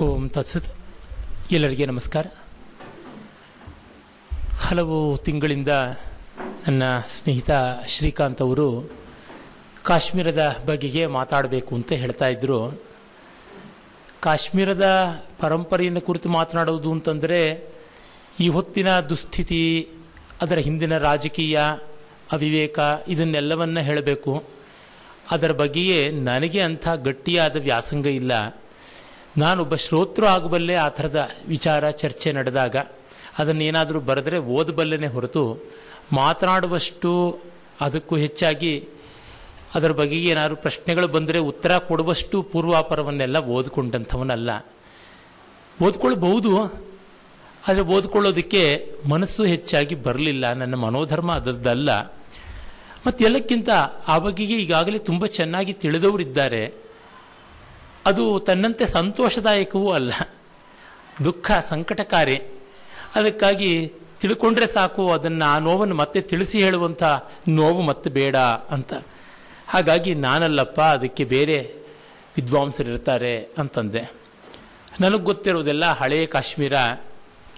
ಓಂ ತತ್ಸತ್. ಎಲ್ಲರಿಗೆ ನಮಸ್ಕಾರ. ಹಲವು ತಿಂಗಳಿಂದ ನನ್ನ ಸ್ನೇಹಿತ ಶ್ರೀಕಾಂತ್ ಅವರು ಕಾಶ್ಮೀರದ ಬಗೆಗೆ ಮಾತಾಡಬೇಕು ಅಂತ ಹೇಳ್ತಾ ಇದ್ರು. ಕಾಶ್ಮೀರದ ಪರಂಪರೆಯನ್ನು ಕುರಿತು ಮಾತನಾಡುವುದು ಅಂತಂದರೆ, ಈ ಹೊತ್ತಿನ ದುಸ್ಥಿತಿ, ಅದರ ಹಿಂದಿನ ರಾಜಕೀಯ, ಅವಿವೇಕ ಇದನ್ನೆಲ್ಲವನ್ನ ಹೇಳಬೇಕು. ಅದರ ಬಗ್ಗೆಯೇ ನನಗೆ ಅಂಥ ಗಟ್ಟಿಯಾದ ವ್ಯಾಸಂಗ ಇಲ್ಲ. ನಾನೊಬ್ಬ ಶ್ರೋತೃ ಆಗಬಲ್ಲೆ ಆ ಥರದ ವಿಚಾರ, ಚರ್ಚೆ ನಡೆದಾಗ ಅದನ್ನೇನಾದರೂ ಬರೆದರೆ ಓದಬಲ್ಲೇ ಹೊರತು ಮಾತನಾಡುವಷ್ಟು ಅದಕ್ಕೂ ಹೆಚ್ಚಾಗಿ ಅದರ ಬಗೆಗೆ ಏನಾದರೂ ಪ್ರಶ್ನೆಗಳು ಬಂದರೆ ಉತ್ತರ ಕೊಡುವಷ್ಟು ಪೂರ್ವಾಪರವನ್ನೆಲ್ಲ ಓದ್ಕೊಂಡಂಥವನಲ್ಲ. ಓದ್ಕೊಳ್ಬಹುದು, ಆದರೆ ಓದ್ಕೊಳ್ಳೋದಕ್ಕೆ ಮನಸ್ಸು ಹೆಚ್ಚಾಗಿ ಬರಲಿಲ್ಲ. ನನ್ನ ಮನೋಧರ್ಮ ಅದರದ್ದಲ್ಲ ಮತ್ತೆಲ್ಲಕ್ಕಿಂತ ಆ ಬಗೆಗೆ ಈಗಾಗಲೇ ತುಂಬ ಚೆನ್ನಾಗಿ ತಿಳಿದವರಿದ್ದಾರೆ. ಅದು ತನ್ನಂತೆ ಸಂತೋಷದಾಯಕವೂ ಅಲ್ಲ. ದುಃಖ ಸಂಕಟಕಾರಿ. ಅದಕ್ಕಾಗಿ ತಿಳ್ಕೊಂಡ್ರೆ ಸಾಕು, ಅದನ್ನು ಆ ನೋವನ್ನು ಮತ್ತೆ ತಿಳಿಸಿ ಹೇಳುವಂಥ ನೋವು ಮತ್ತೆ ಬೇಡ ಅಂತ. ಹಾಗಾಗಿ ನಾನಲ್ಲಪ್ಪ, ಅದಕ್ಕೆ ಬೇರೆ ವಿದ್ವಾಂಸರಿರ್ತಾರೆ ಅಂತಂದೆ. ನನಗೆ ಗೊತ್ತಿರೋದೆಲ್ಲ ಹಳೆಯ ಕಾಶ್ಮೀರ,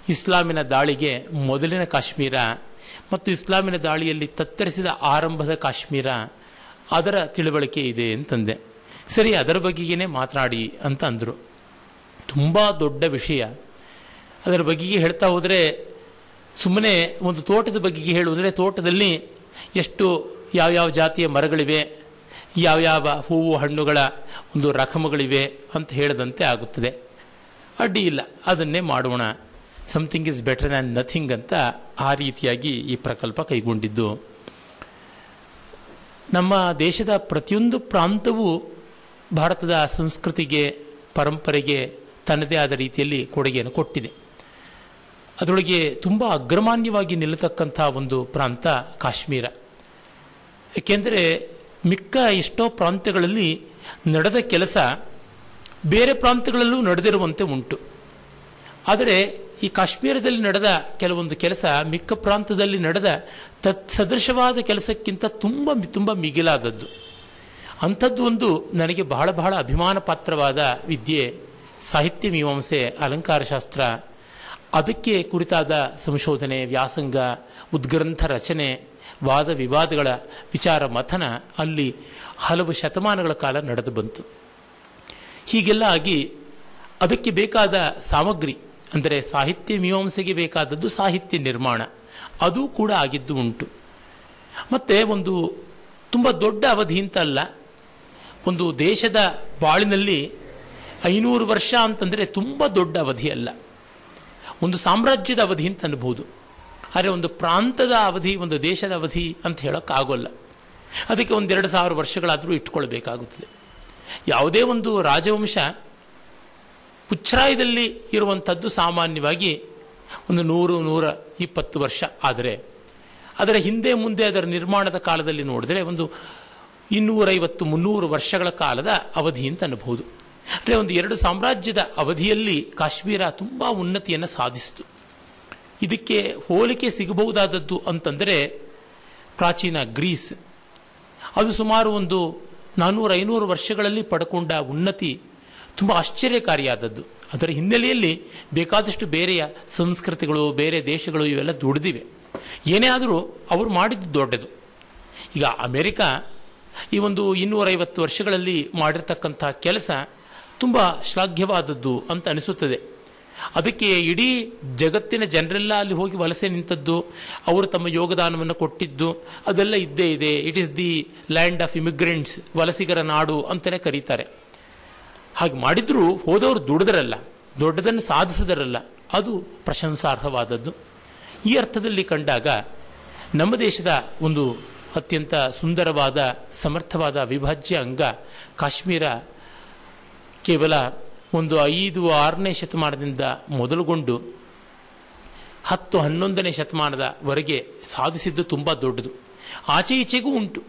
ಇಸ್ಲಾಮಿನ ದಾಳಿಗೆ ಮೊದಲಿನ ಕಾಶ್ಮೀರ, ಮತ್ತು ಇಸ್ಲಾಮಿನ ದಾಳಿಯಲ್ಲಿ ತತ್ತರಿಸಿದ ಆರಂಭದ ಕಾಶ್ಮೀರ, ಅದರ ತಿಳುವಳಿಕೆ ಇದೆ ಅಂತಂದೆ. ಸರಿ, ಅದರ ಬಗೆಗೇನೆ ಮಾತನಾಡಿ ಅಂತ ಅಂದರು. ತುಂಬ ದೊಡ್ಡ ವಿಷಯ. ಅದರ ಬಗೆಗೆ ಹೇಳ್ತಾ ಹೋದರೆ ಸುಮ್ಮನೆ ಒಂದು ತೋಟದ ಬಗೆಗೆ ಹೇಳುವುದ್ರೆ, ತೋಟದಲ್ಲಿ ಎಷ್ಟು ಯಾವ್ಯಾವ ಜಾತಿಯ ಮರಗಳಿವೆ, ಯಾವ್ಯಾವ ಹೂವು ಹಣ್ಣುಗಳ ಒಂದು ರಕಮಗಳಿವೆ ಅಂತ ಹೇಳದಂತೆ ಆಗುತ್ತದೆ. ಅಡ್ಡಿ ಇಲ್ಲ, ಅದನ್ನೇ ಮಾಡೋಣ. Something is better than nothing ಅಂತ ಆ ರೀತಿಯಾಗಿ ಈ ಪ್ರಕಲ್ಪ ಕೈಗೊಂಡಿದ್ದು. ನಮ್ಮ ದೇಶದ ಪ್ರತಿಯೊಂದು ಪ್ರಾಂತವೂ ಭಾರತದ ಸಂಸ್ಕೃತಿಗೆ, ಪರಂಪರೆಗೆ ತನ್ನದೇ ಆದ ರೀತಿಯಲ್ಲಿ ಕೊಡುಗೆಯನ್ನು ಕೊಟ್ಟಿದೆ. ಅದರೊಳಗೆ ತುಂಬ ಅಗ್ರಮಾನ್ಯವಾಗಿ ನಿಲ್ಲತಕ್ಕಂಥ ಒಂದು ಪ್ರಾಂತ ಕಾಶ್ಮೀರ. ಏಕೆಂದರೆ ಮಿಕ್ಕ ಎಷ್ಟೋ ಪ್ರಾಂತ್ಯಗಳಲ್ಲಿ ನಡೆದ ಕೆಲಸ ಬೇರೆ ಪ್ರಾಂತ್ಯಗಳಲ್ಲೂ ನಡೆದಿರುವಂತೆ ಉಂಟು. ಆದರೆ ಈ ಕಾಶ್ಮೀರದಲ್ಲಿ ನಡೆದ ಕೆಲವೊಂದು ಕೆಲಸ ಮಿಕ್ಕ ಪ್ರಾಂತದಲ್ಲಿ ನಡೆದ ತತ್ಸದೃಶವಾದ ಕೆಲಸಕ್ಕಿಂತ ತುಂಬ ತುಂಬ ಮಿಗಿಲಾದದ್ದು. ಅಂಥದ್ದು ಒಂದು ನನಗೆ ಬಹಳ ಬಹಳ ಅಭಿಮಾನ ಪಾತ್ರವಾದ ವಿದ್ಯೆ, ಸಾಹಿತ್ಯ ಮೀಮಾಂಸೆ ಅಲಂಕಾರಶಾಸ್ತ್ರ ಅದಕ್ಕೆ ಕುರಿತಾದ ಸಂಶೋಧನೆ, ವ್ಯಾಸಂಗ, ಉದ್ಗ್ರಂಥ ರಚನೆ, ವಾದ ವಿವಾದಗಳ ವಿಚಾರ ಮಥನ ಅಲ್ಲಿ ಹಲವು ಶತಮಾನಗಳ ಕಾಲ ನಡೆದು ಬಂತು. ಹೀಗೆಲ್ಲ ಆಗಿ ಅದಕ್ಕೆ ಬೇಕಾದ ಸಾಮಗ್ರಿ, ಅಂದರೆ ಸಾಹಿತ್ಯ ಮೀಮಾಂಸೆಗೆ ಬೇಕಾದದ್ದು ಸಾಹಿತ್ಯ ನಿರ್ಮಾಣ. ಅದು ಕೂಡ ಆಗಿದ್ದು ಉಂಟು. ಮತ್ತೆ ಒಂದು ತುಂಬ ದೊಡ್ಡ ಅವಧಿ ಅಂತ ಅಲ್ಲ ಒಂದು ದೇಶದ ಬಾಳಿನಲ್ಲಿ ಐನೂರು ವರ್ಷ ಅಂತಂದರೆ ತುಂಬ ದೊಡ್ಡ ಅವಧಿ ಅಲ್ಲ. ಒಂದು ಸಾಮ್ರಾಜ್ಯದ ಅವಧಿ ಅಂತ ಅನ್ಬೋದು. ಆದರೆ ಒಂದು ಪ್ರಾಂತದ ಅವಧಿ, ಒಂದು ದೇಶದ ಅವಧಿ ಅಂತ ಹೇಳೋಕ್ಕಾಗೋಲ್ಲ. ಅದಕ್ಕೆ ಒಂದೆರಡು ಸಾವಿರ ವರ್ಷಗಳಾದರೂ ಇಟ್ಕೊಳ್ಬೇಕಾಗುತ್ತದೆ. ಯಾವುದೇ ಒಂದು ರಾಜವಂಶ ಪುಚ್ಛರಾಯದಲ್ಲಿ ಇರುವಂಥದ್ದು ಸಾಮಾನ್ಯವಾಗಿ ಒಂದು ನೂರು, ನೂರ ಇಪ್ಪತ್ತು ವರ್ಷ. ಆದರೆ, ಅದರ ಹಿಂದೆ ಮುಂದೆ ಅದರ ನಿರ್ಮಾಣದ ಕಾಲದಲ್ಲಿ ನೋಡಿದ್ರೆ ಒಂದು ಇನ್ನೂರೈವತ್ತು ಮುನ್ನೂರು ವರ್ಷಗಳ ಕಾಲದ ಅವಧಿ ಅಂತ ಅನ್ನಬಹುದು ಅಂದರೆ ಒಂದು ಎರಡು ಸಾಮ್ರಾಜ್ಯದ ಅವಧಿಯಲ್ಲಿ ಕಾಶ್ಮೀರ ತುಂಬ ಉನ್ನತಿಯನ್ನು ಸಾಧಿಸಿತು. ಇದಕ್ಕೆ ಹೋಲಿಕೆ ಸಿಗಬಹುದಾದದ್ದು ಅಂತಂದರೆ ಪ್ರಾಚೀನ ಗ್ರೀಸ್. ಅದು ಸುಮಾರು ಒಂದು ನಾನ್ನೂರ ಐನೂರು ವರ್ಷಗಳಲ್ಲಿ ಪಡ್ಕೊಂಡ ಉನ್ನತಿ ತುಂಬ ಆಶ್ಚರ್ಯಕಾರಿಯಾದದ್ದು. ಅದರ ಹಿನ್ನೆಲೆಯಲ್ಲಿ ಬೇಕಾದಷ್ಟು ಬೇರೆಯ ಸಂಸ್ಕೃತಿಗಳು, ಬೇರೆ ದೇಶಗಳು ಇವೆಲ್ಲ ದುಡಿದಿವೆ. ಏನೇ ಆದರೂ ಅವರು ಮಾಡಿದ್ದು ದೊಡ್ಡದು. ಈಗ ಅಮೆರಿಕ ಈ ಒಂದು ಇನ್ನೂರೈವತ್ತು ವರ್ಷಗಳಲ್ಲಿ ಮಾಡಿರ್ತಕ್ಕಂಥ ಕೆಲಸ ತುಂಬ ಶ್ಲಾಘ್ಯವಾದದ್ದು ಅಂತ ಅನಿಸುತ್ತದೆ. ಅದಕ್ಕೆ ಇಡೀ ಜಗತ್ತಿನ ಜನರೆಲ್ಲ ಅಲ್ಲಿ ಹೋಗಿ ವಲಸೆ ನಿಂತದ್ದು, ಅವರು ತಮ್ಮ ಯೋಗದಾನವನ್ನು ಕೊಟ್ಟಿದ್ದು, ಅದೆಲ್ಲ ಇದ್ದೇ ಇದೆ. It is the land of immigrants ವಲಸಿಗರ ನಾಡು ಅಂತಲೇ ಕರೀತಾರೆ. ಹಾಗೆ ಮಾಡಿದ್ರು ಹೋದವರು ದುಡಿದರಲ್ಲ, ದೊಡ್ಡದನ್ನು ಸಾಧಿಸಿದರಲ್ಲ, ಅದು ಪ್ರಶಂಸಾರ್ಹವಾದದ್ದು. ಈ ಅರ್ಥದಲ್ಲಿ ಕಂಡಾಗ ನಮ್ಮ ದೇಶದ ಒಂದು ಅತ್ಯಂತ ಸುಂದರವಾದ, ಸಮರ್ಥವಾದ ಅವಿಭಾಜ್ಯ ಅಂಗ ಕಾಶ್ಮೀರ ಕೇವಲ ಒಂದು ಐದು ಆರನೇ ಶತಮಾನದಿಂದ ಮೊದಲುಗೊಂಡು ಹತ್ತು ಹನ್ನೊಂದನೇ ಶತಮಾನದವರೆಗೆ ಸಾಧಿಸಿದ್ದು ತುಂಬ ದೊಡ್ಡದು. ಆಚೆ ಈಚೆಗೂ ಉಂಟು.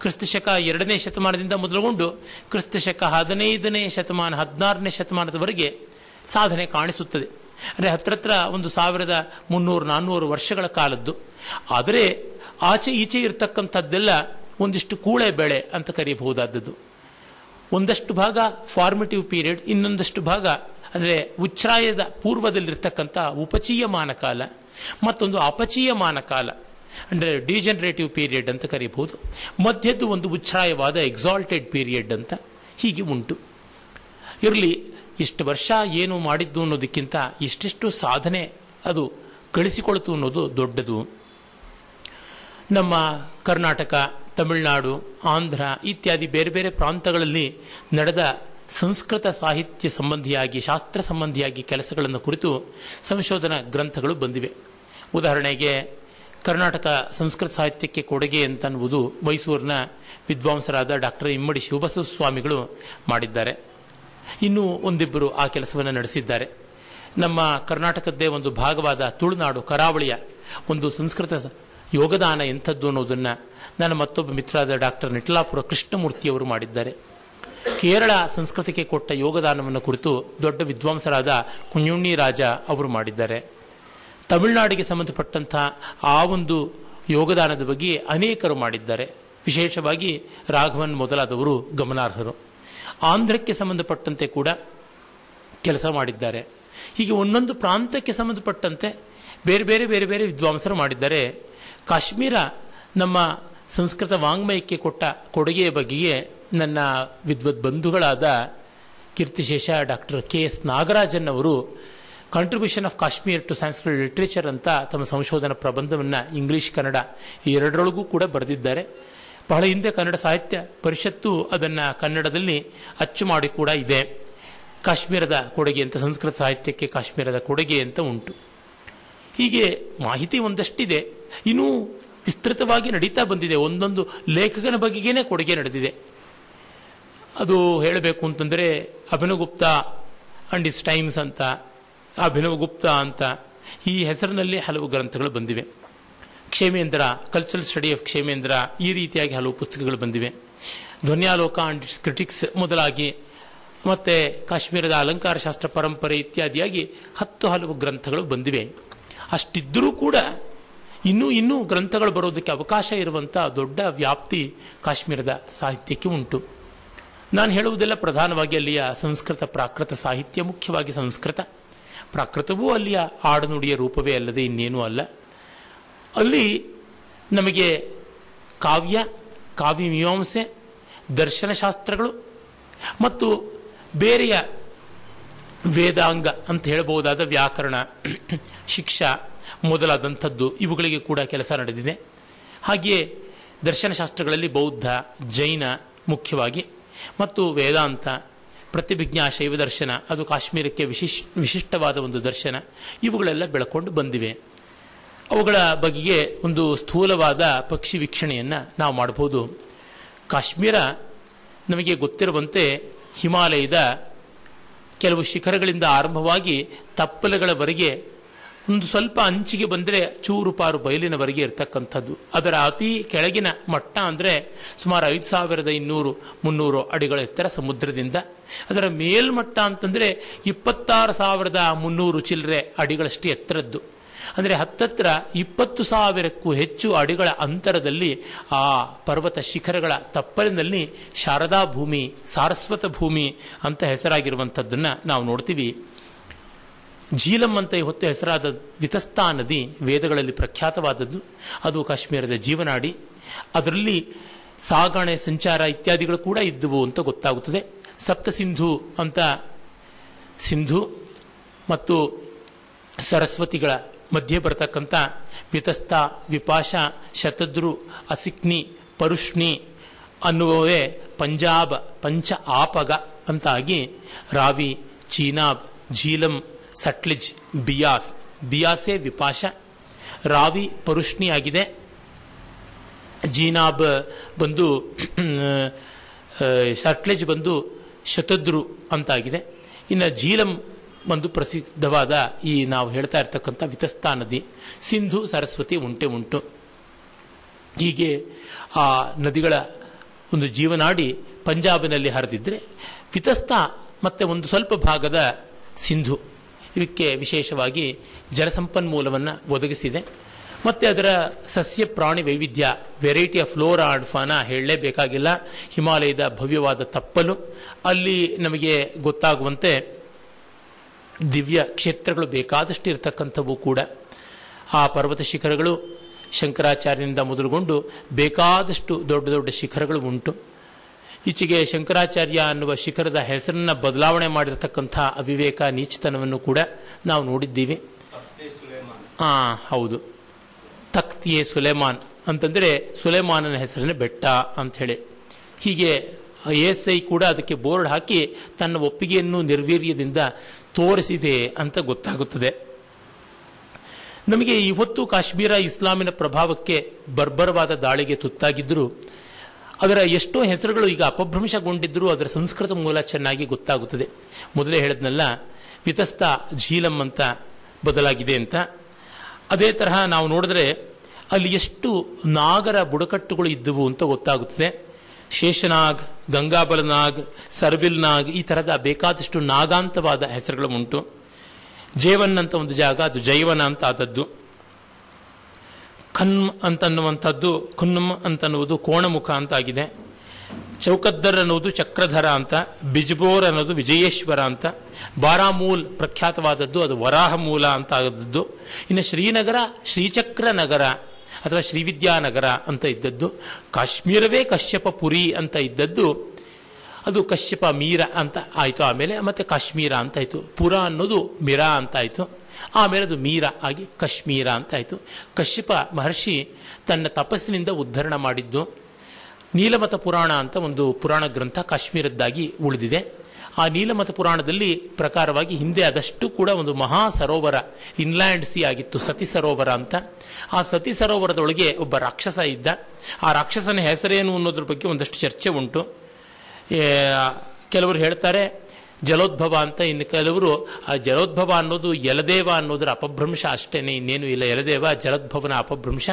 ಕ್ರಿಸ್ತಶಕ ಎರಡನೇ ಶತಮಾನದಿಂದ ಮೊದಲುಗೊಂಡು ಕ್ರಿಸ್ತಶಕ ಹದಿನೈದನೇ ಶತಮಾನ ಹದಿನಾರನೇ ಶತಮಾನದವರೆಗೆ ಸಾಧನೆ ಕಾಣಿಸುತ್ತದೆ. ಅಂದರೆ ಹತ್ರತ್ರ ಒಂದು ಸಾವಿರದ ಮುನ್ನೂರು, ನಾನ್ನೂರು ವರ್ಷಗಳ ಕಾಲದ್ದು. ಆದರೆ ಆಚೆ ಈಚೆ ಇರತಕ್ಕಂಥದ್ದೆಲ್ಲ ಒಂದಿಷ್ಟು ಕೂಳೆ ಬೆಳೆ ಅಂತ ಕರೆಯಬಹುದಾದದ್ದು ಒಂದಷ್ಟು ಭಾಗ ಫಾರ್ಮೇಟಿವ್ ಪೀರಿಯಡ್ ಇನ್ನೊಂದಷ್ಟು ಭಾಗ ಅಂದರೆ ಉಚ್ಛ್ರಾಯದ ಪೂರ್ವದಲ್ಲಿರ್ತಕ್ಕಂಥ ಉಪಚೀಯಮಾನ ಕಾಲ, ಮತ್ತೊಂದು ಅಪಚೀಯಮಾನ ಕಾಲ, ಅಂದರೆ ಡಿಜನರೇಟಿವ್ ಪೀರಿಯಡ್ ಅಂತ ಕರೀಬಹುದು. ಮಧ್ಯದ್ದು ಒಂದು ಉಚ್ಛ್ರಾಯವಾದ ಎಕ್ಸಾಲ್ಟೆಡ್ ಪೀರಿಯಡ್ ಅಂತ ಹೀಗೆ ಉಂಟು. ಇರಲಿ ಇಷ್ಟು ವರ್ಷ ಏನು ಮಾಡಿದ್ದು ಅನ್ನೋದಕ್ಕಿಂತ ಇಷ್ಟಿಷ್ಟು ಸಾಧನೆ ಅದು ಗಳಿಸಿಕೊಳ್ತು ಅನ್ನೋದು ದೊಡ್ಡದು. ನಮ್ಮ ಕರ್ನಾಟಕ, ತಮಿಳುನಾಡು, ಆಂಧ್ರ ಇತ್ಯಾದಿ ಬೇರೆ ಬೇರೆ ಪ್ರಾಂತಗಳಲ್ಲಿ ನಡೆದ ಸಂಸ್ಕೃತ ಸಾಹಿತ್ಯ ಸಂಬಂಧಿಯಾಗಿ, ಶಾಸ್ತ್ರ ಸಂಬಂಧಿಯಾಗಿ ಕೆಲಸಗಳನ್ನು ಕುರಿತು ಸಂಶೋಧನಾ ಗ್ರಂಥಗಳು ಬಂದಿವೆ. ಉದಾಹರಣೆಗೆ, ಕರ್ನಾಟಕ ಸಂಸ್ಕೃತ ಸಾಹಿತ್ಯಕ್ಕೆ ಕೊಡುಗೆ ಅಂತನ್ನುವುದು ಮೈಸೂರಿನ ವಿದ್ವಾಂಸರಾದ ಡಾಕ್ಟರ್ ಇಮ್ಮಡಿ ಶಿವಬಸವ ಸ್ವಾಮಿಗಳು ಮಾಡಿದ್ದಾರೆ. ಇನ್ನೂ ಒಂದಿಬ್ಬರು ಆ ಕೆಲಸವನ್ನು ನಡೆಸಿದ್ದಾರೆ. ನಮ್ಮ ಕರ್ನಾಟಕದ್ದೇ ಒಂದು ಭಾಗವಾದ ತುಳುನಾಡು ಕರಾವಳಿಯ ಒಂದು ಸಂಸ್ಕೃತ ಯೋಗದಾನ ಎಂಥದ್ದು ಅನ್ನೋದನ್ನು ನನ್ನ ಮತ್ತೊಬ್ಬ ಮಿತ್ರಾದ ಡಾಕ್ಟರ್ ನಿಟ್ಲಾಪುರ ಕೃಷ್ಣಮೂರ್ತಿಯವರು ಮಾಡಿದ್ದಾರೆ. ಕೇರಳ ಸಂಸ್ಕೃತಿಗೆ ಕೊಟ್ಟ ಯೋಗದಾನವನ್ನು ಕುರಿತು ದೊಡ್ಡ ವಿದ್ವಾಂಸರಾದ ಕುಂಜುಣ್ಣಿ ರಾಜ ಅವರು ಮಾಡಿದ್ದಾರೆ. ತಮಿಳುನಾಡಿಗೆ ಸಂಬಂಧಪಟ್ಟಂಥ ಆ ಒಂದು ಯೋಗದಾನದ ಬಗ್ಗೆ ಅನೇಕರು ಮಾಡಿದ್ದಾರೆ. ವಿಶೇಷವಾಗಿ ರಾಘವನ್ ಮೊದಲಾದವರು ಗಮನಾರ್ಹರು. ಆಂಧ್ರಕ್ಕೆ ಸಂಬಂಧಪಟ್ಟಂತೆ ಕೂಡ ಕೆಲಸ ಮಾಡಿದ್ದಾರೆ. ಹೀಗೆ ಒಂದೊಂದು ಪ್ರಾಂತಕ್ಕೆ ಸಂಬಂಧಪಟ್ಟಂತೆ ಬೇರೆ ಬೇರೆ ಬೇರೆ ಬೇರೆ ವಿದ್ವಾಂಸರು ಮಾಡಿದ್ದಾರೆ. ಕಾಶ್ಮೀರ ನಮ್ಮ ಸಂಸ್ಕೃತ ವಾಂಗ್ಮಯಕ್ಕೆ ಕೊಟ್ಟ ಕೊಡುಗೆಯ ಬಗ್ಗೆಯೇ ನನ್ನ ವಿದ್ವತ್ ಬಂಧುಗಳಾದ ಕೀರ್ತಿಶೇಷ ಡಾಕ್ಟರ್ ಕೆ ಎಸ್ ನಾಗರಾಜನ್ ಅವರು contribution of Kashmir to Sanskrit literature ಅಂತ ತಮ್ಮ ಸಂಶೋಧನಾ ಪ್ರಬಂಧವನ್ನು ಇಂಗ್ಲಿಷ್ ಕನ್ನಡ ಎರಡರೊಳಗೂ ಕೂಡ ಬರೆದಿದ್ದಾರೆ. ಬಹಳ ಹಿಂದೆ ಕನ್ನಡ ಸಾಹಿತ್ಯ ಪರಿಷತ್ತು ಅದನ್ನು ಕನ್ನಡದಲ್ಲಿ ಅಚ್ಚು ಮಾಡಿ ಕೂಡ ಇದೆ. ಕಾಶ್ಮೀರದ ಕೊಡುಗೆ ಅಂತ, ಸಂಸ್ಕೃತ ಸಾಹಿತ್ಯಕ್ಕೆ ಕಾಶ್ಮೀರದ ಕೊಡುಗೆ ಅಂತ ಉಂಟು. ಹೀಗೆ ಮಾಹಿತಿ ಒಂದಷ್ಟಿದೆ. ಇನ್ನೂ ವಿಸ್ತೃತವಾಗಿ ನಡೀತಾ ಬಂದಿದೆ. ಒಂದೊಂದು ಲೇಖಕನ ಬಗೆಗೇನೆ ಕೊಡುಗೆ ನಡೆದಿದೆ. ಅದು ಹೇಳಬೇಕು ಅಂತಂದರೆ ಅಭಿನವಗುಪ್ತ ಅಂಡ್ ಇಸ್ ಟೈಮ್ಸ್ ಅಂತ ಅಭಿನವಗುಪ್ತ ಅಂತ, ಈ ಹೆಸರಿನಲ್ಲಿ ಹಲವು ಗ್ರಂಥಗಳು ಬಂದಿವೆ. Kshemendra cultural study of Kshemendra ಈ ರೀತಿಯಾಗಿ ಹಲವು ಪುಸ್ತಕಗಳು ಬಂದಿವೆ. ಧ್ವನ್ಯಾಲೋಕ ಅಂಡ್ ಇಟ್ಸ್ ಕ್ರಿಟಿಕ್ಸ್ ಮೊದಲಾಗಿ, ಮತ್ತೆ ಕಾಶ್ಮೀರದ ಅಲಂಕಾರ ಶಾಸ್ತ್ರ ಪರಂಪರೆ ಇತ್ಯಾದಿಯಾಗಿ ಹತ್ತು ಹಲವು ಗ್ರಂಥಗಳು ಬಂದಿವೆ. ಅಷ್ಟಿದ್ದರೂ ಕೂಡ ಇನ್ನೂ ಇನ್ನೂ ಗ್ರಂಥಗಳು ಬರೋದಕ್ಕೆ ಅವಕಾಶ ಇರುವಂಥ ದೊಡ್ಡ ವ್ಯಾಪ್ತಿ ಕಾಶ್ಮೀರದ ಸಾಹಿತ್ಯಕ್ಕೆ ಉಂಟು. ನಾನು ಹೇಳುವುದೆಲ್ಲ ಪ್ರಧಾನವಾಗಿ ಅಲ್ಲಿಯ ಸಂಸ್ಕೃತ ಪ್ರಾಕೃತ ಸಾಹಿತ್ಯ, ಮುಖ್ಯವಾಗಿ ಸಂಸ್ಕೃತ. ಪ್ರಾಕೃತವೂ ಅಲ್ಲಿಯ ಆಡುನುಡಿಯ ರೂಪವೇ ಅಲ್ಲದೆ ಇನ್ನೇನೂ ಅಲ್ಲ. ಅಲ್ಲಿ ನಮಗೆ ಕಾವ್ಯ ಕಾವ್ಯ ಮೀಮಾಂಸೆ ದರ್ಶನಶಾಸ್ತ್ರಗಳು ಮತ್ತು ಬೇರೆಯ ವೇದಾಂಗ ಅಂತ ಹೇಳಬಹುದಾದ ವ್ಯಾಕರಣ, ಶಿಕ್ಷಾ ಮೊದಲಾದಂಥದ್ದು ಇವುಗಳಿಗೆ ಕೂಡ ಕೆಲಸ ನಡೆದಿದೆ. ಹಾಗೆಯೇ ದರ್ಶನಶಾಸ್ತ್ರಗಳಲ್ಲಿ ಬೌದ್ಧ, ಜೈನ ಮುಖ್ಯವಾಗಿ ಮತ್ತು ವೇದಾಂತ ಪ್ರತಿಭಿಜ್ಞಾ ಶೈವ ದರ್ಶನ, ಅದು ಕಾಶ್ಮೀರಕ್ಕೆ ವಿಶಿಷ್, ವಿಶಿಷ್ಟವಾದ ಒಂದು ದರ್ಶನ, ಇವುಗಳೆಲ್ಲ ಬೆಳಕೊಂಡು ಬಂದಿವೆ. ಅವುಗಳ ಬಗೆಗೆ ಒಂದು ಸ್ಥೂಲವಾದ ಪಕ್ಷಿ ವೀಕ್ಷಣೆಯನ್ನು ನಾವು ಮಾಡಬಹುದು. ಕಾಶ್ಮೀರ ನಮಗೆ ಗೊತ್ತಿರುವಂತೆ ಹಿಮಾಲಯದ ಕೆಲವು ಶಿಖರಗಳಿಂದ ಆರಂಭವಾಗಿ ತಪ್ಪಲುಗಳವರೆಗೆ ಒಂದು ಸ್ವಲ್ಪ ಅಂಚಿಗೆ ಬಂದರೆ ಚೂರು ಪಾರು ಬಯಲಿನವರೆಗೆ ಇರತಕ್ಕಂಥದ್ದು. ಅದರ ಅತಿ ಕೆಳಗಿನ ಮಟ್ಟ ಅಂದರೆ ಸುಮಾರು ಐದು ಸಾವಿರದ ಇನ್ನೂರು ಮುನ್ನೂರು ಅಡಿಗಳ ಎತ್ತರ ಸಮುದ್ರದಿಂದ. ಅದರ ಮೇಲ್ಮಟ್ಟ ಅಂತಂದರೆ ಇಪ್ಪತ್ತಾರು ಸಾವಿರದ ಮುನ್ನೂರು ಚಿಲ್ಲರೆ ಅಡಿಗಳಷ್ಟು ಎತ್ತರದ್ದು. ಅಂದರೆ ಹತ್ತತ್ರ ಇಪ್ಪತ್ತು ಸಾವಿರಕ್ಕೂ ಹೆಚ್ಚು ಅಡಿಗಳ ಅಂತರದಲ್ಲಿ ಆ ಪರ್ವತ ಶಿಖರಗಳ ತಪ್ಪಲಿನಲ್ಲಿ ಶಾರದಾ ಭೂಮಿ, ಸಾರಸ್ವತ ಭೂಮಿ ಅಂತ ಹೆಸರಾಗಿರುವಂಥದ್ದನ್ನು ನಾವು ನೋಡ್ತೀವಿ. ಜೀಲಂ ಅಂತ ಹೊತ್ತು ಹೆಸರಾದ ವಿತಸ್ತಾ ನದಿ ವೇದಗಳಲ್ಲಿ ಪ್ರಖ್ಯಾತವಾದದ್ದು. ಅದು ಕಾಶ್ಮೀರದ ಜೀವನಾಡಿ. ಅದರಲ್ಲಿ ಸಾಗಣೆ, ಸಂಚಾರ ಇತ್ಯಾದಿಗಳು ಕೂಡ ಇದ್ದುವು ಅಂತ ಗೊತ್ತಾಗುತ್ತದೆ. ಸಪ್ತ ಸಿಂಧು ಅಂತ ಸಿಂಧು ಮತ್ತು ಸರಸ್ವತಿಗಳ ಮಧ್ಯೆ ಬರತಕ್ಕಂಥ ವಿತಸ್ತ ವಿಪಾಶ, ಶತದ್ರು, ಅಸಿಕ್ನಿ, ಪರುಷ್ಣಿ ಅನ್ನುವವೇ ಪಂಜಾಬ್, ಪಂಚ ಆಪಗ ಅಂತಾಗಿ ರಾವಿ, ಚೀನಾಬ್, ಝೀಲಂ, ಸಟ್ಲಿಜ್, ಬಿಯಾಸ್. ಬಿಯಾಸೆ ವಿಪಾಶ. ರಾವಿ ಪರುಷ್ಣಿ ಆಗಿದೆ. ಜೀನಾಬ್ ಬಂದು ಸಟ್ಲೆಜ್ ಬಂದು ಶತದ್ರು ಅಂತಾಗಿದೆ. ಇನ್ನು ಜೀಲಂ ಒಂದು ಪ್ರಸಿದ್ಧವಾದ ಈ ನಾವು ಹೇಳ್ತಾ ಇರ್ತಕ್ಕಂಥ ವಿತಸ್ತಾ ನದಿ, ಸಿಂಧು ಸರಸ್ವತಿ ಉಂಟೆ ಉಂಟು. ಹೀಗೆ ಆ ನದಿಗಳ ಒಂದು ಜೀವನಾಡಿ ಪಂಜಾಬಿನಲ್ಲಿ ಹರಿದಿದ್ರೆ ವಿತಸ್ತಾ ಮತ್ತೆ ಒಂದು ಸ್ವಲ್ಪ ಭಾಗದ ಸಿಂಧು. ಇದಕ್ಕೆ ವಿಶೇಷವಾಗಿ ಜಲಸಂಪನ್ಮೂಲವನ್ನು ಒದಗಿಸಿದೆ. ಮತ್ತೆ ಅದರ ಸಸ್ಯ ಪ್ರಾಣಿ ವೈವಿಧ್ಯ variety of flora and fauna ಹೇಳಲೇಬೇಕಾಗಿಲ್ಲ. ಹಿಮಾಲಯದ ಭವ್ಯವಾದ ತಪ್ಪಲು. ಅಲ್ಲಿ ನಮಗೆ ಗೊತ್ತಾಗುವಂತೆ ದಿವ್ಯ ಕ್ಷೇತ್ರಗಳು ಬೇಕಾದಷ್ಟು ಇರತಕ್ಕಂಥವು ಕೂಡ ಆ ಪರ್ವತ ಶಿಖರಗಳು ಶಂಕರಾಚಾರ್ಯನಿಂದ ಮೊದಲುಗೊಂಡು ಬೇಕಾದಷ್ಟು ದೊಡ್ಡ ದೊಡ್ಡ ಶಿಖರಗಳು ಉಂಟು. ಈಚೆಗೆ ಶಂಕರಾಚಾರ್ಯ ಅನ್ನುವ ಶಿಖರದ ಹೆಸರನ್ನ ಬದಲಾವಣೆ ಮಾಡಿರತಕ್ಕಂಥ ಅವಿವೇಕ ನೀಚತನವನ್ನು ಕೂಡ ನಾವು ನೋಡಿದ್ದೀವಿ. ಆ ಹೌದು. ತಕ್ತಿಯೇ ಸುಲೇಮಾನ್ ಅಂತಂದ್ರೆ ಸುಲೇಮಾನನ ಹೆಸರಿನ ಬೆಟ್ಟ ಅಂತ ಹೇಳಿ. ಹೀಗೆ ಎಸ್ ಐ ಕೂಡ ಅದಕ್ಕೆ ಬೋರ್ಡ್ ಹಾಕಿ ತನ್ನ ಒಪ್ಪಿಗೆಯನ್ನು ನಿರ್ವೀರ್ಯದಿಂದ ತೋರಿಸಿದೆ ಅಂತ ಗೊತ್ತಾಗುತ್ತದೆ. ನಮಗೆ ಇವತ್ತು ಕಾಶ್ಮೀರ ಇಸ್ಲಾಮಿನ ಪ್ರಭಾವಕ್ಕೆ ಬರ್ಬರವಾದ ದಾಳಿಗೆ ತುತ್ತಾಗಿದ್ದರೂ, ಅದರ ಎಷ್ಟೋ ಹೆಸರುಗಳು ಈಗ ಅಪಭ್ರಂಶಗೊಂಡಿದ್ದರೂ ಅದರ ಸಂಸ್ಕೃತ ಮೂಲ ಚೆನ್ನಾಗಿ ಗೊತ್ತಾಗುತ್ತದೆ. ಮೊದಲೇ ಹೇಳದ್ನಲ್ಲ ವಿತಸ್ತ ಝೀಲಂ ಅಂತ ಬದಲಾಗಿದೆ ಅಂತ. ಅದೇ ತರಹ ನಾವು ನೋಡಿದ್ರೆ ಅಲ್ಲಿ ಎಷ್ಟು ನಾಗರ ಬುಡಕಟ್ಟುಗಳು ಇದ್ದವು ಅಂತ ಗೊತ್ತಾಗುತ್ತದೆ. ಶೇಷನಾಗ್, ಗಂಗಾಬಲನಾಗ್ ಸರ್ವಿಲ್ ನಾಗ್ ಈ ತರಹದ ಬೇಕಾದಷ್ಟು ನಾಗಾಂತವಾದ ಹೆಸರುಗಳು ಉಂಟು. ಜೇವನ್ ಅಂತ ಒಂದು ಜಾಗ, ಅದು ಜೈವನ ಅಂತ ಆದದ್ದು. ಖನ್ಮ್ ಅಂತನ್ನುವಂಥದ್ದು, ಖುನ್ಮ್ ಅಂತನ್ನುವುದು ಕೋಣಮುಖ ಅಂತ ಆಗಿದೆ ಚೌಕದ್ದರ್ ಅನ್ನೋದು ಚಕ್ರಧರ ಅಂತ, ಬಿಜ್ಬೋರ್ ಅನ್ನೋದು ವಿಜಯೇಶ್ವರ ಅಂತ, ಬಾರಾಮೂಲ್ ಪ್ರಖ್ಯಾತವಾದದ್ದು ಅದು ವರಾಹ ಮೂಲ ಅಂತ ಆದದ್ದು. ಇನ್ನು ಶ್ರೀನಗರ, ಶ್ರೀಚಕ್ರ ನಗರ ಅಥವಾ ಶ್ರೀವಿದ್ಯಾನಗರ ಅಂತ ಇದ್ದದ್ದು, ಕಾಶ್ಮೀರವೇ ಕಶ್ಯಪ ಪುರಿ ಅಂತ ಇದ್ದದ್ದು, ಅದು ಕಶ್ಯಪ ಮೀರ ಅಂತ ಆಯಿತು. ಆಮೇಲೆ ಮತ್ತೆ ಕಾಶ್ಮೀರ ಅಂತ ಆಯಿತು. ಪುರ ಅನ್ನೋದು ಮಿರಾ ಅಂತ ಆಯಿತು. ಆಮೇಲೆ ಅದು ಮೀರ ಆಗಿ ಕಾಶ್ಮೀರ ಅಂತ ಆಯಿತು. ಕಶ್ಯಪ ಮಹರ್ಷಿ ತನ್ನ ತಪಸ್ಸಿನಿಂದ ಉದ್ಧರಣ ಮಾಡಿದ್ದು. ನೀಲಮತ ಪುರಾಣ ಅಂತ ಒಂದು ಪುರಾಣ ಗ್ರಂಥ ಕಾಶ್ಮೀರದ್ದಾಗಿ ಉಳಿದಿದೆ. ಆ ನೀಲಮತ ಪುರಾಣದಲ್ಲಿ ಪ್ರಕಾರವಾಗಿ ಹಿಂದೆ ಅದಷ್ಟು ಕೂಡ ಒಂದು ಮಹಾ ಸರೋವರ, ಇನ್ಲ್ಯಾಂಡ್ ಸಿ ಆಗಿತ್ತು, ಸತಿ ಸರೋವರ ಅಂತ. ಆ ಸತಿ ಸರೋವರದೊಳಗೆ ಒಬ್ಬ ರಾಕ್ಷಸ ಇದ್ದ. ಆ ರಾಕ್ಷಸನ ಹೆಸರೇನು ಅನ್ನೋದ್ರ ಬಗ್ಗೆ ಒಂದಷ್ಟು ಚರ್ಚೆ ಉಂಟು. ಕೆಲವರು ಹೇಳ್ತಾರೆ ಜಲೋದ್ಭವ ಅಂತ ಇನ್ನು ಕೆಲವರು, ಆ ಜಲೋದ್ಭವ ಅನ್ನೋದು ಯಲದೇವ ಅನ್ನೋದರ ಅಪಭ್ರಂಶ ಅಷ್ಟೇನೆ, ಇನ್ನೇನು ಇಲ್ಲ. ಯಲದೇವ ಜಲೋದ್ಭವನ ಅಪಭ್ರಂಶ.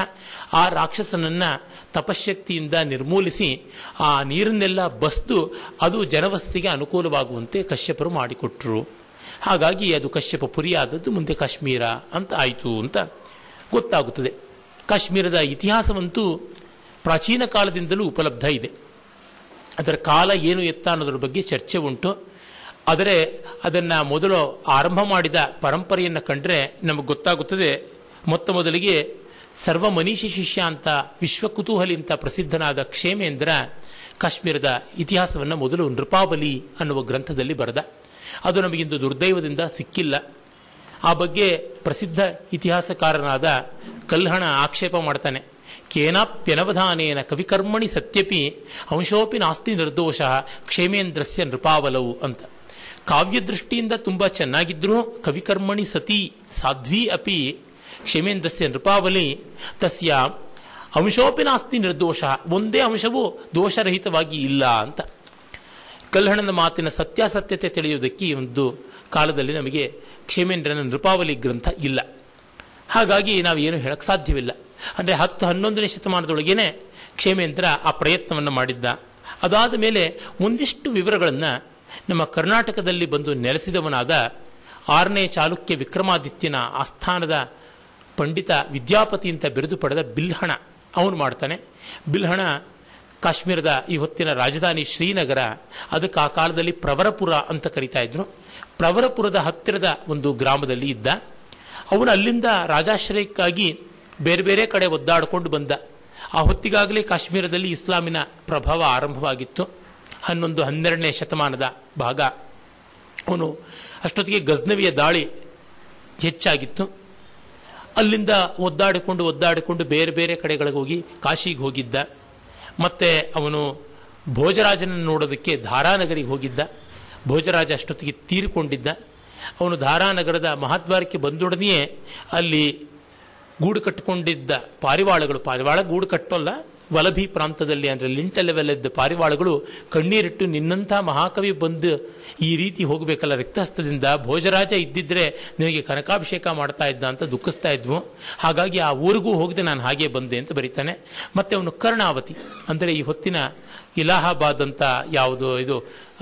ಆ ರಾಕ್ಷಸನನ್ನ ತಪಶಕ್ತಿಯಿಂದ ನಿರ್ಮೂಲಿಸಿ, ಆ ನೀರನ್ನೆಲ್ಲ ಬಸ್ದು ಅದು ಜನವಸತಿಗೆ ಅನುಕೂಲವಾಗುವಂತೆ ಕಶ್ಯಪರು ಮಾಡಿಕೊಟ್ರು. ಹಾಗಾಗಿ ಅದು ಕಶ್ಯಪ ಪುರಿ ಆದದ್ದು ಮುಂದೆ ಕಾಶ್ಮೀರ ಅಂತ ಆಯಿತು ಅಂತ ಗೊತ್ತಾಗುತ್ತದೆ. ಕಾಶ್ಮೀರದ ಇತಿಹಾಸವಂತೂ ಪ್ರಾಚೀನ ಕಾಲದಿಂದಲೂ ಉಪಲಬ್ಧ ಇದೆ. ಅದರ ಕಾಲ ಏನು ಎತ್ತ ಅನ್ನೋದ್ರ ಬಗ್ಗೆ ಚರ್ಚೆ ಉಂಟು. ಆದರೆ ಅದನ್ನ ಮೊದಲು ಆರಂಭ ಮಾಡಿದ ಪರಂಪರೆಯನ್ನು ಕಂಡ್ರೆ ನಮಗೆ ಗೊತ್ತಾಗುತ್ತದೆ. ಮೊತ್ತ ಮೊದಲಿಗೆ ಸರ್ವ ಮನೀಷಿ ಶಿಷ್ಯ ಅಂತ ವಿಶ್ವ ಕುತೂಹಲಿ ಅಂತ ಪ್ರಸಿದ್ಧನಾದ ಕ್ಷೇಮೇಂದ್ರ ಕಾಶ್ಮೀರದ ಇತಿಹಾಸವನ್ನು ಮೊದಲು ನೃಪಾವಲಿ ಅನ್ನುವ ಗ್ರಂಥದಲ್ಲಿ ಬರೆದ. ಅದು ನಮಗಿಂದು ದುರ್ದೈವದಿಂದ ಸಿಕ್ಕಿಲ್ಲ. ಆ ಬಗ್ಗೆ ಪ್ರಸಿದ್ಧ ಇತಿಹಾಸಕಾರನಾದ ಕಲ್ಹಣ ಆಕ್ಷೇಪ ಮಾಡ್ತಾನೆ. ಕೇನಾಪ್ಯನವಧಾನೇನ ಕವಿಕರ್ಮಣಿ ಸತ್ಯಪಿ, ಅಂಶೋಪಿ ನಾಸ್ತಿ ನಿರ್ದೋಷ ಕ್ಷೇಮೇಂದ್ರಸ್ಯ ನೃಪಾವಲವು ಅಂತ. ಕಾವ್ಯದೃಷ್ಟಿಯಿಂದ ತುಂಬಾ ಚೆನ್ನಾಗಿದ್ರು ಕವಿಕರ್ಮಣಿ ಸತಿ ಸಾಧ್ವಿ ಅಪಿ ಕ್ಷೇಮೇಂದ್ರಸ್ಯ ನೃಪಾವಲಿ ತಸ್ಯ ಅಂಶೋಪಿ ನಾಸ್ತಿ ನಿರ್ದೋಷ, ಒಂದೇ ಅಂಶವೂ ದೋಷರಹಿತವಾಗಿ ಇಲ್ಲ ಅಂತ. ಕಲ್ಹಣನ ಮಾತಿನ ಸತ್ಯಾಸತ್ಯತೆ ತಿಳಿಯುವುದಕ್ಕೆ ಈ ಒಂದು ಕಾಲದಲ್ಲಿ ನಮಗೆ ಕ್ಷೇಮೇಂದ್ರನ ನೃಪಾವಲಿ ಗ್ರಂಥ ಇಲ್ಲ. ಹಾಗಾಗಿ ನಾವು ಏನು ಹೇಳಕ್ ಸಾಧ್ಯವಿಲ್ಲ. ಅಂದರೆ ಹತ್ತು ಹನ್ನೊಂದನೇ ಶತಮಾನದೊಳಗೇನೆ ಕ್ಷೇಮೇಂದ್ರ ಆ ಪ್ರಯತ್ನವನ್ನು ಮಾಡಿದ್ದ. ಅದಾದ ಮೇಲೆ ಒಂದಿಷ್ಟು ವಿವರಗಳನ್ನು ನಮ್ಮ ಕರ್ನಾಟಕದಲ್ಲಿ ಬಂದು ನೆಲೆಸಿದವನಾದ ಆರನೇ ಚಾಲುಕ್ಯ ವಿಕ್ರಮಾದಿತ್ಯನ ಆಸ್ಥಾನದ ಪಂಡಿತ ವಿದ್ಯಾಪತಿ ಅಂತ ಬಿರುದು ಪಡೆದ ಬಿಲ್ಹಣ. ಅವನು ಮಾಡ್ತಾನೆ. ಬಿಲ್ಹಣ ಕಾಶ್ಮೀರದ ಈ ಹೊತ್ತಿನ ರಾಜಧಾನಿ ಶ್ರೀನಗರ. ಅದಕ್ಕೆ ಆ ಕಾಲದಲ್ಲಿ ಪ್ರವರಪುರ ಅಂತ ಕರಿತಾ ಇದ್ರು. ಪ್ರವರಪುರದ ಹತ್ತಿರದ ಒಂದು ಗ್ರಾಮದಲ್ಲಿ ಇದ್ದ. ಅವನು ಅಲ್ಲಿಂದ ರಾಜಾಶ್ರಯಕ್ಕಾಗಿ ಬೇರೆ ಬೇರೆ ಕಡೆ ಒದ್ದಾಡಿಕೊಂಡು ಬಂದ. ಆ ಹೊತ್ತಿಗಾಗಲೇ ಕಾಶ್ಮೀರದಲ್ಲಿ ಇಸ್ಲಾಮಿನ ಪ್ರಭಾವ ಆರಂಭವಾಗಿತ್ತು. ಹನ್ನೊಂದು, ಹನ್ನೆರಡನೇ ಶತಮಾನದ ಭಾಗ. ಅವನು ಅಷ್ಟೊತ್ತಿಗೆ ಗಜ್ನವಿಯ ದಾಳಿ ಹೆಚ್ಚಾಗಿತ್ತು. ಅಲ್ಲಿಂದ ಒದ್ದಾಡಿಕೊಂಡು ಒದ್ದಾಡಿಕೊಂಡು ಬೇರೆ ಬೇರೆ ಕಡೆಗಳಿಗೆ ಹೋಗಿ ಕಾಶಿಗೆ ಹೋಗಿದ್ದ. ಮತ್ತೆ ಅವನು ಭೋಜರಾಜನನ್ನು ನೋಡೋದಕ್ಕೆ ಧಾರಾನಗರಿಗೆ ಹೋಗಿದ್ದ. ಭೋಜರಾಜ ಅಷ್ಟೊತ್ತಿಗೆ ತೀರಿಕೊಂಡಿದ್ದ. ಅವನು ಧಾರಾನಗರದ ಮಹಾದ್ವಾರಕ್ಕೆ ಬಂದೊಡನೆಯೇ ಅಲ್ಲಿ ಗೂಡು ಕಟ್ಟಿಕೊಂಡಿದ್ದ ಪಾರಿವಾಳಗಳು. ಪಾರಿವಾಳ ಗೂಡು ಕಟ್ಟೋಲ್ಲ ವಲಭಿ ಪ್ರಾಂತದಲ್ಲಿ, ಅಂದರೆ ಇದ್ದ ಪಾರಿವಾಳಗಳು ಕಣ್ಣೀರಿಟ್ಟು ನಿನ್ನಂಥ ಮಹಾಕವಿ ಬಂದು ಈ ರೀತಿ ಹೋಗಬೇಕಲ್ಲ ರಕ್ತಹಸ್ತದಿಂದ, ಭೋಜರಾಜ ಇದ್ದಿದ್ರೆ ನಿನಗೆ ಕನಕಾಭಿಷೇಕ ಮಾಡ್ತಾ ಇದ್ದ ಅಂತ ದುಃಖಿಸ್ತಾ ಇದ್ವು. ಹಾಗಾಗಿ ಆ ಊರಿಗೂ ಹೋಗದೆ ನಾನು ಹಾಗೆ ಬಂದೆ ಅಂತ ಬರೀತಾನೆ. ಮತ್ತೆ ಅವನು ಕರ್ಣಾವತಿ, ಅಂದರೆ ಈ ಹೊತ್ತಿನ ಇಲಾಹಾಬಾದ್ ಅಂತ ಯಾವುದು, ಇದು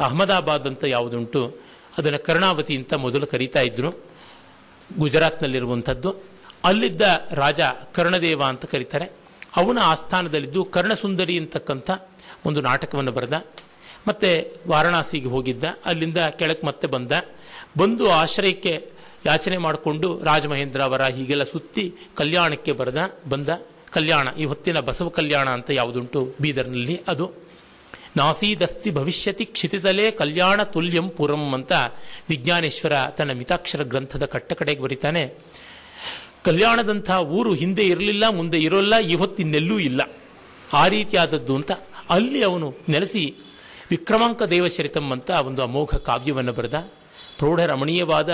ಅಹಮದಾಬಾದ್ ಅಂತ ಯಾವುದುಂಟು, ಅದನ್ನು ಕರ್ಣಾವತಿ ಅಂತ ಮೊದಲು ಕರೀತಾ ಇದ್ರು, ಗುಜರಾತ್ನಲ್ಲಿರುವಂಥದ್ದು. ಅಲ್ಲಿದ್ದ ರಾಜ ಕರ್ಣದೇವ ಅಂತ ಕರೀತಾರೆ. ಅವನ ಆಸ್ಥಾನದಲ್ಲಿದ್ದು ಕರ್ಣಸುಂದರಿ ಅಂತಕ್ಕಂಥ ಒಂದು ನಾಟಕವನ್ನು ಬರೆದ. ಮತ್ತೆ ವಾರಣಾಸಿಗೆ ಹೋಗಿದ್ದ. ಅಲ್ಲಿಂದ ಕೆಳಕ್ಕೆ ಮತ್ತೆ ಬಂದ. ಬಂದು ಆಶ್ರಯಕ್ಕೆ ಯಾಚನೆ ಮಾಡಿಕೊಂಡು ರಾಜಮಹೇಂದ್ರ ಅವರ ಹೀಗೆಲ್ಲ ಸುತ್ತಿ ಕಲ್ಯಾಣಕ್ಕೆ ಬರೆದ, ಬಂದ. ಕಲ್ಯಾಣ, ಈ ಹೊತ್ತಿನ ಬಸವ ಕಲ್ಯಾಣ ಅಂತ ಯಾವುದುಂಟು ಬೀದರ್ನಲ್ಲಿ ಅದು. ನಾಸೀದಸ್ತಿ ಭವಿಷ್ಯತಿ ಕ್ಷಿತಿತಲೇ ಕಲ್ಯಾಣ ತುಲ್ಯಂ ಪುರಂ ಅಂತ ವಿಜ್ಞಾನೇಶ್ವರ ತನ್ನ ಮಿತಾಕ್ಷರ ಗ್ರಂಥದ ಕಟ್ಟಕಡೆಗೆ ಬರೀತಾನೆ. ಕಲ್ಯಾಣದಂಥ ಊರು ಹಿಂದೆ ಇರಲಿಲ್ಲ, ಮುಂದೆ ಇರೋಲ್ಲ ಈ ಹೊತ್ತಿನೆಲ್ಲೂ ಇಲ್ಲ. ಆ ರೀತಿಯಾದದ್ದು ಅಂತ ಅಲ್ಲಿ ಅವನು ನೆಲೆಸಿ ವಿಕ್ರಮಾಂಕ ದೇವಚರಿತಂ ಅಂತ ಒಂದು ಅಮೋಘ ಕಾವ್ಯವನ್ನು ಬರೆದ. ಪ್ರೌಢ ರಮಣೀಯವಾದ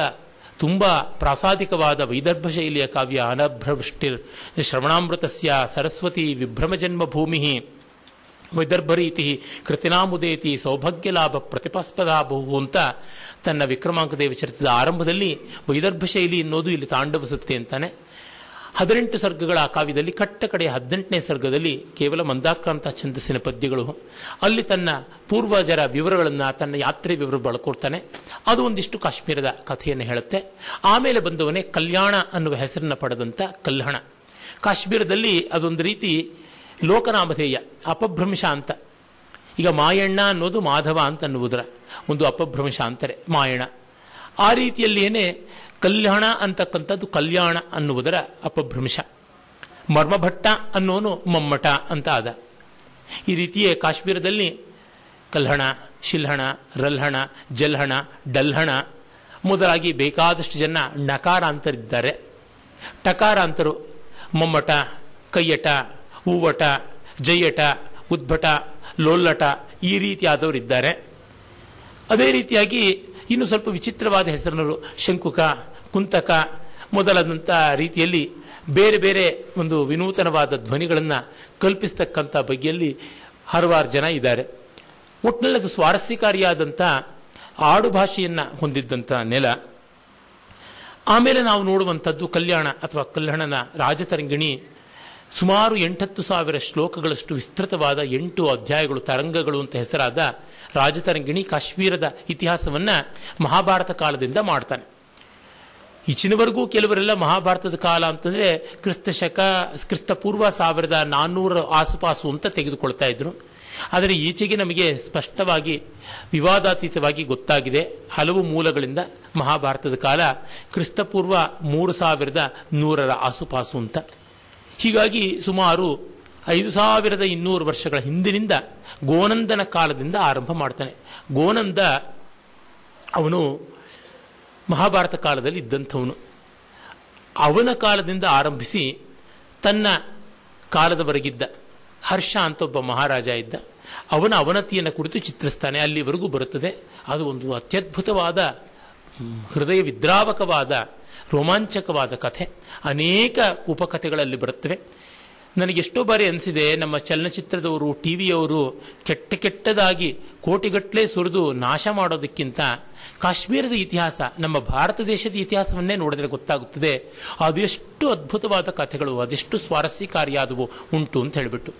ತುಂಬ ಪ್ರಾಸಾದಿಕವಾದ ವೈದರ್ಭ ಶೈಲಿಯ ಕಾವ್ಯ ಅನಭ್ರವೃಷ್ಟಿರ್ ಶ್ರವಣಾಮೃತಸ್ಯ ಸರಸ್ವತಿ ವಿಭ್ರಮ ಜನ್ಮ ಭೂಮಿ ವೈದರ್ಭರೀತಿ ಕೃತಿನಾಮುದೇತಿ ಸೌಭಾಗ್ಯ ಲಾಭ ಪ್ರತಿಪಾಸ್ಪದ ಬಹು ಅಂತ ತನ್ನ ವಿಕ್ರಮಾಂಕದೇವ ಚರಿತ್ರದ ಆರಂಭದಲ್ಲಿ ವೈದರ್ಭ ಶೈಲಿ ಅನ್ನೋದು ಇಲ್ಲಿ ತಾಂಡವಿಸುತ್ತೆ ಅಂತಾನೆ. ಹದಿನೆಂಟು ಸರ್ಗಗಳ ಆ ಕಾವ್ಯದಲ್ಲಿ ಕಟ್ಟ ಕಡೆ ಹದಿನೆಂಟನೇ ಸರ್ಗದಲ್ಲಿ ಕೇವಲ ಮಂದಾಕ್ರಾಂತ ಛಂದಸ್ಸಿನ ಪದ್ಯಗಳು. ಅಲ್ಲಿ ತನ್ನ ಪೂರ್ವಜರ ವಿವರಗಳನ್ನು, ತನ್ನ ಯಾತ್ರೆ ವಿವರ ಬಳಕೊಡ್ತಾನೆ. ಅದು ಒಂದಿಷ್ಟು ಕಾಶ್ಮೀರದ ಕಥೆಯನ್ನು ಹೇಳುತ್ತೆ. ಆಮೇಲೆ ಬಂದವನೇ ಕಲ್ಯಾಣ ಅನ್ನುವ ಹೆಸರನ್ನು ಪಡೆದಂತ ಕಲ್ಹಣ. ಕಾಶ್ಮೀರದಲ್ಲಿ ಅದೊಂದು ರೀತಿ ಲೋಕನಾಮಧೇಯ ಅಪಭ್ರಂಶ ಅಂತ ಈಗ ಮಾಯಣ್ಣ ಅನ್ನೋದು ಮಾಧವ ಅಂತ ಅನ್ನುವುದರ ಒಂದು ಅಪಭ್ರಂಶ ಅಂತಾರೆ ಮಾಯಣ. ಆ ರೀತಿಯಲ್ಲಿಯೇ ಕಲ್ಯಾಣ ಅಂತಕ್ಕಂಥದ್ದು ಕಲ್ಯಾಣ ಅನ್ನುವುದರ ಅಪಭ್ರಂಶ ಮರ್ಮಭಟ್ಟ ಅನ್ನೋನು ಮಮ್ಮಟ ಅಂತ ಆದ. ಈ ರೀತಿಯೇ ಕಾಶ್ಮೀರದಲ್ಲಿ ಕಲ್ಹಣ, ಶಿಲ್ಹಣ, ರಲ್ಹಣ, ಜಲ್ಹಣ, ಡಲ್ಹಣ ಮೊದಲಾಗಿ ಬೇಕಾದಷ್ಟು ಜನ ನಕಾರಾಂತರಿದ್ದಾರೆ. ಟಕಾರಾಂತರು ಮಮ್ಮಟ, ಕೈಯಟ ಹೂವಟ, ಜಯಟ, ಉದ್ಭಟ, ಲೋಲ್ಲಟ ಈ ರೀತಿಯಾದವರಿದ್ದಾರೆ ಅದೇ ರೀತಿಯಾಗಿ ಇನ್ನು ಸ್ವಲ್ಪ ವಿಚಿತ್ರವಾದ ಹೆಸರಿನವರು ಶಂಕುಕ, ಕುಂತಕ ಮೊದಲಾದಂಥ ರೀತಿಯಲ್ಲಿ ಬೇರೆ ಬೇರೆ ಒಂದು ವಿನೂತನವಾದ ಧ್ವನಿಗಳನ್ನು ಕಲ್ಪಿಸ್ತಕ್ಕಂಥ ಬಗೆಯಲ್ಲಿ ಹಲವಾರು ಜನ ಇದ್ದಾರೆ. ಒಟ್ಟಿನಲ್ಲಿ ಅದು ಸ್ವಾರಸ್ಯಕಾರಿಯಾದಂಥ ಆಡು ಭಾಷೆಯನ್ನು ಹೊಂದಿದ್ದಂಥ ನೆಲ. ಆಮೇಲೆ ನಾವು ನೋಡುವಂಥದ್ದು ಕಲ್ಯಾಣ ಅಥವಾ ಕಲ್ಯಾಣನ ರಾಜತರಂಗಿಣಿ ಸುಮಾರು ಎಂಟತ್ತು ಸಾವಿರ ಶ್ಲೋಕಗಳಷ್ಟು ವಿಸ್ತೃತವಾದ ಎಂಟು ಅಧ್ಯಾಯಗಳು, ತರಂಗಗಳು ಅಂತ ಹೆಸರಾದ ರಾಜತರಂಗಿಣಿ ಕಾಶ್ಮೀರದ ಇತಿಹಾಸವನ್ನ ಮಹಾಭಾರತ ಕಾಲದಿಂದ ಮಾಡ್ತಾನೆ. ಈಚಿನವರೆಗೂ ಕೆಲವರೆಲ್ಲ ಮಹಾಭಾರತದ ಕಾಲ ಅಂತಂದ್ರೆ ಕ್ರಿಸ್ತ ಶಕ, ಕ್ರಿಸ್ತ ಪೂರ್ವ ಸಾವಿರದ ನಾನ್ನೂರ ಆಸುಪಾಸು ಅಂತ ತೆಗೆದುಕೊಳ್ತಾ ಇದ್ರು. ಆದರೆ ಈಚೆಗೆ ನಮಗೆ ಸ್ಪಷ್ಟವಾಗಿ, ವಿವಾದಾತೀತವಾಗಿ ಗೊತ್ತಾಗಿದೆ. ಹಲವು ಮೂಲಗಳಿಂದ ಮಹಾಭಾರತದ ಕಾಲ ಕ್ರಿಸ್ತಪೂರ್ವ ಮೂರು ಸಾವಿರದ ನೂರರ ಆಸುಪಾಸು ಅಂತ. ಹೀಗಾಗಿ ಸುಮಾರು ಐದು ಸಾವಿರದ ಇನ್ನೂರು ವರ್ಷಗಳ ಹಿಂದಿನಿಂದ ಗೋನಂದನ ಕಾಲದಿಂದ ಆರಂಭ ಮಾಡ್ತಾನೆ. ಗೋನಂದ ಅವನು ಮಹಾಭಾರತ ಕಾಲದಲ್ಲಿ ಇದ್ದಂಥವನು. ಅವನ ಕಾಲದಿಂದ ಆರಂಭಿಸಿ ತನ್ನ ಕಾಲದವರೆಗಿದ್ದ ಹರ್ಷ ಅಂತ ಒಬ್ಬ ಮಹಾರಾಜ ಇದ್ದ. ಅವನ ಅವನತಿಯನ್ನು ಕುರಿತು ಚಿತ್ರಿಸ್ತಾನೆ. ಅಲ್ಲಿವರೆಗೂ ಬರುತ್ತದೆ. ಅದು ಒಂದು ಅತ್ಯದ್ಭುತವಾದ ಹೃದಯ ವಿದ್ರಾವಕವಾದ, ರೋಮಾಂಚಕವಾದ ಕಥೆ. ಅನೇಕ ಉಪಕಥೆಗಳಲ್ಲಿ ಬರುತ್ತವೆ. ನನಗೆ ಎಷ್ಟೋ ಬಾರಿ ಅನಿಸಿದೆ, ನಮ್ಮ ಚಲನಚಿತ್ರದವರು, ಟಿವಿಯವರು ಕೆಟ್ಟ ಕೆಟ್ಟದಾಗಿ ಕೋಟಿಗಟ್ಟಲೆ ಸುರಿದು ನಾಶ ಮಾಡೋದಕ್ಕಿಂತ ಕಾಶ್ಮೀರದ ಇತಿಹಾಸ, ನಮ್ಮ ಭಾರತ ದೇಶದ ಇತಿಹಾಸವನ್ನೇ ನೋಡಿದ್ರೆ ಗೊತ್ತಾಗುತ್ತದೆ. ಅದೆಷ್ಟು ಅದ್ಭುತವಾದ ಕಥೆಗಳು, ಅದೆಷ್ಟು ಸ್ವಾರಸ್ಯಕಾರಿಯಾದವು ಉಂಟು ಅಂತ ಹೇಳಿಬಿಟ್ಟು.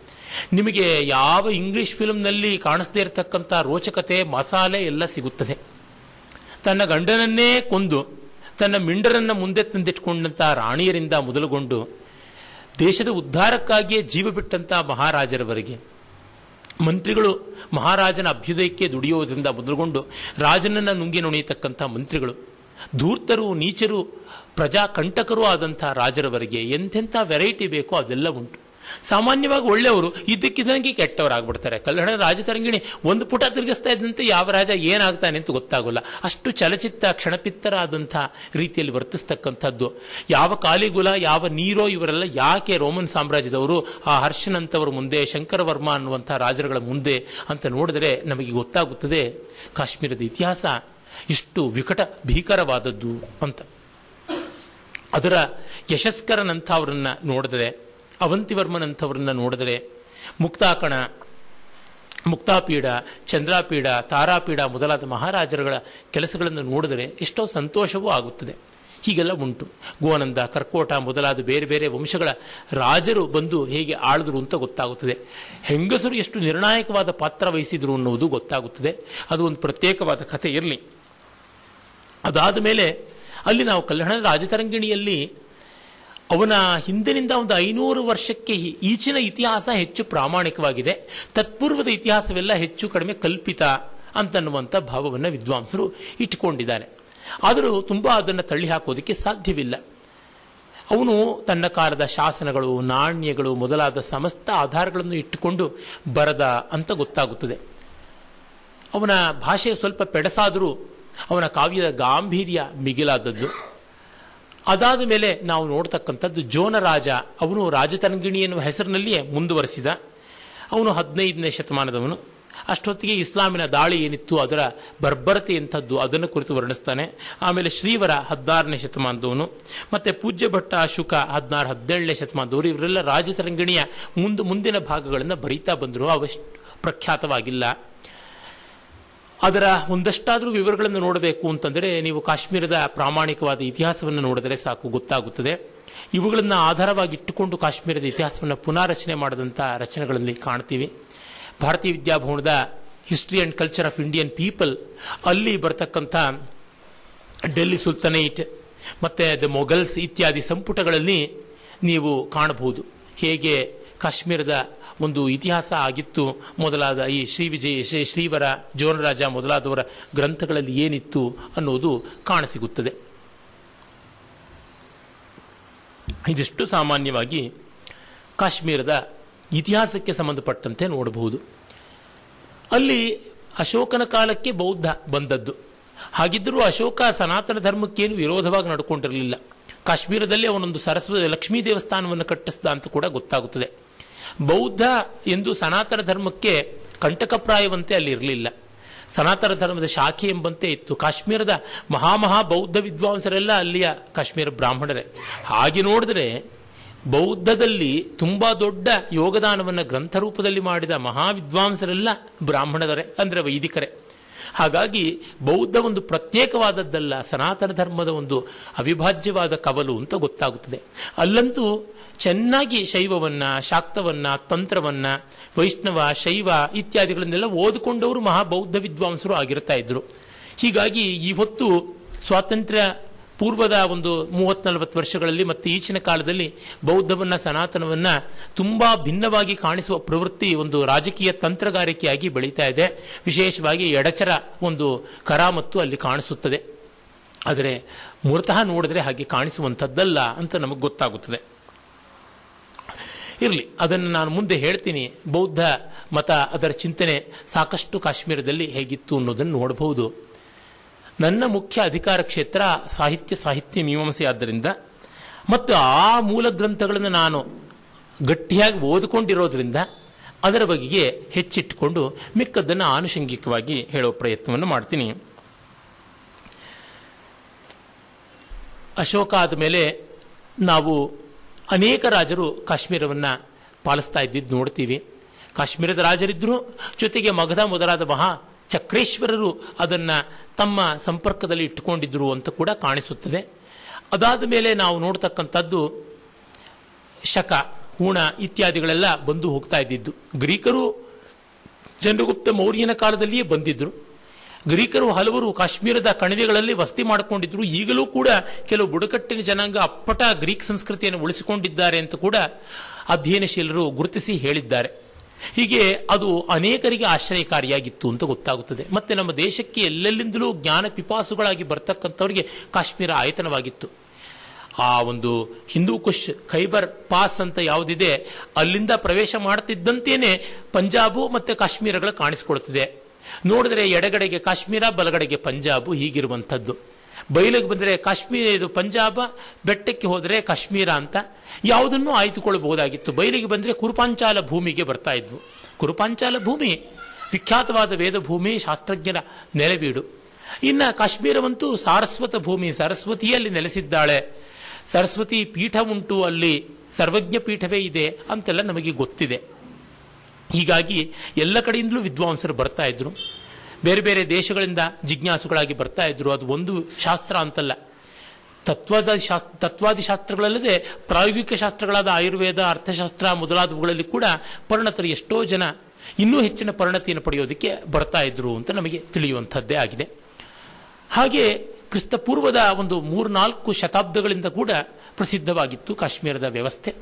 ನಿಮಗೆ ಯಾವ ಇಂಗ್ಲಿಷ್ ಫಿಲ್ಮ್ನಲ್ಲಿ ಕಾಣಿಸದೇ ಇರತಕ್ಕಂಥ ರೋಚಕತೆ, ಮಸಾಲೆ ಎಲ್ಲ ಸಿಗುತ್ತದೆ. ತನ್ನ ಗಂಡನನ್ನೇ ಕೊಂದು ತನ್ನ ಮಿಂಡರನ್ನ ಮುಂದೆ ತಂದಿಟ್ಕೊಂಡಂಥ ರಾಣಿಯರಿಂದ ಮೊದಲುಗೊಂಡು ದೇಶದ ಉದ್ಧಾರಕ್ಕಾಗಿಯೇ ಜೀವ ಬಿಟ್ಟಂತ ಮಹಾರಾಜರವರೆಗೆ ಮಂತ್ರಿಗಳು ಮಹಾರಾಜನ ಅಭ್ಯುದಯಕ್ಕೆ ದುಡಿಯೋದ್ರಿಂದ ಮೊದಲುಗೊಂಡು ರಾಜನನ್ನ ನುಂಗಿ ನುಣಿಯತಕ್ಕಂಥ ಮಂತ್ರಿಗಳು, ಧೂರ್ತರು, ನೀಚರು, ಪ್ರಜಾಕಂಟಕರೂ ಆದಂಥ ರಾಜರವರೆಗೆ ಎಂಥೆಂಥ ವೆರೈಟಿ ಬೇಕೋ ಅದೆಲ್ಲ ಉಂಟು. ಸಾಮಾನ್ಯವಾಗಿ ಒಳ್ಳೆಯವರು ಇದ್ದಕ್ಕಿದ್ದಂಗೆ ಕೆಟ್ಟವರಾಗ್ಬಿಡ್ತಾರೆ. ಕಲ್ಯಾಣ ರಾಜತರಂಗಿಣಿ ಒಂದು ಪುಟ ತಿರುಗಿಸ್ತಾ ಇದ್ದಂತೆ ಯಾವ ರಾಜ ಏನಾಗ್ತಾನೆ ಅಂತ ಗೊತ್ತಾಗೋಲ್ಲ. ಅಷ್ಟು ಚಲಚಿತ್ತ ಕ್ಷಣಪಿತ್ತರಾದಂಥ ರೀತಿಯಲ್ಲಿ ವರ್ತಿಸ್ತಕ್ಕಂಥದ್ದು. ಯಾವ ಕಾಲಿಗುಲ, ಯಾವ ನೀರೋ ಇವರೆಲ್ಲ ಯಾಕೆ ರೋಮನ್ ಸಾಮ್ರಾಜ್ಯದವರು, ಆ ಹರ್ಷನಂತವರ ಮುಂದೆ ಶಂಕರವರ್ಮ ಅನ್ನುವಂಥ ರಾಜರುಗಳ ಮುಂದೆ ಅಂತ ನೋಡಿದರೆ ನಮಗೆ ಗೊತ್ತಾಗುತ್ತದೆ, ಕಾಶ್ಮೀರದ ಇತಿಹಾಸ ಇಷ್ಟು ವಿಕಟ ಭೀಕರವಾದದ್ದು ಅಂತ. ಅದರ ಯಶಸ್ಕರನಂಥವ್ರನ್ನ ನೋಡಿದರೆ ಅವಂತಿವರ್ಮನಂಥವ್ರನ್ನ ನೋಡಿದರೆ ಮುಕ್ತಾಕಣ ಮುಕ್ತಾಪೀಡ ಚಂದ್ರಾಪೀಡ ತಾರಾಪೀಡ ಮೊದಲಾದ ಮಹಾರಾಜರುಗಳ ಕೆಲಸಗಳನ್ನು ನೋಡಿದರೆ ಎಷ್ಟೋ ಸಂತೋಷವೂ ಆಗುತ್ತದೆ. ಹೀಗೆಲ್ಲ ಉಂಟು. ಗೋನಂದ, ಕರ್ಕೋಟ ಮೊದಲಾದ ಬೇರೆ ಬೇರೆ ವಂಶಗಳ ರಾಜರು ಬಂದು ಹೇಗೆ ಆಳಿದ್ರು ಅಂತ ಗೊತ್ತಾಗುತ್ತದೆ. ಹೆಂಗಸರು ಎಷ್ಟು ನಿರ್ಣಾಯಕವಾದ ಪಾತ್ರ ವಹಿಸಿದ್ರು ಅನ್ನುವುದು ಗೊತ್ತಾಗುತ್ತದೆ. ಅದು ಒಂದು ಪ್ರತ್ಯೇಕವಾದ ಕಥೆ ಇರಲಿ. ಅದಾದ ಮೇಲೆ ಅಲ್ಲಿ ನಾವು ಕಲ್ಯಾಣ ರಾಜತರಂಗಿಣಿಯಲ್ಲಿ ಅವನ ಹಿಂದಿನಿಂದ ಒಂದು ಐನೂರು ವರ್ಷಕ್ಕೆ ಈಚಿನ ಇತಿಹಾಸ ಹೆಚ್ಚು ಪ್ರಾಮಾಣಿಕವಾಗಿದೆ. ತತ್ಪೂರ್ವದ ಇತಿಹಾಸವೆಲ್ಲ ಹೆಚ್ಚು ಕಡಿಮೆ ಕಲ್ಪಿತ ಅಂತನ್ನುವಂಥ ಭಾವವನ್ನು ವಿದ್ವಾಂಸರು ಇಟ್ಟುಕೊಂಡಿದ್ದಾರೆ. ಆದರೂ ತುಂಬ ಅದನ್ನು ತಳ್ಳಿ ಹಾಕೋದಕ್ಕೆ ಸಾಧ್ಯವಿಲ್ಲ. ಅವನು ತನ್ನ ಕಾಲದ ಶಾಸನಗಳು, ನಾಣ್ಯಗಳು ಮೊದಲಾದ ಸಮಸ್ತ ಆಧಾರಗಳನ್ನು ಇಟ್ಟುಕೊಂಡು ಬರದ ಅಂತ ಗೊತ್ತಾಗುತ್ತದೆ. ಅವನ ಭಾಷೆ ಸ್ವಲ್ಪ ಪೆಡಸಾದರೂ ಅವನ ಕಾವ್ಯದ ಗಾಂಭೀರ್ಯ ಮಿಗಿಲಾದದ್ದು. ಅದಾದ ಮೇಲೆ ನಾವು ನೋಡ್ತಕ್ಕಂಥದ್ದು ಜೋನರಾಜ ಅವನು ರಾಜತರಂಗಿಣಿ ಎನ್ನುವ ಹೆಸರಿನಲ್ಲಿಯೇ ಮುಂದುವರೆಸಿದ. ಅವನು ಹದಿನೈದನೇ ಶತಮಾನದವನು. ಅಷ್ಟೊತ್ತಿಗೆ ಇಸ್ಲಾಮಿನ ದಾಳಿ ಏನಿತ್ತು, ಅದರ ಬರ್ಬರತೆ ಎಂಥದ್ದು, ಅದನ್ನು ಕುರಿತು ವರ್ಣಿಸ್ತಾನೆ. ಆಮೇಲೆ ಶ್ರೀವರ ಹದಿನಾರನೇ ಶತಮಾನದವನು. ಮತ್ತೆ ಪೂಜ್ಯ ಭಟ್ಟ ಅಶುಕ ಹದಿನಾರು, ಹದಿನೇಳನೇ ಶತಮಾನದವರು, ಇವರೆಲ್ಲ ರಾಜತರಂಗಿಣಿಯ ಮುಂದೆ, ಮುಂದಿನ ಭಾಗಗಳನ್ನು ಬರೀತಾ ಬಂದರು. ಅವಷ್ಟು ಪ್ರಖ್ಯಾತವಾಗಿಲ್ಲ. ಅದರ ಒಂದಷ್ಟಾದರೂ ವಿವರಗಳನ್ನು ನೋಡಬೇಕು ಅಂತಂದರೆ ನೀವು ಕಾಶ್ಮೀರದ ಪ್ರಾಮಾಣಿಕವಾದ ಇತಿಹಾಸವನ್ನು ನೋಡಿದರೆ ಸಾಕು, ಗೊತ್ತಾಗುತ್ತದೆ. ಇವುಗಳನ್ನು ಆಧಾರವಾಗಿ ಇಟ್ಟುಕೊಂಡು ಕಾಶ್ಮೀರದ ಇತಿಹಾಸವನ್ನು ಪುನಾರಚನೆ ಮಾಡಿದಂಥ ರಚನೆಗಳಲ್ಲಿ ಕಾಣ್ತೀವಿ. ಭಾರತೀಯ ವಿದ್ಯಾಭವನದ history and culture of Indian people ಅಲ್ಲಿ ಬರತಕ್ಕಂಥ ಡೆಲ್ಲಿ ಸುಲ್ತನೈಟ್ ಮತ್ತು ದ ಮೊಘಲ್ಸ್ ಇತ್ಯಾದಿ ಸಂಪುಟಗಳಲ್ಲಿ ನೀವು ಕಾಣಬಹುದು. ಹೇಗೆ ಕಾಶ್ಮೀರದ ಒಂದು ಇತಿಹಾಸ ಆಗಿತ್ತು ಮೊದಲಾದ ಈ ಶ್ರೀ ವಿಜಯ, ಶ್ರೀ ಶ್ರೀವರ, ಜೋನರಾಜ ಮೊದಲಾದವರ ಗ್ರಂಥಗಳಲ್ಲಿ ಏನಿತ್ತು ಅನ್ನೋದು ಕಾಣಸಿಗುತ್ತದೆ. ಇದಿಷ್ಟು ಸಾಮಾನ್ಯವಾಗಿ ಕಾಶ್ಮೀರದ ಇತಿಹಾಸಕ್ಕೆ ಸಂಬಂಧಪಟ್ಟಂತೆ ನೋಡಬಹುದು. ಅಲ್ಲಿ ಅಶೋಕನ ಕಾಲಕ್ಕೆ ಬೌದ್ಧ ಬಂದದ್ದು. ಹಾಗಿದ್ದರೂ ಅಶೋಕ ಸನಾತನ ಧರ್ಮಕ್ಕೇನು ವಿರೋಧವಾಗಿ ನಡ್ಕೊಂಡಿರಲಿಲ್ಲ. ಕಾಶ್ಮೀರದಲ್ಲಿ ಅವನೊಂದು ಸರಸ್ವತಿ ಲಕ್ಷ್ಮೀ ದೇವಸ್ಥಾನವನ್ನು ಕಟ್ಟಿಸಿದ ಅಂತ ಕೂಡ ಗೊತ್ತಾಗುತ್ತದೆ. ಬೌದ್ಧ ಎಂದು ಸನಾತನ ಧರ್ಮಕ್ಕೆ ಕಂಟಕಪ್ರಾಯವಂತೆ ಅಲ್ಲಿ ಇರಲಿಲ್ಲ. ಸನಾತನ ಧರ್ಮದ ಶಾಖೆ ಎಂಬಂತೆ ಇತ್ತು. ಕಾಶ್ಮೀರದ ಮಹಾಮಹಾ ಬೌದ್ಧ ವಿದ್ವಾಂಸರೆಲ್ಲ ಅಲ್ಲಿಯ ಕಾಶ್ಮೀರ ಬ್ರಾಹ್ಮಣರೇ. ಹಾಗೆ ನೋಡಿದ್ರೆ ಬೌದ್ಧದಲ್ಲಿ ತುಂಬಾ ದೊಡ್ಡ ಯೋಗದಾನವನ್ನು ಗ್ರಂಥ ರೂಪದಲ್ಲಿ ಮಾಡಿದ ಮಹಾವಿದ್ವಾಂಸರೆಲ್ಲ ಬ್ರಾಹ್ಮಣರೇ, ಅಂದ್ರೆ ವೈದಿಕರೇ. ಹಾಗಾಗಿ ಬೌದ್ಧ ಒಂದು ಪ್ರತ್ಯೇಕವಾದದ್ದಲ್ಲ, ಸನಾತನ ಧರ್ಮದ ಒಂದು ಅವಿಭಾಜ್ಯವಾದ ಕವಲು ಅಂತ ಗೊತ್ತಾಗುತ್ತದೆ. ಅಲ್ಲಂತೂ ಚೆನ್ನಾಗಿ ಶೈವವನ್ನ, ಶಾಕ್ತವನ್ನ, ತಂತ್ರವನ್ನ, ವೈಷ್ಣವ, ಶೈವ ಇತ್ಯಾದಿಗಳನ್ನೆಲ್ಲ ಓದಿಕೊಂಡವರು ಮಹಾಬೌದ್ಧ ವಿದ್ವಾಂಸರು ಆಗಿರ್ತಾ ಇದ್ರು. ಹೀಗಾಗಿ ಈ ಹೊತ್ತು ಸ್ವಾತಂತ್ರ್ಯ ಪೂರ್ವದ ಒಂದು ಮೂವತ್ ನಲವತ್ತು ವರ್ಷಗಳಲ್ಲಿ ಮತ್ತೆ ಈಚಿನ ಕಾಲದಲ್ಲಿ ಬೌದ್ಧವನ್ನ, ಸನಾತನವನ್ನ ತುಂಬಾ ಭಿನ್ನವಾಗಿ ಕಾಣಿಸುವ ಪ್ರವೃತ್ತಿ ಒಂದು ರಾಜಕೀಯ ತಂತ್ರಗಾರಿಕೆಯಾಗಿ ಬೆಳೀತಾ ಇದೆ. ವಿಶೇಷವಾಗಿ ಎಡಚರ ಒಂದು ಕರಾಮತ್ತು ಅಲ್ಲಿ ಕಾಣಿಸುತ್ತದೆ. ಆದರೆ ಮೂಲತಃ ನೋಡಿದ್ರೆ ಹಾಗೆ ಕಾಣಿಸುವಂಥದ್ದಲ್ಲ ಅಂತ ನಮಗೆ ಗೊತ್ತಾಗುತ್ತದೆ. ಇರಲಿ. ಅದನ್ನು ನಾನು ಮುಂದೆ ಹೇಳ್ತೀನಿ. ಬೌದ್ಧ ಮತ ಅದರ ಚಿಂತನೆ ಸಾಕಷ್ಟು ಕಾಶ್ಮೀರದಲ್ಲಿ ಹೇಗಿತ್ತು ಅನ್ನೋದನ್ನು ನೋಡಬಹುದು. ನನ್ನ ಮುಖ್ಯ ಅಧಿಕಾರ ಕ್ಷೇತ್ರ ಸಾಹಿತ್ಯ ಸಾಹಿತ್ಯ ಮೀಮಾಂಸೆ ಆದ್ದರಿಂದ ಮತ್ತು ಆ ಮೂಲ ಗ್ರಂಥಗಳನ್ನು ನಾನು ಗಟ್ಟಿಯಾಗಿ ಓದಿಕೊಂಡಿರೋದ್ರಿಂದ ಅದರ ಬಗೆಗೆ ಹೆಚ್ಚಿಟ್ಟುಕೊಂಡು ಮಿಕ್ಕದ್ದನ್ನು ಆನುಷಂಗಿಕವಾಗಿ ಹೇಳೋ ಪ್ರಯತ್ನವನ್ನು ಮಾಡ್ತೀನಿ. ಅಶೋಕ ಆದ ಮೇಲೆ ನಾವು ಅನೇಕ ರಾಜರು ಕಾಶ್ಮೀರವನ್ನು ಪಾಲಿಸ್ತಾ ಇದ್ದಿದ್ದು ನೋಡ್ತೀವಿ. ಕಾಶ್ಮೀರದ ರಾಜರಿದ್ದರು ಜೊತೆಗೆ ಮಗಧ ಮೊದಲಾದ ಮಹಾ ಚಕ್ರೇಶ್ವರರು ಅದನ್ನು ತಮ್ಮ ಸಂಪರ್ಕದಲ್ಲಿ ಇಟ್ಟುಕೊಂಡಿದ್ದರು ಅಂತ ಕೂಡ ಕಾಣಿಸುತ್ತದೆ. ಅದಾದ ಮೇಲೆ ನಾವು ನೋಡ್ತಕ್ಕಂಥದ್ದು ಶಕ, ಹೂಣ ಇತ್ಯಾದಿಗಳೆಲ್ಲ ಬಂದು ಹೋಗ್ತಾ ಇದ್ದಿದ್ದು. ಗ್ರೀಕರು, ಚಂದ್ರಗುಪ್ತ ಮೌರ್ಯನ ಕಾಲದಲ್ಲಿಯೇ ಬಂದಿದ್ರು. ಗ್ರೀಕರು ಹಲವರು ಕಾಶ್ಮೀರದ ಕಣಿವೆಗಳಲ್ಲಿ ವಸತಿ ಮಾಡಿಕೊಂಡಿದ್ರು. ಈಗಲೂ ಕೂಡ ಕೆಲವು ಬುಡಕಟ್ಟಿನ ಜನಾಂಗ ಅಪ್ಪಟ ಗ್ರೀಕ್ ಸಂಸ್ಕೃತಿಯನ್ನು ಉಳಿಸಿಕೊಂಡಿದ್ದಾರೆ ಅಂತ ಕೂಡ ಅಧ್ಯಯನಶೀಲರು ಗುರುತಿಸಿ ಹೇಳಿದ್ದಾರೆ. ಹೀಗೆ ಅದು ಅನೇಕರಿಗೆ ಆಶ್ರಯಕಾರಿಯಾಗಿತ್ತು ಅಂತ ಗೊತ್ತಾಗುತ್ತದೆ. ಮತ್ತೆ ನಮ್ಮ ದೇಶಕ್ಕೆ ಎಲ್ಲೆಲ್ಲಿಂದಲೂ ಜ್ಞಾನ ಪಿಪಾಸುಗಳಾಗಿ ಬರ್ತಕ್ಕಂಥವರಿಗೆ ಕಾಶ್ಮೀರ ಆಯತನವಾಗಿತ್ತು. ಆ ಒಂದು ಹಿಂದೂ ಕುಶ್ ಖೈಬರ್ ಪಾಸ್ ಅಂತ ಯಾವುದಿದೆ, ಅಲ್ಲಿಂದ ಪ್ರವೇಶ ಮಾಡುತ್ತಿದ್ದಂತೆಯೇ ಪಂಜಾಬು ಮತ್ತೆ ಕಾಶ್ಮೀರಗಳು ಕಾಣಿಸಿಕೊಳ್ತಿದೆ ನೋಡಿದ್ರೆ ಎಡಗಡೆಗೆ ಕಾಶ್ಮೀರ, ಬಲಗಡೆಗೆ ಪಂಜಾಬು ಹೀಗಿರುವಂಥದ್ದು. ಬಯಲಿಗೆ ಬಂದರೆ ಕಾಶ್ಮೀರ ಇದು ಪಂಜಾಬ, ಬೆಟ್ಟಕ್ಕೆ ಹೋದರೆ ಕಾಶ್ಮೀರ ಅಂತ ಯಾವುದನ್ನು ಆಯ್ದುಕೊಳ್ಳಬಹುದಾಗಿತ್ತು ಬಯಲಿಗೆ ಬಂದರೆ ಕುರುಪಾಂಚಾಲ ಭೂಮಿಗೆ ಬರ್ತಾ ಇದ್ವು. ಕುರುಪಾಂಚಾಲ ಭೂಮಿ, ವಿಖ್ಯಾತವಾದ ವೇದ ಭೂಮಿ ಶಾಸ್ತ್ರಜ್ಞರ ನೆಲೆಬೀಡು. ಇನ್ನು ಕಾಶ್ಮೀರವಂತೂ ಸಾರಸ್ವತ ಭೂಮಿ, ಸರಸ್ವತಿಯಲ್ಲಿ ನೆಲೆಸಿದ್ದಾಳೆ. ಸರಸ್ವತಿ ಪೀಠ ಉಂಟು ಅಲ್ಲಿ, ಸರ್ವಜ್ಞ ಪೀಠವೇ ಇದೆ ಅಂತೆಲ್ಲ ನಮಗೆ ಗೊತ್ತಿದೆ. ಹೀಗಾಗಿ ಎಲ್ಲ ಕಡೆಯಿಂದಲೂ ವಿದ್ವಾಂಸರು ಬರ್ತಾ ಇದ್ರು. ಬೇರೆ ಬೇರೆ ದೇಶಗಳಿಂದ ಜಿಜ್ಞಾಸುಗಳಾಗಿ ಬರ್ತಾ ಇದ್ರು. ಅದು ಒಂದು ಶಾಸ್ತ್ರ ಅಂತಲ್ಲ. ತತ್ವದ ಶಾಸ್ತ್ರ ತತ್ವಾದಿ ಶಾಸ್ತ್ರಗಳಲ್ಲದೆ ಪ್ರಾಯೋಗಿಕ ಶಾಸ್ತ್ರಗಳಾದ ಆಯುರ್ವೇದ, ಅರ್ಥಶಾಸ್ತ್ರ ಮೊದಲಾದವುಗಳಲ್ಲಿ ಕೂಡ ಪರಿಣತರು ಎಷ್ಟೋ ಜನ ಇನ್ನೂ ಹೆಚ್ಚಿನ ಪರಿಣತಿಯನ್ನು ಪಡೆಯೋದಕ್ಕೆ ಬರ್ತಾ ಇದ್ರು ಅಂತ ನಮಗೆ ತಿಳಿಯುವಂಥದ್ದೇ ಆಗಿದೆ. ಹಾಗೆ ಕ್ರಿಸ್ತಪೂರ್ವದ ಒಂದು ಮೂರ್ನಾಲ್ಕು ಶತಾಬ್ದಗಳಿಂದ ಕೂಡ ಪ್ರಸಿದ್ಧವಾಗಿತ್ತು ಕಾಶ್ಮೀರದ ವ್ಯವಸ್ಥೆ.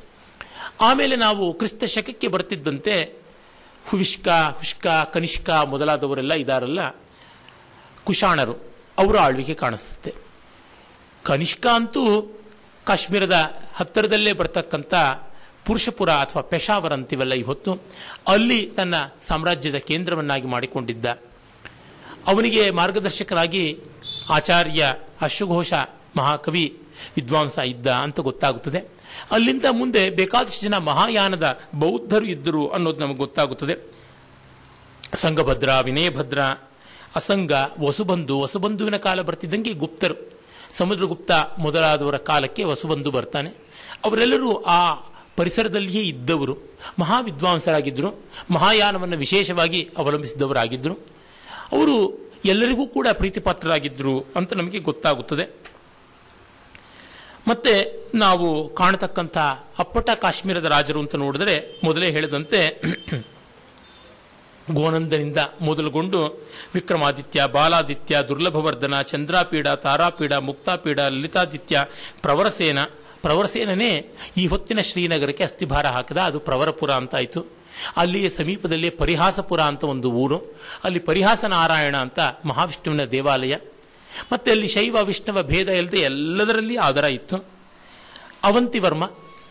ಆಮೇಲೆ ನಾವು ಕ್ರಿಸ್ತ ಶಕಕ್ಕೆ ಬರ್ತಿದ್ದಂತೆ ಹುವಿಷ್ಕ, ಹುಷ್ಕ, ಕನಿಷ್ಕ ಮೊದಲಾದವರೆಲ್ಲ ಇದಾರಲ್ಲ, ಕುಶಾಣರು, ಅವರ ಆಳ್ವಿಕೆ ಕಾಣಿಸುತ್ತೆ ಕನಿಷ್ಕ ಅಂತೂ ಕಾಶ್ಮೀರದ ಹತ್ತಿರದಲ್ಲೇ ಬರ್ತಕ್ಕಂಥ ಪುರುಷಪುರ ಅಥವಾ ಪೆಶಾವರ್ ಅಂತೀವಲ್ಲ ಇವತ್ತು, ಅಲ್ಲಿ ತನ್ನ ಸಾಮ್ರಾಜ್ಯದ ಕೇಂದ್ರವನ್ನಾಗಿ ಮಾಡಿಕೊಂಡಿದ್ದ. ಅವನಿಗೆ ಮಾರ್ಗದರ್ಶಕರಾಗಿ ಆಚಾರ್ಯ ಅಶ್ವಘೋಷ ಮಹಾಕವಿ ವಿದ್ವಾಂಸ ಇದ್ದ ಅಂತ ಗೊತ್ತಾಗುತ್ತದೆ. ಅಲ್ಲಿಂದ ಮುಂದೆ ಬೇಕಾದಷ್ಟು ಜನ ಮಹಾಯಾನದ ಬೌದ್ಧರು ಇದ್ದರು ಅನ್ನೋದು ನಮಗೆ ಗೊತ್ತಾಗುತ್ತದೆ. ಸಂಘಭದ್ರ ವಿನಯಭದ್ರ ಅಸಂಗ ವಸುಬಂಧು, ವಸುಬಂಧುವಿನ ಕಾಲ ಬರ್ತಿದ್ದಂಗೆ ಗುಪ್ತರು. ಸಮುದ್ರಗುಪ್ತ ಮೊದಲಾದವರ ಕಾಲಕ್ಕೆ ವಸುಬಂಧು ಬರ್ತಾನೆ. ಅವರೆಲ್ಲರೂ ಆ ಪರಿಸರದಲ್ಲಿಯೇ ಇದ್ದವರು. ಮಹಾವಿದ್ವಾಂಸರಾಗಿದ್ದರು. ಮಹಾಯಾನವನ್ನು ವಿಶೇಷವಾಗಿ ಅವಲಂಬಿಸಿದವರಾಗಿದ್ದರು. ಅವರು ಎಲ್ಲರಿಗೂ ಕೂಡ ಪ್ರೀತಿಪಾತ್ರರಾಗಿದ್ದರು ಅಂತ ನಮಗೆ ಗೊತ್ತಾಗುತ್ತದೆ. ಮತ್ತೆ ನಾವು ಕಾಣತಕ್ಕಂಥ ಅಪ್ಪಟ ಕಾಶ್ಮೀರದ ರಾಜರು ಅಂತ ನೋಡಿದರೆ ಮೊದಲೇ ಹೇಳಿದಂತೆ ಗೋನಂದನಿಂದ ಮೊದಲುಗೊಂಡು ವಿಕ್ರಮಾದಿತ್ಯ, ಬಾಲಾದಿತ್ಯ, ದುರ್ಲಭವರ್ಧನ, ಚಂದ್ರಾಪೀಡ, ತಾರಾಪೀಡ, ಮುಕ್ತಾಪೀಡ, ಲಲಿತಾದಿತ್ಯ, ಪ್ರವರಸೇನ. ಪ್ರವರಸೇನನೇ ಈ ಹೊತ್ತಿನ ಶ್ರೀನಗರಕ್ಕೆ ಅಸ್ಥಿಭಾರ ಹಾಕಿದ. ಅದು ಪ್ರವರಪುರ ಅಂತ ಆಯಿತು ಅಲ್ಲಿ ಸಮೀಪದಲ್ಲಿ ಪರಿಹಾಸಪುರ ಅಂತ ಒಂದು ಊರು. ಅಲ್ಲಿ ಪರಿಹಾಸ ನಾರಾಯಣ ಅಂತ ಮಹಾವಿಷ್ಣುವಿನ ದೇವಾಲಯ. ಮತ್ತೆ ಅಲ್ಲಿ ಶೈವ, ವಿಷ್ಣುವ ಭೇದ ಇಲ್ಲದೆ ಎಲ್ಲದರಲ್ಲಿ ಆಧಾರ ಇತ್ತು. ಅವಂತಿವರ್ಮ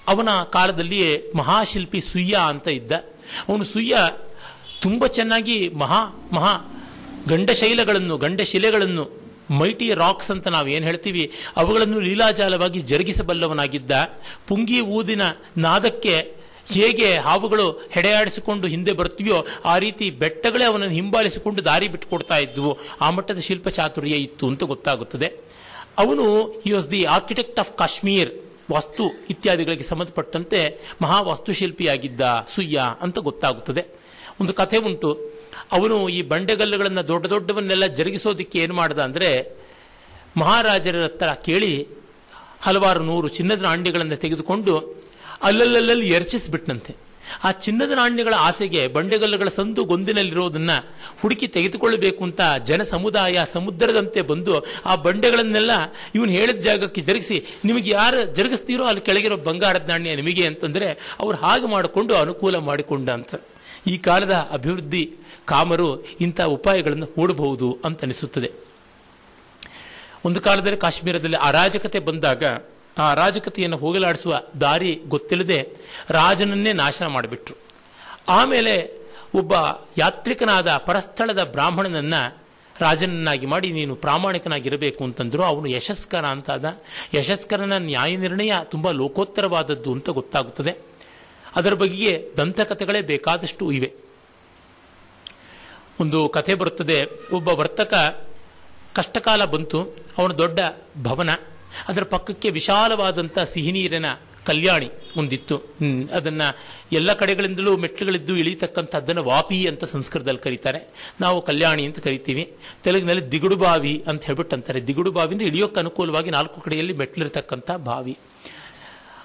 ಅವನ ಕಾಲದಲ್ಲಿಯೇ ಮಹಾಶಿಲ್ಪಿ ಸುಯ್ಯ ಅಂತ ಇದ್ದ. ಅವನು ಸುಯ್ಯ ತುಂಬ ಚೆನ್ನಾಗಿ ಮಹಾ ಮಹಾ ಗಂಡಶೈಲಗಳನ್ನು, ಗಂಡಶಿಲೆಗಳನ್ನು, ಮೈಟಿ ರಾಕ್ಸ್ ಅಂತ ನಾವು ಏನು ಹೇಳ್ತೀವಿ, ಅವುಗಳನ್ನು ಲೀಲಾಜಾಲವಾಗಿ ಜರುಗಿಸಬಲ್ಲವನಾಗಿದ್ದ. ಪುಂಗಿ ಊದಿನ ನಾದಕ್ಕೆ ಹೇಗೆ ಹಾವುಗಳು ಹೆಡೆಯಾಡಿಸಿಕೊಂಡು ಹಿಂದೆ ಬರ್ತೀವೋ ಆ ರೀತಿ ಬೆಟ್ಟಗಳೇ ಅವನನ್ನು ಹಿಂಬಾಲಿಸಿಕೊಂಡು ದಾರಿ ಬಿಟ್ಟುಕೊಡ್ತಾ ಇದ್ವು ಆ ಮಟ್ಟದ ಶಿಲ್ಪ ಚಾತುರ್ಯ ಇತ್ತು ಅಂತ ಗೊತ್ತಾಗುತ್ತದೆ. ಅವನು he was the architect of Kashmir ವಾಸ್ತು ಇತ್ಯಾದಿಗಳಿಗೆ ಸಂಬಂಧಪಟ್ಟಂತೆ ಮಹಾ ವಾಸ್ತುಶಿಲ್ಪಿಯಾಗಿದ್ದ ಸುಯ್ಯ ಅಂತ ಗೊತ್ತಾಗುತ್ತದೆ. ಒಂದು ಕಥೆ ಉಂಟು. ಅವನು ಈ ಬಂಡೆಗಲ್ಲುಗಳನ್ನು ದೊಡ್ಡ ದೊಡ್ಡವನ್ನೆಲ್ಲ ಜರುಗಿಸೋದಕ್ಕೆ ಏನು ಮಾಡ್ದ ಅಂದರೆ, ಮಹಾರಾಜರ ಹತ್ರ ಕೇಳಿ ಹಲವಾರು ನೂರು ಚಿನ್ನದ ಅಂಡೆಗಳನ್ನು ತೆಗೆದುಕೊಂಡು ಅಲ್ಲಲ್ಲಲ್ಲಿ ಎರಚಿಸ್ಬಿಟ್ನಂತೆ. ಆ ಚಿನ್ನದ ನಾಣ್ಯಗಳ ಆಸೆಗೆ ಬಂಡೆಗಲ್ಲುಗಳ ಸಂದು ಗೊಂದಿನಲ್ಲಿರೋದನ್ನ ಹುಡುಕಿ ತೆಗೆದುಕೊಳ್ಳಬೇಕು ಅಂತ ಜನ ಸಮುದಾಯ ಸಮುದ್ರದಂತೆ ಬಂದು ಆ ಬಂಡೆಗಳನ್ನೆಲ್ಲ ಇವನು ಹೇಳಿದ ಜಾಗಕ್ಕೆ ಜರುಗಿಸಿ, ನಿಮಗೆ ಯಾರು ಜರುಗಿಸ್ತೀರೋ ಅಲ್ಲಿ ಕೆಳಗಿರೋ ಬಂಗಾರದ ನಾಣ್ಯ ನಿಮಗೆ ಅಂತಂದ್ರೆ ಅವ್ರು ಹಾಗೆ ಮಾಡಿಕೊಂಡು ಅನುಕೂಲ ಮಾಡಿಕೊಂಡ ಅಂತ. ಈ ಕಾಲದ ಅಭಿವೃದ್ಧಿ ಕಾಮರು ಇಂಥ ಉಪಾಯಗಳನ್ನು ಹೂಡಬಹುದು ಅಂತ ಅನಿಸುತ್ತದೆ. ಒಂದು ಕಾಲದಲ್ಲಿ ಕಾಶ್ಮೀರದಲ್ಲಿ ಅರಾಜಕತೆ ಬಂದಾಗ ಆ ರಾಜಕತೆಯನ್ನು ಹೋಗಲಾಡಿಸುವ ದಾರಿ ಗೊತ್ತಿಲ್ಲದೆ ರಾಜನನ್ನೇ ನಾಶನ ಮಾಡಿಬಿಟ್ರು. ಆಮೇಲೆ ಒಬ್ಬ ಯಾತ್ರಿಕನಾದ ಪರಸ್ಥಳದ ಬ್ರಾಹ್ಮಣನನ್ನ ರಾಜನನ್ನಾಗಿ ಮಾಡಿ ನೀನು ಪ್ರಾಮಾಣಿಕನಾಗಿರಬೇಕು ಅಂತಂದ್ರು. ಅವನು ಯಶಸ್ಕರ ಅಂತಾದ. ಯಶಸ್ಕರನ ನ್ಯಾಯ ನಿರ್ಣಯ ತುಂಬಾ ಲೋಕೋತ್ತರವಾದದ್ದು ಅಂತ ಗೊತ್ತಾಗುತ್ತದೆ. ಅದರ ಬಗೆಗೆ ದಂತಕಥೆಗಳೇ ಬೇಕಾದಷ್ಟು ಇವೆ. ಒಂದು ಕಥೆ ಬರುತ್ತದೆ. ಒಬ್ಬ ವರ್ತಕ ಕಷ್ಟಕಾಲ ಬಂತು. ಅವನ ದೊಡ್ಡ ಭವನ. ಅದರ ಪಕ್ಕಕ್ಕೆ ವಿಶಾಲವಾದಂಥ ಸಿಹಿ ನೀರಿನ ಕಲ್ಯಾಣಿ ಒಂದಿತ್ತು ಅದನ್ನ ಎಲ್ಲ ಕಡೆಗಳಿಂದಲೂ ಮೆಟ್ಲುಗಳಿದ್ದು ಇಳಿತಕ್ಕಂಥದ್ದನ್ನು ವಾಪಿ ಅಂತ ಸಂಸ್ಕೃತದಲ್ಲಿ ಕರೀತಾರೆ. ನಾವು ಕಲ್ಯಾಣಿ ಅಂತ ಕರಿತೀವಿ. ತೆಲುಗಿನಲ್ಲಿ ದಿಗುಡು ಬಾವಿ ಅಂತ ಹೇಳ್ಬಿಟ್ಟು ಅಂತಾರೆ ದಿಗುಡು ಬಾವಿ ಅಂದ್ರೆ ಇಳಿಯೋಕೆ ಅನುಕೂಲವಾಗಿ ನಾಲ್ಕು ಕಡೆಯಲ್ಲಿ ಮೆಟ್ಲಿರ್ತಕ್ಕಂಥ ಬಾವಿ.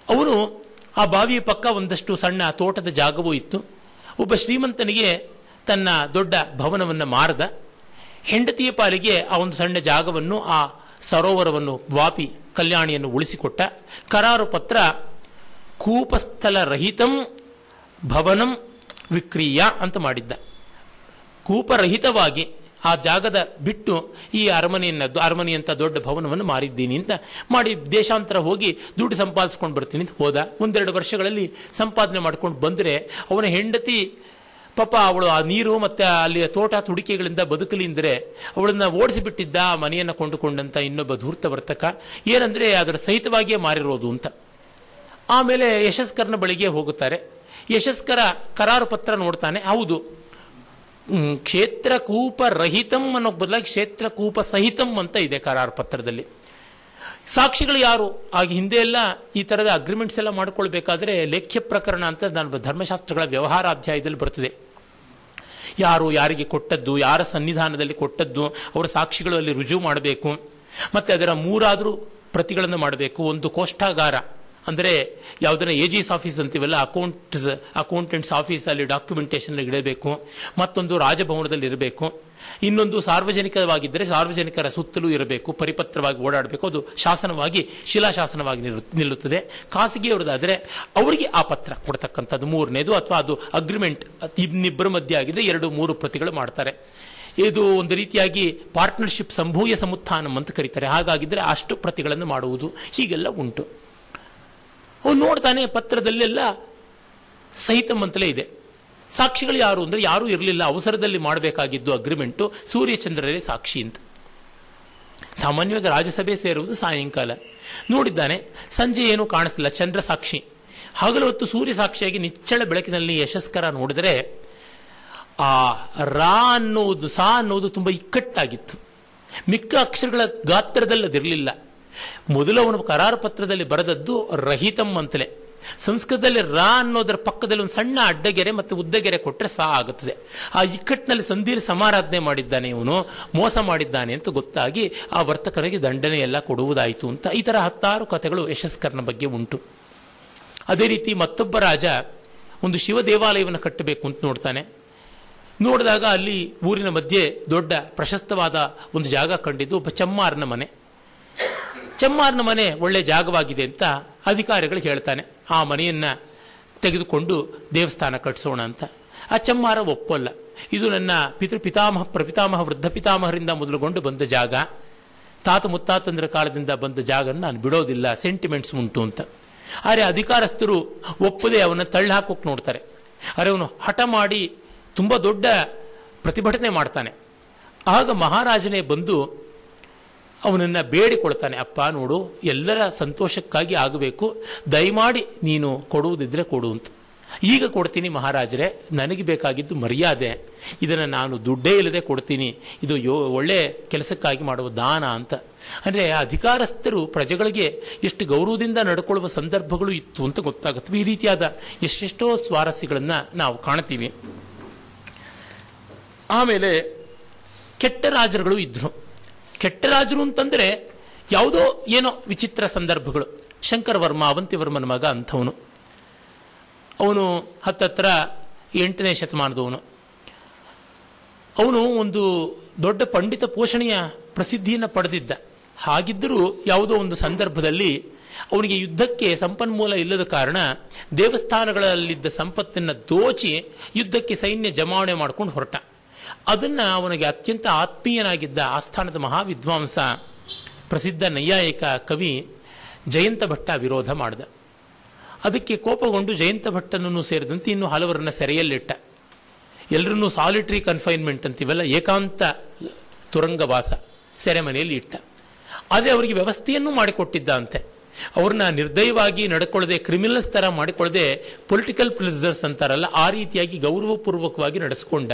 ಅವನು ಆ ಬಾವಿಯ ಪಕ್ಕ ಒಂದಷ್ಟು ಸಣ್ಣ ತೋಟದ ಜಾಗವೂ ಇತ್ತು. ಒಬ್ಬ ಶ್ರೀಮಂತನಿಗೆ ತನ್ನ ದೊಡ್ಡ ಭವನವನ್ನು ಮಾರದ ಹೆಂಡತಿಯ ಪಾಲಿಗೆ ಆ ಒಂದು ಸಣ್ಣ ಜಾಗವನ್ನು ಆ ಸರೋವರವನ್ನು ವಾಪಿ ಕಲ್ಯಾಣಿಯನ್ನು ಉಳಿಸಿಕೊಟ್ಟ. ಕರಾರು ಪತ್ರ ಕೂಪಸ್ಥಲ ರಹಿತಂ ಭವನಂ ವಿಕ್ರಿಯ ಅಂತ ಮಾಡಿದ್ದ. ಕೂಪರಹಿತವಾಗಿ ಆ ಜಾಗದ ಬಿಟ್ಟು ಈ ಅರಮನೆಯನ್ನ ಅರಮನೆ ಅಂತ ದೊಡ್ಡ ಭವನವನ್ನು ಮಾರಿದ್ದೀನಿ ಅಂತ ಮಾಡಿ ದೇಶಾಂತರ ಹೋಗಿ ದುಡ್ಡು ಸಂಪಾದಿಸ್ಕೊಂಡು ಬರ್ತೀನಿ ಅಂತ ಹೋದ. ಒಂದೆರಡು ವರ್ಷಗಳಲ್ಲಿ ಸಂಪಾದನೆ ಮಾಡ್ಕೊಂಡು ಬಂದರೆ ಅವನ ಹೆಂಡತಿ ಪಾಪ ಅವಳು ಆ ನೀರು ಮತ್ತೆ ಅಲ್ಲಿ ತೋಟ ತುಡಿಕೆಗಳಿಂದ ಬದುಕಲಿ ಅಂದರೆ ಅವಳನ್ನ ಓಡಿಸಿಬಿಟ್ಟಿದ್ದ ಆ ಮನೆಯನ್ನು ಕೊಂಡುಕೊಂಡಂತ ಇನ್ನೊಬ್ಬ ಧೂರ್ತ ವರ್ತಕ ಏನಂದ್ರೆ ಅದರ ಸಹಿತವಾಗಿಯೇ ಮಾರಿರೋದು ಅಂತ. ಆಮೇಲೆ ಯಶಸ್ಕರನ ಬಳಿಗೆ ಹೋಗುತ್ತಾರೆ. ಯಶಸ್ಕರ ಕರಾರು ಪತ್ರ ನೋಡ್ತಾನೆ ಹೌದು. ಹ್ಮ್, ಕ್ಷೇತ್ರ ಕೂಪ ರಹಿತಂ ಅನ್ನೋ ಬದಲಾಗಿ ಕ್ಷೇತ್ರ ಕೂಪ ಸಹಿತಂ ಅಂತ ಇದೆ ಕರಾರು ಪತ್ರದಲ್ಲಿ. ಸಾಕ್ಷಿಗಳು ಯಾರು? ಆಗ ಹಿಂದೆ ಎಲ್ಲ ಈ ಥರದ ಅಗ್ರಿಮೆಂಟ್ಸ್ ಎಲ್ಲ ಮಾಡ್ಕೊಳ್ಬೇಕಾದ್ರೆ ಲೇಖ್ಯ ಪ್ರಕರಣ ಅಂತ ನಾನು ಧರ್ಮಶಾಸ್ತ್ರಗಳ ವ್ಯವಹಾರ ಅಧ್ಯಾಯದಲ್ಲಿ ಬರ್ತದೆ. ಯಾರು ಯಾರಿಗೆ ಕೊಟ್ಟದ್ದು, ಯಾರ ಸನ್ನಿಧಾನದಲ್ಲಿ ಕೊಟ್ಟದ್ದು, ಅವರ ಸಾಕ್ಷಿಗಳು ಅಲ್ಲಿ ರುಜು ಮಾಡಬೇಕು. ಮತ್ತೆ ಅದರ ಮೂರಾದರೂ ಪ್ರತಿಗಳನ್ನು ಮಾಡಬೇಕು. ಒಂದು ಕೋಷ್ಠಾಗಾರ. ಅಂದರೆ ಯಾವುದನ್ನ ಜಿಸ್ ಆಫೀಸ್ ಅಂತೀವಲ್ಲ ಅಕೌಂಟ್ ಅಕೌಂಟೆಂಟ್ಸ್ ಆಫೀಸಲ್ಲಿ ಅಲ್ಲಿ ಡಾಕ್ಯುಮೆಂಟೇಶನ್ ಇಡಬೇಕು. ಮತ್ತೊಂದು ರಾಜಭವನದಲ್ಲಿ ಇರಬೇಕು. ಇನ್ನೊಂದು ಸಾರ್ವಜನಿಕವಾಗಿದ್ದರೆ ಸಾರ್ವಜನಿಕರ ಸುತ್ತಲೂ ಇರಬೇಕು, ಪರಿಪತ್ರವಾಗಿ ಓಡಾಡಬೇಕು. ಅದು ಶಾಸನವಾಗಿ, ಶಿಲಾಶಾಸನವಾಗಿ ನಿಲ್ಲು- ನಿಲ್ಲುತ್ತದೆ. ಖಾಸಗಿಯವರದಾದರೆ ಅವರಿಗೆ ಆ ಪತ್ರ ಕೊಡ್ತಕ್ಕಂಥದ್ದು ಮೂರನೇದು, ಅಥವಾ ಅದು ಅಗ್ರಿಮೆಂಟ್ ಇನ್ನಿಬ್ಬರ ಮಧ್ಯೆ ಆಗಿದೆ ಎರಡು, ಮೂರು ಪ್ರತಿಗಳು ಮಾಡ್ತಾರೆ. ಇದು ಒಂದು ರೀತಿಯಾಗಿ ಪಾರ್ಟ್ನರ್ಶಿಪ್ ಸಂಭೂಯ ಸಮುತ್ಥಾನಂ ಅಂತ ಕರೀತಾರೆ. ಹಾಗಾಗಿದ್ರೆ ಅಷ್ಟು ಪ್ರತಿಗಳನ್ನು ಮಾಡುವುದು ಹೀಗೆಲ್ಲ ಉಂಟು. ಅವನು ನೋಡ್ತಾನೆ ಪತ್ರದಲ್ಲೆಲ್ಲ ಸಹಿತಂ ಅಂತಲೇ ಇದೆ. ಸಾಕ್ಷಿಗಳು ಯಾರು ಅಂದರೆ ಯಾರೂ ಇರಲಿಲ್ಲ, ಅವಸರದಲ್ಲಿ ಮಾಡಬೇಕಾಗಿದ್ದು ಅಗ್ರಿಮೆಂಟು ಸೂರ್ಯಚಂದ್ರರೇ ಸಾಕ್ಷಿ ಅಂತ. ಸಾಮಾನ್ಯವಾಗಿ ರಾಜ್ಯಸಭೆ ಸೇರುವುದು ಸಾಯಂಕಾಲ. ನೋಡಿದ್ದಾನೆ, ಸಂಜೆ ಏನೂ ಕಾಣಿಸಲಿಲ್ಲ, ಚಂದ್ರ ಸಾಕ್ಷಿ. ಹಗಲು ಹೊತ್ತು ಸೂರ್ಯ ಸಾಕ್ಷಿಯಾಗಿ ನಿಚ್ಚಳ ಬೆಳಕಿನಲ್ಲಿ ಯಶಸ್ಕರ ನೋಡಿದರೆ, ಆ ರಾ ಅನ್ನೋದು, ಸಾ ಅನ್ನೋದು ತುಂಬ ಇಕ್ಕಟ್ಟಾಗಿತ್ತು. ಮಿಕ್ಕ ಅಕ್ಷರಗಳ ಗಾತ್ರದಲ್ಲಿ ಅದಿರಲಿಲ್ಲ ಮೊದಲು ಅವನು ಕರಾರು ಪತ್ರದಲ್ಲಿ ಬರೆದದ್ದು ರಹಿತಂ ಅಂತಲೇ. ಸಂಸ್ಕೃತದಲ್ಲಿ ರ ಅನ್ನೋದರ ಪಕ್ಕದಲ್ಲಿ ಒಂದು ಸಣ್ಣ ಅಡ್ಡಗೆರೆ ಮತ್ತು ಉದ್ದಗೆರೆ ಕೊಟ್ಟರೆ ಸಾ ಆಗುತ್ತದೆ. ಆ ಇಕ್ಕಟ್ಟಿನಲ್ಲಿ ಸಂಧಿಯಲ್ಲಿ ಸಮಾರಾಧನೆ ಮಾಡಿದ್ದಾನೆ ಇವನು, ಮೋಸ ಮಾಡಿದ್ದಾನೆ ಅಂತ ಗೊತ್ತಾಗಿ ಆ ವರ್ತಕರಿಗೆ ದಂಡನೆ ಎಲ್ಲ ಕೊಡುವುದಾಯಿತು ಅಂತ ಈ ಥರ ಹತ್ತಾರು ಕಥೆಗಳು ಯಶಸ್ಕರನ ಬಗ್ಗೆ ಉಂಟು. ಅದೇ ರೀತಿ ಮತ್ತೊಬ್ಬ ರಾಜ ಒಂದು ಶಿವ ದೇವಾಲಯವನ್ನು ಕಟ್ಟಬೇಕು ಅಂತ ನೋಡ್ತಾನೆ. ನೋಡಿದಾಗ ಅಲ್ಲಿ ಊರಿನ ಮಧ್ಯೆ ದೊಡ್ಡ ಪ್ರಶಸ್ತವಾದ ಒಂದು ಜಾಗ ಕಂಡಿದ್ದು, ಒಬ್ಬ ಚಮ್ಮಾರನ ಮನೆ. ಚಮ್ಮಾರನ ಮನೆ ಒಳ್ಳೆ ಜಾಗವಾಗಿದೆ ಅಂತ ಅಧಿಕಾರಿಗಳು ಹೇಳ್ತಾನೆ, ಆ ಮನೆಯನ್ನು ತೆಗೆದುಕೊಂಡು ದೇವಸ್ಥಾನ ಕಟ್ಟಿಸೋಣ ಅಂತ. ಆ ಚಮ್ಮಾರ ಒಪ್ಪಲ್ಲ. ಇದು ನನ್ನ ಪಿತೃ ಪಿತಾಮಹ, ಪ್ರಪಿತಾಮಹ, ವೃದ್ಧ ಪಿತಾಮಹರಿಂದ ಮೊದಲುಗೊಂಡು ಬಂದ ಜಾಗ. ತಾತ ಮುತ್ತಾತಂದ್ರ ಕಾಲದಿಂದ ಬಂದ ಜಾಗ ನಾನು ಬಿಡೋದಿಲ್ಲ, ಸೆಂಟಿಮೆಂಟ್ಸ್ ಉಂಟು ಅಂತ. ಆದರೆ ಅಧಿಕಾರಸ್ಥರು ಒಪ್ಪದೆ ಅವನ್ನ ತಳ್ಳಿ ಹಾಕೋಕ್ ನೋಡ್ತಾರೆ. ಅರೆ ಅವನು ಹಠ ಮಾಡಿ ತುಂಬ ದೊಡ್ಡ ಪ್ರತಿಭಟನೆ ಮಾಡ್ತಾನೆ. ಆಗ ಮಹಾರಾಜನೇ ಬಂದು ಅವನನ್ನ ಬೇಡಿಕೊಳ್ತಾನೆ, ಅಪ್ಪ, ನೋಡು, ಎಲ್ಲರ ಸಂತೋಷಕ್ಕಾಗಿ ಆಗಬೇಕು. ದಯಮಾಡಿ ನೀನು ಕೊಡುವುದಿದ್ರೆ ಕೊಡು ಅಂತ. ಈಗ ಕೊಡ್ತೀನಿ ಮಹಾರಾಜರೇ, ನನಗೆ ಬೇಕಾಗಿದ್ದು ಮರ್ಯಾದೆ. ಇದನ್ನು ನಾನು ದುಡ್ಡೇ ಇಲ್ಲದೆ ಕೊಡ್ತೀನಿ. ಇದು ಯೋ, ಒಳ್ಳೆ ಕೆಲಸಕ್ಕಾಗಿ ಮಾಡುವ ದಾನ ಅಂತ. ಅಂದರೆ ಅಧಿಕಾರಸ್ಥರು ಪ್ರಜೆಗಳಿಗೆ ಎಷ್ಟು ಗೌರವದಿಂದ ನಡ್ಕೊಳ್ಳುವ ಸಂದರ್ಭಗಳು ಇತ್ತು ಅಂತ ಗೊತ್ತಾಗುತ್ತೆ. ಈ ರೀತಿಯಾದ ಎಷ್ಟೆಷ್ಟೋ ಸ್ವಾರಸ್ಯಗಳನ್ನು ನಾವು ಕಾಣ್ತೀವಿ. ಆಮೇಲೆ ಕೆಟ್ಟ ರಾಜರುಗಳು ಇದ್ರು. ಕೆಟ್ಟ ರಾಜರು ಅಂತಂದ್ರೆ ಯಾವುದೋ ಏನೋ ವಿಚಿತ್ರ ಸಂದರ್ಭಗಳು. ಶಂಕರ ವರ್ಮ ಅವಂತಿವರ್ಮನ ಮಗ ಅಂಥವನು. ಅವನು ಹತ್ತತ್ರ ಎಂಟನೇ ಶತಮಾನದವನು. ಅವನು ಒಂದು ದೊಡ್ಡ ಪಂಡಿತ ಪೋಷಣೆಯ ಪ್ರಸಿದ್ಧಿಯನ್ನು ಪಡೆದಿದ್ದ. ಹಾಗಿದ್ದರೂ ಯಾವುದೋ ಒಂದು ಸಂದರ್ಭದಲ್ಲಿ ಅವನಿಗೆ ಯುದ್ಧಕ್ಕೆ ಸಂಪನ್ಮೂಲ ಇಲ್ಲದ ಕಾರಣ ದೇವಸ್ಥಾನಗಳಲ್ಲಿದ್ದ ಸಂಪತ್ತನ್ನು ದೋಚಿ ಯುದ್ಧಕ್ಕೆ ಸೈನ್ಯ ಜಮಾವಣೆ ಮಾಡ್ಕೊಂಡು ಹೊರಟ. ಅದನ್ನ ಅವನಿಗೆ ಅತ್ಯಂತ ಆತ್ಮೀಯನಾಗಿದ್ದ ಆಸ್ಥಾನದ ಮಹಾವಿದ್ವಾಂಸ ಪ್ರಸಿದ್ಧ ನೈಯಾಯಿಕ ಕವಿ ಜಯಂತ ಭಟ್ಟ ವಿರೋಧ ಮಾಡಿದ. ಅದಕ್ಕೆ ಕೋಪಗೊಂಡು ಜಯಂತ ಭಟ್ಟನನ್ನು ಸೇರಿದಂತೆ ಇನ್ನು ಹಲವರನ್ನ ಸೆರೆಯಲ್ಲಿಟ್ಟ. ಎಲ್ಲರನ್ನೂ ಸಾಲಿಟರಿ ಕನ್ಫೈನ್ಮೆಂಟ್ ಅಂತೀವಲ್ಲ, ಏಕಾಂತ ತುರಂಗವಾಸ ಸೆರೆಮನೆಯಲ್ಲಿ ಇಟ್ಟ. ಆದರೆ ಅವರಿಗೆ ವ್ಯವಸ್ಥೆಯನ್ನು ಮಾಡಿಕೊಟ್ಟಿದ್ದ ಅಂತೆ ಅವ್ರನ್ನ ನಿರ್ದಯವಾಗಿ ನಡ್ಕೊಳ್ಳದೆ ಕ್ರಿಮಿನಲ್ಸ್ ತರ ಮಾಡಿಕೊಳ್ಳದೆ ಪೊಲಿಟಿಕಲ್ ಪ್ರಿಸರ್ಸ್ ಅಂತಾರಲ್ಲ, ಆ ರೀತಿಯಾಗಿ ಗೌರವಪೂರ್ವಕವಾಗಿ ನಡೆಸಿಕೊಂಡ.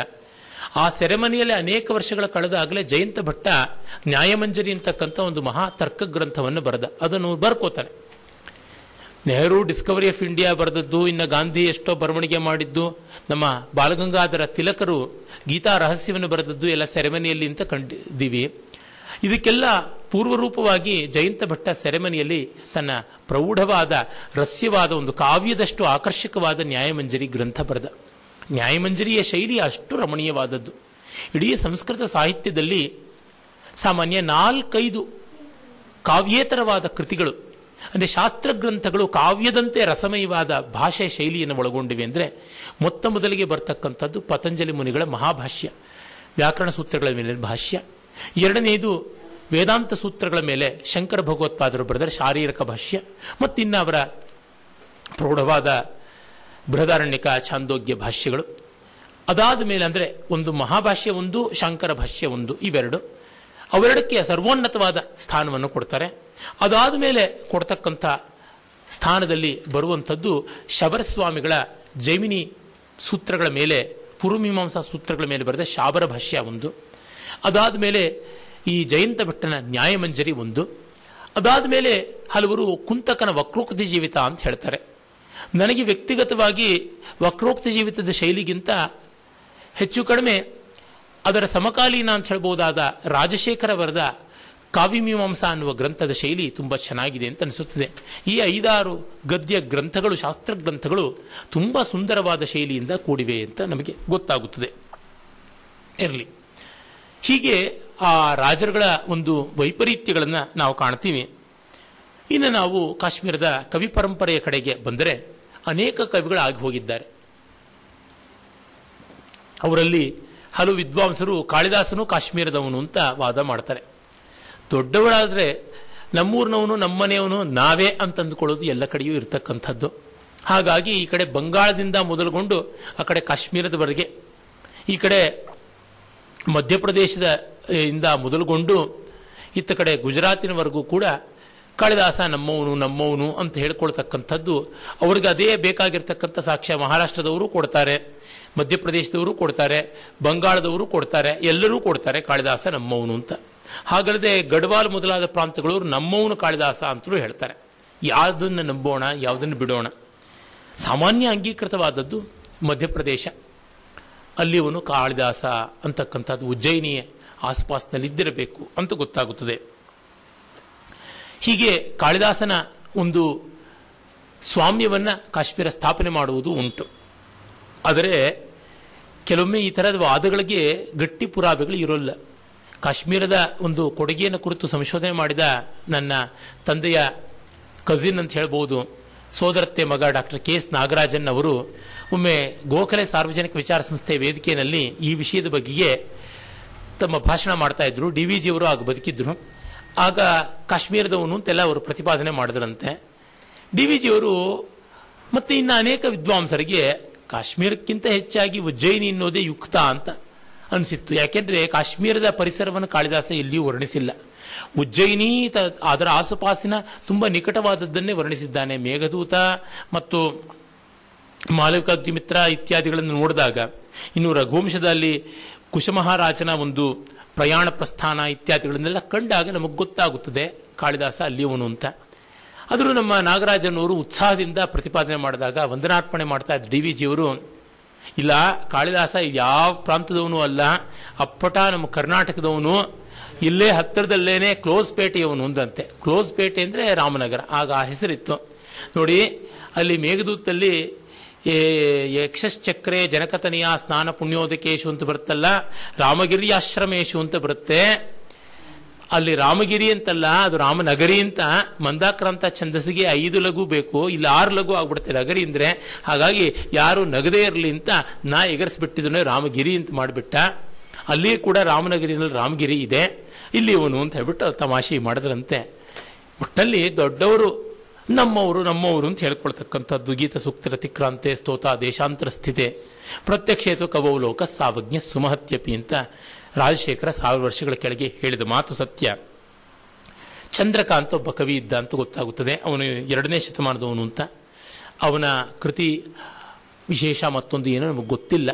ಆ ಸೆರೆಮನಿಯಲ್ಲಿ ಅನೇಕ ವರ್ಷಗಳ ಕಳೆದಾಗಲೇ ಜಯಂತ ಭಟ್ಟ ನ್ಯಾಯಮಂಜರಿ ಅಂತಕ್ಕಂಥ ಒಂದು ಮಹಾ ತರ್ಕ ಗ್ರಂಥವನ್ನು ಬರೆದ. ಅದನ್ನು ಬರ್ಕೋತಾನೆ. ನೆಹರು ಡಿಸ್ಕವರಿ ಆಫ್ ಇಂಡಿಯಾ ಬರೆದದ್ದು, ಇನ್ನು ಗಾಂಧಿ ಎಷ್ಟೋ ಬರವಣಿಗೆ ಮಾಡಿದ್ದು, ನಮ್ಮ ಬಾಲಗಂಗಾಧರ ತಿಲಕರು ಗೀತಾ ರಹಸ್ಯವನ್ನು ಬರೆದದ್ದು ಎಲ್ಲ ಸೆರೆಮನಿಯಲ್ಲಿ ಅಂತ ಕಂಡಿದ್ದೀವಿ. ಇದಕ್ಕೆಲ್ಲ ಪೂರ್ವರೂಪವಾಗಿ ಜಯಂತ ಭಟ್ಟ ಸೆರೆಮನಿಯಲ್ಲಿ ತನ್ನ ಪ್ರೌಢವಾದ, ರಸ್ಯವಾದ ಒಂದು ಕಾವ್ಯದಷ್ಟು ಆಕರ್ಷಕವಾದ ನ್ಯಾಯಮಂಜರಿ ಗ್ರಂಥ ಬರೆದ. ನ್ಯಾಯಮಂಜರಿಯ ಶೈಲಿ ಅಷ್ಟು ರಮಣೀಯವಾದದ್ದು. ಇಡೀ ಸಂಸ್ಕೃತ ಸಾಹಿತ್ಯದಲ್ಲಿ ಸಾಮಾನ್ಯ ನಾಲ್ಕೈದು ಕಾವ್ಯೇತರವಾದ ಕೃತಿಗಳು, ಅಂದರೆ ಶಾಸ್ತ್ರ ಗ್ರಂಥಗಳು ಕಾವ್ಯದಂತೆ ರಸಮಯವಾದ ಭಾಷೆ ಶೈಲಿಯನ್ನು ಒಳಗೊಂಡಿವೆ ಅಂದರೆ ಮೊತ್ತ ಮೊದಲಿಗೆ ಬರ್ತಕ್ಕಂಥದ್ದು ಪತಂಜಲಿ ಮುನಿಗಳ ಮಹಾಭಾಷ್ಯ, ವ್ಯಾಕರಣ ಸೂತ್ರಗಳ ಮೇಲೆ ಭಾಷ್ಯ ಎರಡನೆಯದು ವೇದಾಂತ ಸೂತ್ರಗಳ ಮೇಲೆ ಶಂಕರ ಭಗವತ್ಪಾದರು ಬರೆದರೆ ಶಾರೀರಿಕ ಭಾಷ್ಯ, ಮತ್ತಿನ್ನ ಅವರ ಪ್ರೌಢವಾದ ಬೃಹದಾರಣ್ಯಕ ಛಾಂದೋಗ್ಯ ಭಾಷ್ಯಗಳು. ಅದಾದ ಮೇಲೆ ಅಂದರೆ ಒಂದು ಮಹಾಭಾಷ್ಯ ಒಂದು, ಶಂಕರ ಭಾಷ್ಯ ಒಂದು, ಇವೆರಡು. ಅವೆರಡಕ್ಕೆ ಸರ್ವೋನ್ನತವಾದ ಸ್ಥಾನವನ್ನು ಕೊಡ್ತಾರೆ. ಅದಾದ ಮೇಲೆ ಕೊಡ್ತಕ್ಕಂಥ ಸ್ಥಾನದಲ್ಲಿ ಬರುವಂಥದ್ದು ಶಬರಸ್ವಾಮಿಗಳ ಜೈಮಿನಿ ಸೂತ್ರಗಳ ಮೇಲೆ ಪೂರ್ವಮೀಮಾಂಸಾ ಸೂತ್ರಗಳ ಮೇಲೆ ಬರೆದ ಶಾಬರ ಭಾಷ್ಯ ಒಂದು. ಅದಾದ ಮೇಲೆ ಈ ಜಯಂತ ಭಟ್ಟನ ನ್ಯಾಯಮಂಜರಿ ಒಂದು. ಅದಾದ ಮೇಲೆ ಹಲವರು ಕುಂತಕನ ವಕ್ರೋಕ್ತಿ ಜೀವಿತ ಅಂತ ಹೇಳ್ತಾರೆ. ನನಗೆ ವ್ಯಕ್ತಿಗತವಾಗಿ ವಕ್ರೋಕ್ತ ಜೀವಿತದ ಶೈಲಿಗಿಂತ ಹೆಚ್ಚು ಕಡಿಮೆ ಅದರ ಸಮಕಾಲೀನ ಅಂತ ಹೇಳ್ಬೋದಾದ ರಾಜಶೇಖರ ವರದ ಕಾವ್ಯಮೀಮಾಂಸ ಅನ್ನುವ ಗ್ರಂಥದ ಶೈಲಿ ತುಂಬ ಚೆನ್ನಾಗಿದೆ ಅಂತ ಅನಿಸುತ್ತದೆ. ಈ ಐದಾರು ಗದ್ಯ ಗ್ರಂಥಗಳು, ಶಾಸ್ತ್ರ ಗ್ರಂಥಗಳು ತುಂಬ ಸುಂದರವಾದ ಶೈಲಿಯಿಂದ ಕೂಡಿವೆ ಅಂತ ನಮಗೆ ಗೊತ್ತಾಗುತ್ತದೆ. ಇರಲಿ. ಹೀಗೆ ಆ ರಾಜರುಗಳ ಒಂದು ವೈಪರೀತ್ಯಗಳನ್ನು ನಾವು ಕಾಣ್ತೀವಿ. ಇನ್ನು ನಾವು ಕಾಶ್ಮೀರದ ಕವಿ ಪರಂಪರೆಯ ಕಡೆಗೆ ಬಂದರೆ ಅನೇಕ ಕವಿಗಳು ಆಗಿ ಹೋಗಿದ್ದಾರೆ. ಅವರಲ್ಲಿ ಹಲವು ವಿದ್ವಾಂಸರು ಕಾಳಿದಾಸನು ಕಾಶ್ಮೀರದವನು ಅಂತ ವಾದ ಮಾಡ್ತಾರೆ. ದೊಡ್ಡವಳಾದರೆ ನಮ್ಮೂರಿನವನು, ನಮ್ಮನೆಯವನು ನಾವೇ ಅಂತ ಅಂದುಕೊಳ್ಳೋದು ಎಲ್ಲ ಕಡೆಯೂ ಇರತಕ್ಕಂಥದ್ದು. ಹಾಗಾಗಿ ಈ ಕಡೆ ಬಂಗಾಳದಿಂದ ಮೊದಲುಗೊಂಡು ಆ ಕಡೆ ಕಾಶ್ಮೀರದವರೆಗೆ, ಈ ಕಡೆ ಮಧ್ಯಪ್ರದೇಶದ ಇಂದ ಮೊದಲುಗೊಂಡು ಇತ್ತ ಕಡೆ ಗುಜರಾತಿನವರೆಗೂ ಕೂಡ ಕಾಳಿದಾಸ ನಮ್ಮವನು ನಮ್ಮವನು ಅಂತ ಹೇಳ್ಕೊಳ್ತಕ್ಕಂಥದ್ದು ಅವ್ರಿಗೆ ಅದೇ ಬೇಕಾಗಿರ್ತಕ್ಕಂಥ ಸಾಕ್ಷ್ಯ ಮಹಾರಾಷ್ಟ್ರದವರು ಕೊಡ್ತಾರೆ, ಮಧ್ಯಪ್ರದೇಶದವರು ಕೊಡ್ತಾರೆ, ಬಂಗಾಳದವರು ಕೊಡ್ತಾರೆ, ಎಲ್ಲರೂ ಕೊಡ್ತಾರೆ ಕಾಳಿದಾಸ ನಮ್ಮವನು ಅಂತ. ಹಾಗಲ್ಲದೆ ಗಡ್ವಾಲ್ ಮೊದಲಾದ ಪ್ರಾಂತಗಳವರು ನಮ್ಮವನು ಕಾಳಿದಾಸ ಅಂತಲೂ ಹೇಳ್ತಾರೆ. ಯಾವುದನ್ನು ನಂಬೋಣ, ಯಾವುದನ್ನು ಬಿಡೋಣ. ಸಾಮಾನ್ಯ ಅಂಗೀಕೃತವಾದದ್ದು ಮಧ್ಯಪ್ರದೇಶ. ಅಲ್ಲಿ ಅವನು ಕಾಳಿದಾಸ ಅಂತಕ್ಕಂಥದ್ದು ಉಜ್ಜಯಿನಿಯ ಆಸ್ಪಾಸ್ನಲ್ಲಿದ್ದಿರಬೇಕು ಅಂತ ಗೊತ್ತಾಗುತ್ತದೆ. ಹೀಗೆ ಕಾಳಿದಾಸನ ಒಂದು ಸ್ವಾಮ್ಯವನ್ನು ಕಾಶ್ಮೀರ ಸ್ಥಾಪನೆ ಮಾಡುವುದು ಉಂಟು. ಆದರೆ ಕೆಲವೊಮ್ಮೆ ಈ ಥರದ ವಾದಗಳಿಗೆ ಗಟ್ಟಿ ಪುರಾವೆಗಳು ಇರೋಲ್ಲ. ಕಾಶ್ಮೀರದ ಒಂದು ಕೊಡುಗೆಯನ್ನು ಕುರಿತು ಸಂಶೋಧನೆ ಮಾಡಿದ ನನ್ನ ತಂದೆಯ ಕಸಿನ್ ಅಂತ ಹೇಳ್ಬೋದು, ಸೋದರತ್ತೆ ಮಗ ಡಾಕ್ಟರ್ ಕೆ ಎಸ್ ನಾಗರಾಜನ್ ಅವರು, ಒಮ್ಮೆ ಗೋಖಲೆ ಸಾರ್ವಜನಿಕ ವಿಚಾರ ಸಂಸ್ಥೆ ವೇದಿಕೆಯಲ್ಲಿ ಈ ವಿಷಯದ ಬಗ್ಗೆ ತಮ್ಮ ಭಾಷಣ ಮಾಡ್ತಾ ಇದ್ರು. ಡಿ ವಿ ಜಿ ಅವರು ಆಗ ಬದುಕಿದ್ರು. ಆಗ ಕಾಶ್ಮೀರದವನು ಅಂತೆಲ್ಲ ಅವರು ಪ್ರತಿಪಾದನೆ ಮಾಡಿದ್ರಂತೆ. ಡಿ ವಿ ಜಿ ಅವರು, ಮತ್ತೆ ಇನ್ನು ಅನೇಕ ವಿದ್ವಾಂಸರಿಗೆ ಕಾಶ್ಮೀರಕ್ಕಿಂತ ಹೆಚ್ಚಾಗಿ ಉಜ್ಜಯಿನಿ ಅನ್ನೋದೇ ಯುಕ್ತ ಅಂತ ಅನಿಸಿತ್ತು. ಯಾಕೆಂದ್ರೆ ಕಾಶ್ಮೀರದ ಪರಿಸರವನ್ನು ಕಾಳಿದಾಸ ಎಲ್ಲಿಯೂ ವರ್ಣಿಸಿಲ್ಲ. ಉಜ್ಜಯಿನಿ ಅದರ ಆಸುಪಾಸಿನ ತುಂಬಾ ನಿಕಟವಾದದ್ದನ್ನೇ ವರ್ಣಿಸಿದ್ದಾನೆ. ಮೇಘದೂತ ಮತ್ತು ಮಾಲವಿಕಾಗ್ನಿಮಿತ್ರ ಇತ್ಯಾದಿಗಳನ್ನು ನೋಡಿದಾಗ ಇನ್ನು ರಘುವಂಶದಲ್ಲಿ ಕುಶಮಹಾರಾಜನ ಒಂದು ಪ್ರಯಾಣ ಪ್ರಸ್ಥಾನ ಇತ್ಯಾದಿಗಳನ್ನೆಲ್ಲ ಕಂಡಾಗ ನಮಗೆ ಗೊತ್ತಾಗುತ್ತದೆ, ಕಾಳಿದಾಸ ಅಲ್ಲಿಯವನು ಅಂತ. ಆದರೂ ನಮ್ಮ ನಾಗರಾಜನವರು ಉತ್ಸಾಹದಿಂದ ಪ್ರತಿಪಾದನೆ ಮಾಡಿದಾಗ, ವಂದನಾರ್ಪಣೆ ಮಾಡ್ತಾ ಇದ್ದ ಡಿ ವಿ ಜಿಯವರು, ಇಲ್ಲ, ಕಾಳಿದಾಸ ಯಾವ ಪ್ರಾಂತದವನು ಅಲ್ಲ, ಅಪ್ಪಟ ನಮ್ಮ ಕರ್ನಾಟಕದವನು, ಇಲ್ಲೇ ಹತ್ತಿರದಲ್ಲೇನೆ ಕ್ಲೋಸ್ ಪೇಟೆಯವನು ಅಂದಂತೆ. ಕ್ಲೋಸ್ ಪೇಟೆ ಅಂದರೆ ರಾಮನಗರ, ಆಗ ಆ ಹೆಸರಿತ್ತು. ನೋಡಿ, ಅಲ್ಲಿ ಮೇಘದೂತಲ್ಲಿ ಯಕ್ಷಶ್ಚಕ್ರೆ ಜನಕತನಿಯ ಸ್ನಾನ ಪುಣ್ಯೋದಕೇಶು ಅಂತ ಬರುತ್ತಲ್ಲ, ರಾಮಗಿರಿ ಆಶ್ರಮೇಶು ಅಂತ ಬರುತ್ತೆ. ಅಲ್ಲಿ ರಾಮಗಿರಿ ಅಂತಲ್ಲ, ಅದು ರಾಮನಗರಿ ಅಂತ, ಮಂದಾಕ್ರಾಂತ ಛಂದಸ್ಸಿಗೆ ಐದು ಲಘು ಬೇಕು, ಇಲ್ಲ ಆರು ಲಘು ಆಗ್ಬಿಡುತ್ತೆ ನಗರಿ ಅಂದ್ರೆ, ಹಾಗಾಗಿ ಯಾರು ನಗದೇ ಇರಲಿ ಅಂತ ನಾ ಎಗರಿಸ್ಬಿಟ್ಟಿದ್ದನು ರಾಮಗಿರಿ ಅಂತ ಮಾಡಿಬಿಟ್ಟ. ಅಲ್ಲಿ ಕೂಡ ರಾಮನಗರಿನಲ್ಲಿ ರಾಮಗಿರಿ ಇದೆ. ಇಲ್ಲಿ ಇವನು ಅಂತ ಹೇಳ್ಬಿಟ್ಟು ತಮಾಷೆ ಮಾಡಿದ್ರಂತೆ. ಒಟ್ಟಲ್ಲಿ ದೊಡ್ಡವರು ನಮ್ಮವರು ನಮ್ಮವರು ಅಂತ ಹೇಳ್ಕೊಳ್ತಕ್ಕಂಥದ್ದು ಗೀತ ಸೂಕ್ತ ರತಿಕ್ರಾಂತೆ ಸ್ತೋತ ದೇಶಾಂತರ ಸ್ಥಿತೆ. ಪ್ರತ್ಯಕ್ಷೇತು ಕವೌಲೋಕ ಸಾವಜ್ಞ ಸುಮಹತ್ಯಪಿ ಅಂತ ರಾಜಶೇಖರ ಸಾವಿರ ವರ್ಷಗಳ ಕೆಳಗೆ ಹೇಳಿದ ಮಾತು ಸತ್ಯ. ಚಂದ್ರಕಾಂತ್ ಒಬ್ಬ ಕವಿ ಇದ್ದ ಅಂತ ಗೊತ್ತಾಗುತ್ತದೆ. ಅವನು ಎರಡನೇ ಶತಮಾನದವನು ಅಂತ. ಅವನ ಕೃತಿ ವಿಶೇಷ ಮತ್ತೊಂದು ಏನೋ ನಮಗೆ ಗೊತ್ತಿಲ್ಲ.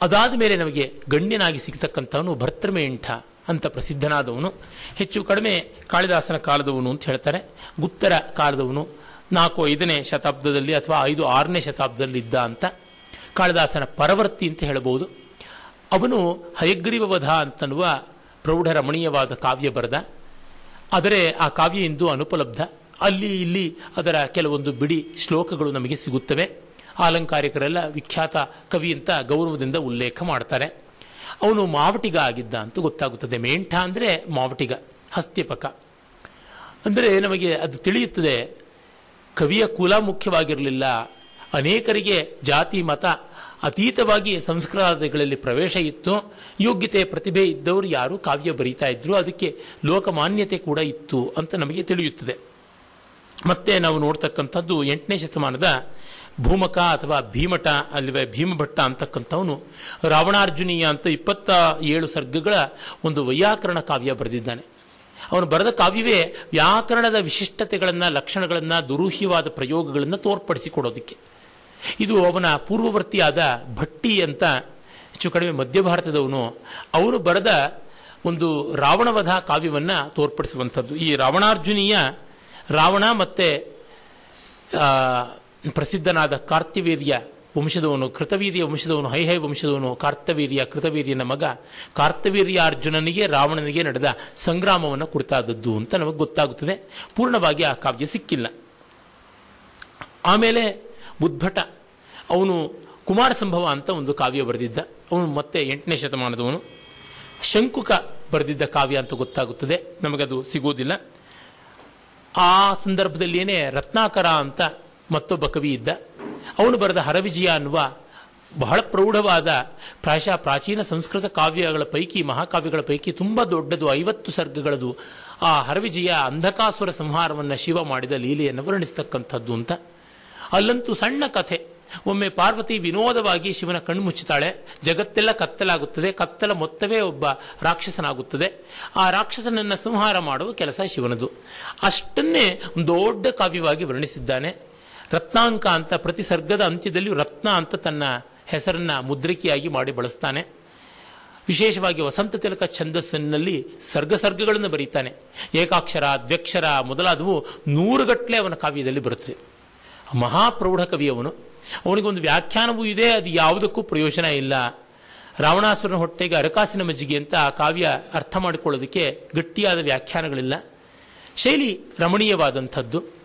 ಅದಾದ ಮೇಲೆ ನಮಗೆ ಗಣ್ಯನಾಗಿ ಸಿಗ್ತಕ್ಕಂಥವನು ಭರ್ತೃಮೇಂಠ. ಅಂತ ಪ್ರಸಿದ್ಧನಾದವನು. ಹೆಚ್ಚು ಕಡಿಮೆ ಕಾಳಿದಾಸನ ಕಾಲದವನು ಅಂತ ಹೇಳ್ತಾರೆ. ಗುಪ್ತರ ಕಾಲದವನು ನಾಲ್ಕು ಐದನೇ ಶತಾಬ್ದದಲ್ಲಿ ಅಥವಾ ಐದು ಆರನೇ ಶತಾಬ್ದದಲ್ಲಿ ಇದ್ದ ಅಂತ. ಕಾಳಿದಾಸನ ಪರವರ್ತಿ ಅಂತ ಹೇಳಬಹುದು ಅವನು ಹಯಗ್ರೀವ ವಧ ಅಂತನ್ನುವ ಪ್ರೌಢ ರಮಣೀಯವಾದ ಕಾವ್ಯ ಬರೆದ. ಆದರೆ ಆ ಕಾವ್ಯ ಇಂದು ಅನುಪಲಬ್ಧ. ಅಲ್ಲಿ ಇಲ್ಲಿ ಅದರ ಕೆಲವೊಂದು ಬಿಡಿ ಶ್ಲೋಕಗಳು ನಮಗೆ ಸಿಗುತ್ತವೆ. ಆಲಂಕಾರಿಕರೆಲ್ಲ ವಿಖ್ಯಾತ ಕವಿ ಅಂತ ಗೌರವದಿಂದ ಉಲ್ಲೇಖ ಮಾಡ್ತಾರೆ. ಅವನು ಮಾವಟಿಗ ಆಗಿದ್ದ ಅಂತ ಗೊತ್ತಾಗುತ್ತದೆ. ಮೇಂಠ ಅಂದರೆ ಮಾವಟಿಗ, ಹಸ್ತಿಪಕ. ಅಂದರೆ ನಮಗೆ ಅದು ತಿಳಿಯುತ್ತದೆ, ಕವಿಯ ಕುಲ ಮುಖ್ಯವಾಗಿರಲಿಲ್ಲ. ಅನೇಕರಿಗೆ ಜಾತಿ, ಮತ, ಅತೀತವಾಗಿ ಸಂಸ್ಕಾರಗಳಲ್ಲಿ ಪ್ರವೇಶ ಇತ್ತು. ಯೋಗ್ಯತೆ, ಪ್ರತಿಭೆ ಇದ್ದವರು ಯಾರು ಕಾವ್ಯ ಬರೀತಾ ಇದ್ರು, ಅದಕ್ಕೆ ಲೋಕಮಾನ್ಯತೆ ಕೂಡ ಇತ್ತು ಅಂತ ನಮಗೆ ತಿಳಿಯುತ್ತದೆ. ಮತ್ತೆ ನಾವು ನೋಡ್ತಕ್ಕಂಥದ್ದು ಎಂಟನೇ ಶತಮಾನದ ಭೂಮಕ ಅಥವಾ ಭೀಮಟ ಅಲ್ಲವೇ ಭೀಮಭಟ್ಟ ಅಂತಕ್ಕಂಥವನು ರಾವಣಾರ್ಜುನೀಯ ಅಂತ ಇಪ್ಪತ್ತ ಏಳು ಸರ್ಗಗಳ ಒಂದು ವೈಯಾಕರಣ ಕಾವ್ಯ ಬರೆದಿದ್ದಾನೆ. ಅವನು ಬರೆದ ಕಾವ್ಯವೇ ವ್ಯಾಕರಣದ ವಿಶಿಷ್ಟತೆಗಳನ್ನು, ಲಕ್ಷಣಗಳನ್ನು, ದುರೂಹ್ಯವಾದ ಪ್ರಯೋಗಗಳನ್ನು ತೋರ್ಪಡಿಸಿಕೊಡೋದಕ್ಕೆ. ಇದು ಅವನ ಪೂರ್ವವರ್ತಿಯಾದ ಭಟ್ಟಿ ಅಂತ ಹೆಚ್ಚು ಕಡಿಮೆ ಮಧ್ಯ ಭಾರತದವನು, ಅವನು ಬರೆದ ಒಂದು ರಾವಣವಧ ಕಾವ್ಯವನ್ನು ತೋರ್ಪಡಿಸುವಂಥದ್ದು. ಈ ರಾವಣಾರ್ಜುನೀಯ ರಾವಣ ಮತ್ತೆ ಪ್ರಸಿದ್ಧನಾದ ಕಾರ್ತಿವೀರ್ಯ ವಂಶದವನು, ಕೃತವೀರ್ಯ ವಂಶದವನು ಹೈಹೈ ವಂಶದವನು, ಕಾರ್ತವೀರ್ಯ, ಕೃತವೀರ್ಯನ ಮಗ ಕಾರ್ತವೀರ್ಯ ಅರ್ಜುನನಿಗೆ ರಾವಣನಿಗೆ ನಡೆದ ಸಂಗ್ರಾಮವನ್ನು ಕುರಿತಾದದ್ದು ಅಂತ ನಮಗೆ ಗೊತ್ತಾಗುತ್ತದೆ. ಪೂರ್ಣವಾಗಿ ಆ ಕಾವ್ಯ ಸಿಕ್ಕಿಲ್ಲ. ಆಮೇಲೆ ಉದ್ಭಟ. ಅವನು ಕುಮಾರ ಸಂಭವ ಅಂತ ಒಂದು ಕಾವ್ಯ ಬರೆದಿದ್ದ. ಅವನು ಮತ್ತೆ ಎಂಟನೇ ಶತಮಾನದವನು. ಶಂಕುಕ ಬರೆದಿದ್ದ ಕಾವ್ಯ ಅಂತ ಗೊತ್ತಾಗುತ್ತದೆ. ನಮಗದು ಸಿಗುವುದಿಲ್ಲ. ಆ ಸಂದರ್ಭದಲ್ಲಿಯೇ ರತ್ನಾಕರ ಅಂತ ಮತ್ತೊಬ್ಬ ಕವಿ ಇದ್ದ. ಅವನು ಬರೆದ ಹರವಿಜಯ ಅನ್ನುವ ಬಹಳ ಪ್ರೌಢವಾದ ಪ್ರಾಯಶಃ ಪ್ರಾಚೀನ ಸಂಸ್ಕೃತ ಕಾವ್ಯಗಳ ಪೈಕಿ, ಮಹಾಕಾವ್ಯಗಳ ಪೈಕಿ ತುಂಬ ದೊಡ್ಡದು, ಐವತ್ತು ಸರ್ಗಗಳದು. ಆ ಹರವಿಜಯ ಅಂಧಕಾಸುರ ಸಂಹಾರವನ್ನು ಶಿವ ಮಾಡಿದ ಲೀಲೆಯನ್ನು ವರ್ಣಿಸ್ತಕ್ಕಂಥದ್ದು ಅಂತ. ಅಲ್ಲಂತೂ ಸಣ್ಣ ಕಥೆ. ಒಮ್ಮೆ ಪಾರ್ವತಿ ವಿನೋದವಾಗಿ ಶಿವನ ಕಣ್ಣು ಮುಚ್ಚುತ್ತಾಳೆ ಜಗತ್ತೆಲ್ಲ ಕತ್ತಲಾಗುತ್ತದೆ, ಕತ್ತಲ ಮೊತ್ತವೇ ಒಬ್ಬ ರಾಕ್ಷಸನಾಗುತ್ತದೆ. ಆ ರಾಕ್ಷಸನನ್ನ ಸಂಹಾರ ಮಾಡುವ ಕೆಲಸ ಶಿವನದು. ಅಷ್ಟನ್ನೇ ದೊಡ್ಡ ಕಾವ್ಯವಾಗಿ ವರ್ಣಿಸಿದ್ದಾನೆ. ರತ್ನಾಂಕ ಅಂತ ಪ್ರತಿ ಸರ್ಗದ ಅಂತ್ಯದಲ್ಲಿ ರತ್ನ ಅಂತ ತನ್ನ ಹೆಸರನ್ನ ಮುದ್ರಿಕೆಯಾಗಿ ಮಾಡಿ ಬಳಸ್ತಾನೆ. ವಿಶೇಷವಾಗಿ ವಸಂತ ತಿಲಕ ಛಂದಸ್ಸಿನಲ್ಲಿ ಸರ್ಗ ಸರ್ಗಗಳನ್ನು ಬರೀತಾನೆ. ಏಕಾಕ್ಷರ, ದ್ವ್ಯಕ್ಷರ ಮೊದಲಾದವು ನೂರುಗಟ್ಟಲೆ ಅವನ ಕಾವ್ಯದಲ್ಲಿ ಬರುತ್ತದೆ. ಮಹಾಪ್ರೌಢ ಕವಿ ಅವನು. ಅವನಿಗೊಂದು ವ್ಯಾಖ್ಯಾನವೂ ಇದೆ, ಅದು ಯಾವುದಕ್ಕೂ ಪ್ರಯೋಜನ ಇಲ್ಲ. ರಾವಣಾಸುರನ ಹೊಟ್ಟೆಗೆ ಅರಕಾಸಿನ ಮಜ್ಜಿಗೆ ಅಂತ ಆ ಕಾವ್ಯ ಅರ್ಥ ಮಾಡಿಕೊಳ್ಳೋದಕ್ಕೆ ಗಟ್ಟಿಯಾದ ವ್ಯಾಖ್ಯಾನಗಳಿಲ್ಲ. ಶೈಲಿ ರಮಣೀಯವಾದಂಥದ್ದು.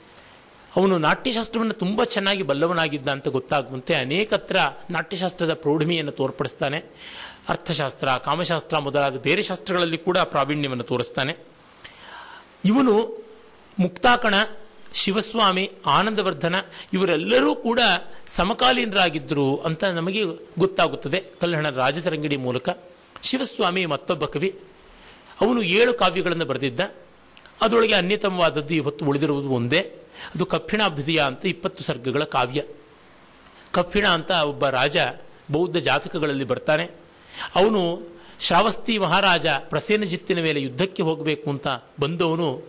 ಅವನು ನಾಟ್ಯಶಾಸ್ತ್ರವನ್ನು ತುಂಬ ಚೆನ್ನಾಗಿ ಬಲ್ಲವನಾಗಿದ್ದ ಅಂತ ಗೊತ್ತಾಗುವಂತೆ ಅನೇಕತ್ರ ನಾಟ್ಯಶಾಸ್ತ್ರದ ಪ್ರೌಢಿಮೆಯನ್ನು ತೋರ್ಪಡಿಸ್ತಾನೆ. ಅರ್ಥಶಾಸ್ತ್ರ, ಕಾಮಶಾಸ್ತ್ರ ಮೊದಲಾದ ಬೇರೆ ಶಾಸ್ತ್ರಗಳಲ್ಲಿ ಕೂಡ ಪ್ರಾವೀಣ್ಯವನ್ನು ತೋರಿಸ್ತಾನೆ. ಇವನು ಮುಕ್ತಾಕಣ, ಶಿವಸ್ವಾಮಿ, ಆನಂದವರ್ಧನ ಇವರೆಲ್ಲರೂ ಕೂಡ ಸಮಕಾಲೀನರಾಗಿದ್ದರು ಅಂತ ನಮಗೆ ಗೊತ್ತಾಗುತ್ತದೆ ಕಲ್ಯಾಣ ರಾಜತರಂಗಿಣಿ ಮೂಲಕ. ಶಿವಸ್ವಾಮಿ ಮತ್ತೊಬ್ಬ ಕವಿ. ಅವನು ಏಳು ಕಾವ್ಯಗಳನ್ನು ಬರೆದಿದ್ದ. ಅದರೊಳಗೆ ಅನ್ಯತಮವಾದದ್ದು ಇವತ್ತು ಉಳಿದಿರುವುದು ಒಂದೇ. ಅದು ಕಪ್ಪಿಣಾಭ್ಯುದಯ ಅಂತ ಇಪ್ಪತ್ತು ಸರ್ಗಗಳ ಕಾವ್ಯ. ಕಪ್ಪಿಣ ಅಂತ ಒಬ್ಬ ರಾಜ ಬೌದ್ಧ ಜಾತಕಗಳಲ್ಲಿ ಬರ್ತಾನೆ. ಅವನು ಶ್ರಾವಸ್ತಿ ಮಹಾರಾಜ ಪ್ರಸೇನಜಿತ್ತಿನ ಮೇಲೆ ಯುದ್ಧಕ್ಕೆ ಹೋಗಬೇಕು ಅಂತ ಬಂದವನು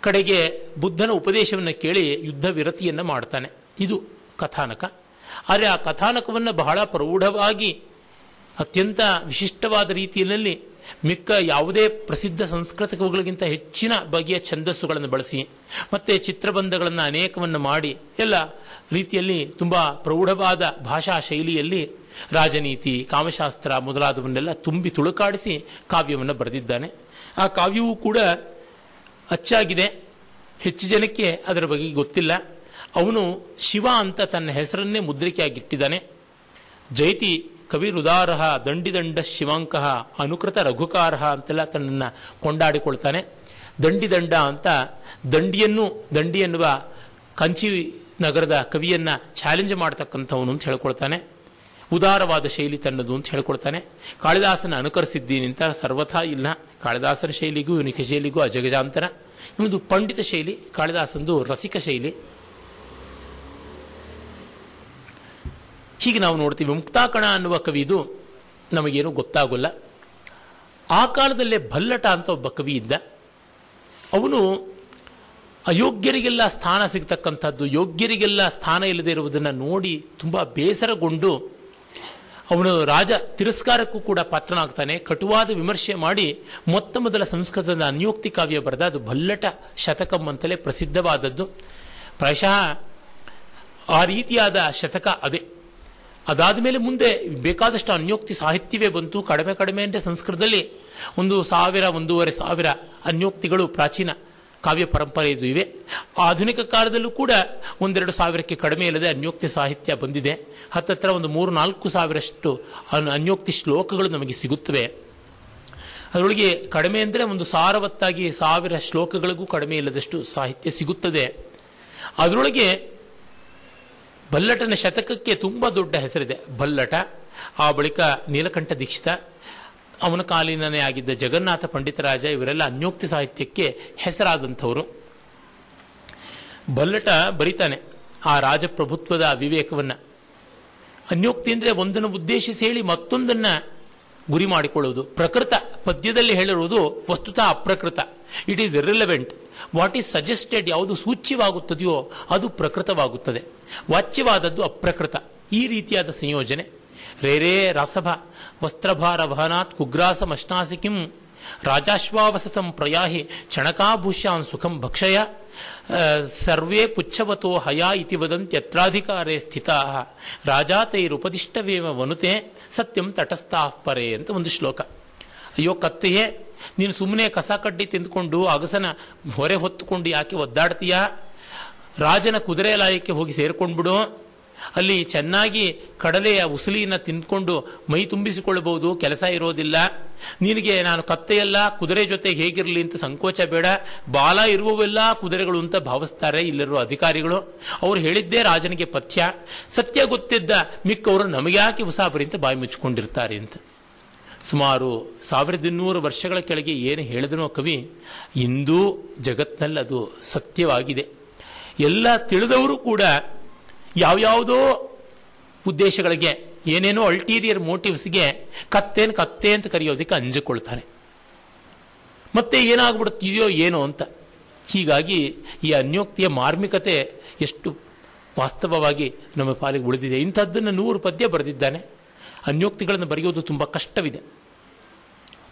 ಕಡೆಗೆ ಬುದ್ಧನ ಉಪದೇಶವನ್ನು ಕೇಳಿ ಯುದ್ಧ ವಿರತಿಯನ್ನು ಮಾಡ್ತಾನೆ. ಇದು ಕಥಾನಕ. ಆದರೆ ಆ ಕಥಾನಕವನ್ನು ಬಹಳ ಪ್ರೌಢವಾಗಿ ಅತ್ಯಂತ ವಿಶಿಷ್ಟವಾದ ರೀತಿಯಲ್ಲಿ ಮಿಕ್ಕ ಯಾವುದೇ ಪ್ರಸಿದ್ಧ ಸಂಸ್ಕೃತ ಕವಿಗಳಿಗಿಂತ ಹೆಚ್ಚಿನ ಬಗೆಯ ಛಂದಸ್ಸುಗಳನ್ನು ಬಳಸಿ, ಮತ್ತೆ ಚಿತ್ರಬಂಧಗಳನ್ನು ಅನೇಕವನ್ನು ಮಾಡಿ, ಎಲ್ಲ ರೀತಿಯಲ್ಲಿ ತುಂಬಾ ಪ್ರೌಢವಾದ ಭಾಷಾ ಶೈಲಿಯಲ್ಲಿ ರಾಜನೀತಿ ಕಾಮಶಾಸ್ತ್ರ ಮೊದಲಾದವನ್ನೆಲ್ಲ ತುಂಬಿ ತುಳುಕಾಡಿಸಿ ಕಾವ್ಯವನ್ನು ಬರೆದಿದ್ದಾನೆ. ಆ ಕಾವ್ಯವೂ ಕೂಡ ಅಚ್ಚಾಗಿದೆ. ಹೆಚ್ಚು ಜನಕ್ಕೆ ಅದರ ಬಗ್ಗೆ ಗೊತ್ತಿಲ್ಲ. ಅವನು ಶಿವ ಅಂತ ತನ್ನ ಹೆಸರನ್ನೇ ಮುದ್ರಿಕೆಯಾಗಿಟ್ಟಿದ್ದಾನೆ. ಜೈತಿ ಕವಿರುದಾರಹ, ದಂಡಿದಂಡ ಶಿವಾಂಕಃ ಅನುಕೃತ ರಘುಕಾರಹ ಅಂತೆಲ್ಲ ತನ್ನನ್ನು ಕೊಂಡಾಡಿಕೊಳ್ತಾನೆ. ದಂಡಿದಂಡ ಅಂತ ದಂಡಿಯನ್ನು, ದಂಡಿ ಎನ್ನುವ ಕಂಚಿ ನಗರದ ಕವಿಯನ್ನ ಚಾಲೆಂಜ್ ಮಾಡ್ತಕ್ಕಂಥವನು ಅಂತ ಹೇಳ್ಕೊಳ್ತಾನೆ. ಉದಾರವಾದ ಶೈಲಿ ತನ್ನದು ಅಂತ ಹೇಳ್ಕೊಳ್ತಾನೆ. ಕಾಳಿದಾಸನ ಅನುಕರಿಸಿದ್ದೀನಿ ಅಂತ ಸರ್ವಥಾ ಇಲ್ಲ. ಕಾಳಿದಾಸನ ಶೈಲಿಗೂ ಇವನಿಕ ಶೈಲಿಗೂ ಅಜಗಜಾಂತರ. ಇವೊಂದು ಪಂಡಿತ ಶೈಲಿ, ಕಾಳಿದಾಸಂದು ರಸಿಕ ಶೈಲಿ. ಹೀಗೆ ನಾವು ನೋಡ್ತೀವಿ, ಮುಕ್ತಾಕಣ ಅನ್ನುವ ಕವಿದು ನಮಗೇನು ಗೊತ್ತಾಗಲ್ಲ. ಆ ಕಾಲದಲ್ಲೇ ಭಲ್ಲಟ ಅಂತ ಒಬ್ಬ ಕವಿ ಇದ್ದ. ಅವನು ಅಯೋಗ್ಯರಿಗೆಲ್ಲ ಸ್ಥಾನ ಸಿಗ್ತಕ್ಕಂಥದ್ದು, ಯೋಗ್ಯರಿಗೆಲ್ಲ ಸ್ಥಾನ ಇಲ್ಲದೆ ಇರುವುದನ್ನು ನೋಡಿ ತುಂಬ ಬೇಸರಗೊಂಡು ಅವನು ರಾಜ ತಿರಸ್ಕಾರಕ್ಕೂ ಕೂಡ ಪಾತ್ರನಾಗ್ತಾನೆ. ಕಟುವಾದ ವಿಮರ್ಶೆ ಮಾಡಿ ಮೊತ್ತ ಮೊದಲ ಸಂಸ್ಕೃತದ ಅನ್ಯೋಕ್ತಿ ಕಾವ್ಯ ಬರೆದ, ಅದು ಭಲ್ಲಟ ಶತಕಂ ಅಂತಲೇ ಪ್ರಸಿದ್ಧವಾದದ್ದು. ಪ್ರಾಯಶಃ ಆ ರೀತಿಯಾದ ಶತಕ ಅದೇ. ಅದಾದ ಮೇಲೆ ಮುಂದೆ ಬೇಕಾದಷ್ಟು ಅನ್ಯೋಕ್ತಿ ಸಾಹಿತ್ಯವೇ ಬಂತು. ಕಡಿಮೆ ಕಡಿಮೆ ಅಂದರೆ ಸಂಸ್ಕೃತದಲ್ಲಿ ಒಂದು ಸಾವಿರ, ಒಂದೂವರೆ ಸಾವಿರ ಅನ್ಯೋಕ್ತಿಗಳು ಪ್ರಾಚೀನ ಕಾವ್ಯ ಪರಂಪರೆ ಇದು ಇವೆ. ಆಧುನಿಕ ಕಾಲದಲ್ಲೂ ಕೂಡ ಒಂದೆರಡು ಸಾವಿರಕ್ಕೆ ಕಡಿಮೆ ಇಲ್ಲದೆ ಅನ್ಯೋಕ್ತಿ ಸಾಹಿತ್ಯ ಬಂದಿದೆ. ಹತ್ತತ್ರ ಒಂದು ಮೂರು, ನಾಲ್ಕು ಸಾವಿರಷ್ಟು ಅನ್ಯೋಕ್ತಿ ಶ್ಲೋಕಗಳು ನಮಗೆ ಸಿಗುತ್ತವೆ. ಅದರೊಳಗೆ ಕಡಿಮೆ ಅಂದರೆ ಒಂದು ಸಾರವತ್ತಾಗಿ ಸಾವಿರ ಶ್ಲೋಕಗಳಿಗೂ ಕಡಿಮೆ ಇಲ್ಲದಷ್ಟು ಸಾಹಿತ್ಯ ಸಿಗುತ್ತದೆ. ಅದರೊಳಗೆ ಬಲ್ಲಟನ ಶತಕಕ್ಕೆ ತುಂಬ ದೊಡ್ಡ ಹೆಸರಿದೆ. ಬಲ್ಲಟ, ಆ ಬಳಿಕ ನೀಲಕಂಠ ದೀಕ್ಷಿತ, ಅವನ ಕಾಲೀನನೇ ಆಗಿದ್ದ ಜಗನ್ನಾಥ ಪಂಡಿತರಾಜ ಇವರೆಲ್ಲ ಅನ್ಯೋಕ್ತಿ ಸಾಹಿತ್ಯಕ್ಕೆ ಹೆಸರಾದಂಥವರು. ಬಲ್ಲಟ ಬರಿತಾನೆ ಆ ರಾಜಪ್ರಭುತ್ವದ ವಿವೇಕವನ್ನ. ಅನ್ಯೋಕ್ತಿ ಅಂದ್ರೆ ಒಂದನ್ನು ಉದ್ದೇಶಿಸಿ ಹೇಳಿ ಮತ್ತೊಂದನ್ನ ಗುರಿ ಮಾಡಿಕೊಳ್ಳುವುದು. ಪ್ರಕೃತ ಪದ್ಯದಲ್ಲಿ ಹೇಳಿರುವುದು ವಸ್ತುತ ಅಪ್ರಕೃತ. It is irrelevant what is suggested ಯಾವುದು ಸೂಚ್ಯವಾಗುತ್ತದೆಯೋ ಅದು ಪ್ರಕೃತವಾಗುತ್ತದೆ. ವಾಚ್ಯವಾದದ್ದು ಅಪ್ರಕೃತ. ಈ ರೀತಿಯಾದ ಸಂಯೋಜನೆ. ರೇರೇ ರಾಸಭ ವಸ್ತ್ರಭಾರ ವಹನಾತ್ ಕುಗ್ರಾಸಮಶ್ನಾಸಿ ಕಿಂ ರಾಜಾಶ್ವಾವಸತಂ ಪ್ರಯಾಹಿ ಚಣಕಾಭೂಷ್ಯಾನ್ ಸುಖಂ ಭಕ್ಷಯ ಸರ್ವೇ ಪುಚ್ಛವತೋ ಹಯಾ ಇತಿ ವದಂತ್ಯತ್ರಾಧಿಕಾರೇ ರಾಜಾ ರಾಜಾತೈರುಪದಿಷ್ಟವೇವ ವನುತೆ ಸತ್ಯಂ ತಟಸ್ಥಾ ಪರೆ ಅಂತ ಒಂದು ಶ್ಲೋಕ. ಅಯ್ಯೋ ಕತ್ತೆಯೇ ನೀನು ಸುಮ್ಮನೆ ಕಸ ಕಡ್ಡಿ ತಿಂದ್ಕೊಂಡು ಅಗಸನ ಹೊರೆ ಹೊತ್ತುಕೊಂಡು ಯಾಕೆ ಒದ್ದಾಡ್ತೀಯಾ? ರಾಜನ ಕುದುರೆ ಲಾಯಕ್ಕೆ ಹೋಗಿ ಸೇರ್ಕೊಂಡ್ಬಿಡು ಅಲ್ಲಿ ಚೆನ್ನಾಗಿ ಕಡಲೆಯ ಉಸುಲಿನ ತಿಂದ್ಕೊಂಡು ಮೈ ತುಂಬಿಸಿಕೊಳ್ಳಬಹುದು, ಕೆಲಸ ಇರೋದಿಲ್ಲ. ನಿನಗೆ ನಾನು ಕತ್ತೆಯಲ್ಲ, ಕುದುರೆ ಜೊತೆ ಹೇಗಿರಲಿ ಅಂತ ಸಂಕೋಚ ಬೇಡ. ಬಾಲ ಇರುವವೆಲ್ಲ ಕುದುರೆಗಳು ಅಂತ ಭಾವಿಸ್ತಾರೆ ಇಲ್ಲಿರುವ ಅಧಿಕಾರಿಗಳು. ಅವ್ರು ಹೇಳಿದ್ದೇ ರಾಜನಿಗೆ ಪಥ್ಯ. ಸತ್ಯ ಗೊತ್ತಿದ್ದ ಮಿಕ್ಕವರು ನಮಗ್ಯಾಕೆ ಉಸಾಬರಿ ಅಂತ ಬಾಯಿ ಮುಚ್ಚಿಕೊಂಡಿರ್ತಾರೆ ಅಂತ. ಸುಮಾರು ಸಾವಿರದ ಇನ್ನೂರು ವರ್ಷಗಳ ಕೆಳಗೆ ಏನು ಹೇಳಿದನೋ ಕವಿ, ಇಂದೂ ಜಗತ್ನಲ್ಲಿ ಅದು ಸತ್ಯವಾಗಿದೆ. ಎಲ್ಲ ತಿಳಿದವರು ಕೂಡ ಯಾವ್ಯಾವುದೋ ಉದ್ದೇಶಗಳಿಗೆ, ಏನೇನೋ ಅಲ್ಟೀರಿಯರ್ ಮೋಟಿವ್ಸ್ಗೆ ಕತ್ತೇನು ಕತ್ತೆ ಅಂತ ಕರೆಯೋದಕ್ಕೆ ಅಂಜಿಕೊಳ್ತಾನೆ. ಮತ್ತೆ ಏನಾಗ್ಬಿಡುತ್ತಿದೆಯೋ ಏನೋ ಅಂತ. ಹೀಗಾಗಿ ಈ ಅನ್ಯೋಕ್ತಿಯ ಮಾರ್ಮಿಕತೆ ಎಷ್ಟು ವಾಸ್ತವವಾಗಿ ನಮ್ಮ ಪಾಲಿಗೆ ಉಳಿದಿದೆ. ಇಂಥದ್ದನ್ನು ನೂರು ಪದ್ಯ ಬರೆದಿದ್ದಾನೆ. ಅನ್ಯೋಕ್ತಿಗಳನ್ನು ಬರೆಯೋದು ತುಂಬ ಕಷ್ಟವಿದೆ.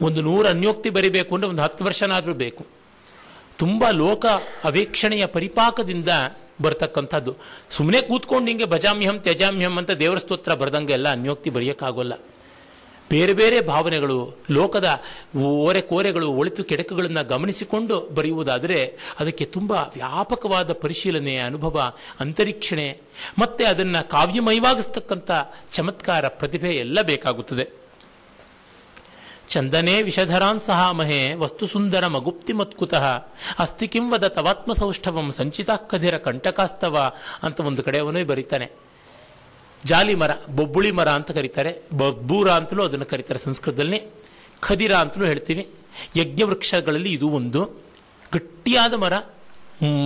ಒಂದು ನೂರು ಅನ್ಯೋಕ್ತಿ ಬರಿಬೇಕು ಅಂದರೆ ಒಂದು ಹತ್ತು ವರ್ಷನಾದರೂ ಬೇಕು. ತುಂಬ ಲೋಕ ಅವೇಕ್ಷಣೆಯ ಪರಿಪಾಕದಿಂದ ಬರ್ತಕ್ಕಂಥದ್ದು. ಸುಮ್ಮನೆ ಕೂತ್ಕೊಂಡು ಹಿಂಗೆ ಭಜಾಮ್ಯಂ ತ್ಯಜಾಮ್ಯಂ ಅಂತ ದೇವರ ಸ್ತೋತ್ರ ಬರೆದಂಗೆಲ್ಲ ಅನ್ಯೋಕ್ತಿ ಬರೆಯೋಕ್ಕಾಗೋಲ್ಲ. ಬೇರೆ ಬೇರೆ ಭಾವನೆಗಳು, ಲೋಕದ ಓರೆ ಕೋರೆಗಳು, ಒಳಿತು ಕೆಡಕುಗಳನ್ನು ಗಮನಿಸಿಕೊಂಡು ಬರೆಯುವುದಾದರೆ ಅದಕ್ಕೆ ತುಂಬ ವ್ಯಾಪಕವಾದ ಪರಿಶೀಲನೆ, ಅನುಭವ, ಅಂತರೀಕ್ಷಣೆ, ಮತ್ತೆ ಅದನ್ನು ಕಾವ್ಯಮಯವಾಗಿಸ್ತಕ್ಕಂಥ ಚಮತ್ಕಾರ, ಪ್ರತಿಭೆ ಎಲ್ಲ ಬೇಕಾಗುತ್ತದೆ. ಚಂದನೆ ವಿಷಧರಾನ್ ಸಹಾಮಹೆ ವಸ್ತು ಸುಂದರ ಮಗುಪ್ತಿ ಮತ್ಕುತಃ, ಅಸ್ತಿ ಕಿಂವದ ತವಾತ್ಮ ತವಾತ್ಮಸೌಷ್ಠವಂ ಸಂಚಿತ ಕಧಿರ ಕಂಟಕಾಸ್ತವ ಅಂತ ಒಂದು ಕಡೆ ಅವನೇ ಬರೀತಾನೆ. ಜಾಲಿ ಮರ, ಬೊಬ್ಬುಳಿ ಮರ ಅಂತ ಕರೀತಾರೆ. ಬಬ್ಬೂರ ಅಂತಲೂ ಅದನ್ನು ಕರೀತಾರೆ ಸಂಸ್ಕೃತದಲ್ಲಿ. ಖದಿರ ಅಂತಲೂ ಹೇಳ್ತೀವಿ ಯಜ್ಞ ವೃಕ್ಷಗಳಲ್ಲಿ ಇದು ಒಂದು. ಗಟ್ಟಿಯಾದ ಮರ.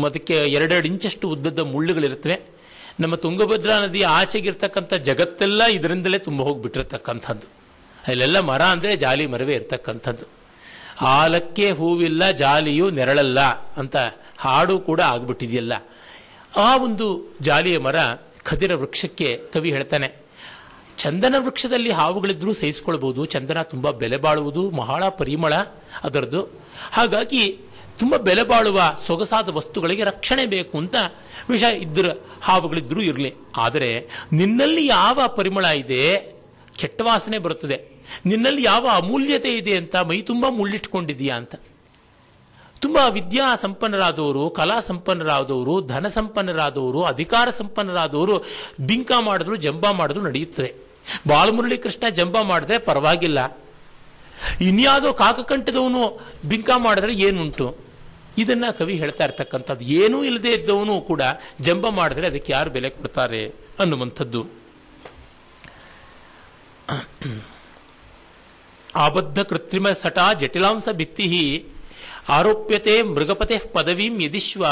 ಅದಕ್ಕೆ ಎರಡೆರಡು ಇಂಚಷ್ಟು ಉದ್ದದ ಮುಳ್ಳುಗಳಿರುತ್ತವೆ. ನಮ್ಮ ತುಂಗಭದ್ರಾ ನದಿ ಆಚೆಗಿರ್ತಕ್ಕಂಥ ಜಗತ್ತೆಲ್ಲ ಇದರಿಂದಲೇ ತುಂಬ ಹೋಗಿಬಿಟ್ಟಿರ್ತಕ್ಕಂಥದ್ದು. ಅಲ್ಲೆಲ್ಲ ಮರ ಅಂದರೆ ಜಾಲಿ ಮರವೇ ಇರ್ತಕ್ಕಂಥದ್ದು. ಆಲಕ್ಕೆ ಹೂವಿಲ್ಲ, ಜಾಲಿಯು ನೆರಳಲ್ಲ ಅಂತ ಹಾಡು ಕೂಡ ಆಗ್ಬಿಟ್ಟಿದೆಯಲ್ಲ. ಆ ಒಂದು ಜಾಲಿಯ ಮರ ಖದಿರ ವೃಕ್ಷಕ್ಕೆ ಕವಿ ಹೇಳ್ತಾನೆ, ಚಂದನ ವೃಕ್ಷದಲ್ಲಿ ಹಾವುಗಳಿದ್ರೂ ಸಹಿಸಿಕೊಳ್ಬಹುದು, ಚಂದನ ತುಂಬಾ ಬೆಲೆ ಬಾಳುವುದು ಬಹಳ ಪರಿಮಳ ಅದರದ್ದು. ಹಾಗಾಗಿ ತುಂಬಾ ಬೆಲೆ ಬಾಳುವ ಸೊಗಸಾದ ವಸ್ತುಗಳಿಗೆ ರಕ್ಷಣೆ ಬೇಕು ಅಂತ ವಿಷ ಇದ್ರ ಹಾವುಗಳಿದ್ರೂ ಇರಲಿ. ಆದರೆ ನಿನ್ನಲ್ಲಿ ಯಾವ ಪರಿಮಳ ಇದೆ? ಕೆಟ್ಟ ವಾಸನೆ ಬರುತ್ತದೆ. ನಿನ್ನಲ್ಲಿ ಯಾವ ಅಮೂಲ್ಯತೆ ಇದೆ ಅಂತ ಮೈ ತುಂಬಾ ಮುಳ್ಳಿಟ್ಕೊಂಡಿದೀಯಾ ಅಂತ. ತುಂಬಾ ವಿದ್ಯಾ ಸಂಪನ್ನರಾದವರು, ಕಲಾ ಸಂಪನ್ನರಾದವರು, ಧನ ಸಂಪನ್ನರಾದವರು, ಅಧಿಕಾರ ಸಂಪನ್ನರಾದವರು ಬಿಂಕ ಮಾಡಿದ್ರು, ಜಂಬ ಮಾಡಿದ್ರು ನಡೆಯುತ್ತದೆ. ಬಾಲಮುರಳಿ ಕೃಷ್ಣ ಜಂಬ ಮಾಡಿದ್ರೆ ಪರವಾಗಿಲ್ಲ. ಇನ್ಯಾವುದೋ ಕಾಕಕಂಠದವನು ಬಿಂಕ ಮಾಡಿದ್ರೆ ಏನುಂಟು? ಇದನ್ನ ಕವಿ ಹೇಳ್ತಾ ಇರ್ತಕ್ಕಂಥದ್ದು. ಏನೂ ಇಲ್ಲದೆ ಇದ್ದವನು ಕೂಡ ಜಂಬ ಮಾಡಿದ್ರೆ ಅದಕ್ಕೆ ಯಾರು ಬೆಲೆ ಕೊಡ್ತಾರೆ ಅನ್ನುವಂಥದ್ದು. ಆಬದ್ಧ ಕೃತ್ರಿಮ ಸಟ ಜಟಿಲಾಂಶ ಭಿತ್ತಿ ಆರೋಪ್ಯತೆ ಮೃಗಪತೆ ಪದವೀಂ ಯದಿಶ್ವ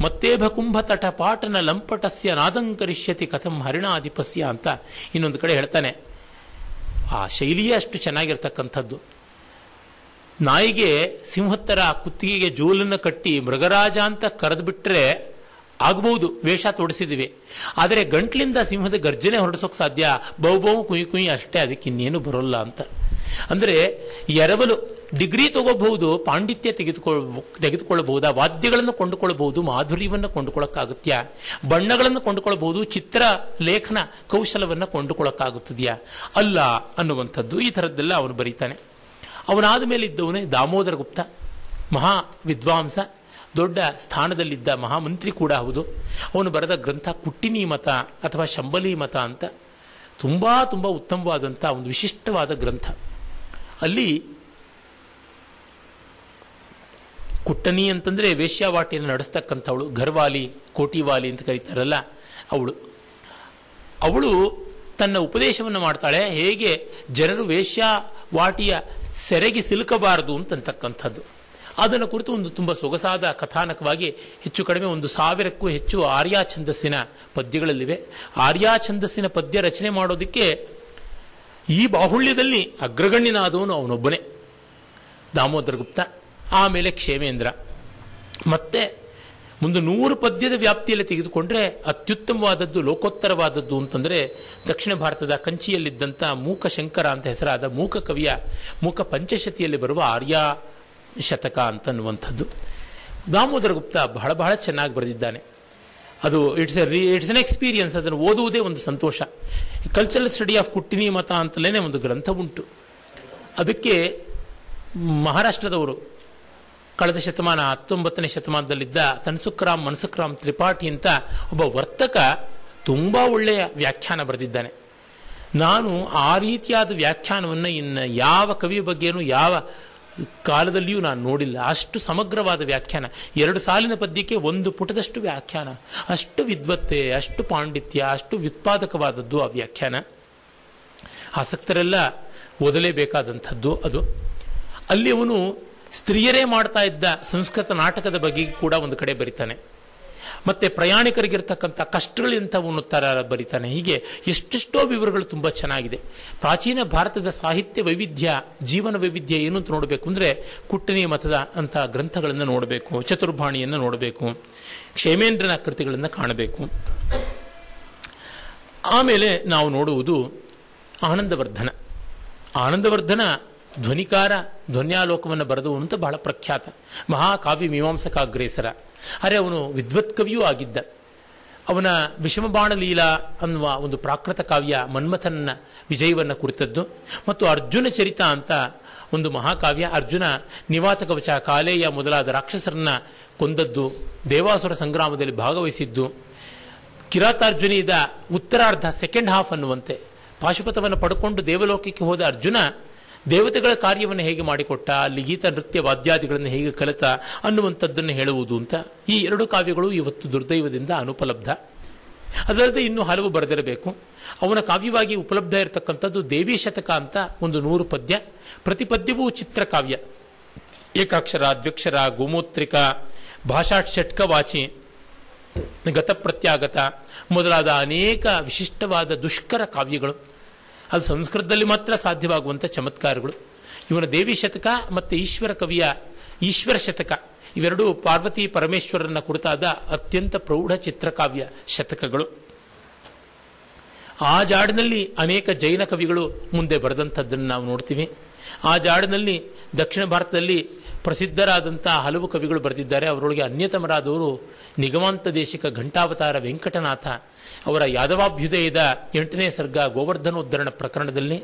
ಮತ್ತೇಭ ಕುಂಭ ತಟ ಪಾಟನ ಲಂಪಟಸ್ಯ ನಾದಂಕರಿಷ್ಯತಿ ಕಥಂ ಹರಿಣಾಧಿಪಸ್ಯ ಅಂತ ಇನ್ನೊಂದು ಕಡೆ ಹೇಳ್ತಾನೆ. ಆ ಶೈಲಿಯೇ ಅಷ್ಟು ಚೆನ್ನಾಗಿರ್ತಕ್ಕಂಥದ್ದು. ನಾಯಿಗೆ ಸಿಂಹತ್ತರ ಕುತ್ತಿಗೆಗೆ ಜೋಲನ್ನು ಕಟ್ಟಿ ಮೃಗರಾಜ ಅಂತ ಕರೆದು ಬಿಟ್ರೆ ಆಗಬಹುದು, ವೇಷ ತೊಡಿಸಿದಿವಿ. ಆದರೆ ಗಂಟ್ಲಿಂದ ಸಿಂಹದ ಗರ್ಜನೆ ಹೊರಡಿಸೋಕೆ ಸಾಧ್ಯ? ಬಹುಬಹು ಕುಯ್ ಕುಯ್ ಅಷ್ಟೇ, ಅದಕ್ಕೆ ಇನ್ನೇನು ಬರೋಲ್ಲ ಅಂತ. ಅಂದರೆ ಎರವಲು ಡಿಗ್ರಿ ತಗೋಬಹುದು, ಪಾಂಡಿತ್ಯ ತೆಗೆದುಕೊಳ್, ತೆಗೆದುಕೊಳ್ಳಬಹುದಾ? ವಾದ್ಯಗಳನ್ನು ಕೊಂಡುಕೊಳ್ಳಬಹುದು, ಮಾಧುರ್ಯವನ್ನು ಕೊಂಡುಕೊಳ್ಳೋಕ್ಕಾಗುತ್ತ್ಯಾ? ಬಣ್ಣಗಳನ್ನು ಕೊಂಡುಕೊಳ್ಳಬಹುದು, ಚಿತ್ರ, ಲೇಖನ, ಕೌಶಲವನ್ನು ಕೊಂಡುಕೊಳ್ಳಕ್ಕಾಗುತ್ತದೆಯಾ? ಅಲ್ಲ ಅನ್ನುವಂಥದ್ದು ಈ ಥರದ್ದೆಲ್ಲ ಅವನು ಬರೀತಾನೆ. ಅವನಾದ ಮೇಲೆ ಇದ್ದವನೇ ದಾಮೋದರ ಗುಪ್ತ ಮಹಾ ವಿದ್ವಾಂಸ, ದೊಡ್ಡ ಸ್ಥಾನದಲ್ಲಿದ್ದ ಮಹಾಮಂತ್ರಿ ಕೂಡ ಹೌದು. ಅವನು ಬರೆದ ಗ್ರಂಥ ಕುಟ್ಟಿನಿ ಮತ ಅಥವಾ ಶಂಬಲಿ ಮತ ಅಂತ ತುಂಬಾ ತುಂಬಾ ಉತ್ತಮವಾದಂಥ ಒಂದು ವಿಶಿಷ್ಟವಾದ ಗ್ರಂಥ. ಅಲ್ಲಿ ಕುಟ್ಟನಿ ಅಂತಂದ್ರೆ ವೇಶ್ಯಾವಾಟಿಯನ್ನು ನಡೆಸ್ತಕ್ಕಂಥವಳು, ಘರ್ವಾಲಿ, ಕೋಟಿವಾಲಿ ಅಂತ ಕರೀತಾರಲ್ಲ, ಅವಳು. ಅವಳು ತನ್ನ ಉಪದೇಶವನ್ನು ಮಾಡ್ತಾಳೆ, ಹೇಗೆ ಜನರು ವೇಶ್ಯಾವಾಟಿಯ ಸೆರೆಗೆ ಸಿಲುಕಬಾರದು ಅಂತಕ್ಕಂಥದ್ದು ಅದನ್ನು ಕುರಿತು ಒಂದು ತುಂಬ ಸೊಗಸಾದ ಕಥಾನಕವಾಗಿ ಹೆಚ್ಚು ಕಡಿಮೆ ಒಂದು ಸಾವಿರಕ್ಕೂ ಹೆಚ್ಚು ಆರ್ಯ ಛಂದಸ್ಸಿನ ಪದ್ಯಗಳಲ್ಲಿವೆ. ಆರ್ಯ ಛಂದಸ್ಸಿನ ಪದ್ಯ ರಚನೆ ಮಾಡೋದಕ್ಕೆ ಈ ಬಾಹುಳ್ಯದಲ್ಲಿ ಅಗ್ರಗಣ್ಯನಾದವನು ಅವನೊಬ್ಬನೇ. ದಾಮೋದರ ಗುಪ್ತ. ಆಮೇಲೆ ಕ್ಷೇಮೇಂದ್ರ. ಮತ್ತೆ ಒಂದು ನೂರು ಪದ್ಯದ ವ್ಯಾಪ್ತಿಯಲ್ಲಿ ತೆಗೆದುಕೊಂಡ್ರೆ ಅತ್ಯುತ್ತಮವಾದದ್ದು, ಲೋಕೋತ್ತರವಾದದ್ದು ಅಂತಂದ್ರೆ ದಕ್ಷಿಣ ಭಾರತದ ಕಂಚಿಯಲ್ಲಿದ್ದಂಥ ಮೂಕ ಶಂಕರ ಅಂತ ಹೆಸರಾದ ಮೂಕ ಕವಿಯ ಮೂಕ ಪಂಚಶತಿಯಲ್ಲಿ ಬರುವ ಆರ್ಯ ಶತಕ ಅಂತನ್ನುವಂಥದ್ದು. ದಾಮೋದರ ಗುಪ್ತ ಬಹಳ ಬಹಳ ಚೆನ್ನಾಗಿ ಬರೆದಿದ್ದಾನೆ. ಅದು ಇಟ್ಸ್ ಇಟ್ಸ್ ಎನ್ ಎಕ್ಸ್ಪೀರಿಯನ್ಸ್ ಅದನ್ನು ಓದುವುದೇ ಒಂದು ಸಂತೋಷ. Cultural study of Kuttanimata ಅಂತಲೇ ಒಂದು ಗ್ರಂಥ ಉಂಟು ಅದಕ್ಕೆ ಮಹಾರಾಷ್ಟ್ರದವರು ಕಳೆದ ಶತಮಾನ, ಹತ್ತೊಂಬತ್ತನೇ ಶತಮಾನದಲ್ಲಿದ್ದ ತನ್ಸುಕ್ರಾಮ್ ಮನ್ಸುಕ್ರಾಮ್ ತ್ರಿಪಾಠಿ ಅಂತ ಒಬ್ಬ ವರ್ತಕ ತುಂಬಾ ಒಳ್ಳೆಯ ವ್ಯಾಖ್ಯಾನ ಬರೆದಿದ್ದಾನೆ. ನಾನು ಆ ರೀತಿಯಾದ ವ್ಯಾಖ್ಯಾನವನ್ನು ಇನ್ನು ಯಾವ ಕವಿಯ ಬಗ್ಗೆನೂ ಯಾವ ಕಾಲದಲ್ಲಿಯೂ ನಾನು ನೋಡಿಲ್ಲ. ಅಷ್ಟು ಸಮಗ್ರವಾದ ವ್ಯಾಖ್ಯಾನ. ಎರಡು ಸಾಲಿನ ಪದ್ಯಕ್ಕೆ ಒಂದು ಪುಟದಷ್ಟು ವ್ಯಾಖ್ಯಾನ. ಅಷ್ಟು ವಿದ್ವತ್ತೆ, ಅಷ್ಟು ಪಾಂಡಿತ್ಯ, ಅಷ್ಟು ವ್ಯುತ್ಪಾದಕವಾದದ್ದು ಆ ವ್ಯಾಖ್ಯಾನ. ಆಸಕ್ತರೆಲ್ಲ ಓದಲೇಬೇಕಾದಂಥದ್ದು ಅದು. ಅಲ್ಲಿ ಅವನು ಸ್ತ್ರೀಯರೇ ಮಾಡ್ತಾ ಇದ್ದ ಸಂಸ್ಕೃತ ನಾಟಕದ ಬಗ್ಗೆ ಕೂಡ ಒಂದು ಕಡೆ ಬರಿತಾನೆ. ಮತ್ತೆ ಪ್ರಯಾಣಿಕರಿಗಿರ್ತಕ್ಕಂಥ ಕಷ್ಟಗಳಂಥವನ್ನು ತರ ಬರಿತಾನೆ. ಹೀಗೆ ಎಷ್ಟೆಷ್ಟೋ ವಿವರಗಳು ತುಂಬ ಚೆನ್ನಾಗಿದೆ. ಪ್ರಾಚೀನ ಭಾರತದ ಸಾಹಿತ್ಯ ವೈವಿಧ್ಯ, ಜೀವನ ವೈವಿಧ್ಯ ಏನು ಅಂತ ನೋಡಬೇಕು ಅಂದ್ರೆ ಕುಟ್ಟನಿ ಮತದ ಅಂತ ಗ್ರಂಥಗಳನ್ನು ನೋಡಬೇಕು, ಚತುರ್ಭಾಣಿಯನ್ನು ನೋಡಬೇಕು, ಕ್ಷೇಮೇಂದ್ರನ ಕೃತಿಗಳನ್ನು ಕಾಣಬೇಕು. ಆಮೇಲೆ ನಾವು ನೋಡುವುದು ಆನಂದವರ್ಧನ. ಆನಂದವರ್ಧನ ಧ್ವನಿಕಾರ, ಧ್ವನ್ಯಾಲೋಕವನ್ನು ಬರೆದು ಅಂತ ಬಹಳ ಪ್ರಖ್ಯಾತ. ಮಹಾಕಾವ್ಯ ಮೀಮಾಂಸಕ ಅಗ್ರೇಸರ ಅರೆ ಅವನು ವಿದ್ವತ್ ಕವಿಯೂ ಆಗಿದ್ದ. ಅವನ ವಿಷಮಬಾಣ ಲೀಲಾ ಅನ್ನುವ ಒಂದು ಪ್ರಾಕೃತ ಕಾವ್ಯ ಮನ್ಮಥನ ವಿಜಯವನ್ನು ಕುರಿತದ್ದು. ಮತ್ತು ಅರ್ಜುನ ಚರಿತ ಅಂತ ಒಂದು ಮಹಾಕಾವ್ಯ. ಅರ್ಜುನ ನಿವಾತ ಕವಚ ಕಾಲೇಯ ಮೊದಲಾದ ರಾಕ್ಷಸರನ್ನ ಕೊಂದದ್ದು, ದೇವಾಸುರ ಸಂಗ್ರಾಮದಲ್ಲಿ ಭಾಗವಹಿಸಿದ್ದು. ಕಿರಾತಾರ್ಜುನಿಯದ ಉತ್ತರಾರ್ಧ ಸೆಕೆಂಡ್ ಹಾಫ್ ಅನ್ನುವಂತೆ ಪಾಶುಪಥವನ್ನು ಪಡ್ಕೊಂಡು ದೇವಲೋಕಕ್ಕೆ ಹೋದ ಅರ್ಜುನ ದೇವತೆಗಳ ಕಾರ್ಯವನ್ನು ಹೇಗೆ ಮಾಡಿಕೊಟ್ಟ, ಅಲ್ಲಿ ಗೀತ ನೃತ್ಯ ವಾದ್ಯಾದಿಗಳನ್ನು ಹೇಗೆ ಕಲಿತ ಅನ್ನುವಂಥದ್ದನ್ನು ಹೇಳುವುದು ಅಂತ ಈ ಎರಡು ಕಾವ್ಯಗಳು ಇವತ್ತು ದುರ್ದೈವದಿಂದ ಅನುಪಲಬ್ಧ. ಅದಲ್ಲದೆ ಇನ್ನೂ ಹಲವು ಬರೆದಿರಬೇಕು. ಅವನ ಕಾವ್ಯವಾಗಿ ಉಪಲಬ್ಧ ಇರತಕ್ಕಂಥದ್ದು ದೇವಿ ಶತಕ ಅಂತ ಒಂದು ನೂರು ಪದ್ಯ. ಪ್ರತಿ ಪದ್ಯವೂ ಚಿತ್ರಕಾವ್ಯ. ಏಕಾಕ್ಷರ ದ್ವಿಕ್ಷರ ಗೋಮೂತ್ರಿಕ ಭಾಷಾ ಷಟ್ಕವಾಚಿ ಗತಪ್ರತ್ಯಾಗತ ಮೊದಲಾದ ಅನೇಕ ವಿಶಿಷ್ಟವಾದ ದುಷ್ಕರ ಕಾವ್ಯಗಳು. ಅದು ಸಂಸ್ಕೃತದಲ್ಲಿ ಮಾತ್ರ ಸಾಧ್ಯವಾಗುವಂಥ ಚಮತ್ಕಾರಗಳು. ಇವನ ದೇವಿ ಶತಕ ಮತ್ತು ಈಶ್ವರ ಕವಿಯ ಈಶ್ವರ ಶತಕ, ಇವೆರಡೂ ಪಾರ್ವತಿ ಪರಮೇಶ್ವರನ ಕುರಿತಾದ ಅತ್ಯಂತ ಪ್ರೌಢ ಚಿತ್ರಕಾವ್ಯ ಶತಕಗಳು. ಆ ಜಾಡಿನಲ್ಲಿ ಅನೇಕ ಜೈನ ಕವಿಗಳು ಮುಂದೆ ಬರೆದಂಥದ್ದನ್ನು ನಾವು ನೋಡ್ತೀವಿ. ಆ ಜಾಡಿನಲ್ಲಿ ದಕ್ಷಿಣ ಭಾರತದಲ್ಲಿ ಪ್ರಸಿದ್ಧರಾದಂತಹ ಹಲವು ಕವಿಗಳು ಬರೆದಿದ್ದಾರೆ. ಅವರೊಳಗೆ ಅನ್ಯತಮರಾದವರು ನಿಗಮಾಂತ ದೇಶಿಕ ಘಂಟಾವತಾರ ವೆಂಕಟನಾಥ, ಅವರ ಯಾದವಾಭ್ಯುದಯದ ಎಂಟನೇ ಸರ್ಗ ಗೋವರ್ಧನೋದ್ಧರಣ ಪ್ರಕರಣದಲ್ಲಿ,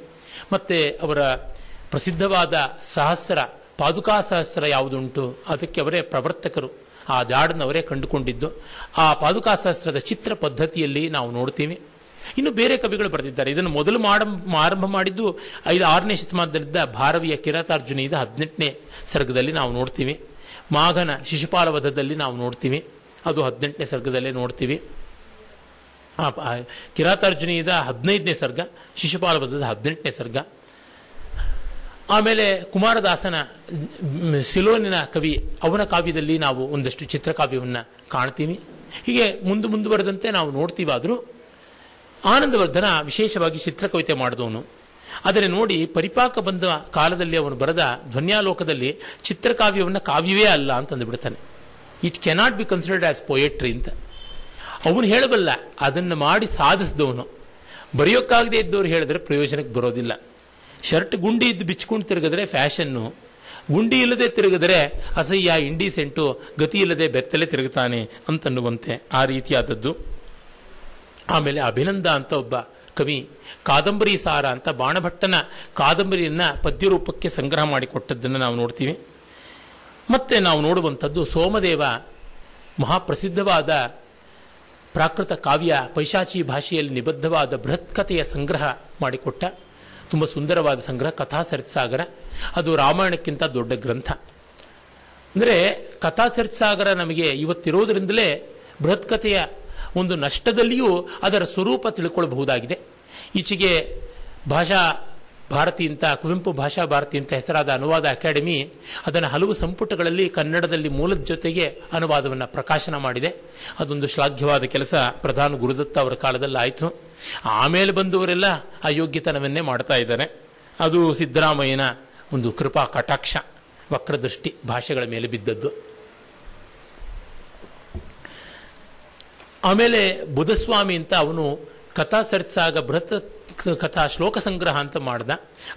ಮತ್ತೆ ಅವರ ಪ್ರಸಿದ್ಧವಾದ ಸಹಸ್ರ, ಪಾದುಕಾ ಸಹಸ್ರ ಯಾವುದುಂಟು, ಅದಕ್ಕೆ ಅವರೇ ಪ್ರವರ್ತಕರು. ಆ ಜಾಡನ್ನು ಅವರೇ ಕಂಡುಕೊಂಡಿದ್ದು. ಆ ಪಾದುಕಾ ಸಹಸ್ರದ ಚಿತ್ರ ಪದ್ಧತಿಯಲ್ಲಿ ನಾವು ನೋಡ್ತೀವಿ. ಇನ್ನು ಬೇರೆ ಕವಿಗಳು ಬರೆದಿದ್ದಾರೆ. ಇದನ್ನು ಮೊದಲು ಮಾಡ, ಆರಂಭ ಮಾಡಿದ್ದು ಐದು, ಆರನೇ ಶತಮಾನದಲ್ಲಿದ್ದ ಭಾರವಿಯ ಕಿರಾತಾರ್ಜುನಿಯಿಂದ ಹದಿನೆಂಟನೇ ಸರ್ಗದಲ್ಲಿ ನಾವು ನೋಡ್ತೀವಿ. ಮಾಘನ ಶಿಶುಪಾಲ ವಧದಲ್ಲಿ ನಾವು ನೋಡ್ತೀವಿ. ಅದು ಹದಿನೆಂಟನೇ ಸರ್ಗದಲ್ಲೇ ನೋಡ್ತೀವಿ. ಕಿರಾತಾರ್ಜುನಿಯದ ಹದಿನೈದನೇ ಸರ್ಗ, ಶಿಶುಪಾಲ ವಧದ ಹದಿನೆಂಟನೇ ಸರ್ಗ. ಆಮೇಲೆ ಕುಮಾರದಾಸನ ಸಿಲೋನಿನ ಕವಿ, ಅವನ ಕಾವ್ಯದಲ್ಲಿ ನಾವು ಒಂದಷ್ಟು ಚಿತ್ರಕಾವ್ಯವನ್ನು ಕಾಣ್ತೀವಿ. ಹೀಗೆ ಮುಂದೆ ಮುಂದುವರೆದಂತೆ ನಾವು ನೋಡ್ತೀವಾದರೂ ಆನಂದವರ್ಧನ ವಿಶೇಷವಾಗಿ ಚಿತ್ರಕವಿತೆ ಮಾಡಿದವನು. ಆದರೆ ನೋಡಿ, ಪರಿಪಾಕ ಬಂದ ಕಾಲದಲ್ಲಿ ಅವನು ಬರೆದ ಧ್ವನ್ಯಾಲೋಕದಲ್ಲಿ ಚಿತ್ರಕಾವ್ಯವನ್ನು ಕಾವ್ಯವೇ ಅಲ್ಲ ಅಂತಂದು ಬಿಡ್ತಾನೆ. It cannot be considered as poetry ಅಂತ. ಅವನು ಹೇಳಬಲ್ಲ, ಅದನ್ನು ಮಾಡಿ ಸಾಧಿಸಿದವನು. ಬರೆಯೋಕ್ಕಾಗದೇ ಇದ್ದವರು ಹೇಳಿದ್ರೆ ಪ್ರಯೋಜನಕ್ಕೆ ಬರೋದಿಲ್ಲ. ಶರ್ಟ್ ಗುಂಡಿ ಇದ್ದು ಬಿಚ್ಕೊಂಡು ತಿರುಗಿದ್ರೆ ಫ್ಯಾಷನ್ನು. ಗುಂಡಿ ಇಲ್ಲದೆ ತಿರುಗಿದ್ರೆ ಅಸಹ್ಯ ಇಂಡಿಸೆಂಟು ಗತಿ ಇಲ್ಲದೆ ಬೆತ್ತಲೆ ತಿರುಗುತ್ತಾನೆ ಅಂತನ್ನುವಂತೆ ಆ ರೀತಿಯಾದದ್ದು. ಆಮೇಲೆ ಅಭಿನಂದ ಅಂತ ಒಬ್ಬ ಕವಿ, ಕಾದಂಬರಿ ಸಾರ ಅಂತ ಬಾಣಭಟ್ಟನ ಕಾದಂಬರಿಯನ್ನ ಪದ್ಯರೂಪಕ್ಕೆ ಸಂಗ್ರಹ ಮಾಡಿಕೊಟ್ಟದ್ದನ್ನು ನಾವು ನೋಡ್ತೀವಿ. ಮತ್ತೆ ನಾವು ನೋಡುವಂಥದ್ದು ಸೋಮದೇವ ಮಹಾಪ್ರಸಿದ್ಧವಾದ ಪ್ರಾಕೃತ ಕಾವ್ಯ, ಪೈಶಾಚಿ ಭಾಷೆಯಲ್ಲಿ ನಿಬದ್ಧವಾದ ಬೃಹತ್ ಕಥೆಯ ಸಂಗ್ರಹ ಮಾಡಿಕೊಟ್ಟ, ತುಂಬ ಸುಂದರವಾದ ಸಂಗ್ರಹ, ಕಥಾ ಸರಿತ್ಸಾಗರ. ಅದು ರಾಮಾಯಣಕ್ಕಿಂತ ದೊಡ್ಡ ಗ್ರಂಥ. ಅಂದರೆ ಕಥಾ ಸರಿತ್ಸಾಗರ ನಮಗೆ ಇವತ್ತಿರೋದ್ರಿಂದಲೇ ಬೃಹತ್ ಕಥೆಯ ಒಂದು ನಷ್ಟದಲ್ಲಿಯೂ ಅದರ ಸ್ವರೂಪ ತಿಳ್ಕೊಳ್ಬಹುದಾಗಿದೆ. ಈಚೆಗೆ ಭಾಷಾ ಭಾರತಿ ಅಂತ, ಕುವೆಂಪು ಭಾಷಾ ಭಾರತಿ ಅಂತ ಹೆಸರಾದ ಅನುವಾದ ಅಕಾಡೆಮಿ ಅದನ್ನು ಹಲವು ಸಂಪುಟಗಳಲ್ಲಿ ಕನ್ನಡದಲ್ಲಿ ಮೂಲದ ಜೊತೆಗೆ ಅನುವಾದವನ್ನು ಪ್ರಕಾಶನ ಮಾಡಿದೆ. ಅದೊಂದು ಶ್ಲಾಘ್ಯವಾದ ಕೆಲಸ ಪ್ರಧಾನ ಗುರುದತ್ತ ಅವರ ಕಾಲದಲ್ಲಿ ಆಯಿತು. ಆಮೇಲೆ ಬಂದವರೆಲ್ಲ ಅಯೋಗ್ಯತನವನ್ನೇ ಮಾಡ್ತಾ ಇದ್ದಾನೆ ಅದು ಸಿದ್ದರಾಮಯ್ಯನ ಒಂದು ಕೃಪಾ ಕಟಾಕ್ಷ, ವಕ್ರದೃಷ್ಟಿ ಭಾಷೆಗಳ ಮೇಲೆ ಬಿದ್ದದ್ದು. ಆಮೇಲೆ ಬುಧಸ್ವಾಮಿ ಅಂತ ಅವನು ಕಥಾ ಸರಿಸಾಗ ಬೃಹತ್ ಕಥಾ ಶ್ಲೋಕ ಸಂಗ್ರಹ ಅಂತ ಮಾಡ್ದ.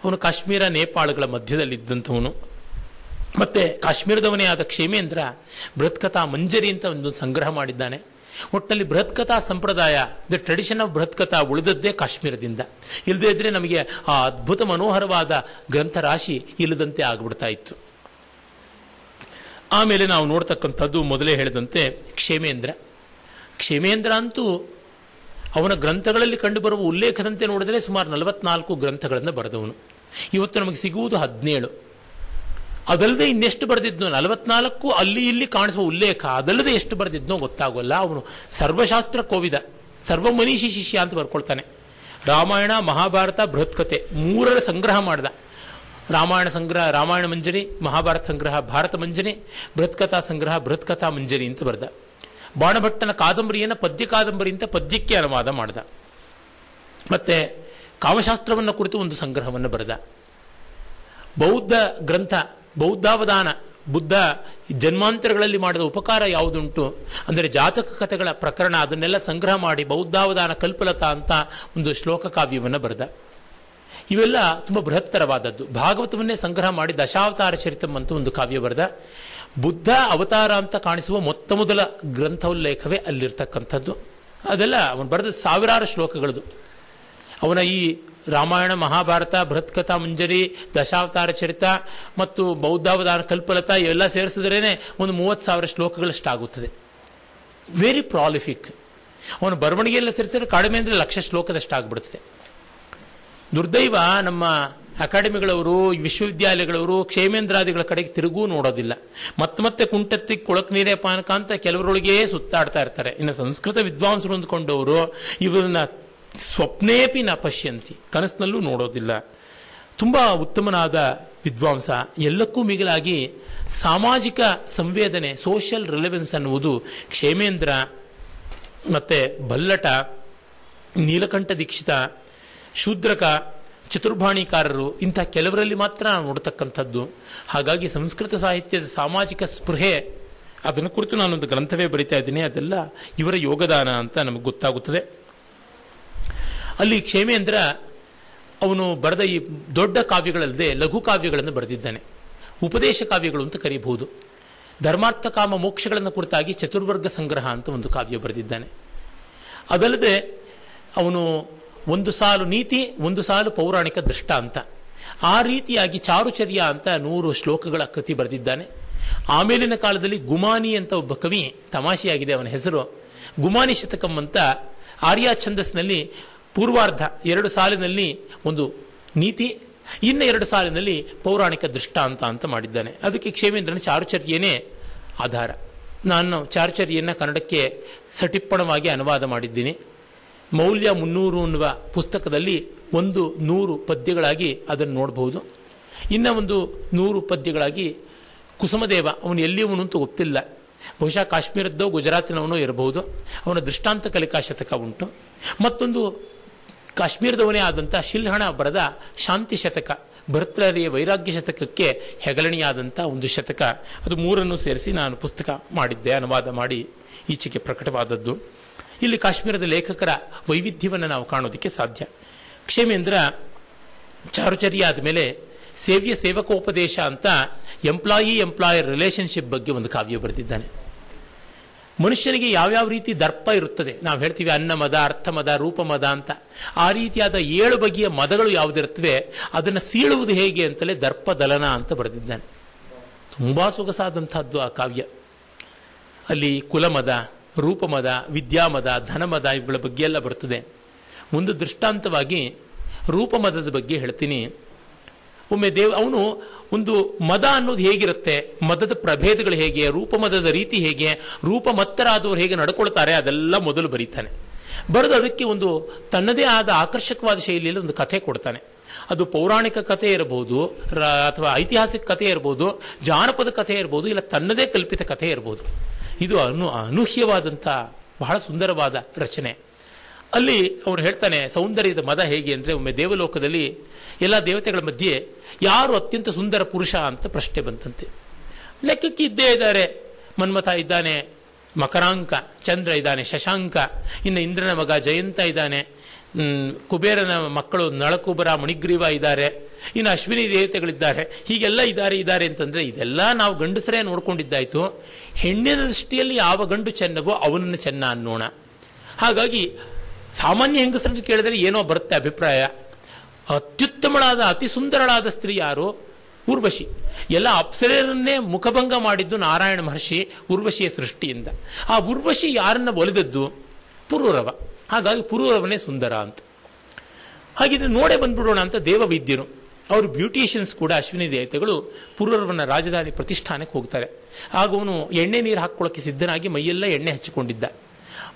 ಅವನು ಕಾಶ್ಮೀರ ನೇಪಾಳಗಳ ಮಧ್ಯದಲ್ಲಿದ್ದಂಥವನು. ಮತ್ತೆ ಕಾಶ್ಮೀರದವನೇ ಆದ ಕ್ಷೇಮೇಂದ್ರ ಬೃಹತ್ ಕಥಾ ಮಂಜರಿ ಅಂತ ಒಂದು ಸಂಗ್ರಹ ಮಾಡಿದ್ದಾನೆ. ಒಟ್ಟಿನಲ್ಲಿ ಬೃಹತ್ ಕಥಾ ಸಂಪ್ರದಾಯ ದ ಟ್ರೆಡಿಷನ್ ಆಫ್ ಬೃಹತ್ ಕಥಾ ಉಳಿದದ್ದೇ ಕಾಶ್ಮೀರದಿಂದ. ಇಲ್ಲದೇ ಇದ್ರೆ ನಮಗೆ ಆ ಅದ್ಭುತ ಮನೋಹರವಾದ ಗ್ರಂಥ ರಾಶಿ ಇಲ್ಲದಂತೆ ಆಗ್ಬಿಡ್ತಾ ಇತ್ತು. ಆಮೇಲೆ ನಾವು ನೋಡ್ತಕ್ಕಂಥದ್ದು ಮೊದಲೇ ಹೇಳಿದಂತೆ ಕ್ಷೇಮೇಂದ್ರ. ಕ್ಷೇಮೇಂದ್ರ ಅಂತೂ ಅವನ ಗ್ರಂಥಗಳಲ್ಲಿ ಕಂಡುಬರುವ ಉಲ್ಲೇಖದಂತೆ ನೋಡಿದರೆ ಸುಮಾರು ನಲವತ್ನಾಲ್ಕು ಗ್ರಂಥಗಳನ್ನು ಬರೆದವನು. ಇವತ್ತು ನಮಗೆ ಸಿಗುವುದು ಹದಿನೇಳು. ಅದಲ್ಲದೆ ಇನ್ನೆಷ್ಟು ಬರೆದಿದ್ನೋ, ನಲವತ್ನಾಲ್ಕು ಅಲ್ಲಿ ಇಲ್ಲಿ ಕಾಣಿಸುವ ಉಲ್ಲೇಖ, ಅದಲ್ಲದೆ ಎಷ್ಟು ಬರೆದಿದ್ನೋ ಗೊತ್ತಾಗೋಲ್ಲ. ಅವನು ಸರ್ವಶಾಸ್ತ್ರ ಕೋವಿದ, ಸರ್ವಮನೀಷಿ ಶಿಷ್ಯ ಅಂತ ಬರ್ಕೊಳ್ತಾನೆ. ರಾಮಾಯಣ, ಮಹಾಭಾರತ, ಬೃಹತ್ಕತೆ, ಮೂರರ ಸಂಗ್ರಹ ಮಾಡಿದ. ರಾಮಾಯಣ ಸಂಗ್ರಹ, ರಾಮಾಯಣ ಮಂಜರಿ, ಮಹಾಭಾರತ ಸಂಗ್ರಹ, ಭಾರತ ಮಂಜರಿ, ಬೃಹತ್ಕಥಾ ಸಂಗ್ರಹ, ಬೃಹತ್ಕಥಾ ಮಂಜರಿ ಅಂತ ಬರೆದ. ಬಾಣಭಟ್ಟನ ಕಾದಂಬರಿಯನ್ನು ಪದ್ಯ ಕಾದಂಬರಿ ಅಂತ ಪದ್ಯಕ್ಕೆ ಅನುವಾದ ಮಾಡಿದ. ಮತ್ತೆ ಕಾಮಶಾಸ್ತ್ರವನ್ನು ಕುರಿತು ಒಂದು ಸಂಗ್ರಹವನ್ನು ಬರೆದ. ಬೌದ್ಧ ಗ್ರಂಥ, ಬೌದ್ಧಾವಧಾನ, ಬುದ್ಧ ಜನ್ಮಾಂತರಗಳಲ್ಲಿ ಮಾಡಿದ ಉಪಕಾರ ಯಾವುದುಂಟು? ಅಂದರೆ ಜಾತಕ ಕಥೆಗಳ ಪ್ರಕರಣ, ಅದನ್ನೆಲ್ಲ ಸಂಗ್ರಹ ಮಾಡಿ ಬೌದ್ಧಾವಧಾನ, ಕಲ್ಪಲತಾ ಅಂತ ಒಂದು ಶ್ಲೋಕ ಕಾವ್ಯವನ್ನು ಬರೆದ. ಇವೆಲ್ಲ ತುಂಬ ಬೃಹತ್ತರವಾದದ್ದು. ಭಾಗವತವನ್ನೇ ಸಂಗ್ರಹ ಮಾಡಿ ದಶಾವತಾರ ಚರಿತಂ ಅಂತ ಒಂದು ಕಾವ್ಯ ಬರೆದ. ಬುದ್ಧ ಅವತಾರ ಅಂತ ಕಾಣಿಸುವ ಮೊತ್ತ ಮೊದಲ ಗ್ರಂಥೋಲ್ಲೇಖವೇ ಅಲ್ಲಿರ್ತಕ್ಕಂಥದ್ದು. ಅದೆಲ್ಲ ಅವನು ಬರೆದ ಸಾವಿರಾರು ಶ್ಲೋಕಗಳದು. ಅವನ ಈ ರಾಮಾಯಣ, ಮಹಾಭಾರತ, ಬೃಹತ್ಕಥಾ, ಮುಂಜರಿ, ದಶಾವತಾರ ಚರಿತ ಮತ್ತು ಬೌದ್ಧಾವತಾರ ಕಲ್ಪಲತಾ ಇವೆಲ್ಲ ಸೇರಿಸಿದ್ರೇನೆ ಒಂದು ಮೂವತ್ತು ಸಾವಿರ ಶ್ಲೋಕಗಳಷ್ಟಾಗುತ್ತದೆ. ವೆರಿ ಪ್ರಾಲಿಫಿಕ್ ಅವನು ಬರವಣಿಗೆಯಲ್ಲಿ ಸೇರಿಸಿದ್ರೆ ಕಡಿಮೆ ಅಂದರೆ ಲಕ್ಷ ಶ್ಲೋಕದಷ್ಟಾಗ್ಬಿಡುತ್ತದೆ. ದುರ್ದೈವ ನಮ್ಮ ಅಕಾಡೆಮಿಗಳವರು, ವಿಶ್ವವಿದ್ಯಾಲಯಗಳವರು, ಕ್ಷೇಮೇಂದ್ರಾದಿಗಳ ಕಡೆಗೆ ತಿರುಗೂ ನೋಡೋದಿಲ್ಲ. ಮತ್ತೆ ಮತ್ತೆ ಕುಂಟತ್ತಿ ಕೊಳಕ್ ನೀರೇ ಪಾನಕ ಅಂತ ಕೆಲವರೊಳಗೆ ಸುತ್ತಾಡ್ತಾ ಇರ್ತಾರೆ. ಇನ್ನು ಸಂಸ್ಕೃತ ವಿದ್ವಾಂಸರು ಅಂದ್ಕೊಂಡವರು, ಇವರನ್ನ ಸ್ವಪ್ನೇಪಿ ನ ಪಶ್ಯಂತಿ. ಕನಸಿನಲ್ಲೂ ನೋಡೋದಿಲ್ಲ. ತುಂಬಾ ಉತ್ತಮನಾದ ವಿದ್ವಾಂಸ. ಎಲ್ಲಕ್ಕೂ ಮಿಗಿಲಾಗಿ ಸಾಮಾಜಿಕ ಸಂವೇದನೆ ಸೋಷಿಯಲ್ ರಿಲೆವೆನ್ಸ್ ಅನ್ನುವುದು ಕ್ಷೇಮೇಂದ್ರ ಮತ್ತೆ ಬಲ್ಲಟ, ನೀಲಕಂಠ ದೀಕ್ಷಿತ ಶೂದ್ರಕ, ಚತುರ್ಭಾಣಿಕಾರರು, ಇಂಥ ಕೆಲವರಲ್ಲಿ ಮಾತ್ರ ನಾವು ನೋಡತಕ್ಕಂಥದ್ದು. ಹಾಗಾಗಿ ಸಂಸ್ಕೃತ ಸಾಹಿತ್ಯದ ಸಾಮಾಜಿಕ ಸ್ಪೃಹೆ, ಅದನ್ನು ಕುರಿತು ನಾನೊಂದು ಗ್ರಂಥವೇ ಬರಿತಾ ಇದ್ದೀನಿ. ಅದೆಲ್ಲ ಇವರ ಯೋಗದಾನ ಅಂತ ನಮಗೆ ಗೊತ್ತಾಗುತ್ತದೆ. ಅಲ್ಲಿ ಕ್ಷೇಮೇಂದ್ರ ಅವನು ಬರೆದ ಈ ದೊಡ್ಡ ಕಾವ್ಯಗಳಲ್ಲದೆ ಲಘು ಕಾವ್ಯಗಳನ್ನು ಬರೆದಿದ್ದಾನೆ. ಉಪದೇಶ ಕಾವ್ಯಗಳು ಅಂತ ಕರೀಬಹುದು. ಧರ್ಮಾರ್ಥ ಕಾಮ ಮೋಕ್ಷಗಳನ್ನು ಕುರಿತಾಗಿ ಚತುರ್ವರ್ಗ ಸಂಗ್ರಹ ಅಂತ ಒಂದು ಕಾವ್ಯ ಬರೆದಿದ್ದಾನೆ. ಅದಲ್ಲದೆ ಅವನು ಒಂದು ಸಾಲು ನೀತಿ, ಒಂದು ಸಾಲು ಪೌರಾಣಿಕ ದೃಷ್ಟಾಂತ ಆ ರೀತಿಯಾಗಿ ಚಾರುಚರ್ಯ ಅಂತ ನೂರು ಶ್ಲೋಕಗಳ ಕೃತಿ ಬರೆದಿದ್ದಾನೆ. ಆಮೇಲಿನ ಕಾಲದಲ್ಲಿ ಗುಮಾನಿ ಅಂತ ಒಬ್ಬ ಕವಿ ತಮಾಷೆಯಾಗಿದೆ, ಅವನ ಹೆಸರು. ಗುಮಾನಿ ಶತಕಂ ಅಂತ ಆರ್ಯ ಛಂದಸ್ನಲ್ಲಿ ಪೂರ್ವಾರ್ಧ, ಎರಡು ಸಾಲಿನಲ್ಲಿ ಒಂದು ನೀತಿ, ಇನ್ನು ಎರಡು ಸಾಲಿನಲ್ಲಿ ಪೌರಾಣಿಕ ದೃಷ್ಟಾಂತ ಅಂತ ಮಾಡಿದ್ದಾನೆ. ಅದಕ್ಕೆ ಕ್ಷೇಮೇಂದ್ರನ ಚಾರುಚರ್ಯನೇ ಆಧಾರ. ನಾನು ಚಾರುಚರ್ಯನ್ನ ಕನ್ನಡಕ್ಕೆ ಸಟಿಪ್ಪಣವಾಗಿ ಅನುವಾದ ಮಾಡಿದ್ದೀನಿ. ಮೌಲ್ಯ ಮುನ್ನೂರು ಅನ್ನುವ ಪುಸ್ತಕದಲ್ಲಿ ಒಂದು ನೂರು ಪದ್ಯಗಳಾಗಿ ಅದನ್ನು ನೋಡಬಹುದು. ಇನ್ನ ಒಂದು ನೂರು ಪದ್ಯಗಳಾಗಿ ಕುಸುಮದೇವ, ಅವನು ಎಲ್ಲಿಯವನು ಅಂತ ಗೊತ್ತಿಲ್ಲ. ಬಹುಶಃ ಕಾಶ್ಮೀರದ್ದೋ ಗುಜರಾತಿನವನೋ ಇರಬಹುದು. ಅವನ ದೃಷ್ಟಾಂತ ಕಲಿಕಾ ಶತಕ ಉಂಟು. ಮತ್ತೊಂದು ಕಾಶ್ಮೀರದವನೇ ಆದಂಥ ಶಿಲ್ಹಣ ಬರೆದ ಶಾಂತಿ ಶತಕ ಭರ್ತೃಹರಿಯ ವೈರಾಗ್ಯ ಶತಕಕ್ಕೆ ಹೆಗಲಣಿಯಾದಂಥ ಒಂದು ಶತಕ. ಅದು ಮೂರನ್ನು ಸೇರಿಸಿ ನಾನು ಪುಸ್ತಕ ಮಾಡಿದ್ದೆ, ಅನುವಾದ ಮಾಡಿ ಈಚೆಗೆ ಪ್ರಕಟವಾದದ್ದು. ಇಲ್ಲಿ ಕಾಶ್ಮೀರದ ಲೇಖಕರ ವೈವಿಧ್ಯವನ್ನು ನಾವು ಕಾಣೋದಕ್ಕೆ ಸಾಧ್ಯ. ಕ್ಷೇಮೇಂದ್ರ ಚಾರುಚರ್ಯ ಆದಮೇಲೆ ಸೇವ್ಯ ಸೇವಕೋಪದೇಶ ಅಂತ ಎಂಪ್ಲಾಯಿ ಎಂಪ್ಲಾಯರ್ ರಿಲೇಶನ್ಶಿಪ್ ಬಗ್ಗೆ ಒಂದು ಕಾವ್ಯ ಬರೆದಿದ್ದಾನೆ. ಮನುಷ್ಯನಿಗೆ ಯಾವ್ಯಾವ ರೀತಿ ದರ್ಪ ಇರುತ್ತದೆ? ನಾವು ಹೇಳ್ತೀವಿ ಅನ್ನ ಮದ, ಅರ್ಥ ಮದ, ರೂಪ ಮದ ಅಂತ. ಆ ರೀತಿಯಾದ ಏಳು ಬಗೆಯ ಮದಗಳು ಯಾವುದಿರುತ್ತವೆ? ಅದನ್ನು ಸೀಳುವುದು ಹೇಗೆ ಅಂತಲೇ ದರ್ಪ ದಲನ ಅಂತ ಬರೆದಿದ್ದಾನೆ. ತುಂಬಾ ಸೊಗಸಾದಂತಹದ್ದು ಆ ಕಾವ್ಯ. ಅಲ್ಲಿ ಕುಲಮದ ರೂಪಮದ, ವಿದ್ಯಾಮದ, ಧನಮದ ಇವುಗಳ ಬಗ್ಗೆ ಎಲ್ಲ ಬರ್ತದೆ. ಒಂದು ದೃಷ್ಟಾಂತವಾಗಿ ರೂಪಮದದ ಬಗ್ಗೆ ಹೇಳ್ತೀನಿ. ಒಮ್ಮೆ ದೇವ್, ಅವನು ಒಂದು ಮದ ಅನ್ನೋದು ಹೇಗಿರುತ್ತೆ? ಮದದ ಪ್ರಭೇದಗಳು ಹೇಗೆ? ರೂಪಮದದ ರೀತಿ ಹೇಗೆ? ರೂಪಮತ್ತರಾದವರು ಹೇಗೆ ನಡ್ಕೊಳ್ತಾರೆ? ಅದೆಲ್ಲ ಮೊದಲು ಬರೀತಾನೆ. ಬರೆದು ಅದಕ್ಕೆ ಒಂದು ತನ್ನದೇ ಆದ ಆಕರ್ಷಕವಾದ ಶೈಲಿಯಲ್ಲಿ ಒಂದು ಕಥೆ ಕೊಡ್ತಾನೆ. ಅದು ಪೌರಾಣಿಕ ಕಥೆ ಇರಬಹುದು ಅಥವಾ ಐತಿಹಾಸಿಕ ಕಥೆ ಇರಬಹುದು ಜಾನಪದ ಕಥೆ ಇರಬಹುದು ಇಲ್ಲ ತನ್ನದೇ ಕಲ್ಪಿತ ಕಥೆ ಇರಬಹುದು ಇದು ಅನು ಅನೂಹ್ಯವಾದಂಥ ಬಹಳ ಸುಂದರವಾದ ರಚನೆ. ಅಲ್ಲಿ ಅವನು ಹೇಳ್ತಾನೆ, ಸೌಂದರ್ಯದ ಮದ ಹೇಗೆ ಅಂದರೆ ಒಮ್ಮೆ ದೇವಲೋಕದಲ್ಲಿ ಎಲ್ಲ ದೇವತೆಗಳ ಮಧ್ಯೆ ಯಾರು ಅತ್ಯಂತ ಸುಂದರ ಪುರುಷ ಅಂತ ಪ್ರಶ್ನೆ ಬಂತಂತೆ. ಲೆಕ್ಕಕ್ಕೆ ಇದ್ದೇ ಇದ್ದಾರೆ. ಮನ್ಮಥ ಇದ್ದಾನೆ, ಮಕರಾಂಕ, ಚಂದ್ರ ಇದ್ದಾನೆ, ಶಶಾಂಕ, ಇನ್ನು ಇಂದ್ರನ ಮಗ ಜಯಂತ ಇದ್ದಾನೆ. ಕುಬೇರನ ಮಕ್ಕಳು ನಳಕುಬರ ಮಣಿಗ್ರೀವ ಇದ್ದಾರೆ. ಇನ್ನು ಅಶ್ವಿನಿ ದೇವತೆಗಳಿದ್ದಾರೆ. ಹೀಗೆಲ್ಲ ಇದ್ದಾರೆ ಇದ್ದಾರೆ ಅಂತಂದ್ರೆ ಇದೆಲ್ಲ ನಾವು ಗಂಡಸರೇ ನೋಡ್ಕೊಂಡಿದ್ದಾಯಿತು. ಹೆಣ್ಣಿನ ದೃಷ್ಟಿಯಲ್ಲಿ ಯಾವ ಗಂಡು ಚೆನ್ನವೋ ಅವನನ್ನು ಚೆನ್ನ ಅನ್ನೋಣ. ಹಾಗಾಗಿ ಸಾಮಾನ್ಯ ಹೆಂಗಸರನ್ನು ಕೇಳಿದರೆ ಏನೋ ಬರುತ್ತೆ ಅಭಿಪ್ರಾಯ. ಅತ್ಯುತ್ತಮಳಾದ, ಅತಿ ಸುಂದರಳಾದ ಸ್ತ್ರೀ ಯಾರು? ಉರ್ವಶಿ. ಎಲ್ಲ ಅಪ್ಸರನ್ನೇ ಮುಖಭಂಗ ಮಾಡಿದ್ದು ನಾರಾಯಣ ಮಹರ್ಷಿ ಉರ್ವಶಿಯ ಸೃಷ್ಟಿಯಿಂದ. ಆ ಉರ್ವಶಿ ಯಾರನ್ನ ಒಲಿದದ್ದು? ಪುರೂರವ. ಹಾಗಾಗಿ ಪುರೂರವನೇ ಸುಂದರ ಅಂತ. ಹಾಗಿದ್ರೆ ನೋಡೇ ಬಂದ್ಬಿಡೋಣ ಅಂತ ದೇವವೈದ್ಯರು, ಅವರು ಬ್ಯೂಟಿಷಿಯನ್ಸ್ ಕೂಡ ಅಶ್ವಿನಿ ದೇವತೆಗಳು ಪುರೂರವನ ರಾಜಧಾನಿ ಪ್ರತಿಷ್ಠಾನಕ್ಕೆ ಹೋಗ್ತಾರೆ. ಆಗ ಅವನು ಎಣ್ಣೆ ನೀರು ಹಾಕೊಳ್ಳೋಕೆ ಸಿದ್ಧನಾಗಿ ಮೈಯೆಲ್ಲ ಎಣ್ಣೆ ಹಚ್ಚಿಕೊಂಡಿದ್ದ.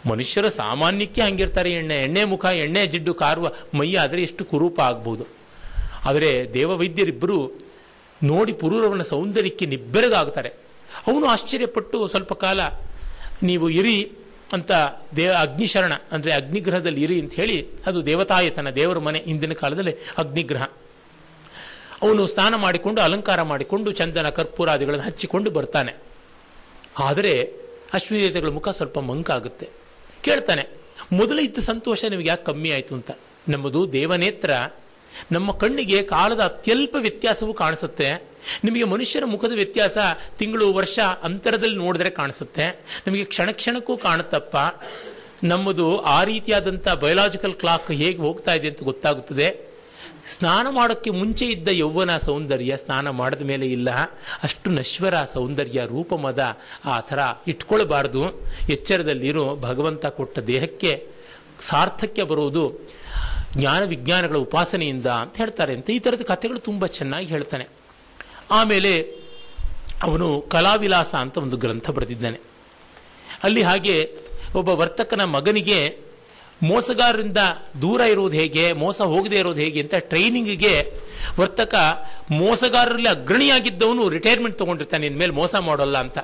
ಮನುಷ್ಯರ ಸಾಮಾನ್ಯಕ್ಕೆ ಹಂಗಿರ್ತಾರೆ ಎಣ್ಣೆ ಎಣ್ಣೆ ಮುಖ, ಎಣ್ಣೆ ಜಿಡ್ಡು, ಕಾರುವ ಮೈ ಆದರೆ ಎಷ್ಟು ಕುರೂಪ ಆಗ್ಬೋದು. ಆದರೆ ದೇವವೈದ್ಯರಿಬ್ಬರು ನೋಡಿ ಪುರೂರವನ ಸೌಂದರ್ಯಕ್ಕೆ ನಿಬ್ಬೆರಗಾಗ್ತಾರೆ. ಅವನು ಆಶ್ಚರ್ಯಪಟ್ಟು ಸ್ವಲ್ಪ ಕಾಲ, ನೀವು ಇರಿ ಅಂತ ದೇವ ಅಗ್ನಿಶರಣ, ಅಂದರೆ ಅಗ್ನಿಗ್ರಹದಲ್ಲಿ ಇರಿ ಅಂತ ಹೇಳಿ, ಅದು ದೇವತಾಯತನ ದೇವರ ಮನೆ ಹಿಂದಿನ ಕಾಲದಲ್ಲಿ ಅಗ್ನಿಗ್ರಹ. ಅವನು ಸ್ನಾನ ಮಾಡಿಕೊಂಡು, ಅಲಂಕಾರ ಮಾಡಿಕೊಂಡು, ಚಂದನ ಕರ್ಪೂರಾದಿಗಳನ್ನು ಹಚ್ಚಿಕೊಂಡು ಬರ್ತಾನೆ. ಆದರೆ ಅಶ್ವಿದೇವತೆಗಳ ಮುಖ ಸ್ವಲ್ಪ ಮಂಕಾಗುತ್ತೆ. ಕೇಳ್ತಾನೆ, ಮೊದಲು ಇದ್ದ ಸಂತೋಷ ನಿಮಗೆ ಯಾಕೆ ಕಮ್ಮಿ ಆಯಿತು ಅಂತ? ನಮ್ಮದು ದೇವನೇತ್ರ, ನಮ್ಮ ಕಣ್ಣಿಗೆ ಕಾಲದ ಅತ್ಯಲ್ಪ ವ್ಯತ್ಯಾಸವೂ ಕಾಣಿಸುತ್ತೆ. ನಿಮಗೆ ಮನುಷ್ಯನ ಮುಖದ ವ್ಯತ್ಯಾಸ ತಿಂಗಳು, ವರ್ಷ, ಅಂತರದಲ್ಲಿ ನೋಡಿದ್ರೆ ಕಾಣಿಸುತ್ತೆ. ನಿಮಗೆ ಕ್ಷಣ ಕ್ಷಣಕ್ಕೂ ಕಾಣುತ್ತಪ್ಪ, ನಮ್ಮದು ಆ ರೀತಿಯಾದಂಥ ಬಯೋಲಾಜಿಕಲ್ ಕ್ಲಾಕ್ ಹೇಗೆ ಹೋಗ್ತಾ ಇದೆ ಅಂತ ಗೊತ್ತಾಗುತ್ತದೆ. ಸ್ನಾನ ಮಾಡೋಕ್ಕೆ ಮುಂಚೆ ಇದ್ದ ಯೌವನ ಸೌಂದರ್ಯ ಸ್ನಾನ ಮಾಡಿದ ಮೇಲೆ ಇಲ್ಲ. ಅಷ್ಟು ನಶ್ವರ ಸೌಂದರ್ಯ, ರೂಪಮದ ಆ ಥರ ಇಟ್ಕೊಳ್ಬಾರ್ದು. ಎಚ್ಚರದಲ್ಲಿರೋ, ಭಗವಂತ ಕೊಟ್ಟ ದೇಹಕ್ಕೆ ಸಾರ್ಥಕ್ಯ ಬರುವುದು ಜ್ಞಾನ ವಿಜ್ಞಾನಗಳ ಉಪಾಸನೆಯಿಂದ ಅಂತ ಹೇಳ್ತಾರೆ. ಅಂತ ಈ ಥರದ ಕಥೆಗಳು ತುಂಬ ಚೆನ್ನಾಗಿ ಹೇಳ್ತಾನೆ. ಆಮೇಲೆ ಅವನು ಕಲಾವಿಲಾಸ ಅಂತ ಒಂದು ಗ್ರಂಥ ಬರೆದಿದ್ದಾನೆ. ಅಲ್ಲಿ ಹಾಗೆ ಒಬ್ಬ ವರ್ತಕನ ಮಗನಿಗೆ ಮೋಸಗಾರರಿಂದ ದೂರ ಇರೋದು ಹೇಗೆ, ಮೋಸ ಹೋಗದೆ ಇರೋದು ಹೇಗೆ ಅಂತ ಟ್ರೈನಿಂಗ್ಗೆ ವರ್ತಕ ಮೋಸಗಾರರಲ್ಲಿ ಅಗ್ರಣಿಯಾಗಿದ್ದವನು ರಿಟೈರ್ಮೆಂಟ್ ತಗೊಂಡಿರ್ತಾನೆ, ಇನ್ಮೇಲೆ ಮೋಸ ಮಾಡೋಲ್ಲ ಅಂತ.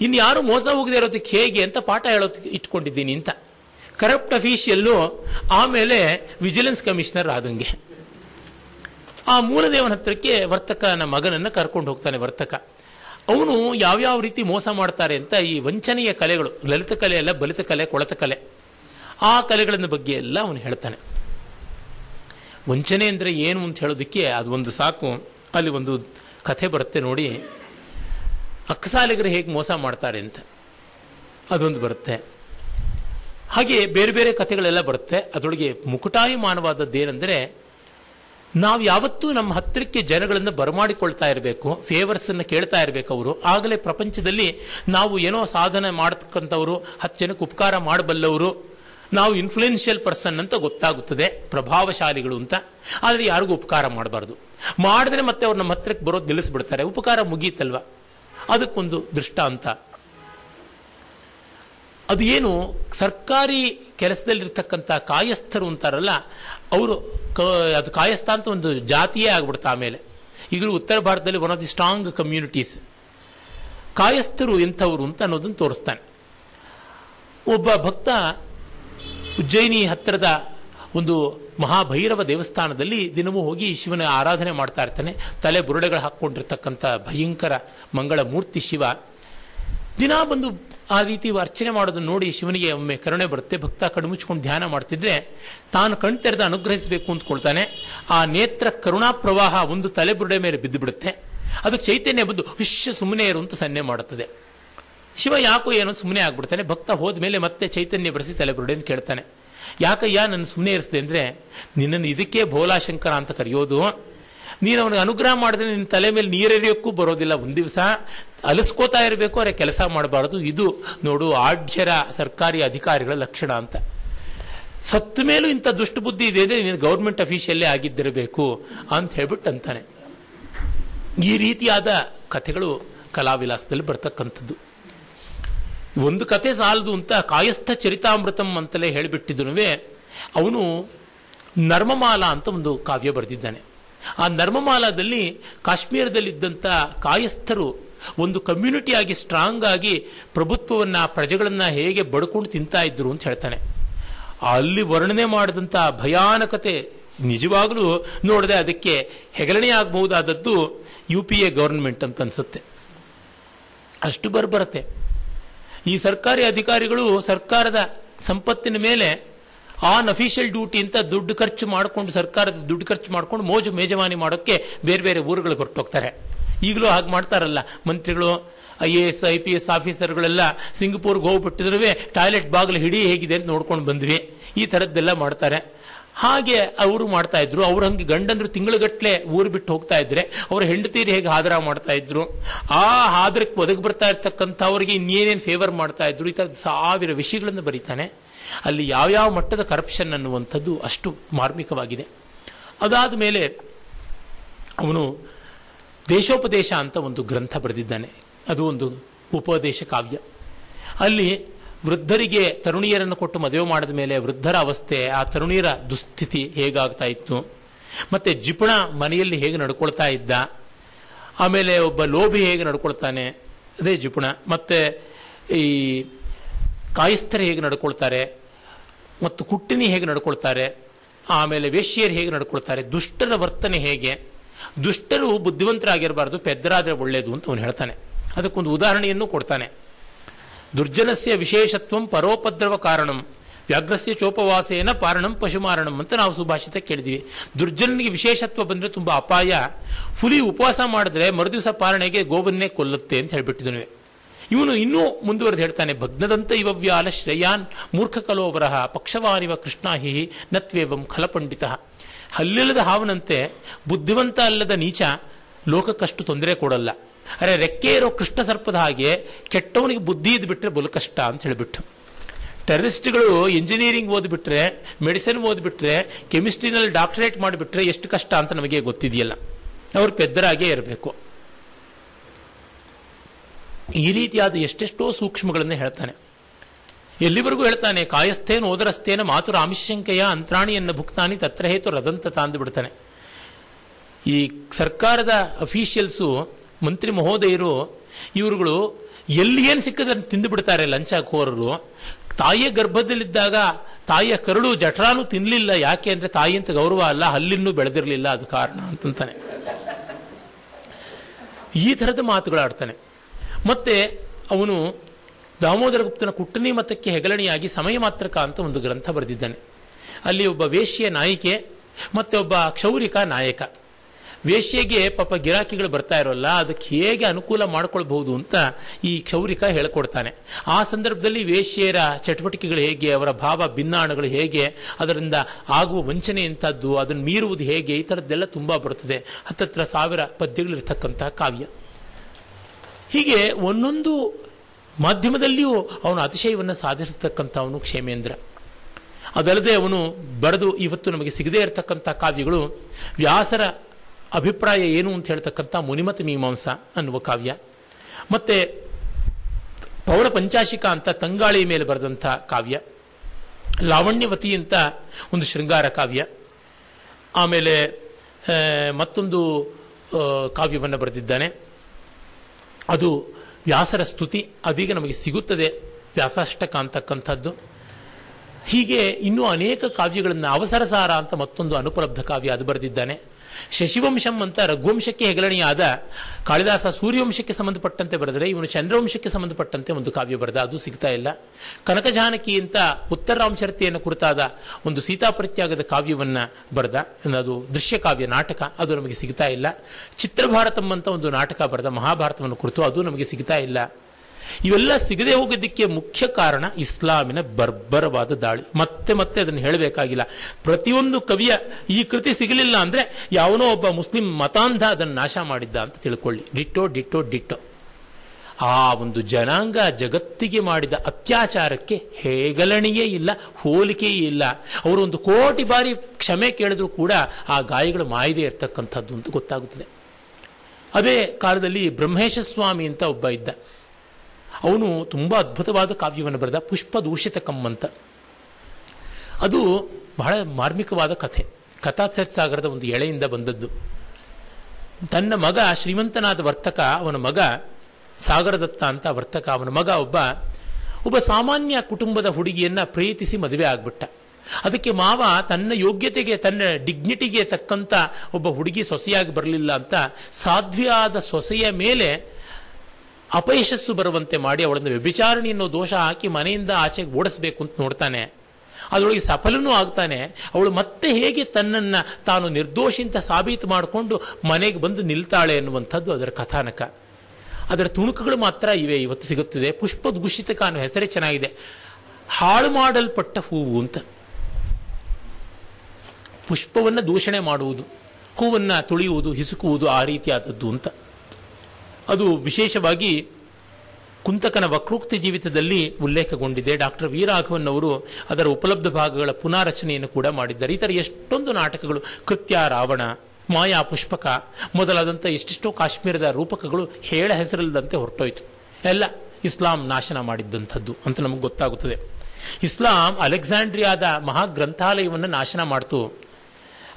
ಇನ್ನು ಯಾರು ಮೋಸ ಹೋಗದೆ ಇರೋದಕ್ಕೆ ಹೇಗೆ ಅಂತ ಪಾಠ ಹೇಳೋದಕ್ಕೆ ಇಟ್ಕೊಂಡಿದ್ದೀನಿ ಅಂತ. ಕರಪ್ಟ್ ಅಫೀಷಿಯಲ್ಲು ಆಮೇಲೆ ವಿಜಿಲೆನ್ಸ್ ಕಮಿಷನರ್ ಆದಂಗೆ. ಆ ಮೂಲದೇವನ ಹತ್ರಕ್ಕೆ ವರ್ತಕನ ಮಗನನ್ನ ಕರ್ಕೊಂಡು ಹೋಗ್ತಾನೆ ವರ್ತಕ. ಅವನು ಯಾವ್ಯಾವ ರೀತಿ ಮೋಸ ಮಾಡ್ತಾರೆ ಅಂತ ಈ ವಂಚನೆಯ ಕಲೆಗಳು, ಲಲಿತ ಕಲೆ ಅಲ್ಲ, ಬಲಿತ ಕಲೆ, ಕೊಳತ ಕಲೆ. ಆ ಕಲೆಗಳನ್ನ ಬಗ್ಗೆ ಎಲ್ಲ ಅವನು ಹೇಳ್ತಾನೆ. ವಂಚನೆ ಅಂದರೆ ಏನು ಅಂತ ಹೇಳೋದಕ್ಕೆ ಅದು ಒಂದು ಸಾಕು. ಅಲ್ಲಿ ಒಂದು ಕಥೆ ಬರುತ್ತೆ ನೋಡಿ. ಅಕ್ಕಸಾಲಿಗರು ಹೇಗೆ ಮೋಸ ಮಾಡ್ತಾರೆ ಅಂತ. ಅದೊಂದು ಬರುತ್ತೆ. ಹಾಗೆ ಬೇರೆ ಬೇರೆ ಕಥೆಗಳೆಲ್ಲ ಬರುತ್ತೆ. ಅದರೊಳಗೆ ಮುಕುಟಾಯಮಾನವಾದದ್ದೇನೆಂದರೆ ನಾವು ಯಾವತ್ತೂ ನಮ್ಮ ಹತ್ತಿರಕ್ಕೆ ಜನಗಳನ್ನು ಬರಮಾಡಿಕೊಳ್ತಾ ಇರಬೇಕು ಫೇವರ್ಸ್ ಅನ್ನು ಕೇಳ್ತಾ ಇರಬೇಕು ಅವರು. ಆಗಲೇ ಪ್ರಪಂಚದಲ್ಲಿ ನಾವು ಏನೋ ಸಾಧನೆ ಮಾಡತಕ್ಕಂಥವ್ರು, ಹತ್ತು ಜನಕ್ಕೆ ಉಪಕಾರ ಮಾಡಬಲ್ಲವರು, ನಾವು ಇನ್ಫ್ಲೂಯೆನ್ಷಿಯಲ್ ಪರ್ಸನ್ ಅಂತ ಗೊತ್ತಾಗುತ್ತದೆ, ಪ್ರಭಾವಶಾಲಿಗಳು ಅಂತ. ಆದರೆ ಯಾರಿಗೂ ಉಪಕಾರ ಮಾಡಬಾರ್ದು. ಮಾಡಿದ್ರೆ ಮತ್ತೆ ಅವ್ರು ನಮ್ಮ ಹತ್ತಿರಕ್ಕೆ ಬರೋದು ನಿಲ್ಲಿಸ್ಬಿಡ್ತಾರೆ. ಉಪಕಾರ ಮುಗೀತಲ್ವ? ಅದಕ್ಕೊಂದು ದೃಷ್ಟಾಂತ. ಅದು ಏನು ಸರ್ಕಾರಿ ಕೆಲಸದಲ್ಲಿರ್ತಕ್ಕಂಥ ಕಾಯಸ್ಥರು ಅಂತಾರಲ್ಲ ಅವರು ಅದು ಕಾಯಸ್ಥ ಅಂತ ಒಂದು ಜಾತಿಯೇ ಆಗ್ಬಿಡ್ತಾ ಆಮೇಲೆ. ಈಗಲೂ ಉತ್ತರ ಭಾರತದಲ್ಲಿ one of the strong communities ಕಾಯಸ್ಥರು ಎಂಥವ್ರು ಅಂತ ಅನ್ನೋದನ್ನು ತೋರಿಸ್ತಾನೆ. ಒಬ್ಬ ಭಕ್ತ ಉಜ್ಜಯಿನಿ ಹತ್ತಿರದ ಒಂದು ಮಹಾಭೈರವ ದೇವಸ್ಥಾನದಲ್ಲಿ ದಿನವೂ ಹೋಗಿ ಶಿವನ ಆರಾಧನೆ ಮಾಡ್ತಾ ಇರ್ತಾನೆ. ತಲೆ ಬುರುಡೆಗಳು ಹಾಕ್ಕೊಂಡಿರ್ತಕ್ಕಂಥ ಭಯಂಕರ ಮಂಗಳ ಮೂರ್ತಿ ಶಿವ. ದಿನ ಬಂದು ಆ ರೀತಿ ಅರ್ಚನೆ ಮಾಡೋದನ್ನು ನೋಡಿ ಶಿವನಿಗೆ ಒಮ್ಮೆ ಕರುಣೆ ಬರುತ್ತೆ. ಭಕ್ತ ಕಣ್ಮುಚ್ಕೊಂಡು ಧ್ಯಾನ ಮಾಡ್ತಿದ್ರೆ ತಾನು ಕಣ್ ತೆರೆದು ಅನುಗ್ರಹಿಸಬೇಕು ಅಂದ್ಕೊಳ್ತಾನೆ. ಆ ನೇತ್ರ ಕರುಣಾ ಪ್ರವಾಹ ಒಂದು ತಲೆಬುರುಡೆ ಮೇಲೆ ಬಿದ್ದು ಬಿಡುತ್ತೆ ಅದಕ್ಕೆ ಚೈತನ್ಯ ಬಂದು ವಿಶ್ವ ಸುಮ್ಮನೆ ಇರು ಅಂತ ಸನ್ನೆ ಮಾಡುತ್ತದೆ. ಶಿವ ಯಾಕೋ ಏನೋ ಸುಮ್ಮನೆ ಆಗ್ಬಿಡ್ತಾನೆ. ಭಕ್ತ ಹೋದ ಮೇಲೆ ಮತ್ತೆ ಚೈತನ್ಯ ಬರೆಸಿ ತಲೆಬುರುಡೆ ಅಂತ ಕೇಳ್ತಾನೆ. ಯಾಕಯ್ಯ ನನ್ನ ಸುಮ್ಮನೆ ಇರಿಸಿದೆ ಅಂದ್ರೆ ನಿನ್ನನ್ನು ಇದಕ್ಕೆ ಭೋಲಾಶಂಕರ ಅಂತ ಕರೆಯೋದು. ನೀನು ಅವನಿಗೆ ಅನುಗ್ರಹ ಮಾಡಿದ್ರೆ ನಿನ್ನ ತಲೆ ಮೇಲೆ ನೀರೆರಿಯೋಕ್ಕೂ ಬರೋದಿಲ್ಲ. ಒಂದು ದಿವಸ ಅಲಿಸ್ಕೋತಾ ಇರಬೇಕು, ಅವರೇ ಕೆಲಸ ಮಾಡಬಾರದು. ಇದು ನೋಡು, ಆಢ್ಯರ ಸರ್ಕಾರಿ ಅಧಿಕಾರಿಗಳ ಲಕ್ಷಣ ಅಂತ. ಸತ್ತ ಮೇಲೂ ಇಂಥ ದುಷ್ಟ ಬುದ್ಧಿ ಇದೆ ಅಂದರೆ ನೀನು ಗೌರ್ಮೆಂಟ್ ಅಫೀಷಿಯಲ್ಲೇ ಆಗಿದ್ದಿರಬೇಕು ಅಂತ ಹೇಳ್ಬಿಟ್ಟು ಅಂತಾನೆ. ಈ ರೀತಿಯಾದ ಕಥೆಗಳು ಕಲಾವಿಲಾಸದಲ್ಲಿ ಬರ್ತಕ್ಕಂಥದ್ದು. ಒಂದು ಕತೆ ಸಾಲದು ಅಂತ ಕಾಯಸ್ಥ ಚರಿತಾಮೃತಂ ಅಂತಲೇ ಹೇಳಿಬಿಟ್ಟಿದ್ರು ಅವನು ನರ್ಮಮಾಲ ಅಂತ ಒಂದು ಕಾವ್ಯ ಬರೆದಿದ್ದಾನೆ. ಆ ನರ್ಮಮಾಲಾದಲ್ಲಿ ಕಾಶ್ಮೀರದಲ್ಲಿದ್ದಂಥ ಕಾಯಸ್ಥರು ಒಂದು ಕಮ್ಯುನಿಟಿ ಆಗಿ ಸ್ಟ್ರಾಂಗ್ ಆಗಿ ಪ್ರಭುತ್ವವನ್ನ, ಪ್ರಜೆಗಳನ್ನ ಹೇಗೆ ಬಡ್ಕೊಂಡು ತಿಂತಾ ಇದ್ರು ಅಂತ ಹೇಳ್ತಾನೆ. ಅಲ್ಲಿ ವರ್ಣನೆ ಮಾಡಿದಂಥ ಭಯಾನಕತೆ ನಿಜವಾಗ್ಲೂ ನೋಡದೆ ಅದಕ್ಕೆ ಹೆಗಲಣೆ ಆಗಬಹುದಾದದ್ದು ಯು ಪಿ ಎ ಗವರ್ಮೆಂಟ್ ಅಂತ ಅನ್ಸುತ್ತೆ. ಅಷ್ಟು ಬರ್ಬರತೆ ಈ ಸರ್ಕಾರಿ ಅಧಿಕಾರಿಗಳು ಸರ್ಕಾರದ ಸಂಪತ್ತಿನ ಮೇಲೆ ಆನ್ ಅಫಿಷಿಯಲ್ ಡ್ಯೂಟಿ ಅಂತ ದುಡ್ಡು ಖರ್ಚು ಮಾಡಿಕೊಂಡು ಸರ್ಕಾರದ ದುಡ್ಡು ಖರ್ಚು ಮಾಡಿಕೊಂಡು ಮೋಜು ಮೇಜವಾನಿ ಮಾಡೋಕ್ಕೆ ಬೇರೆ ಬೇರೆ ಊರುಗಳಿಗೆ ಹೊರಟೋಗ್ತಾರೆ ಈಗಲೂ ಹಾಗೆ ಮಾಡ್ತಾರಲ್ಲ. ಮಂತ್ರಿಗಳು I A S I P S ಆಫೀಸರ್ಗಳೆಲ್ಲ ಸಿಂಗಪೂರ್ಗೆ ಹೋಗ್ಬಿಟ್ಟಿದ್ರೆ ಟಾಯ್ಲೆಟ್ ಬಾಗಿಲು ಹಿಡಿ ಹೇಗಿದೆ ಅಂತ ನೋಡ್ಕೊಂಡು ಬಂದ್ವಿ. ಈ ಥರದ್ದೆಲ್ಲ ಮಾಡ್ತಾರೆ. ಹಾಗೆ ಅವರು ಮಾಡ್ತಾ ಇದ್ರು. ಅವ್ರ ಹಂಗೆ ಗಂಡಂದ್ರು ತಿಂಗಳಗಟ್ಲೆ ಊರು ಬಿಟ್ಟು ಹೋಗ್ತಾ ಇದ್ರೆ ಅವ್ರ ಹೆಂಡತೀರಿ ಹೇಗೆ ಹಾದರ ಮಾಡ್ತಾ ಇದ್ರು. ಆ ಹಾದರಕ್ಕೆ ಒದಗಿ ಬರ್ತಾ ಇರ್ತಕ್ಕಂಥವ್ರಿಗೆ ಇನ್ನೇನೇನು ಫೇವರ್ ಮಾಡ್ತಾ ಇದ್ರು. ಈ ಥರದ ಸಾವಿರ ವಿಷಯಗಳನ್ನು ಬರೀತಾನೆ. ಅಲ್ಲಿ ಯಾವ್ಯಾವ ಮಟ್ಟದ ಕರಪ್ಷನ್ ಅನ್ನುವಂಥದ್ದು ಅಷ್ಟು ಮಾರ್ಮಿಕವಾಗಿದೆ. ಅದಾದ ಮೇಲೆ ಅವನು ದೇಶೋಪದೇಶ ಅಂತ ಒಂದು ಗ್ರಂಥ ಬರೆದಿದ್ದಾನೆ. ಅದು ಒಂದು ಉಪದೇಶ ಕಾವ್ಯ. ಅಲ್ಲಿ ವೃದ್ಧರಿಗೆ ತರುಣಿಯರನ್ನು ಕೊಟ್ಟು ಮದುವೆ ಮಾಡಿದ ಮೇಲೆ ವೃದ್ಧರ ಅವಸ್ಥೆ, ಆ ತರುಣಿಯರ ದುಸ್ಥಿತಿ ಹೇಗಾಗ್ತಾ ಇತ್ತು? ಮತ್ತೆ ಜಿಪುಣ ಮನೆಯಲ್ಲಿ ಹೇಗೆ ನಡ್ಕೊಳ್ತಾ ಇದ್ದ? ಆಮೇಲೆ ಒಬ್ಬ ಲೋಭಿ ಹೇಗೆ ನಡ್ಕೊಳ್ತಾನೆ? ಅದೇ ಜಿಪುಣ. ಮತ್ತೆ ಈ ಕಾಯಸ್ಥರು ಹೇಗೆ ನಡ್ಕೊಳ್ತಾರೆ? ಮತ್ತು ಕುಟ್ಟಿನಿ ಹೇಗೆ ನಡ್ಕೊಳ್ತಾರೆ? ಆಮೇಲೆ ವೇಶ್ಯರು ಹೇಗೆ ನಡ್ಕೊಳ್ತಾರೆ? ದುಷ್ಟರ ವರ್ತನೆ ಹೇಗೆ? ದುಷ್ಟರು ಬುದ್ಧಿವಂತರಾಗಿರಬಾರ್ದು, ಪೆದ್ದರಾದ್ರೆ ಒಳ್ಳೆಯದು ಅಂತ ಅವನು ಹೇಳ್ತಾನೆ. ಅದಕ್ಕೊಂದು ಉದಾಹರಣೆಯನ್ನು ಕೊಡ್ತಾನೆ. ದುರ್ಜನಸ್ಯ ವಿಶೇಷತ್ವಂ ಪರೋಪದ್ರವ ಕಾರಣಂ, ವ್ಯಾಘ್ರಸ್ಯ ಚೋಪವಾಸೇನ ಪಾರಣಂ ಪಶುಮಾರಣಂ ಅಂತ ನಾವು ಸುಭಾಷಿತ ಕೇಳಿದ್ವಿ. ದುರ್ಜನನಿಗೆ ವಿಶೇಷತ್ವ ಬಂದ್ರೆ ತುಂಬಾ ಅಪಾಯ. ಹುಲಿ ಉಪವಾಸ ಮಾಡಿದ್ರೆ ಮರುದಿವಸ ಪಾರಣೆಗೆ ಗೋವನ್ನೇ ಕೊಲ್ಲುತ್ತೆ ಅಂತ ಹೇಳ್ಬಿಟ್ಟಿದ್ವಿ ಇವನು ಇನ್ನೂ ಮುಂದುವರೆದು ಹೇಳ್ತಾನೆ, ಭಗ್ನದಂತ ಇವವ್ಯಾಲ ಶ್ರೇಯಾನ್ ಮೂರ್ಖ ಪಕ್ಷವಾನಿವ ಕೃಷ್ಣಾಹಿ ನತ್ವೇವಂ ಖಲಪಂಡಿತ. ಹಲ್ಲಿಲ್ಲದ ಹಾವನಂತೆ ಬುದ್ಧಿವಂತ ಅಲ್ಲದ ನೀಚ ಲೋಕಕ್ಕಷ್ಟು ತೊಂದರೆ ಕೊಡಲ್ಲ. ಅರೆ ರೆಕ್ಕೆ ಇರೋ ಕೃಷ್ಣ ಸರ್ಪದ ಹಾಗೆ ಕೆಟ್ಟವನಿಗೆ ಬುದ್ಧಿ ಇದ್ ಬಿಟ್ರೆ ಬಲು ಕಷ್ಟ ಅಂತ ಹೇಳಿಬಿಟ್ಟು. ಟೆರರಿಸ್ಟ್ಗಳು ಇಂಜಿನಿಯರಿಂಗ್ ಓದ್ಬಿಟ್ರೆ, ಮೆಡಿಸಿನ್ ಓದ್ಬಿಟ್ರೆ, ಕೆಮಿಸ್ಟ್ರಿನಲ್ಲಿ ಡಾಕ್ಟರೇಟ್ ಮಾಡಿಬಿಟ್ರೆ ಎಷ್ಟು ಕಷ್ಟ ಅಂತ ನಮಗೆ ಗೊತ್ತಿದೆಯಲ್ಲ. ಅವ್ರು ಪೆದ್ದರಾಗೇ ಇರಬೇಕು. ಈ ರೀತಿಯಾದ ಎಷ್ಟೆಷ್ಟೋ ಸೂಕ್ಷ್ಮಗಳನ್ನು ಹೇಳ್ತಾನೆ. ಎಲ್ಲಿವರೆಗೂ ಹೇಳ್ತಾನೆ, ಕಾಯಸ್ಥೇನ ಓದರಸ್ಥೇನ ಮಾತು ರಾಮಿಶಂಕೆಯ ಅಂತ್ರಾಣಿಯನ್ನು ಭುಕ್ತಾನಿ ತತ್ರ ಹೇತು ರದಂತ ತಾಂದು ಬಿಡ್ತಾನೆ. ಈ ಸರ್ಕಾರದ ಅಫೀಷಿಯಲ್ಸು, ಮಂತ್ರಿ ಮಹೋದಯರು, ಇವರುಗಳು ಎಲ್ಲಿ ಏನು ಸಿಕ್ಕದನ್ನು ತಿಂದು ಬಿಡ್ತಾರೆ ಲಂಚಕೋರರು ತಾಯಿಯ ಗರ್ಭದಲ್ಲಿದ್ದಾಗ ತಾಯಿಯ ಕರುಳು ಜಠರಾನು ತಿನ್ನಲಿಲ್ಲ ಯಾಕೆ ಅಂದ್ರೆ ತಾಯಿ ಅಂತ ಗೌರವ ಅಲ್ಲ, ಹಲ್ಲಿನ್ನೂ ಬೆಳೆದಿರಲಿಲ್ಲ, ಅದು ಕಾರಣ ಅಂತಂತಾನೆ. ಈ ಥರದ ಮಾತುಗಳಾಡ್ತಾನೆ. ಮತ್ತೆ ಅವನು ದಾಮೋದರ ಗುಪ್ತನ ಕುಟ್ಟನಿ ಮತಕ್ಕೆ ಹೆಗಲಣಿಯಾಗಿ ಸಮಯ ಮಾತ್ರಕ ಅಂತ ಒಂದು ಗ್ರಂಥ ಬರೆದಿದ್ದಾನೆ. ಅಲ್ಲಿ ಒಬ್ಬ ವೇಶ್ಯ ನಾಯಿಕೆ, ಮತ್ತೆ ಒಬ್ಬ ಕ್ಷೌರಿಕ ನಾಯಕ. ವೇಶ್ಯೆಗೆ ಪಾಪ ಗಿರಾಕಿಗಳು ಬರ್ತಾ ಇರೋಲ್ಲ, ಅದಕ್ಕೆ ಹೇಗೆ ಅನುಕೂಲ ಮಾಡ್ಕೊಳ್ಬಹುದು ಅಂತ ಈ ಕ್ಷೌರಿಕ ಹೇಳ್ಕೊಡ್ತಾನೆ. ಆ ಸಂದರ್ಭದಲ್ಲಿ ವೇಶ್ಯೆಯರ ಚಟುವಟಿಕೆಗಳು ಹೇಗೆ, ಅವರ ಭಾವ ಭಿನ್ನಾಣಗಳು ಹೇಗೆ, ಅದರಿಂದ ಆಗುವ ವಂಚನೆ ಎಂಥದ್ದು, ಅದನ್ನು ಮೀರುವುದು ಹೇಗೆ, ಈ ಥರದ್ದೆಲ್ಲ ತುಂಬ ಬರುತ್ತದೆ. ಹತ್ತತ್ರ ಸಾವಿರ ಪದ್ಯಗಳಿರ್ತಕ್ಕಂತಹ ಕಾವ್ಯ. ಹೀಗೆ ಒಂದೊಂದು ಮಾಧ್ಯಮದಲ್ಲಿಯೂ ಅವನು ಅತಿಶಯವನ್ನು ಸಾಧಿಸತಕ್ಕಂಥವನು ಕ್ಷೇಮೇಂದ್ರ. ಅದಲ್ಲದೆ ಅವನು ಬರೆದು ಇವತ್ತು ನಮಗೆ ಸಿಗದೇ ಇರತಕ್ಕಂಥ ಕಾವ್ಯಗಳು ವ್ಯಾಸರ ಅಭಿಪ್ರಾಯ ಏನು ಅಂತ ಹೇಳ್ತಕ್ಕಂಥ ಮುನಿಮತ ಮೀಮಾಂಸ ಅನ್ನುವ ಕಾವ್ಯ. ಮತ್ತೆ ಪೌರ ಪಂಚಾಶಿಕ ಅಂತ ತಂಗಾಳಿ ಮೇಲೆ ಬರೆದಂಥ ಕಾವ್ಯ. ಲಾವಣ್ಯವತಿ ಅಂತ ಒಂದು ಶೃಂಗಾರ ಕಾವ್ಯ. ಆಮೇಲೆ ಮತ್ತೊಂದು ಕಾವ್ಯವನ್ನು ಬರೆದಿದ್ದಾನೆ. ಅದು ವ್ಯಾಸರ ಸ್ತುತಿ ಅದೀಗ ನಮಗೆ ಸಿಗುತ್ತದೆ. ವ್ಯಾಸಾಷ್ಟಕ ಅಂತಕ್ಕಂಥದ್ದು. ಹೀಗೆ ಇನ್ನೂ ಅನೇಕ ಕಾವ್ಯಗಳನ್ನು ಅವಸರಸಾರ ಅಂತ ಮತ್ತೊಂದು ಅನುಪಲಬ್ಧ ಕಾವ್ಯ ಅದು ಬರೆದಿದ್ದಾನೆ. ಶಶಿವಂಶಂ ಅಂತ ರಘುವಂಶಕ್ಕೆ ಹೆಗಲಣಿಯಾದ ಕಾಳಿದಾಸ ಸೂರ್ಯವಂಶಕ್ಕೆ ಸಂಬಂಧಪಟ್ಟಂತೆ ಬರೆದರೆ, ಇವನು ಚಂದ್ರವಂಶಕ್ಕೆ ಸಂಬಂಧಪಟ್ಟಂತೆ ಒಂದು ಕಾವ್ಯ ಬರೆದ, ಅದು ಸಿಗ್ತಾ ಇಲ್ಲ. ಕನಕಜಾನಕಿ ಅಂತ ಉತ್ತರ ರಾಮಚರಿತೆಯನ್ನು ಕುರಿತಾದ ಒಂದು ಸೀತಾಪ್ರತ್ಯಾಗದ ಕಾವ್ಯವನ್ನ ಬರೆದ, ಅದು ದೃಶ್ಯ ಕಾವ್ಯ ನಾಟಕ, ಅದು ನಮಗೆ ಸಿಗ್ತಾ ಇಲ್ಲ. ಚಿತ್ರಭಾರತಂ ಅಂತ ಒಂದು ನಾಟಕ ಬರೆದ, ಮಹಾಭಾರತವನ್ನು ಕುರಿತು ಅದು ನಮಗೆ ಸಿಗ್ತಾ ಇಲ್ಲ. ಇವೆಲ್ಲ ಸಿಗದೆ ಹೋಗೋದಕ್ಕೆ ಮುಖ್ಯ ಕಾರಣ ಇಸ್ಲಾಮಿನ ಬರ್ಬರವಾದ ದಾಳಿ. ಮತ್ತೆ ಮತ್ತೆ ಅದನ್ನು ಹೇಳಬೇಕಾಗಿಲ್ಲ. ಪ್ರತಿಯೊಂದು ಕವಿಯ ಈ ಕೃತಿ ಸಿಗಲಿಲ್ಲ ಅಂದ್ರೆ ಯಾವನೋ ಒಬ್ಬ ಮುಸ್ಲಿಂ ಮತಾಂಧ ಅದನ್ನು ನಾಶ ಮಾಡಿದ್ದ ಅಂತ ತಿಳ್ಕೊಳ್ಳಿ. Ditto ditto ditto. ಆ ಒಂದು ಜನಾಂಗ ಜಗತ್ತಿಗೆ ಮಾಡಿದ ಅತ್ಯಾಚಾರಕ್ಕೆ ಹೇಗಲಣಿಯೇ ಇಲ್ಲ, ಹೋಲಿಕೆಯೇ ಇಲ್ಲ. ಅವರು ಒಂದು ಕೋಟಿ ಬಾರಿ ಕ್ಷಮೆ ಕೇಳಿದ್ರು ಕೂಡ ಆ ಗಾಯಗಳು ಮಾಯದೇ ಇರ್ತಕ್ಕಂಥದ್ದು ಅಂತ ಗೊತ್ತಾಗುತ್ತದೆ. ಅದೇ ಕಾಲದಲ್ಲಿ ಬ್ರಹ್ಮೇಶ ಸ್ವಾಮಿ ಅಂತ ಒಬ್ಬ ಇದ್ದ. ಅವನು ತುಂಬ ಅದ್ಭುತವಾದ ಕಾವ್ಯವನ್ನು ಬರೆದ. ಪುಷ್ಪ ದೂಷಿತ ಕಮ್ಮಂತ ಅದು ಬಹಳ ಮಾರ್ಮಿಕವಾದ ಕಥೆ. ಕಥಾ ಸಾಗರದ ಒಂದು ಎಳೆಯಿಂದ ಬಂದದ್ದು. ತನ್ನ ಮಗ, ಶ್ರೀಮಂತನಾದ ವರ್ತಕ, ಅವನ ಮಗ, ಸಾಗರದತ್ತ ಅಂತ ವರ್ತಕ, ಅವನ ಮಗ ಒಬ್ಬ ಒಬ್ಬ ಸಾಮಾನ್ಯ ಕುಟುಂಬದ ಹುಡುಗಿಯನ್ನ ಪ್ರೀತಿಸಿ ಮದುವೆ ಆಗ್ಬಿಟ್ಟ. ಅದಕ್ಕೆ ಮಾವ ತನ್ನ ಯೋಗ್ಯತೆಗೆ, ತನ್ನ ಡಿಗ್ನಿಟಿಗೆ ತಕ್ಕಂತ ಒಬ್ಬ ಹುಡುಗಿ ಸೊಸೆಯಾಗಿ ಬರಲಿಲ್ಲ ಅಂತ ಸಾಧ್ವಿಯಾದ ಸೊಸೆಯ ಮೇಲೆ ಅಪಯಶಸ್ಸು ಬರುವಂತೆ ಮಾಡಿ ಅವಳನ್ನು ವ್ಯಭಿಚಾರಣಿ ಅನ್ನೋ ದೋಷ ಹಾಕಿ ಮನೆಯಿಂದ ಆಚೆಗೆ ಓಡಿಸ್ಬೇಕು ಅಂತ ನೋಡ್ತಾನೆ. ಅದರೊಳಗೆ ಸಫಲನೂ ಆಗ್ತಾನೆ. ಅವಳು ಮತ್ತೆ ಹೇಗೆ ತನ್ನನ್ನ ತಾನು ನಿರ್ದೋಷಿ ಅಂತ ಸಾಬೀತು ಮಾಡಿಕೊಂಡು ಮನೆಗೆ ಬಂದು ನಿಲ್ತಾಳೆ ಅನ್ನುವಂಥದ್ದು ಅದರ ಕಥಾನಕ. ಅದರ ತುಣುಕುಗಳು ಮಾತ್ರ ಇವೆ, ಇವತ್ತು ಸಿಗುತ್ತದೆ. ಪುಷ್ಪ ದೂಷಿತಕ ಅನ್ನೋ ಹೆಸರೇ ಚೆನ್ನಾಗಿದೆ. ಹಾಳು ಮಾಡಲ್ಪಟ್ಟ ಹೂವು ಅಂತ. ಪುಷ್ಪವನ್ನು ದೂಷಣೆ ಮಾಡುವುದು, ಹೂವನ್ನು ತುಳಿಯುವುದು, ಹಿಸುಕುವುದು ಆ ರೀತಿಯಾದದ್ದು ಅಂತ. ಅದು ವಿಶೇಷವಾಗಿ ಕುಂತಕನ ವಕ್ರೋಕ್ತಿ ಜೀವಿತದಲ್ಲಿ ಉಲ್ಲೇಖಗೊಂಡಿದೆ. ಡಾಕ್ಟರ್ ವೀರಾಘವನ್ ಅವರು ಅದರ ಉಪಲಬ್ಧ ಭಾಗಗಳ ಪುನಾರಚನೆಯನ್ನು ಕೂಡ ಮಾಡಿದ್ದಾರೆ. ಈ ಥರ ಎಷ್ಟೊಂದು ನಾಟಕಗಳು. ಕೃತ್ಯ, ರಾವಣ, ಮಾಯಾ ಪುಷ್ಪಕ ಮೊದಲಾದಂಥ ಎಷ್ಟೆಷ್ಟೋ ಕಾಶ್ಮೀರದ ರೂಪಕಗಳು ಹೇಳ ಹೆಸರಿಲ್ಲದಂತೆ ಹೊರಟೋಯ್ತು. ಎಲ್ಲ ಇಸ್ಲಾಂ ನಾಶನ ಮಾಡಿದ್ದಂಥದ್ದು ಅಂತ ನಮಗೆ ಗೊತ್ತಾಗುತ್ತದೆ. ಇಸ್ಲಾಂ ಅಲೆಕ್ಸಾಂಡ್ರಿಯಾದ ಮಹಾಗ್ರಂಥಾಲಯವನ್ನು ನಾಶನ ಮಾಡ್ತು.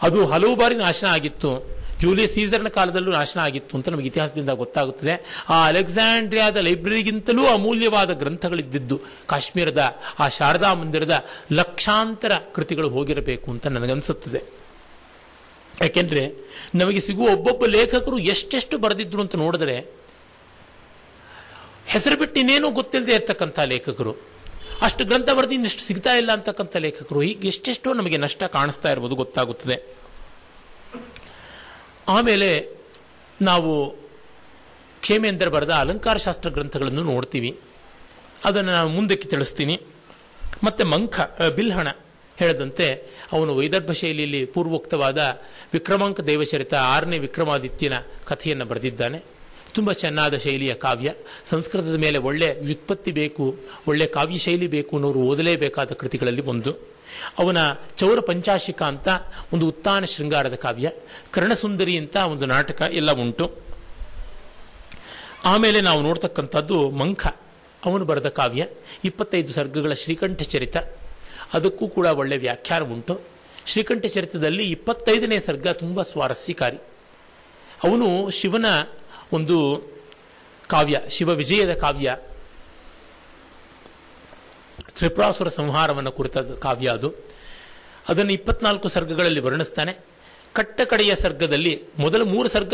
ಅದು ಹಲವು ಬಾರಿ ನಾಶನ ಆಗಿತ್ತು. ಜೂಲಿಯಸ್ ಸೀಸರ್ನ ಕಾಲದಲ್ಲೂ ನಾಶನ ಆಗಿತ್ತು ಅಂತ ನಮಗೆ ಇತಿಹಾಸದಿಂದ ಗೊತ್ತಾಗುತ್ತದೆ. ಆ ಅಲೆಕ್ಸಾಂಡ್ರಿಯಾದ ಲೈಬ್ರರಿಗಿಂತಲೂ ಅಮೂಲ್ಯವಾದ ಗ್ರಂಥಗಳಿದ್ದಿದ್ದು, ಕಾಶ್ಮೀರದ, ಆ ಶಾರದಾ ಮಂದಿರದ ಲಕ್ಷಾಂತರ ಕೃತಿಗಳು ಹೋಗಿರಬೇಕು ಅಂತ ನನಗನ್ಸುತ್ತದೆ. ಯಾಕೆಂದ್ರೆ, ನಮಗೆ ಸಿಗುವ ಒಬ್ಬೊಬ್ಬ ಲೇಖಕರು ಎಷ್ಟೆಷ್ಟು ಬರೆದಿದ್ರು ಅಂತ ನೋಡಿದ್ರೆ, ಹೆಸರು ಬಿಟ್ಟು ಇನ್ನೇನು ಗೊತ್ತಿಲ್ಲದೆ ಇರ್ತಕ್ಕಂಥ ಲೇಖಕರು. ಅಷ್ಟು ಗ್ರಂಥ ಬರೆದಿ ಇನ್ನಷ್ಟು ಸಿಗ್ತಾ ಇಲ್ಲ ಅಂತಕ್ಕಂಥ ಲೇಖಕರು, ಹೀಗೆ ಎಷ್ಟೆಷ್ಟೋ ನಮಗೆ ನಷ್ಟ ಕಾಣಿಸ್ತಾ ಇರ್ಬೋದು ಗೊತ್ತಾಗುತ್ತದೆ. ಆಮೇಲೆ ನಾವು ಕ್ಷೇಮೇಂದ್ರ ಬರೆದ ಅಲಂಕಾರ ಶಾಸ್ತ್ರ ಗ್ರಂಥಗಳನ್ನು ನೋಡ್ತೀವಿ. ಅದನ್ನು ನಾನು ಮುಂದಕ್ಕೆ ತಿಳಿಸ್ತೀನಿ. ಮತ್ತೆ ಮಂಖ ಬಿಲ್ಹಣ ಹೇಳದಂತೆ ಅವನು ವೈದರ್ಭ ಶೈಲಿಯಲ್ಲಿ ಪೂರ್ವೋಕ್ತವಾದ ವಿಕ್ರಮಾಂಕ ದೇವಚರಿತ ಆರನೇ ವಿಕ್ರಮಾದಿತ್ಯನ ಕಥೆಯನ್ನು ಬರೆದಿದ್ದಾನೆ. ತುಂಬ ಚೆನ್ನಾದ ಶೈಲಿಯ ಕಾವ್ಯ. ಸಂಸ್ಕೃತದ ಮೇಲೆ ಒಳ್ಳೆ ವ್ಯುತ್ಪತ್ತಿ ಬೇಕು, ಒಳ್ಳೆ ಕಾವ್ಯ ಶೈಲಿ ಬೇಕು ಅನ್ನೋರು ಓದಲೇಬೇಕಾದ ಕೃತಿಗಳಲ್ಲಿ ಒಂದು. ಅವನ ಚೌರ ಪಂಚಾಶಿಕ ಅಂತ ಒಂದು ಉತ್ತಾನ ಶೃಂಗಾರದ ಕಾವ್ಯ, ಕರ್ಣಸುಂದರಿ ಅಂತ ಒಂದು ನಾಟಕ ಎಲ್ಲ ಉಂಟು. ಆಮೇಲೆ ನಾವು ನೋಡ್ತಕ್ಕಂಥದ್ದು ಮಂಖ, ಅವನು ಬರೆದ ಕಾವ್ಯ, ಇಪ್ಪತ್ತೈದು ಸರ್ಗಗಳ ಶ್ರೀಕಂಠ ಚರಿತ, ಅದಕ್ಕೂ ಕೂಡ ಒಳ್ಳೆ ವ್ಯಾಖ್ಯಾನ ಉಂಟು. ಶ್ರೀಕಂಠ ಚರಿತದಲ್ಲಿ ಇಪ್ಪತ್ತೈದನೇ ಸರ್ಗ ತುಂಬ ಸ್ವಾರಸ್ಯಕಾರಿ. ಅವನು ಶಿವನ ಒಂದು ಕಾವ್ಯ, ಶಿವ ವಿಜಯದ ಕಾವ್ಯ ತ್ರಿಪುರಾಸುರ ಸಂಹಾರವನ್ನು ಕುರಿತ ಕಾವ್ಯ ಅದು. ಅದನ್ನು ಇಪ್ಪತ್ನಾಲ್ಕು ಸರ್ಗಗಳಲ್ಲಿ ವರ್ಣಿಸ್ತಾನೆ. ಕಟ್ಟ ಕಡೆಯ ಸರ್ಗದಲ್ಲಿ ಮೊದಲ ಮೂರು ಸರ್ಗ,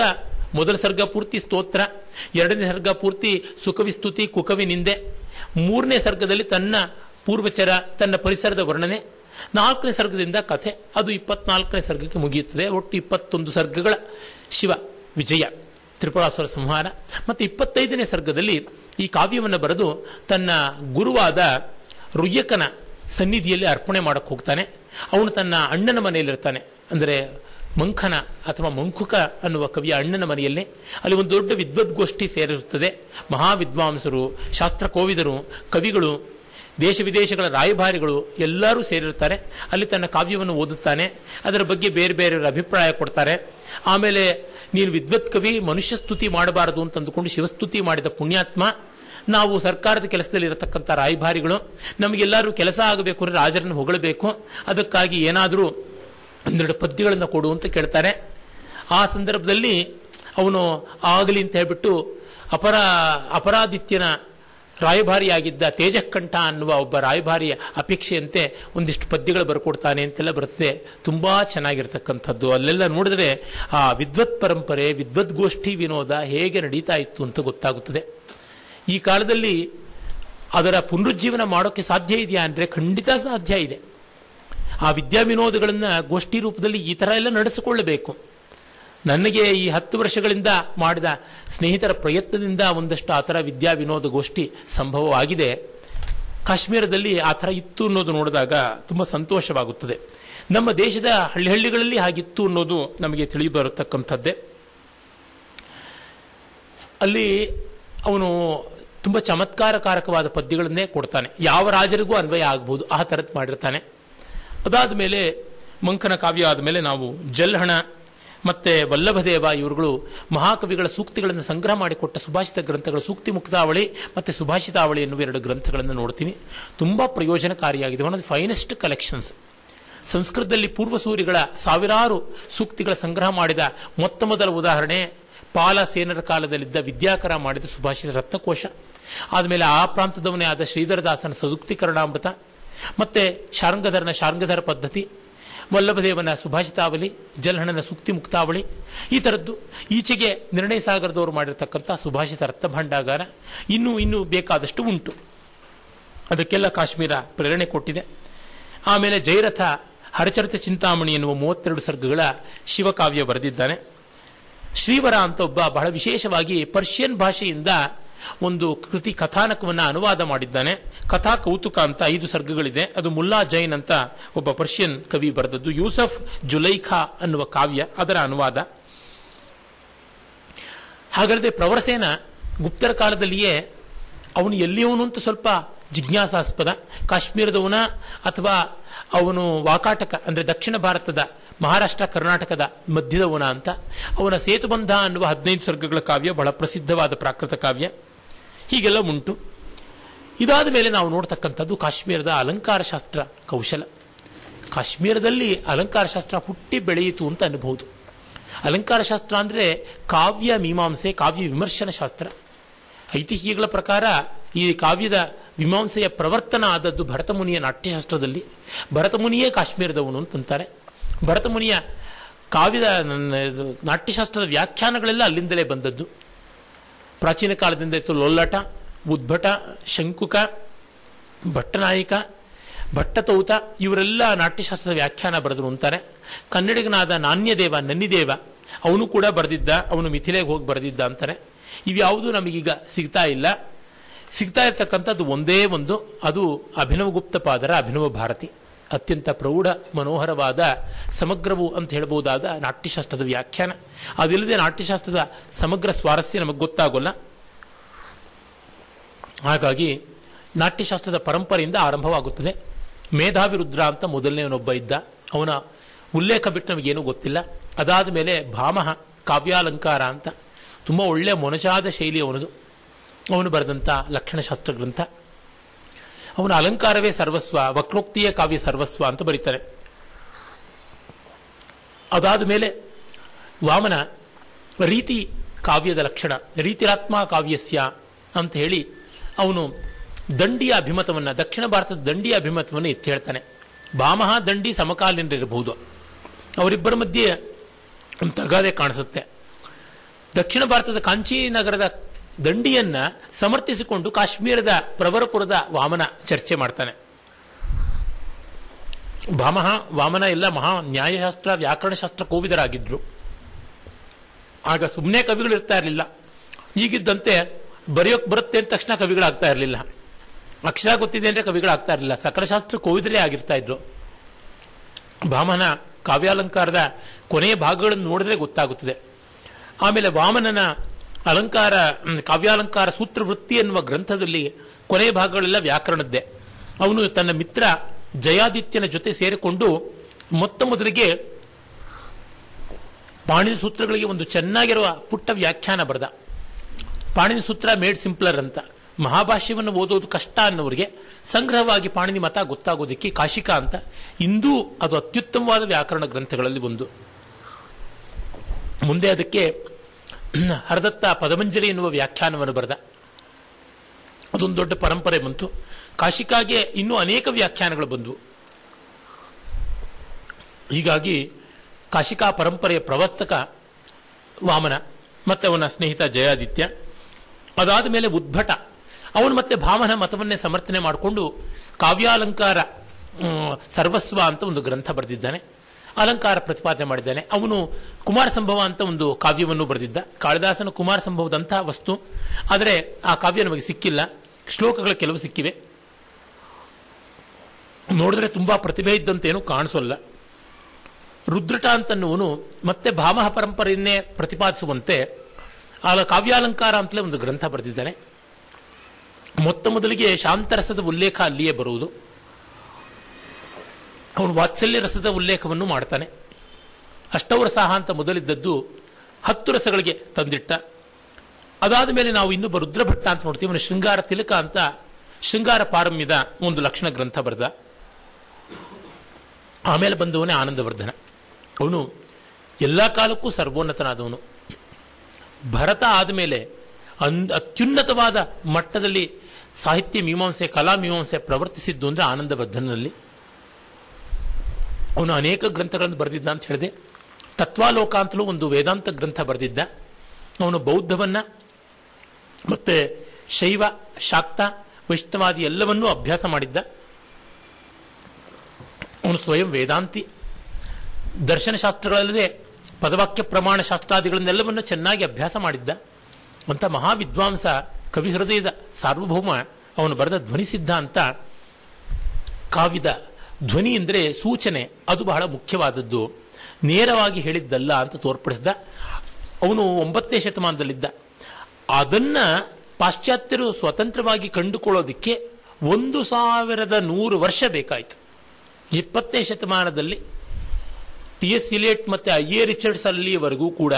ಮೊದಲ ಸರ್ಗ ಪೂರ್ತಿ ಸ್ತೋತ್ರ, ಎರಡನೇ ಸರ್ಗ ಪೂರ್ತಿ ಸುಖವಿಸ್ತುತಿ, ಕುಕವಿ ನಿಂದೆ. ಮೂರನೇ ಸರ್ಗದಲ್ಲಿ ತನ್ನ ಪೂರ್ವಚರ, ತನ್ನ ಪರಿಸರದ ವರ್ಣನೆ. ನಾಲ್ಕನೇ ಸರ್ಗದಿಂದ ಕಥೆ, ಅದು ಇಪ್ಪತ್ನಾಲ್ಕನೇ ಸರ್ಗಕ್ಕೆ ಮುಗಿಯುತ್ತದೆ. ಒಟ್ಟು ಇಪ್ಪತ್ತೊಂದು ಸರ್ಗಗಳ ಶಿವ ವಿಜಯ, ತ್ರಿಪುರಾಸುರ ಸಂಹಾರ. ಮತ್ತು ಇಪ್ಪತ್ತೈದನೇ ಸರ್ಗದಲ್ಲಿ ಈ ಕಾವ್ಯವನ್ನು ಬರೆದು ತನ್ನ ಗುರುವಾದ ರುಯ್ಯಕನ ಸನ್ನಿಧಿಯಲ್ಲಿ ಅರ್ಪಣೆ ಮಾಡಕ್ಕೆ ಹೋಗ್ತಾನೆ. ಅವನು ತನ್ನ ಅಣ್ಣನ ಮನೆಯಲ್ಲಿರ್ತಾನೆ. ಅಂದರೆ ಮಂಖನ ಅಥವಾ ಮಂಕುಕ ಅನ್ನುವ ಕವಿಯ ಅಣ್ಣನ ಮನೆಯಲ್ಲಿ. ಅಲ್ಲಿ ಒಂದು ದೊಡ್ಡ ವಿದ್ವದ್ಗೋಷ್ಠಿ ಸೇರಿರುತ್ತದೆ. ಮಹಾವಿದ್ವಾಂಸರು ಶಾಸ್ತ್ರ ಕೋವಿದರು ಕವಿಗಳು, ದೇಶ ವಿದೇಶಗಳ ರಾಯಭಾರಿಗಳು ಎಲ್ಲರೂ ಸೇರಿರ್ತಾರೆ. ಅಲ್ಲಿ ತನ್ನ ಕಾವ್ಯವನ್ನು ಓದುತ್ತಾನೆ. ಅದರ ಬಗ್ಗೆ ಬೇರೆ ಬೇರೆಯವರ ಅಭಿಪ್ರಾಯ ಕೊಡ್ತಾರೆ. ಆಮೇಲೆ, ನೀನು ವಿದ್ವತ್ ಕವಿ ಮನುಷ್ಯ ಸ್ತುತಿ ಮಾಡಬಾರದು ಅಂತಂದುಕೊಂಡು ಶಿವಸ್ತುತಿ ಮಾಡಿದ ಪುಣ್ಯಾತ್ಮ ನಾವು ಸರ್ಕಾರದ ಕೆಲಸದಲ್ಲಿ ಇರತಕ್ಕಂಥ ರಾಯಭಾರಿಗಳು ನಮಗೆಲ್ಲರೂ ಕೆಲಸ ಆಗಬೇಕು ಅಂದರೆ ರಾಜರನ್ನು ಹೊಗಳಬೇಕು. ಅದಕ್ಕಾಗಿ ಏನಾದರೂ ಒಂದೆರಡು ಪದ್ಯಗಳನ್ನು ಕೊಡು ಅಂತ ಕೇಳ್ತಾರೆ. ಆ ಸಂದರ್ಭದಲ್ಲಿ ಅವನು ಆಗಲಿ ಅಂತ ಹೇಳ್ಬಿಟ್ಟು ಅಪರ, ಅಪರಾಧಿತ್ಯನ ರಾಯಭಾರಿಯಾಗಿದ್ದ ತೇಜಕ್ಕಂಠ ಅನ್ನುವ ಒಬ್ಬ ರಾಯಭಾರಿಯ ಅಪೇಕ್ಷೆಯಂತೆ ಒಂದಿಷ್ಟು ಪದ್ಯಗಳು ಬರ್ಕೊಡ್ತಾನೆ ಅಂತೆಲ್ಲ ಬರುತ್ತೆ ತುಂಬಾ ಚೆನ್ನಾಗಿರ್ತಕ್ಕಂಥದ್ದು. ಅಲ್ಲೆಲ್ಲ ನೋಡಿದ್ರೆ ಆ ವಿದ್ವತ್ ಪರಂಪರೆ, ವಿದ್ವದ್ಗೋಷ್ಠಿ ವಿನೋದ ಹೇಗೆ ನಡೀತಾ ಇತ್ತು ಅಂತ ಗೊತ್ತಾಗುತ್ತದೆ. ಈ ಕಾಲದಲ್ಲಿ ಅದರ ಪುನರುಜ್ಜೀವನ ಮಾಡೋಕ್ಕೆ ಸಾಧ್ಯ ಇದೆಯಾ ಅಂದರೆ ಖಂಡಿತ ಸಾಧ್ಯ ಇದೆ. ಆ ವಿದ್ಯಾ ವಿನೋದಗಳನ್ನು ಗೋಷ್ಠಿ ರೂಪದಲ್ಲಿ ಈ ಥರ ಎಲ್ಲ ನಡೆಸಿಕೊಳ್ಳಬೇಕು. ನನಗೆ ಈ ಹತ್ತು ವರ್ಷಗಳಿಂದ ಮಾಡಿದ ಸ್ನೇಹಿತರ ಪ್ರಯತ್ನದಿಂದ ಒಂದಷ್ಟು ಆ ಥರ ವಿದ್ಯಾ ವಿನೋದ ಗೋಷ್ಠಿ ಸಂಭವವಾಗಿದೆ. ಕಾಶ್ಮೀರದಲ್ಲಿ ಆ ಥರ ಇತ್ತು ಅನ್ನೋದು ನೋಡಿದಾಗ ತುಂಬ ಸಂತೋಷವಾಗುತ್ತದೆ. ನಮ್ಮ ದೇಶದ ಹಳ್ಳಿ ಹಳ್ಳಿಗಳಲ್ಲಿ ಹಾಗಿತ್ತು ಅನ್ನೋದು ನಮಗೆ ತಿಳಿದು ಬರತಕ್ಕಂಥದ್ದೇ. ಅಲ್ಲಿ ಅವನು ತುಂಬ ಚಮತ್ಕಾರಕಾರಕವಾದ ಪದ್ಯಗಳನ್ನೇ ಕೊಡ್ತಾನೆ. ಯಾವ ರಾಜರಿಗೂ ಅನ್ವಯ ಆಗ್ಬೋದು, ಆ ಥರದ್ದು ಮಾಡಿರ್ತಾನೆ. ಅದಾದ ಮೇಲೆ ಮಂಕನ ಕಾವ್ಯ ಆದಮೇಲೆ ನಾವು ಜಲ್ಹಣ ಮತ್ತೆ ವಲ್ಲಭದೇವ ಇವರುಗಳು ಮಹಾಕವಿಗಳ ಸೂಕ್ತಿಗಳನ್ನು ಸಂಗ್ರಹ ಮಾಡಿಕೊಟ್ಟ ಸುಭಾಷಿತ ಗ್ರಂಥಗಳು ಸೂಕ್ತಿ ಮುಕ್ತಾವಳಿ ಮತ್ತೆ ಸುಭಾಷಿತಾವಳಿ ಎನ್ನುವ ಎರಡು ಗ್ರಂಥಗಳನ್ನು ನೋಡ್ತೀವಿ ತುಂಬಾ ಪ್ರಯೋಜನಕಾರಿಯಾಗಿದೆ. ಒನ್ ಆಫ್ ಫೈನೆಸ್ಟ್ ಕಲೆಕ್ಷನ್ಸ್ ಸಂಸ್ಕೃತದಲ್ಲಿ ಪೂರ್ವಸೂರಿಗಳ ಸಾವಿರಾರು ಸೂಕ್ತಿಗಳ ಸಂಗ್ರಹ ಮಾಡಿದ ಮೊತ್ತ ಮೊದಲ ಉದಾಹರಣೆ, ಪಾಲ ಸೇನರ ಕಾಲದಲ್ಲಿದ್ದ ವಿದ್ಯಾಕರ ಮಾಡಿದ ಸುಭಾಷಿತ ರತ್ನಕೋಶ. ಆದಮೇಲೆ ಆ ಪ್ರಾಂತದವನೇ ಆದ ಶ್ರೀಧರದಾಸನ ಸದುಕ್ತೀಕರಣಾಮೃತ ಮತ್ತೆ ಶಾರಂಗಧರನ ಶಾರಂಗಧರ ಪದ್ಧತಿ, ವಲ್ಲಭದೇವನ ಸುಭಾಷಿತಾವಳಿ, ಜಲಹಣನ ಸುಕ್ತಿ ಮುಕ್ತಾವಳಿ, ಈ ಥರದ್ದು ಈಚೆಗೆ ನಿರ್ಣಯ ಸಾಗರದವರು ಮಾಡಿರತಕ್ಕಂಥ ಸುಭಾಷಿತ ಭಂಡಾಗಾರ ಇನ್ನೂ ಇನ್ನೂ ಬೇಕಾದಷ್ಟು ಉಂಟು. ಅದಕ್ಕೆಲ್ಲ ಕಾಶ್ಮೀರ ಪ್ರೇರಣೆ ಕೊಟ್ಟಿದೆ. ಆಮೇಲೆ ಜಯರಥ ಹರಚರಿತ ಚಿಂತಾಮಣಿ ಎನ್ನುವ ಮೂವತ್ತೆರಡು ಸರ್ಗಗಳ ಶಿವಕಾವ್ಯ ಬರೆದಿದ್ದಾನೆ. ಶ್ರೀವರ ಅಂತ ಒಬ್ಬ ಬಹಳ ವಿಶೇಷವಾಗಿ ಪರ್ಷಿಯನ್ ಭಾಷೆಯಿಂದ ಒಂದು ಕೃತಿ ಕಥಾನಕವನ್ನು ಅನುವಾದ ಮಾಡಿದ್ದಾನೆ. ಕಥಾ ಕೌತುಕ ಅಂತ ಐದು ಸರ್ಗಗಳಿದೆ. ಅದು ಮುಲ್ಲಾ ಜೈನ್ ಅಂತ ಒಬ್ಬ ಪರ್ಷಿಯನ್ ಕವಿ ಬರೆದದ್ದು. ಯೂಸಫ್ ಜುಲೈಖಾ ಅನ್ನುವ ಕಾವ್ಯ, ಅದರ ಅನುವಾದ. ಹಾಗಲ್ಲದೆ ಪ್ರವರಸೇನ ಗುಪ್ತರ ಕಾಲದಲ್ಲಿಯೇ ಅವನು ಎಲ್ಲಿಯವನು ಅಂತ ಸ್ವಲ್ಪ ಜಿಜ್ಞಾಸಾಸ್ಪದ. ಕಾಶ್ಮೀರದವನ ಅಥವಾ ಅವನು ವಾಕಾಟಕ, ಅಂದ್ರೆ ದಕ್ಷಿಣ ಭಾರತದ, ಮಹಾರಾಷ್ಟ್ರ, ಕರ್ನಾಟಕದ ಮಧ್ಯದವನ ಅಂತ. ಅವನ ಸೇತುಬಂಧ ಅನ್ನುವ ಹದಿನೈದು ಸರ್ಗಗಳ ಕಾವ್ಯ ಬಹಳ ಪ್ರಸಿದ್ಧವಾದ ಪ್ರಾಕೃತ ಕಾವ್ಯ. ಹೀಗೆಲ್ಲ ಉಂಟು. ಇದಾದ ಮೇಲೆ ನಾವು ನೋಡ್ತಕ್ಕಂಥದ್ದು ಕಾಶ್ಮೀರದ ಅಲಂಕಾರ ಶಾಸ್ತ್ರ ಕೌಶಲ. ಕಾಶ್ಮೀರದಲ್ಲಿ ಅಲಂಕಾರ ಶಾಸ್ತ್ರ ಹುಟ್ಟಿ ಬೆಳೆಯಿತು ಅಂತ ಅನ್ಬಹುದು ಅಲಂಕಾರ ಶಾಸ್ತ್ರ ಅಂದರೆ ಕಾವ್ಯ ಮೀಮಾಂಸೆ, ಕಾವ್ಯ ವಿಮರ್ಶನ ಶಾಸ್ತ್ರ. ಐತಿಹ್ಯಗಳ ಪ್ರಕಾರ ಈ ಕಾವ್ಯದ ಮೀಮಾಂಸೆಯ ಪ್ರವರ್ತನ ಆದದ್ದು ಭರತಮುನಿಯ ನಾಟ್ಯಶಾಸ್ತ್ರದಲ್ಲಿ. ಭರತಮುನಿಯೇ ಕಾಶ್ಮೀರದವನು ಅಂತಂತಾರೆ ಭರತಮುನಿಯ ಕಾವ್ಯದ ನಾಟ್ಯಶಾಸ್ತ್ರದ ವ್ಯಾಖ್ಯಾನಗಳೆಲ್ಲ ಅಲ್ಲಿಂದಲೇ ಬಂದದ್ದು. ಪ್ರಾಚೀನ ಕಾಲದಿಂದ ಇತ್ತು ಲೊಲ್ಲಟ, ಉದ್ಭಟ, ಶಂಕುಕ, ಭಟ್ಟನಾಯಿಕ, ಭಟ್ಟತೌತ, ಇವರೆಲ್ಲ ನಾಟ್ಯಶಾಸ್ತ್ರದ ವ್ಯಾಖ್ಯಾನ ಬರೆದರು ಅಂತಾರೆ. ಕನ್ನಡಿಗನಾದ ನಾಣ್ಯದೇವ ನನ್ನಿದೇವ, ಅವನು ಕೂಡ ಬರೆದಿದ್ದ, ಅವನು ಮಿಥಿಲೆಗೆ ಹೋಗಿ ಬರೆದಿದ್ದ ಅಂತಾರೆ. ಇವ್ಯಾವುದೂ ನಮಗೀಗ ಸಿಗ್ತಾ ಇಲ್ಲ. ಸಿಗ್ತಾ ಇರತಕ್ಕಂಥದ್ದು ಒಂದೇ ಒಂದು, ಅದು ಅಭಿನವಗುಪ್ತ ಪಾದರ ಅಭಿನವ ಭಾರತಿ. ಅತ್ಯಂತ ಪ್ರೌಢ, ಮನೋಹರವಾದ, ಸಮಗ್ರವು ಅಂತ ಹೇಳಬಹುದಾದ ನಾಟ್ಯಶಾಸ್ತ್ರದ ವ್ಯಾಖ್ಯಾನ. ಅದಿಲ್ಲದೆ ನಾಟ್ಯಶಾಸ್ತ್ರದ ಸಮಗ್ರ ಸ್ವಾರಸ್ಯ ನಮಗೆ ಗೊತ್ತಾಗೋಲ್ಲ. ಹಾಗಾಗಿ ನಾಟ್ಯಶಾಸ್ತ್ರದ ಪರಂಪರೆಯಿಂದ ಆರಂಭವಾಗುತ್ತದೆ. ಮೇಧಾವಿರುದ್ರ ಅಂತ ಮೊದಲನೇವನೊಬ್ಬ ಇದ್ದ. ಅವನ ಉಲ್ಲೇಖ ಬಿಟ್ಟು ನಮಗೇನೂ ಗೊತ್ತಿಲ್ಲ. ಅದಾದ ಮೇಲೆ ಭಾಮಹ, ಕಾವ್ಯಾಲಂಕಾರ ಅಂತ ತುಂಬ ಒಳ್ಳೆಯ ಮೊನಚಾದ ಶೈಲಿ ಅವನದು. ಅವನು ಬರೆದಂಥ ಲಕ್ಷಣಶಾಸ್ತ್ರ ಗ್ರಂಥ ಅವನ ಅಲಂಕಾರವೇ ಸರ್ವಸ್ವ, ವಕ್ರೋಕ್ತಿಯ ಕಾವ್ಯ ಸರ್ವಸ್ವ ಅಂತ ಬರೀತಾರೆ. ಅದಾದ ಮೇಲೆ ವಾಮನ ರೀತಿ ಕಾವ್ಯದ ಲಕ್ಷಣ, ರೀತಿರಾತ್ಮ ಕಾವ್ಯಸ್ಯ ಅಂತ ಹೇಳಿ ಅವನು ದಂಡಿಯ ಅಭಿಮತವನ್ನು, ದಕ್ಷಿಣ ಭಾರತದ ದಂಡಿಯ ಅಭಿಮತವನ್ನು ಎತ್ತಿ ಹೇಳ್ತಾನೆ. ಬಾಮಹ, ದಂಡಿ, ಸಮಕಾಲೀನರಿರಬಹುದು. ಅವರಿಬ್ಬರ ಮಧ್ಯೆ ಒಂದು ತಗಾದೆ ಕಾಣಿಸುತ್ತೆ. ದಕ್ಷಿಣ ಭಾರತದ ಕಾಂಚೀ ನಗರದ ದಂಡಿಯನ್ನ ಸಮರ್ಥಿಸಿಕೊಂಡು ಕಾಶ್ಮೀರದ ಪ್ರವರಪುರದ ವಾಮನ ಚರ್ಚೆ ಮಾಡ್ತಾನೆ. ಭಾಮಹ ವಾಮನ ಎಲ್ಲ ಮಹಾ ನ್ಯಾಯಶಾಸ್ತ್ರ ವ್ಯಾಕರಣಶಾಸ್ತ್ರ ಕೋವಿದರಾಗಿದ್ರು. ಆಗ ಸುಮ್ಮನೆ ಕವಿಗಳು ಇರ್ತಾ ಇರಲಿಲ್ಲ. ಈಗಿದ್ದಂತೆ ಬರೆಯೋಕ್ ಬರುತ್ತೆ ಅಂದ ತಕ್ಷಣ ಕವಿಗಳಾಗ್ತಾ ಇರಲಿಲ್ಲ. ಅಕ್ಷರ ಗೊತ್ತಿದೆ ಅಂದ್ರೆ ಕವಿಗಳಾಗ್ತಾ ಇರಲಿಲ್ಲ. ಸಕಲಶಾಸ್ತ್ರ ಕೋವಿದರೇ ಆಗಿರ್ತಾ ಇದ್ರು. ಭಾಮನ ಕಾವ್ಯಾಲಂಕಾರದ ಕೊನೆಯ ಭಾಗಗಳನ್ನು ನೋಡಿದ್ರೆ ಗೊತ್ತಾಗುತ್ತದೆ. ಆಮೇಲೆ ವಾಮನನ ಅಲಂಕಾರ ಕಾವ್ಯಾಲಂಕಾರ ಸೂತ್ರವೃತ್ತಿ ಎನ್ನುವ ಗ್ರಂಥದಲ್ಲಿ ಕೊನೆ ಭಾಗಗಳೆಲ್ಲ ವ್ಯಾಕರಣದ್ದೇ. ಅವನು ತನ್ನ ಮಿತ್ರ ಜಯಾದಿತ್ಯನ ಜೊತೆ ಸೇರಿಕೊಂಡು ಮೊತ್ತ ಮೊದಲಿಗೆ ಪಾಣಿನಿ ಸೂತ್ರಗಳಿಗೆ ಒಂದು ಚೆನ್ನಾಗಿರುವ ಪುಟ್ಟ ವ್ಯಾಖ್ಯಾನ ಬರೆದ. ಪಾಣಿನಿ ಸೂತ್ರ ಮೇಡ್ ಸಿಂಪ್ಲರ್ ಅಂತ. ಮಹಾಭಾಷ್ಯವನ್ನು ಓದೋದು ಕಷ್ಟ ಅನ್ನೋರಿಗೆ ಸಂಗ್ರಹವಾಗಿ ಪಾಣಿನಿ ಮತ ಗೊತ್ತಾಗೋದಕ್ಕೆ ಕಾಶಿಕಾ ಅಂತ. ಇಂದೂ ಅದು ಅತ್ಯುತ್ತಮವಾದ ವ್ಯಾಕರಣ ಗ್ರಂಥಗಳಲ್ಲಿ ಒಂದು. ಮುಂದೆ ಅದಕ್ಕೆ ಹರದತ್ತ ಪದಮಂಜಲಿ ಎನ್ನುವ ವ್ಯಾಖ್ಯಾನವನ್ನು ಬರೆದ. ಅದೊಂದು ದೊಡ್ಡ ಪರಂಪರೆ ಬಂತು. ಕಾಶಿಕಾಗೆ ಇನ್ನೂ ಅನೇಕ ವ್ಯಾಖ್ಯಾನಗಳು ಬಂದವು. ಹೀಗಾಗಿ ಕಾಶಿಕಾ ಪರಂಪರೆಯ ಪ್ರವರ್ತಕ ವಾಮನ, ಮತ್ತೆ ಅವನ ಸ್ನೇಹಿತ ಜಯಾದಿತ್ಯ, ಅದಾದ ಮೇಲೆ ಉದ್ಭಟ. ಅವನು ಮತ್ತೆ ಭಾವನ ಮತವನ್ನೇ ಸಮರ್ಥನೆ ಮಾಡಿಕೊಂಡು ಕಾವ್ಯಾಲಂಕಾರ ಸರ್ವಸ್ವ ಅಂತ ಒಂದು ಗ್ರಂಥ ಬರೆದಿದ್ದಾನೆ. ಅಲಂಕಾರ ಪ್ರತಿಪಾದನೆ ಮಾಡಿದ್ದಾನೆ. ಅವನು ಕುಮಾರ ಸಂಭವ ಅಂತ ಒಂದು ಕಾವ್ಯವನ್ನು ಬರೆದಿದ್ದ. ಕಾಳಿದಾಸನ ಕುಮಾರ ಸಂಭವದಂತಹ ವಸ್ತು. ಆದರೆ ಆ ಕಾವ್ಯ ನಮಗೆ ಸಿಕ್ಕಿಲ್ಲ. ಶ್ಲೋಕಗಳು ಕೆಲವು ಸಿಕ್ಕಿವೆ. ನೋಡಿದ್ರೆ ತುಂಬಾ ಪ್ರತಿಭೆ ಇದ್ದಂತೇನು ಕಾಣಿಸೋಲ್ಲ. ರುದ್ರಟ ಅಂತನ್ನುವನು ಮತ್ತೆ ಭಾಮಹ ಪರಂಪರೆಯನ್ನೇ ಪ್ರತಿಪಾದಿಸುವಂತೆ ಆ ಕಾವ್ಯಾಲಂಕಾರ ಅಂತಲೇ ಒಂದು ಗ್ರಂಥ ಬರೆದಿದ್ದಾನೆ. ಮೊತ್ತ ಮೊದಲಿಗೆ ಶಾಂತರಸದ ಉಲ್ಲೇಖ ಅಲ್ಲಿಯೇ ಬರುವುದು. ಅವನು ವಾತ್ಸಲ್ಯ ರಸದ ಉಲ್ಲೇಖವನ್ನು ಮಾಡ್ತಾನೆ. ಅಷ್ಟವರಸಾಹ ಅಂತ ಮೊದಲಿದ್ದದ್ದು ಹತ್ತು ರಸಗಳಿಗೆ ತಂದಿಟ್ಟ. ಅದಾದ ಮೇಲೆ ನಾವು ಇನ್ನೊಬ್ಬ ರುದ್ರಭಟ್ಟ ಅಂತ ನೋಡ್ತೀವಿ. ಅವನು ಶೃಂಗಾರ ತಿಲಕ ಅಂತ ಶೃಂಗಾರ ಪಾರಮ್ಯದ ಒಂದು ಲಕ್ಷಣ ಗ್ರಂಥ ಬರೆದ. ಆಮೇಲೆ ಬಂದವನೇ ಆನಂದವರ್ಧನ. ಅವನು ಎಲ್ಲ ಕಾಲಕ್ಕೂ ಸರ್ವೋನ್ನತನಾದವನು. ಭರತ ಆದಮೇಲೆ ಅನ್ ಅತ್ಯುನ್ನತವಾದ ಮಟ್ಟದಲ್ಲಿ ಸಾಹಿತ್ಯ ಮೀಮಾಂಸೆ, ಕಲಾ ಮೀಮಾಂಸೆ ಪ್ರವರ್ತಿಸಿದ್ದು ಅಂದರೆ ಆನಂದವರ್ಧನಲ್ಲಿ ಅವನು ಅನೇಕ ಗ್ರಂಥಗಳನ್ನು ಬರೆದಿದ್ದ ಅಂತ ಹೇಳಿದೆ. ತತ್ವಾಲೋಕ ಅಂತಲೂ ಒಂದು ವೇದಾಂತ ಗ್ರಂಥ ಬರೆದಿದ್ದ. ಅವನು ಬೌದ್ಧವನ್ನ, ಮತ್ತೆ ಶೈವ, ಶಾಕ್ತ, ವೈಷ್ಣವಾದಿ ಎಲ್ಲವನ್ನೂ ಅಭ್ಯಾಸ ಮಾಡಿದ್ದ. ಅವನು ಸ್ವಯಂ ವೇದಾಂತಿ. ದರ್ಶನಶಾಸ್ತ್ರಗಳಲ್ಲದೆ ಪದವಾಕ್ಯ ಪ್ರಮಾಣ ಶಾಸ್ತ್ರಾದಿಗಳನ್ನೆಲ್ಲವನ್ನು ಚೆನ್ನಾಗಿ ಅಭ್ಯಾಸ ಮಾಡಿದ್ದ. ಅಂತ ಮಹಾವಿದ್ವಾಂಸ ಕವಿ ಹೃದಯದ ಸಾರ್ವಭೌಮ ಅವನು ಬರೆದ ಧ್ವನಿಸಿದ್ಧ ಅಂತ ಕಾವ್ಯದ ಧ್ವನಿ ಅಂದರೆ ಸೂಚನೆ. ಅದು ಬಹಳ ಮುಖ್ಯವಾದದ್ದು. ನೇರವಾಗಿ ಹೇಳಿದ್ದಲ್ಲ ಅಂತ ತೋರ್ಪಡಿಸಿದ. ಅವನು ಒಂಬತ್ತನೇ ಶತಮಾನದಲ್ಲಿದ್ದ. ಅದನ್ನ ಪಾಶ್ಚಾತ್ಯರು ಸ್ವತಂತ್ರವಾಗಿ ಕಂಡುಕೊಳ್ಳೋದಕ್ಕೆ ಒಂದು ಸಾವಿರದ ನೂರು ವರ್ಷ ಬೇಕಾಯಿತು. ಇಪ್ಪತ್ತನೇ ಶತಮಾನದಲ್ಲಿ ಟಿ ಎಸ್ ಸಿಲೇಟ್ ಮತ್ತೆ ಐ ಎ ರಿಚರ್ಡ್ಸ್ ಅಲ್ಲಿವರೆಗೂ ಕೂಡ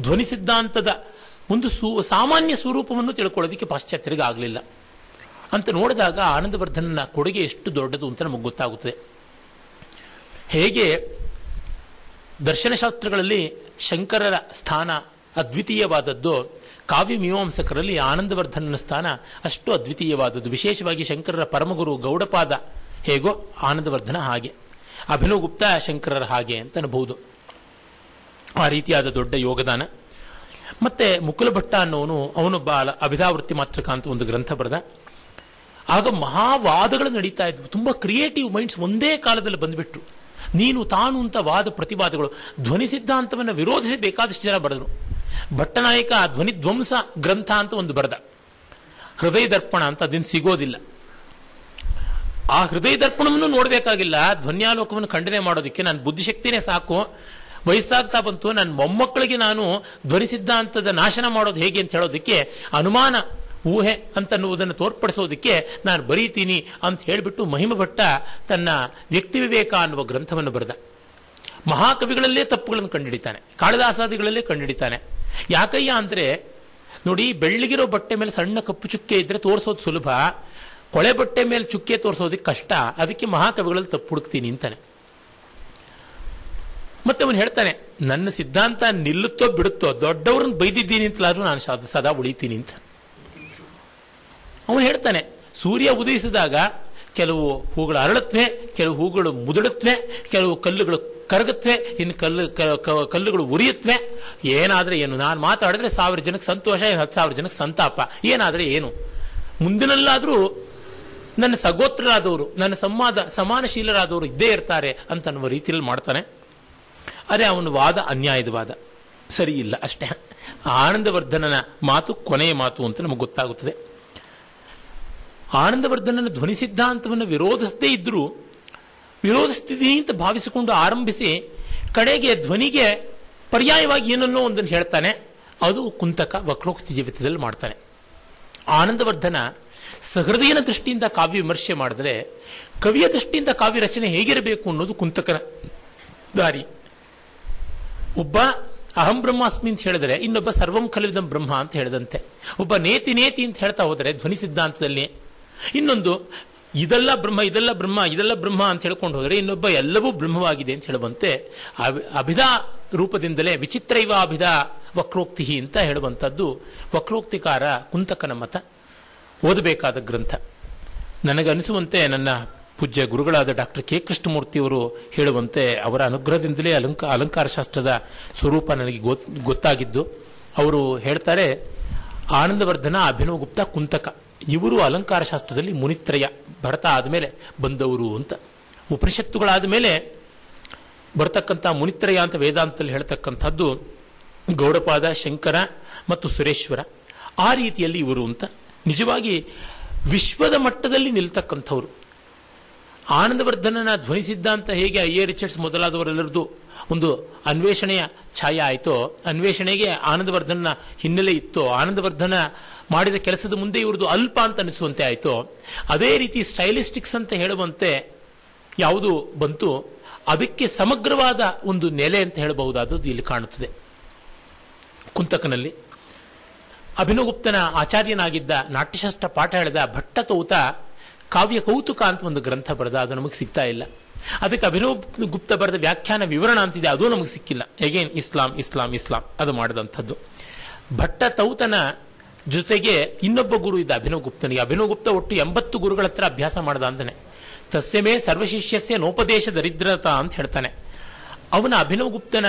ಧ್ವನಿ ಸಿದ್ಧಾಂತದ ಒಂದು ಸು ಸಾಮಾನ್ಯ ಸ್ವರೂಪವನ್ನು ತಿಳ್ಕೊಳ್ಳೋದಕ್ಕೆ ಪಾಶ್ಚಾತ್ಯರಿಗೆ ಆಗಲಿಲ್ಲ ಅಂತ ನೋಡಿದಾಗ ಆನಂದವರ್ಧನನ ಕೊಡುಗೆ ಎಷ್ಟು ದೊಡ್ಡದು ಅಂತ ನಮಗೆ ಗೊತ್ತಾಗುತ್ತದೆ. ಹೇಗೆ ದರ್ಶನಶಾಸ್ತ್ರಗಳಲ್ಲಿ ಶಂಕರರ ಸ್ಥಾನ ಅದ್ವಿತೀಯವಾದದ್ದು, ಕಾವ್ಯ ಮೀಮಾಂಸಕರಲ್ಲಿ ಆನಂದವರ್ಧನನ ಸ್ಥಾನ ಅಷ್ಟು ಅದ್ವಿತೀಯವಾದದ್ದು. ವಿಶೇಷವಾಗಿ ಶಂಕರರ ಪರಮಗುರು ಗೌಡಪಾದ ಹೇಗೋ ಆನಂದವರ್ಧನ ಹಾಗೆ. ಅಭಿನವ್ ಗುಪ್ತ ಶಂಕರರ ಹಾಗೆ ಅಂತ ಅನ್ಬಹುದು. ಆ ರೀತಿಯಾದ ದೊಡ್ಡ ಯೋಗದಾನ. ಮತ್ತೆ ಮುಕುಲ ಭಟ್ಟ ಅನ್ನೋನು ಅವನೊಬ್ಬ ಅಭಿಧಾವೃತ್ತಿ ಮಾತ್ರಕ ಅಂತ ಒಂದು ಗ್ರಂಥ ಬರೆದ. ಆಗ ಮಹಾವಾದಗಳು ನಡೀತಾ ಇದ್ವು. ತುಂಬಾ ಕ್ರಿಯೇಟಿವ್ ಮೈಂಡ್ಸ್ ಒಂದೇ ಕಾಲದಲ್ಲಿ ಬಂದ್ಬಿಟ್ರು. ನೀನು ತಾನು ಅಂತ ವಾದ ಪ್ರತಿವಾದಗಳು. ಧ್ವನಿ ಸಿದ್ಧಾಂತವನ್ನು ವಿರೋಧಿಸಿ ಬೇಕಾದಷ್ಟು ಜನ ಬರೆದರು. ಭಟ್ಟನಾಯಕ ಧ್ವನಿ ಧ್ವಂಸ ಗ್ರಂಥ ಅಂತ ಒಂದು ಬರೆದ. ಹೃದಯ ದರ್ಪಣ ಅಂತ ಅದನ್ನು ಸಿಗೋದಿಲ್ಲ. ಆ ಹೃದಯ ದರ್ಪಣವನ್ನು ನೋಡಬೇಕಾಗಿಲ್ಲ. ಧ್ವನ್ಯಾಲೋಕವನ್ನು ಖಂಡನೆ ಮಾಡೋದಕ್ಕೆ ನನ್ನ ಬುದ್ಧಿಶಕ್ತಿನೇ ಸಾಕು. ವಯಸ್ಸಾಗ್ತಾ ಬಂತು. ನನ್ನ ಮೊಮ್ಮಕ್ಕಳಿಗೆ ನಾನು ಧ್ವನಿ ಸಿದ್ಧಾಂತದ ನಾಶನ ಮಾಡೋದು ಹೇಗೆ ಅಂತ ಹೇಳೋದಕ್ಕೆ ಅನುಮಾನ. ಊಹೆ ಅಂತನ್ನುವುದನ್ನು ತೋರ್ಪಡಿಸೋದಕ್ಕೆ ನಾನು ಬರೀತೀನಿ ಅಂತ ಹೇಳಿಬಿಟ್ಟು ಮಹಿಮ ಭಟ್ಟ ತನ್ನ ವ್ಯಕ್ತಿ ವಿವೇಕ ಅನ್ನುವ ಗ್ರಂಥವನ್ನು ಬರೆದ. ಮಹಾಕವಿಗಳಲ್ಲೇ ತಪ್ಪುಗಳನ್ನು ಕಂಡುಹಿಡಿತಾನೆ ಕಾಳಿದಾಸಾದಿಗಳಲ್ಲೇ ಕಂಡುಹಿಡಿತಾನೆ ಯಾಕಯ್ಯ ಅಂದರೆ, ನೋಡಿ, ಬೆಳ್ಳಿಗಿರೋ ಬಟ್ಟೆ ಮೇಲೆ ಸಣ್ಣ ಕಪ್ಪು ಚುಕ್ಕೆ ಇದ್ರೆ ತೋರಿಸೋದು ಸುಲಭ. ಕೊಳೆ ಬಟ್ಟೆ ಮೇಲೆ ಚುಕ್ಕೆ ತೋರಿಸೋದಕ್ಕೆ ಕಷ್ಟ. ಅದಕ್ಕೆ ಮಹಾಕವಿಗಳಲ್ಲಿ ತಪ್ಪು ಹುಡುಕ್ತೀನಿ ಅಂತಾನೆ. ಮತ್ತೆ ಅವನು ಹೇಳ್ತಾನೆ, ನನ್ನ ಸಿದ್ಧಾಂತ ನಿಲ್ಲುತ್ತೋ ಬಿಡುತ್ತೋ ದೊಡ್ಡವ್ರನ್ನ ಬೈದಿದ್ದೀನಿ ಅಂತಲಾದ್ರೂ ನಾನು ಸದಾ- ಸದಾ ಉಳಿತೀನಿ ಅಂತ. ಅವನು ಹೇಳ್ತಾನೆ, ಸೂರ್ಯ ಉದಯಿಸಿದಾಗ ಕೆಲವು ಹೂಗಳು ಅರಳತ್ವೆ, ಕೆಲವು ಹೂಗಳು ಮುದುಡುತ್ತವೆ ಕೆಲವು ಕಲ್ಲುಗಳು ಕರಗತ್ವೆ, ಇನ್ನು ಕಲ್ಲು ಕಲ್ಲುಗಳು ಉರಿಯತ್ವೆ. ಏನಾದರೆ ಏನು? ನಾನು ಮಾತಾಡಿದ್ರೆ ಸಾವಿರ ಜನಕ್ಕೆ ಸಂತೋಷ ಹತ್ತು ಸಾವಿರ ಜನಕ್ಕೆ ಸಂತಾಪ. ಏನಾದರೆ ಏನು? ಮುಂದಿನಲ್ಲಾದರೂ ನನ್ನ ಸಗೋತ್ರರಾದವರು, ನನ್ನ ಸಂವಾದ, ಸಮಾನಶೀಲರಾದವರು ಇದ್ದೇ ಇರ್ತಾರೆ ಅಂತ ಅನ್ನುವ ರೀತಿಯಲ್ಲಿ ಮಾಡ್ತಾನೆ. ಅರೆ ಅವನ ವಾದ ಅನ್ಯಾಯದ ವಾದ. ಸರಿ ಇಲ್ಲ ಅಷ್ಟೇ. ಆನಂದವರ್ಧನನ ಮಾತು ಕೊನೆಯ ಮಾತು ಅಂತ ನಮಗೆ ಗೊತ್ತಾಗುತ್ತದೆ. ಆನಂದವರ್ಧನನ ಧ್ವನಿ ಸಿದ್ಧಾಂತವನ್ನು ವಿರೋಧಿಸದೇ ಇದ್ದರೂ ವಿರೋಧಿಸ್ತಿದ್ದೀನಿ ಅಂತ ಭಾವಿಸಿಕೊಂಡು ಆರಂಭಿಸಿ, ಕಡೆಗೆ ಧ್ವನಿಗೆ ಪರ್ಯಾಯವಾಗಿ ಏನನ್ನೋ ಒಂದನ್ನು ಹೇಳ್ತಾನೆ, ಅದು ಕುಂತಕ ವಕ್ರೋಕ್ತಿ ಜೀವಿತದಲ್ಲಿ ಮಾಡ್ತಾನೆ. ಆನಂದವರ್ಧನ ಸಹೃದಯನ ದೃಷ್ಟಿಯಿಂದ ಕಾವ್ಯ ವಿಮರ್ಶೆ ಮಾಡಿದ್ರೆ, ಕವಿಯ ದೃಷ್ಟಿಯಿಂದ ಕಾವ್ಯ ರಚನೆ ಹೇಗಿರಬೇಕು ಅನ್ನೋದು ಕುಂತಕನ ದಾರಿ. ಒಬ್ಬ ಅಹಂ ಬ್ರಹ್ಮಾಸ್ಮಿ ಅಂತ ಹೇಳಿದ್ರೆ, ಇನ್ನೊಬ್ಬ ಸರ್ವಂ ಕಲಿದಂ ಬ್ರಹ್ಮ ಅಂತ ಹೇಳಿದಂತೆ. ಒಬ್ಬ ನೇತಿ ನೇತಿ ಅಂತ ಹೇಳ್ತಾ ಹೋದರೆ, ಧ್ವನಿ ಸಿದ್ಧಾಂತದಲ್ಲಿ ಇನ್ನೊಂದು, ಇದೆಲ್ಲ ಬ್ರಹ್ಮ ಇದೆಲ್ಲ ಬ್ರಹ್ಮ ಇದೆಲ್ಲ ಬ್ರಹ್ಮ ಅಂತ ಹೇಳ್ಕೊಂಡು ಹೋದರೆ ಇನ್ನೊಬ್ಬ ಎಲ್ಲವೂ ಬ್ರಹ್ಮವಾಗಿದೆ ಅಂತ ಹೇಳುವಂತೆ ಅಭಿ- ಅಭಿಧಾ ರೂಪದಿಂದಲೇ ವಿಚಿತ್ರೈವ ಅಭಿಧಾ ವಕ್ರೋಕ್ತಿ ಅಂತ ಹೇಳುವಂಥದ್ದು ವಕ್ರೋಕ್ತಿಕಾರ ಕುಂತಕನ ಮತ, ಓದಬೇಕಾದ ಗ್ರಂಥ. ನನಗನಿಸುವಂತೆ ನನ್ನ ಪೂಜ್ಯ ಗುರುಗಳಾದ ಡಾಕ್ಟರ್ ಕೆ ಕೃಷ್ಣಮೂರ್ತಿಯವರು ಹೇಳುವಂತೆ ಅವರ ಅನುಗ್ರಹದಿಂದಲೇ ಅಲಂಕ ಅಲಂಕಾರ ಶಾಸ್ತ್ರದ ಸ್ವರೂಪ ನನಗೆ ಗೊತ್- ಗೊತ್ತಾಗಿದ್ದು. ಅವರು ಹೇಳ್ತಾರೆ, ಆನಂದವರ್ಧನ ಅಭಿನವ್ ಗುಪ್ತ ಕುಂತಕ. ಇವರು ಅಲಂಕಾರ ಶಾಸ್ತ್ರದಲ್ಲಿ ಮುನಿತ್ರಯ, ಭರತ ಆದಮೇಲೆ ಬಂದವರು ಅಂತ. ಉಪನಿಷತ್ತುಗಳಾದ ಮೇಲೆ ಬರ್ತಕ್ಕಂಥ ಮುನಿತ್ರಯ ಅಂತ ವೇದಾಂತದಲ್ಲಿ ಹೇಳ್ತಕ್ಕಂಥದ್ದು ಗೌಡಪಾದ, ಶಂಕರ ಮತ್ತು ಸುರೇಶ್ವರ. ಆ ರೀತಿಯಲ್ಲಿ ಇವರು ಅಂತ. ನಿಜವಾಗಿ ವಿಶ್ವದ ಮಟ್ಟದಲ್ಲಿ ನಿಲ್ತಕ್ಕಂಥವ್ರು. ಆನಂದವರ್ಧನನ ಧ್ವನಿಸಿದ್ದ ಅಂತ ಹೇಗೆ ಐ ಎ ರಿಚರ್ಡ್ಸ್ ಮೊದಲಾದವರೆಲ್ಲರದು ಒಂದು ಅನ್ವೇಷಣೆಯ ಛಾಯೆ ಆಯಿತು. ಅನ್ವೇಷಣೆಗೆ ಆನಂದವರ್ಧನ ಹಿನ್ನೆಲೆ ಇತ್ತು. ಆನಂದವರ್ಧನ ಮಾಡಿದ ಕೆಲಸದ ಮುಂದೆ ಇವ್ರದ್ದು ಅಲ್ಪ ಅಂತ ಅನಿಸುವಂತೆ ಆಯಿತು. ಅದೇ ರೀತಿ ಸ್ಟೈಲಿಸ್ಟಿಕ್ಸ್ ಅಂತ ಹೇಳುವಂತೆ ಯಾವುದು ಬಂತು, ಅದಕ್ಕೆ ಸಮಗ್ರವಾದ ಒಂದು ನೆಲೆ ಅಂತ ಹೇಳಬಹುದಾದದ್ದು ಇಲ್ಲಿ ಕಾಣುತ್ತದೆ. ಕುಂತಕನಲ್ಲಿ ಅಭಿನವಗುಪ್ತನ ಆಚಾರ್ಯನಾಗಿದ್ದ ನಾಟ್ಯಶಾಸ್ತ್ರ ಪಾಠ ಹೇಳಿದ ಭಟ್ಟತೌತ ಕಾವ್ಯ ಕೌತುಕ ಅಂತ ಒಂದು ಗ್ರಂಥ ಬರೆದ, ಅದು ನಮಗೆ ಸಿಗ್ತಾ ಇಲ್ಲ. ಅದಕ್ಕೆ ಅಭಿನವ್ ಗುಪ್ತ ಬರೆದ ವ್ಯಾಖ್ಯಾನ ವಿವರಣ ಅಂತಿದೆ, ಅದು ನಮಗೆ ಸಿಕ್ಕಿಲ್ಲ. ಎಗೇನ್ ಇಸ್ಲಾಂ ಇಸ್ಲಾಂ ಇಸ್ಲಾಂ, ಅದು ಮಾಡಿದಂಥದ್ದು. ಭಟ್ಟ ತೌತನ ಜೊತೆಗೆ ಇನ್ನೊಬ್ಬ ಗುರು ಇದ್ದ ಅಭಿನವ್ ಗುಪ್ತನಿಗೆ. ಅಭಿನವ್ ಗುಪ್ತ ಒಟ್ಟು ಎಂಬತ್ತು ಗುರುಗಳ ಹತ್ರ ಅಭ್ಯಾಸ ಮಾಡ್ದ ಅಂತಾನೆ. ತಸ್ಯಮೇ ಸರ್ವಶಿಷ್ಯಸ್ಯ ನೋಪದೇಶ ದರಿದ್ರತ ಅಂತ ಹೇಳ್ತಾನೆ. ಅವನ ಅಭಿನವ್ ಗುಪ್ತನ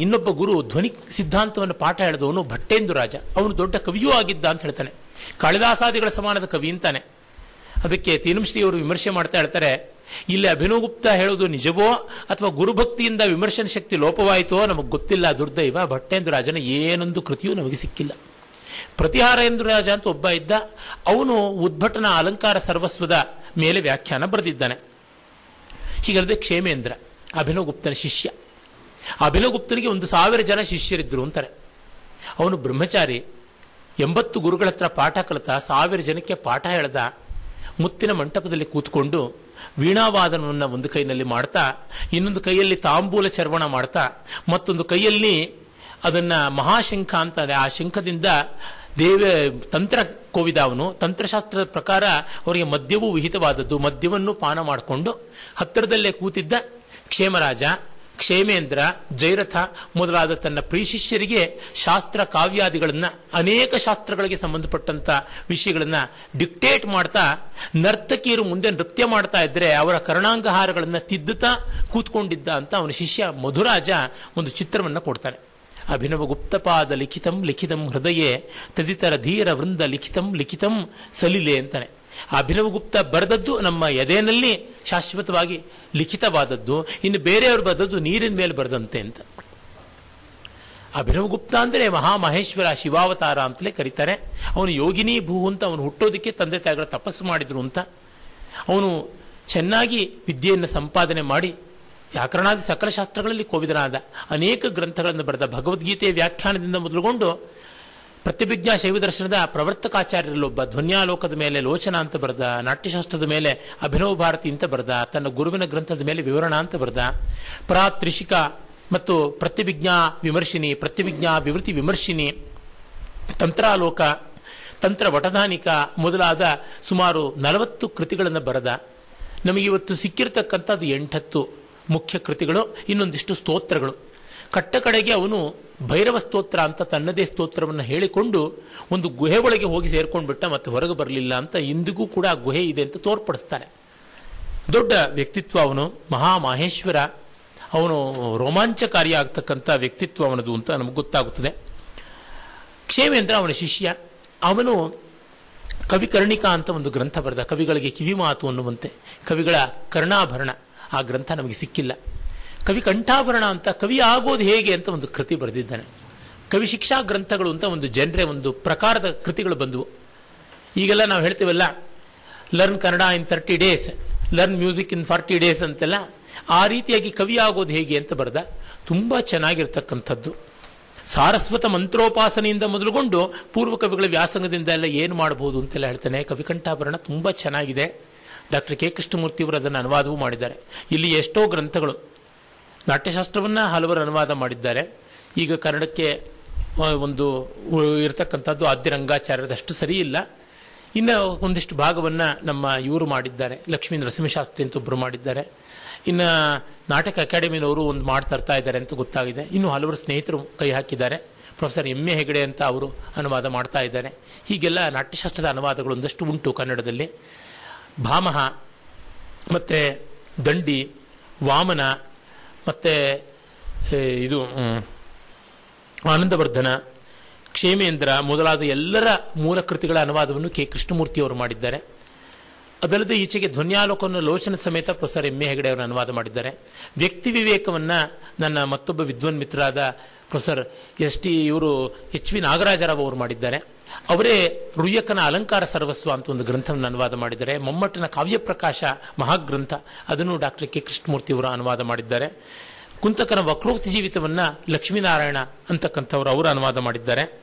ಇನ್ನೊಬ್ಬ ಗುರು ಧ್ವನಿ ಸಿದ್ಧಾಂತವನ್ನು ಪಾಠ ಹೇಳಿದವನು ಭಟ್ಟೇಂದು ರಾಜ. ಅವನು ದೊಡ್ಡ ಕವಿಯೂ ಆಗಿದ್ದ ಅಂತ ಹೇಳ್ತಾನೆ. ಕಾಳಿದಾಸಾದಿಗಳ ಸಮಾನದ ಕವಿ ಅಂತಾನೆ. ಅದಕ್ಕೆ ತೀನಂಶ್ರೀ ಅವರು ವಿಮರ್ಶೆ ಮಾಡ್ತಾ ಹೇಳ್ತಾರೆ ಇಲ್ಲಿ ಅಭಿನವಗುಪ್ತ ಹೇಳೋದು ನಿಜವೋ ಅಥವಾ ಗುರುಭಕ್ತಿಯಿಂದ ವಿಮರ್ಶನ ಶಕ್ತಿ ಲೋಪವಾಯಿತೋ ನಮಗೆ ಗೊತ್ತಿಲ್ಲ ದುರ್ದೈವ, ಭಟ್ಟೇಂದ್ರ ರಾಜನ ಏನೊಂದು ಕೃತಿಯೂ ನಮಗೆ ಸಿಕ್ಕಿಲ್ಲ. ಪ್ರತಿಹಾರೇಂದ್ರ ರಾಜ ಅಂತ ಒಬ್ಬ ಇದ್ದ, ಅವನು ಉದ್ಭಟನ ಅಲಂಕಾರ ಸರ್ವಸ್ವದ ಮೇಲೆ ವ್ಯಾಖ್ಯಾನ ಬರೆದಿದ್ದಾನೆ. ಹೀಗಲ್ಲದೆ ಕ್ಷೇಮೇಂದ್ರ ಅಭಿನವಗುಪ್ತನ ಶಿಷ್ಯ. ಅಭಿನವಗುಪ್ತನಿಗೆ ಒಂದು ಸಾವಿರ ಜನ ಶಿಷ್ಯರಿದ್ದರು ಅಂತಾರೆ. ಅವನು ಬ್ರಹ್ಮಚಾರಿ, ಎಂಬತ್ತು ಗುರುಗಳ ಹತ್ರ ಪಾಠ ಕಲಿತ, ಸಾವಿರ ಜನಕ್ಕೆ ಪಾಠ ಹೇಳ್ದ, ಮುತ್ತಿನ ಮಂಟಪದಲ್ಲಿ ಕೂತ್ಕೊಂಡು ವೀಣಾವಾದನವನ್ನು ಒಂದು ಕೈನಲ್ಲಿ ಮಾಡ್ತಾ, ಇನ್ನೊಂದು ಕೈಯಲ್ಲಿ ತಾಂಬೂಲ ಚರ್ವಣ ಮಾಡ್ತಾ, ಮತ್ತೊಂದು ಕೈಯಲ್ಲಿ ಅದನ್ನ ಮಹಾಶಂಖ ಅಂತಾರೆ ಆ ಶಂಖದಿಂದ ದೇವ, ತಂತ್ರ ಕೋವಿದ ಅವನು, ತಂತ್ರಶಾಸ್ತ್ರದ ಪ್ರಕಾರ ಅವರಿಗೆ ಮದ್ಯವೂ ವಿಹಿತವಾದದ್ದು. ಮದ್ಯವನ್ನು ಪಾನ ಮಾಡಿಕೊಂಡು ಹತ್ತಿರದಲ್ಲೇ ಕೂತಿದ್ದ ಕ್ಷೇಮರಾಜ ಕ್ಷೇಮೇಂದ್ರ ಜೈರಥ ಮೊದಲಾದ ತನ್ನ ಪ್ರೀಶಿಷ್ಯರಿಗೆ ಶಾಸ್ತ್ರ ಕಾವ್ಯಾದಿಗಳನ್ನ ಅನೇಕ ಶಾಸ್ತ್ರಗಳಿಗೆ ಸಂಬಂಧಪಟ್ಟಂತ ವಿಷಯಗಳನ್ನ ಡಿಕ್ಟೇಟ್ ಮಾಡ್ತಾ ನರ್ತಕಿಯರು ಮುಂದೆ ನೃತ್ಯ ಮಾಡ್ತಾ ಇದ್ರೆ ಅವರ ಕರ್ಣಾಂಗಹಾರಗಳನ್ನ ತಿದ್ದುತ್ತಾ ಕೂತ್ಕೊಂಡಿದ್ದ ಅಂತ ಅವನ ಶಿಷ್ಯ ಮಧುರಾಜ ಒಂದು ಚಿತ್ರವನ್ನ ಕೊಡ್ತಾನೆ ಅಭಿನವ ಗುಪ್ತಪಾದ ಲಿಖಿತಂ ಲಿಖಿತಂ ಹೃದಯೇ, ತದಿತರ ಧೀರ ವೃಂದ ಲಿಖಿತಂ ಲಿಖಿತಂ ಸಲಿಲೆ ಅಂತಾನೆ. ಅಭಿನವಗುಪ್ತ ಬರೆದದ್ದು ನಮ್ಮ ಎದೆಯಲ್ಲಿ ಶಾಶ್ವತವಾಗಿ ಲಿಖಿತವಾದದ್ದು. ಇನ್ನು ಬೇರೆಯವರು ಬರೆದದ್ದು ನೀರಿನ ಮೇಲೆ ಬರೆದಂತೆ ಅಂತ. ಅಭಿನವಗುಪ್ತ ಅಂದ್ರೆ ಮಹಾಮಹೇಶ್ವರ ಶಿವಾವತಾರ ಅಂತಲೇ ಕರೀತಾರೆ. ಅವನು ಯೋಗಿನಿ ಭೂ ಅಂತ ಅವನು ಹುಟ್ಟೋದಕ್ಕೆ ತಂದೆ ತಾಯಿಗಳ ತಪಸ್ಸು ಮಾಡಿದ್ರು ಅಂತ. ಅವನು ಚೆನ್ನಾಗಿ ವಿದ್ಯೆಯನ್ನು ಸಂಪಾದನೆ ಮಾಡಿ ವ್ಯಾಕರಣಾದಿ ಸಕಲ ಶಾಸ್ತ್ರಗಳಲ್ಲಿ ಕೋವಿದನಾದ ಅನೇಕ ಗ್ರಂಥಗಳನ್ನು ಬರೆದ ಭಗವದ್ಗೀತೆಯ ವ್ಯಾಖ್ಯಾನದಿಂದ ಮೊದಲುಗೊಂಡು ಪ್ರತಿಭಿಜ್ಞಾ ಶೈವ ದರ್ಶನದ ಪ್ರವರ್ತಕಾಚಾರ್ಯರಲ್ಲೊಬ್ಬ ಧ್ವನ್ಯಾಲೋಕದ ಮೇಲೆ ಲೋಚನ ಅಂತ ಬರೆದ, ನಾಟ್ಯಶಾಸ್ತ್ರದ ಮೇಲೆ ಅಭಿನವ ಭಾರತಿ ಅಂತ ಬರೆದ, ತನ್ನ ಗುರುವಿನ ಗ್ರಂಥದ ಮೇಲೆ ವಿವರಣ ಅಂತ ಬರೆದ, ಪ್ರಾತ್ರಿಷಿಕ ಮತ್ತು ಪ್ರತಿಭಿಜ್ಞಾ ವಿಮರ್ಶಿನಿ, ಪ್ರತಿಭಿಜ್ಞಾ ವಿವೃತಿ ವಿಮರ್ಶಿನಿ, ತಂತ್ರಾಲೋಕ, ತಂತ್ರ ವಟದಾನಿಕ ಮೊದಲಾದ ಸುಮಾರು ನಲವತ್ತು ಕೃತಿಗಳನ್ನು ಬರೆದ. ನಮಗಿವತ್ತು ಸಿಕ್ಕಿರತಕ್ಕಂಥದ್ದು ಎಂಟತ್ತು ಮುಖ್ಯ ಕೃತಿಗಳು, ಇನ್ನೊಂದಿಷ್ಟು ಸ್ತೋತ್ರಗಳು. ಕಟ್ಟ ಕಡೆಗೆ ಅವನು ಭೈರವ ಸ್ತೋತ್ರ ಅಂತ ತನ್ನದೇ ಸ್ತೋತ್ರವನ್ನು ಹೇಳಿಕೊಂಡು ಒಂದು ಗುಹೆ ಒಳಗೆ ಹೋಗಿ ಸೇರ್ಕೊಂಡು ಬಿಟ್ಟ ಮತ್ತೆ ಹೊರಗೆ ಬರಲಿಲ್ಲ ಅಂತ ಇಂದಿಗೂ ಕೂಡ ಆ ಗುಹೆ ಇದೆ ಅಂತ ತೋರ್ಪಡಿಸ್ತಾರೆ. ದೊಡ್ಡ ವ್ಯಕ್ತಿತ್ವ ಅವನು, ಮಹಾಮಹೇಶ್ವರ. ಅವನು ರೋಮಾಂಚಕಾರಿ ಆಗ್ತಕ್ಕಂಥ ವ್ಯಕ್ತಿತ್ವ ಅವನದು ಅಂತ ನಮಗೆ ಗೊತ್ತಾಗುತ್ತದೆ. ಕ್ಷೇಮೇಂದ್ರ ಅವನ ಶಿಷ್ಯ. ಅವನು ಕವಿ ಕರ್ಣಿಕಾ ಅಂತ ಒಂದು ಗ್ರಂಥ ಬರೆದ, ಕವಿಗಳಿಗೆ ಕಿವಿ ಮಾತು ಅನ್ನುವಂತೆ. ಕವಿಗಳ ಕರ್ಣಾಭರಣ. ಆ ಗ್ರಂಥ ನಮಗೆ ಸಿಕ್ಕಿಲ್ಲ. ಕವಿ ಕಂಠಾಭರಣ ಅಂತ ಕವಿ ಆಗೋದು ಹೇಗೆ ಅಂತ ಒಂದು ಕೃತಿ ಬರೆದಿದ್ದಾನೆ. ಕವಿ ಶಿಕ್ಷಾ ಗ್ರಂಥಗಳು ಅಂತ ಒಂದು ಜನರೇ ಒಂದು ಪ್ರಕಾರದ ಕೃತಿಗಳು ಬಂದವು. ಈಗೆಲ್ಲ ನಾವು ಹೇಳ್ತೀವಲ್ಲ learn Kannada in thirty days learn music in forty days ಅಂತೆಲ್ಲ. ಆ ರೀತಿಯಾಗಿ ಕವಿ ಆಗೋದು ಹೇಗೆ ಅಂತ ಬರೆದ, ತುಂಬ ಚೆನ್ನಾಗಿರ್ತಕ್ಕಂಥದ್ದು. ಸಾರಸ್ವತ ಮಂತ್ರೋಪಾಸನೆಯಿಂದ ಮೊದಲುಗೊಂಡು ಪೂರ್ವ ಕವಿಗಳ ವ್ಯಾಸಂಗದಿಂದ ಎಲ್ಲ ಏನು ಮಾಡಬಹುದು ಅಂತೆಲ್ಲ ಹೇಳ್ತಾನೆ. ಕವಿಕಂಠಾಭರಣ ತುಂಬ ಚೆನ್ನಾಗಿದೆ. ಡಾಕ್ಟರ್ ಕೆ ಕೃಷ್ಣಮೂರ್ತಿ ಅವರು ಅದನ್ನು ಅನುವಾದವೂ ಮಾಡಿದ್ದಾರೆ. ಇಲ್ಲಿ ಎಷ್ಟೋ ಗ್ರಂಥಗಳು ನಾಟ್ಯಶಾಸ್ತ್ರವನ್ನ ಹಲವರು ಅನುವಾದ ಮಾಡಿದ್ದಾರೆ. ಈಗ ಕನ್ನಡಕ್ಕೆ ಒಂದು ಇರತಕ್ಕಂಥದ್ದು ಆದ್ಯ ರಂಗಾಚಾರ್ಯದಷ್ಟು ಸರಿ ಇಲ್ಲ. ಇನ್ನು ಒಂದಿಷ್ಟು ಭಾಗವನ್ನು ನಮ್ಮ ಇವರು ಮಾಡಿದ್ದಾರೆ. ಲಕ್ಷ್ಮೀ ನರಸಿಂಹಶಾಸ್ತ್ರಿ ಅಂತ ಒಬ್ಬರು ಮಾಡಿದ್ದಾರೆ. ಇನ್ನು ನಾಟಕ ಅಕಾಡೆಮಿನವರು ಒಂದು ಮಾಡ್ತಾ ಇರ್ತಾ ಇದ್ದಾರೆ ಅಂತ ಗೊತ್ತಾಗಿದೆ. ಇನ್ನು ಹಲವರು ಸ್ನೇಹಿತರು ಕೈ ಹಾಕಿದ್ದಾರೆ. ಪ್ರೊಫೆಸರ್ ಎಂ ಎ ಹೆಗಡೆ ಅಂತ ಅವರು ಅನುವಾದ ಮಾಡ್ತಾ ಇದ್ದಾರೆ. ಹೀಗೆಲ್ಲ ನಾಟ್ಯಶಾಸ್ತ್ರದ ಅನುವಾದಗಳು ಒಂದಷ್ಟು ಉಂಟು ಕನ್ನಡದಲ್ಲಿ. ಭಾಮಹ, ಮತ್ತು ದಂಡಿ, ವಾಮನ ಮತ್ತೆ ಇದು ಆನಂದವರ್ಧನ, ಕ್ಷೇಮೇಂದ್ರ ಮೊದಲಾದ ಎಲ್ಲರ ಮೂಲ ಕೃತಿಗಳ ಅನುವಾದವನ್ನು ಕೆ. ಕೃಷ್ಣಮೂರ್ತಿ ಅವರು ಮಾಡಿದ್ದಾರೆ. ಅದಲ್ಲದೆ ಈಚೆಗೆ ಧ್ವನ್ಯಾಲೋಕವನ್ನು ಲೋಚನ ಸಮೇತ ಪ್ರೊಫೆಸರ್ ಎಂ. ಎ. ಹೆಗಡೆ ಅವರು ಅನುವಾದ ಮಾಡಿದ್ದಾರೆ. ವ್ಯಕ್ತಿ ವಿವೇಕವನ್ನು ನನ್ನ ಮತ್ತೊಬ್ಬ ವಿದ್ವಾನ್ ಮಿತ್ರರಾದ ಪ್ರೊಫೆಸರ್ ಎಸ್. ಟಿ. ಇವರು ಎಚ್. ವಿ. ನಾಗರಾಜರಾವ್ ಅವರು ಮಾಡಿದ್ದಾರೆ. ಅವರೇ ರುಯ್ಯಕನ ಅಲಂಕಾರ ಸರ್ವಸ್ವ ಅಂತ ಒಂದು ಗ್ರಂಥವನ್ನು ಅನುವಾದ ಮಾಡಿದ್ದಾರೆ. ಮಮ್ಮಟ್ಟನ ಕಾವ್ಯ ಪ್ರಕಾಶ ಮಹಾಗ್ರಂಥ. ಅದನ್ನು ಡಾಕ್ಟರ್ ಕೆ. ಕೃಷ್ಣಮೂರ್ತಿ ಅವರು ಅನುವಾದ ಮಾಡಿದ್ದಾರೆ. ಕುಂತಕನ ವಕ್ರೋಕ್ತಿ ಜೀವಿತವನ್ನ ಲಕ್ಷ್ಮೀನಾರಾಯಣ ಅಂತಕ್ಕಂಥವ್ರು ಅವರು ಅನುವಾದ ಮಾಡಿದ್ದಾರೆ.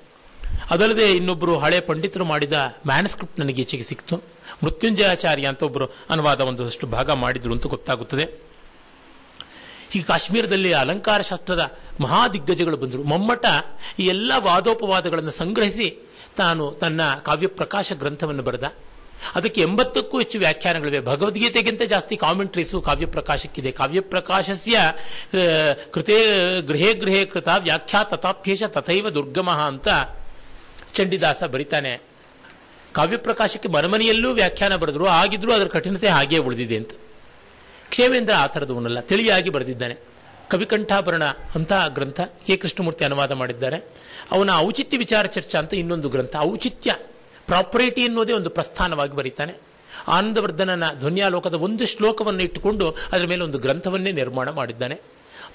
ಅದಲ್ಲದೆ ಇನ್ನೊಬ್ಬರು ಹಳೆ ಪಂಡಿತರು ಮಾಡಿದ ಮ್ಯಾನ್ಸ್ಕ್ರಿಪ್ಟ್ ನನಗೆ ಈಚೆಗೆ ಸಿಕ್ತು. ಮೃತ್ಯುಂಜಯಾಚಾರ್ಯ ಅಂತ ಒಬ್ಬರು ಅನುವಾದ ಒಂದಷ್ಟು ಭಾಗ ಮಾಡಿದ್ರು ಅಂತ ಗೊತ್ತಾಗುತ್ತದೆ. ಈ ಕಾಶ್ಮೀರದಲ್ಲಿ ಅಲಂಕಾರ ಶಾಸ್ತ್ರದ ಮಹಾದಿಗ್ಗಜಗಳು ಬಂದರು. ಮಮ್ಮಟ ಈ ಎಲ್ಲ ವಾದೋಪವಾದಗಳನ್ನು ಸಂಗ್ರಹಿಸಿ ತಾನು ತನ್ನ ಕಾವ್ಯ ಪ್ರಕಾಶ ಗ್ರಂಥವನ್ನು ಬರೆದ. ಅದಕ್ಕೆ ಎಂಬತ್ತಕ್ಕೂ ಹೆಚ್ಚು ವ್ಯಾಖ್ಯಾನಗಳಿವೆ. ಭಗವದ್ಗೀತೆಗಿಂತ ಜಾಸ್ತಿ ಕಾಮೆಂಟ್ರೀಸು ಕಾವ್ಯ ಪ್ರಕಾಶಕ್ಕಿದೆ ಕಾವ್ಯ ಪ್ರಕಾಶಸ್ಯ ಕೃತೇ, ಗೃಹೇ ಗೃಹೇ ಕೃತ ವ್ಯಾಖ್ಯಾ ತಥಾಪ್ಯೇಶ ತಥೈವ ದುರ್ಗಮಃ ಅಂತ ಚಂಡಿದಾಸ ಬರಿತಾನೆ. ಕಾವ್ಯ ಪ್ರಕಾಶಕ್ಕೆ ಮನಮನೆಯಲ್ಲೂ ವ್ಯಾಖ್ಯಾನ ಬರೆದ್ರು. ಆಗಿದ್ರೂ ಅದರ ಕಠಿಣತೆ ಹಾಗೇ ಉಳಿದಿದೆ ಅಂತ. ಕ್ಷೇಮೇಂದ್ರ ಆ ಥರದವನಲ್ಲ ತಿಳಿಯಾಗಿ ಬರೆದಿದ್ದಾನೆ. ಕವಿಕಂಠಾಭರಣ ಅಂತ ಗ್ರಂಥ ಕೆ. ಕೃಷ್ಣಮೂರ್ತಿ ಅನುವಾದ ಮಾಡಿದ್ದಾರೆ. ಅವನ ಔಚಿತ್ಯ ವಿಚಾರ ಚರ್ಚಾ ಅಂತ ಇನ್ನೊಂದು ಗ್ರಂಥ, ಔಚಿತ್ಯ, ಪ್ರಾಪರ್ಟಿ ಎನ್ನುವುದೇ ಒಂದು ಪ್ರಸ್ಥಾನವಾಗಿ ಬರೀತಾನೆ. ಆನಂದವರ್ಧನನ ಧ್ವನ್ಯಾಲೋಕದ ಒಂದು ಶ್ಲೋಕವನ್ನು ಇಟ್ಟುಕೊಂಡು ಅದರ ಮೇಲೆ ಒಂದು ಗ್ರಂಥವನ್ನೇ ನಿರ್ಮಾಣ ಮಾಡಿದ್ದಾನೆ.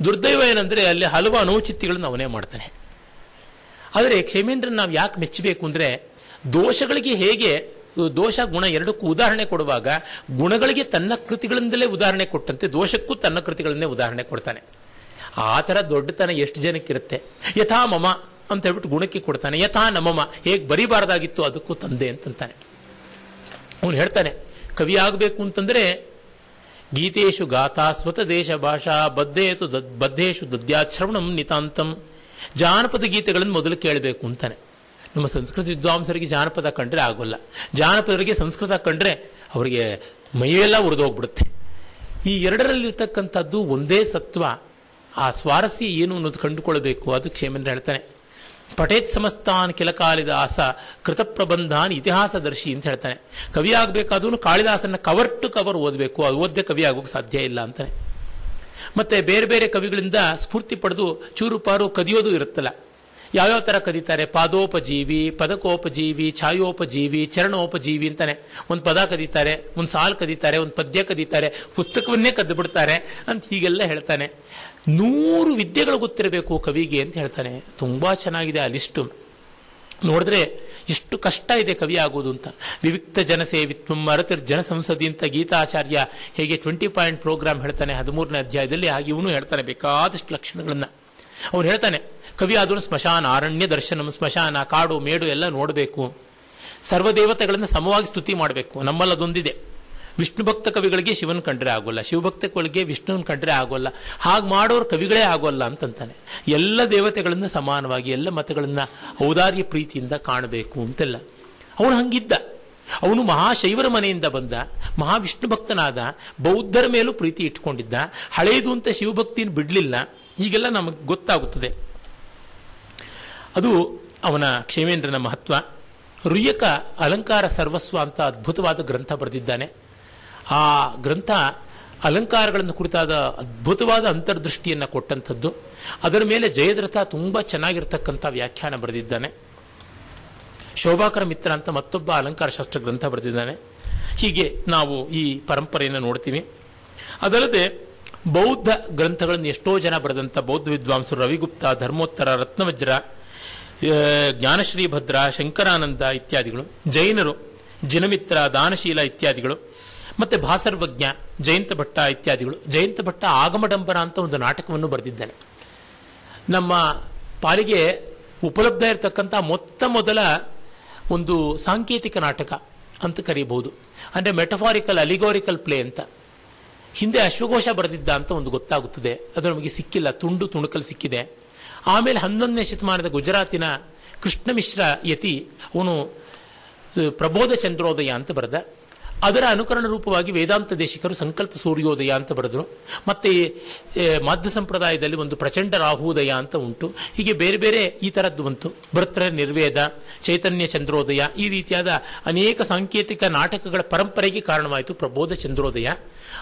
ದುರ್ದೈವ ಏನಂದ್ರೆ ಅಲ್ಲಿ ಹಲವು ಅನೌಚಿತ್ಯಗಳನ್ನು ಅವನೇ ಮಾಡ್ತಾನೆ. ಆದರೆ ಕ್ಷೇಮೇಂದ್ರನ್ ನಾವು ಯಾಕೆ ಮೆಚ್ಚಬೇಕು ಅಂದರೆ, ದೋಷಗಳಿಗೆ ಹೇಗೆ, ದೋಷ ಗುಣ ಎರಡಕ್ಕೂ ಉದಾಹರಣೆ ಕೊಡುವಾಗ, ಗುಣಗಳಿಗೆ ತನ್ನ ಕೃತಿಗಳಿಂದಲೇ ಉದಾಹರಣೆ ಕೊಟ್ಟಂತೆ ದೋಷಕ್ಕೂ ತನ್ನ ಕೃತಿಗಳನ್ನೇ ಉದಾಹರಣೆ ಕೊಡ್ತಾನೆ. ಆ ಥರ ದೊಡ್ಡತನ ಎಷ್ಟು ಜನಕ್ಕಿರುತ್ತೆ? ಯಥಾ ಮಮ ಅಂತ ಹೇಳ್ಬಿಟ್ಟು ಗುಣಕ್ಕೆ ಕೊಡ್ತಾನೆ. ಯಥಾ ನಮ್ಮಮ್ಮ ಹೇಗೆ ಬರಿಬಾರ್ದಾಗಿತ್ತು ಅದಕ್ಕೂ ತಂದೆ ಅಂತಂತಾನೆ. ಅವನು ಹೇಳ್ತಾನೆ, ಕವಿ ಆಗಬೇಕು ಅಂತಂದರೆ, ಗೀತೇಶು ಗಾಥಾ ಸ್ವತ ದೇಶ ಭಾಷಾ ಬದ್ಧೇತು ದದ್, ಬದ್ಧೇಶು ದದ್ಯಾಶ್ರವಣಂ ನಿತಾಂತಂ. ಜಾನಪದ ಗೀತೆಗಳನ್ನು ಮೊದಲು ಕೇಳಬೇಕು ಅಂತಾನೆ. ನಮ್ಮ ಸಂಸ್ಕೃತ ವಿದ್ವಾಂಸರಿಗೆ ಜಾನಪದ ಕಂಡ್ರೆ ಆಗೋಲ್ಲ. ಜಾನಪದರಿಗೆ ಸಂಸ್ಕೃತ ಕಂಡ್ರೆ ಅವರಿಗೆ ಮೈಯೆಲ್ಲ ಉರಿದೋಗ್ಬಿಡುತ್ತೆ ಈ ಎರಡರಲ್ಲಿರ್ತಕ್ಕಂಥದ್ದು ಒಂದೇ ಸತ್ವ. ಆ ಸ್ವಾರಸ್ಯ ಏನು ಅನ್ನೋದು ಕಂಡುಕೊಳ್ಬೇಕು, ಅದು ಕ್ಷೇಮೇಂದ್ರ ಹೇಳ್ತಾನೆ. ಪಟೇತ್ ಸಮಸ್ತಾನ್ ಕೆಲ ಕಾಳಿದಾಸ ಕೃತ ಪ್ರಬಂಧಾನ್ ಇತಿಹಾಸದರ್ಶಿ ಅಂತ ಹೇಳ್ತಾನೆ. ಕವಿ ಆಗಬೇಕಾದ್ರೂ ಕಾಳಿದಾಸನ ಕವರ್ ಟು ಕವರ್ ಓದಬೇಕು. ಅದು ಓದ್ದೆ ಕವಿ ಆಗೋಕೆ ಸಾಧ್ಯ ಇಲ್ಲ ಅಂತಾನೆ. ಮತ್ತೆ ಬೇರೆ ಬೇರೆ ಕವಿಗಳಿಂದ ಸ್ಫೂರ್ತಿ ಪಡೆದು ಚೂರು ಪಾರು ಕದಿಯೋದು ಇರುತ್ತಲ್ಲ. ಯಾವ್ಯಾವ ಥರ ಕದೀತಾರೆ? ಪಾದೋಪಜೀವಿ, ಪದಕೋಪಜೀವಿ, ಛಾಯೋಪಜೀವಿ, ಚರಣೋಪಜೀವಿ ಅಂತಾನೆ. ಒಂದು ಪದ ಕದೀತಾರೆ, ಒಂದು ಸಾಲು ಕದೀತಾರೆ, ಒಂದು ಪದ್ಯ ಕದೀತಾರೆ, ಪುಸ್ತಕವನ್ನೇ ಕದ್ದು ಬಿಡ್ತಾರೆ ಅಂತ ಹೀಗೆಲ್ಲ ಹೇಳ್ತಾನೆ. ನೂರು ವಿದ್ಯೆಗಳು ಗೊತ್ತಿರಬೇಕು ಕವಿಗೆ ಅಂತ ಹೇಳ್ತಾನೆ. ತುಂಬಾ ಚೆನ್ನಾಗಿದೆ ಆ ಲಿಸ್ಟು. ನೋಡಿದ್ರೆ ಎಷ್ಟು ಕಷ್ಟ ಇದೆ ಕವಿ ಆಗೋದು ಅಂತ. ವಿವಿಕ್ತ ಜನಸೇವಿತ್ವ ಮರತಿರ್ ಜನ ಸಂಸದಿ ಅಂತ ಗೀತಾಚಾರ್ಯ ಹೇಗೆ ಟ್ವೆಂಟಿ ಪಾಯಿಂಟ್ ಪ್ರೋಗ್ರಾಮ್ ಹೇಳ್ತಾನೆ, ಹದಿಮೂರನೇ ಅಧ್ಯಾಯದಲ್ಲಿ ಹಾಗೆ ಇವನು ಹೇಳ್ತಾನೆ ಬೇಕಾದಷ್ಟು ಲಕ್ಷಣಗಳನ್ನ. ಅವನು ಹೇಳ್ತಾನೆ, ಕವಿ ಆದರೂ ಸ್ಮಶಾನ, ಅರಣ್ಯ ದರ್ಶನಂ, ಸ್ಮಶಾನ, ಕಾಡು, ಮೇಡು ಎಲ್ಲ ನೋಡಬೇಕು. ಸರ್ವದೇವತೆಗಳನ್ನು ಸಮವಾಗಿ ಸ್ತುತಿ ಮಾಡಬೇಕು. ನಮ್ಮಲ್ಲಿ ಅದೊಂದಿದೆ ವಿಷ್ಣು ಭಕ್ತ ಕವಿಗಳಿಗೆ ಶಿವನ್ ಕಂಡ್ರೆ ಆಗೋಲ್ಲ ಶಿವಭಕ್ತ ಕವಿಗಳಿಗೆ ವಿಷ್ಣುವನ್ ಕಂಡ್ರೆ ಆಗೋಲ್ಲ. ಹಾಗೆ ಮಾಡೋರು ಕವಿಗಳೇ ಆಗೋಲ್ಲ ಅಂತಂತಾನೆ. ಎಲ್ಲ ದೇವತೆಗಳನ್ನು ಸಮಾನವಾಗಿ, ಎಲ್ಲ ಮತಗಳನ್ನು ಔದಾರ್ಯ ಪ್ರೀತಿಯಿಂದ ಕಾಣಬೇಕು ಅಂತೆಲ್ಲ. ಅವನು ಹಂಗಿದ್ದ. ಅವನು ಮಹಾಶೈವರ ಮನೆಯಿಂದ ಬಂದ, ಮಹಾವಿಷ್ಣು ಭಕ್ತನಾದ, ಬೌದ್ಧರ ಮೇಲೂ ಪ್ರೀತಿ ಇಟ್ಕೊಂಡಿದ್ದ. ಹಳೆಯದು ಅಂತ ಶಿವಭಕ್ತಿಯನ್ನು ಬಿಡಲಿಲ್ಲ. ಹೀಗೆಲ್ಲ ನಮಗೆ ಗೊತ್ತಾಗುತ್ತದೆ. ಅದು ಅವನ ಕ್ಷೇಮೇಂದ್ರನ ಮಹತ್ವ. ರುಯ್ಯಕ ಅಲಂಕಾರ ಸರ್ವಸ್ವ ಅಂತ ಅದ್ಭುತವಾದ ಗ್ರಂಥ ಬರೆದಿದ್ದಾನೆ. ಆ ಗ್ರಂಥ ಅಲಂಕಾರಗಳನ್ನು ಕುರಿತಾದ ಅದ್ಭುತವಾದ ಅಂತರ್ದೃಷ್ಟಿಯನ್ನು ಕೊಟ್ಟಂಥದ್ದು. ಅದರ ಮೇಲೆ ಜಯದ್ರಥ ತುಂಬ ಚೆನ್ನಾಗಿರ್ತಕ್ಕಂಥ ವ್ಯಾಖ್ಯಾನ ಬರೆದಿದ್ದಾನೆ. ಶೋಭಾಕರ ಮಿತ್ರ ಅಂತ ಮತ್ತೊಬ್ಬ ಅಲಂಕಾರ ಶಾಸ್ತ್ರ ಗ್ರಂಥ ಬರೆದಿದ್ದಾನೆ. ಹೀಗೆ ನಾವು ಈ ಪರಂಪರೆಯನ್ನು ನೋಡ್ತೀವಿ. ಅದಲ್ಲದೆ ಬೌದ್ಧ ಗ್ರಂಥಗಳನ್ನು ಎಷ್ಟೋ ಜನ ಬರೆದಂಥ ಬೌದ್ಧ ವಿದ್ವಾಂಸರು ರವಿಗುಪ್ತ, ಧರ್ಮೋತ್ತರ, ರತ್ನವಜ್ರ ಜ್ಞಾನಶ್ರೀ ಭದ್ರ ಶಂಕರಾನಂದ ಇತ್ಯಾದಿಗಳು, ಜೈನರು, ಜಿನಮಿತ್ರ, ದಾನಶೀಲ ಇತ್ಯಾದಿಗಳು. ಮತ್ತೆ ಭಾಸರ್ವಜ್ಞ, ಜಯಂತ ಭಟ್ಟ ಇತ್ಯಾದಿಗಳು. ಜಯಂತ ಭಟ್ಟ ಆಗಮಡಂಬರ ಅಂತ ಒಂದು ನಾಟಕವನ್ನು ಬರೆದಿದ್ದಾನೆ. ನಮ್ಮ ಪಾಲಿಗೆ ಉಪಲಬ್ಧ ಇರತಕ್ಕಂಥ ಮೊತ್ತ ಮೊದಲ ಒಂದು ಸಾಂಕೇತಿಕ ನಾಟಕ ಅಂತ ಕರೀಬಹುದು. ಅಂದರೆ ಮೆಟಫಾರಿಕಲ್, ಅಲಿಗೋರಿಕಲ್ ಪ್ಲೇ ಅಂತ. ಹಿಂದೆ ಅಶ್ವಘೋಷ ಬರೆದಿದ್ದ ಅಂತ ಒಂದು ಗೊತ್ತಾಗುತ್ತದೆ. ಅದು ನಮಗೆ ಸಿಕ್ಕಿಲ್ಲ. ತುಂಡು ತುಣುಕಲ್ ಸಿಕ್ಕಿದೆ. ಆಮೇಲೆ ಹನ್ನೊಂದನೇ ಶತಮಾನದ ಗುಜರಾತಿನ ಕೃಷ್ಣ ಮಿಶ್ರ ಯತಿ, ಅವನು ಪ್ರಬೋಧ ಚಂದ್ರೋದಯ ಅಂತ ಬರೆದ. ಅದರ ಅನುಕರಣ ರೂಪವಾಗಿ ವೇದಾಂತ ದೇಶಿಕರು ಸಂಕಲ್ಪ ಸೂರ್ಯೋದಯ ಅಂತ ಬರೆದರು. ಮತ್ತೆ ಮಾಧ್ಯ ಸಂಪ್ರದಾಯದಲ್ಲಿ ಒಂದು ಪ್ರಚಂಡ ರಾಹುದಯ ಅಂತ ಉಂಟು. ಹೀಗೆ ಬೇರೆ ಬೇರೆ ಈ ತರದ್ದು ಬಂತು. ಭೃತ್ರ ನಿರ್ವೇದ, ಚೈತನ್ಯ ಚಂದ್ರೋದಯ ಈ ರೀತಿಯಾದ ಅನೇಕ ಸಾಂಕೇತಿಕ ನಾಟಕಗಳ ಪರಂಪರೆಗೆ ಕಾರಣವಾಯಿತು ಪ್ರಬೋಧ ಚಂದ್ರೋದಯ.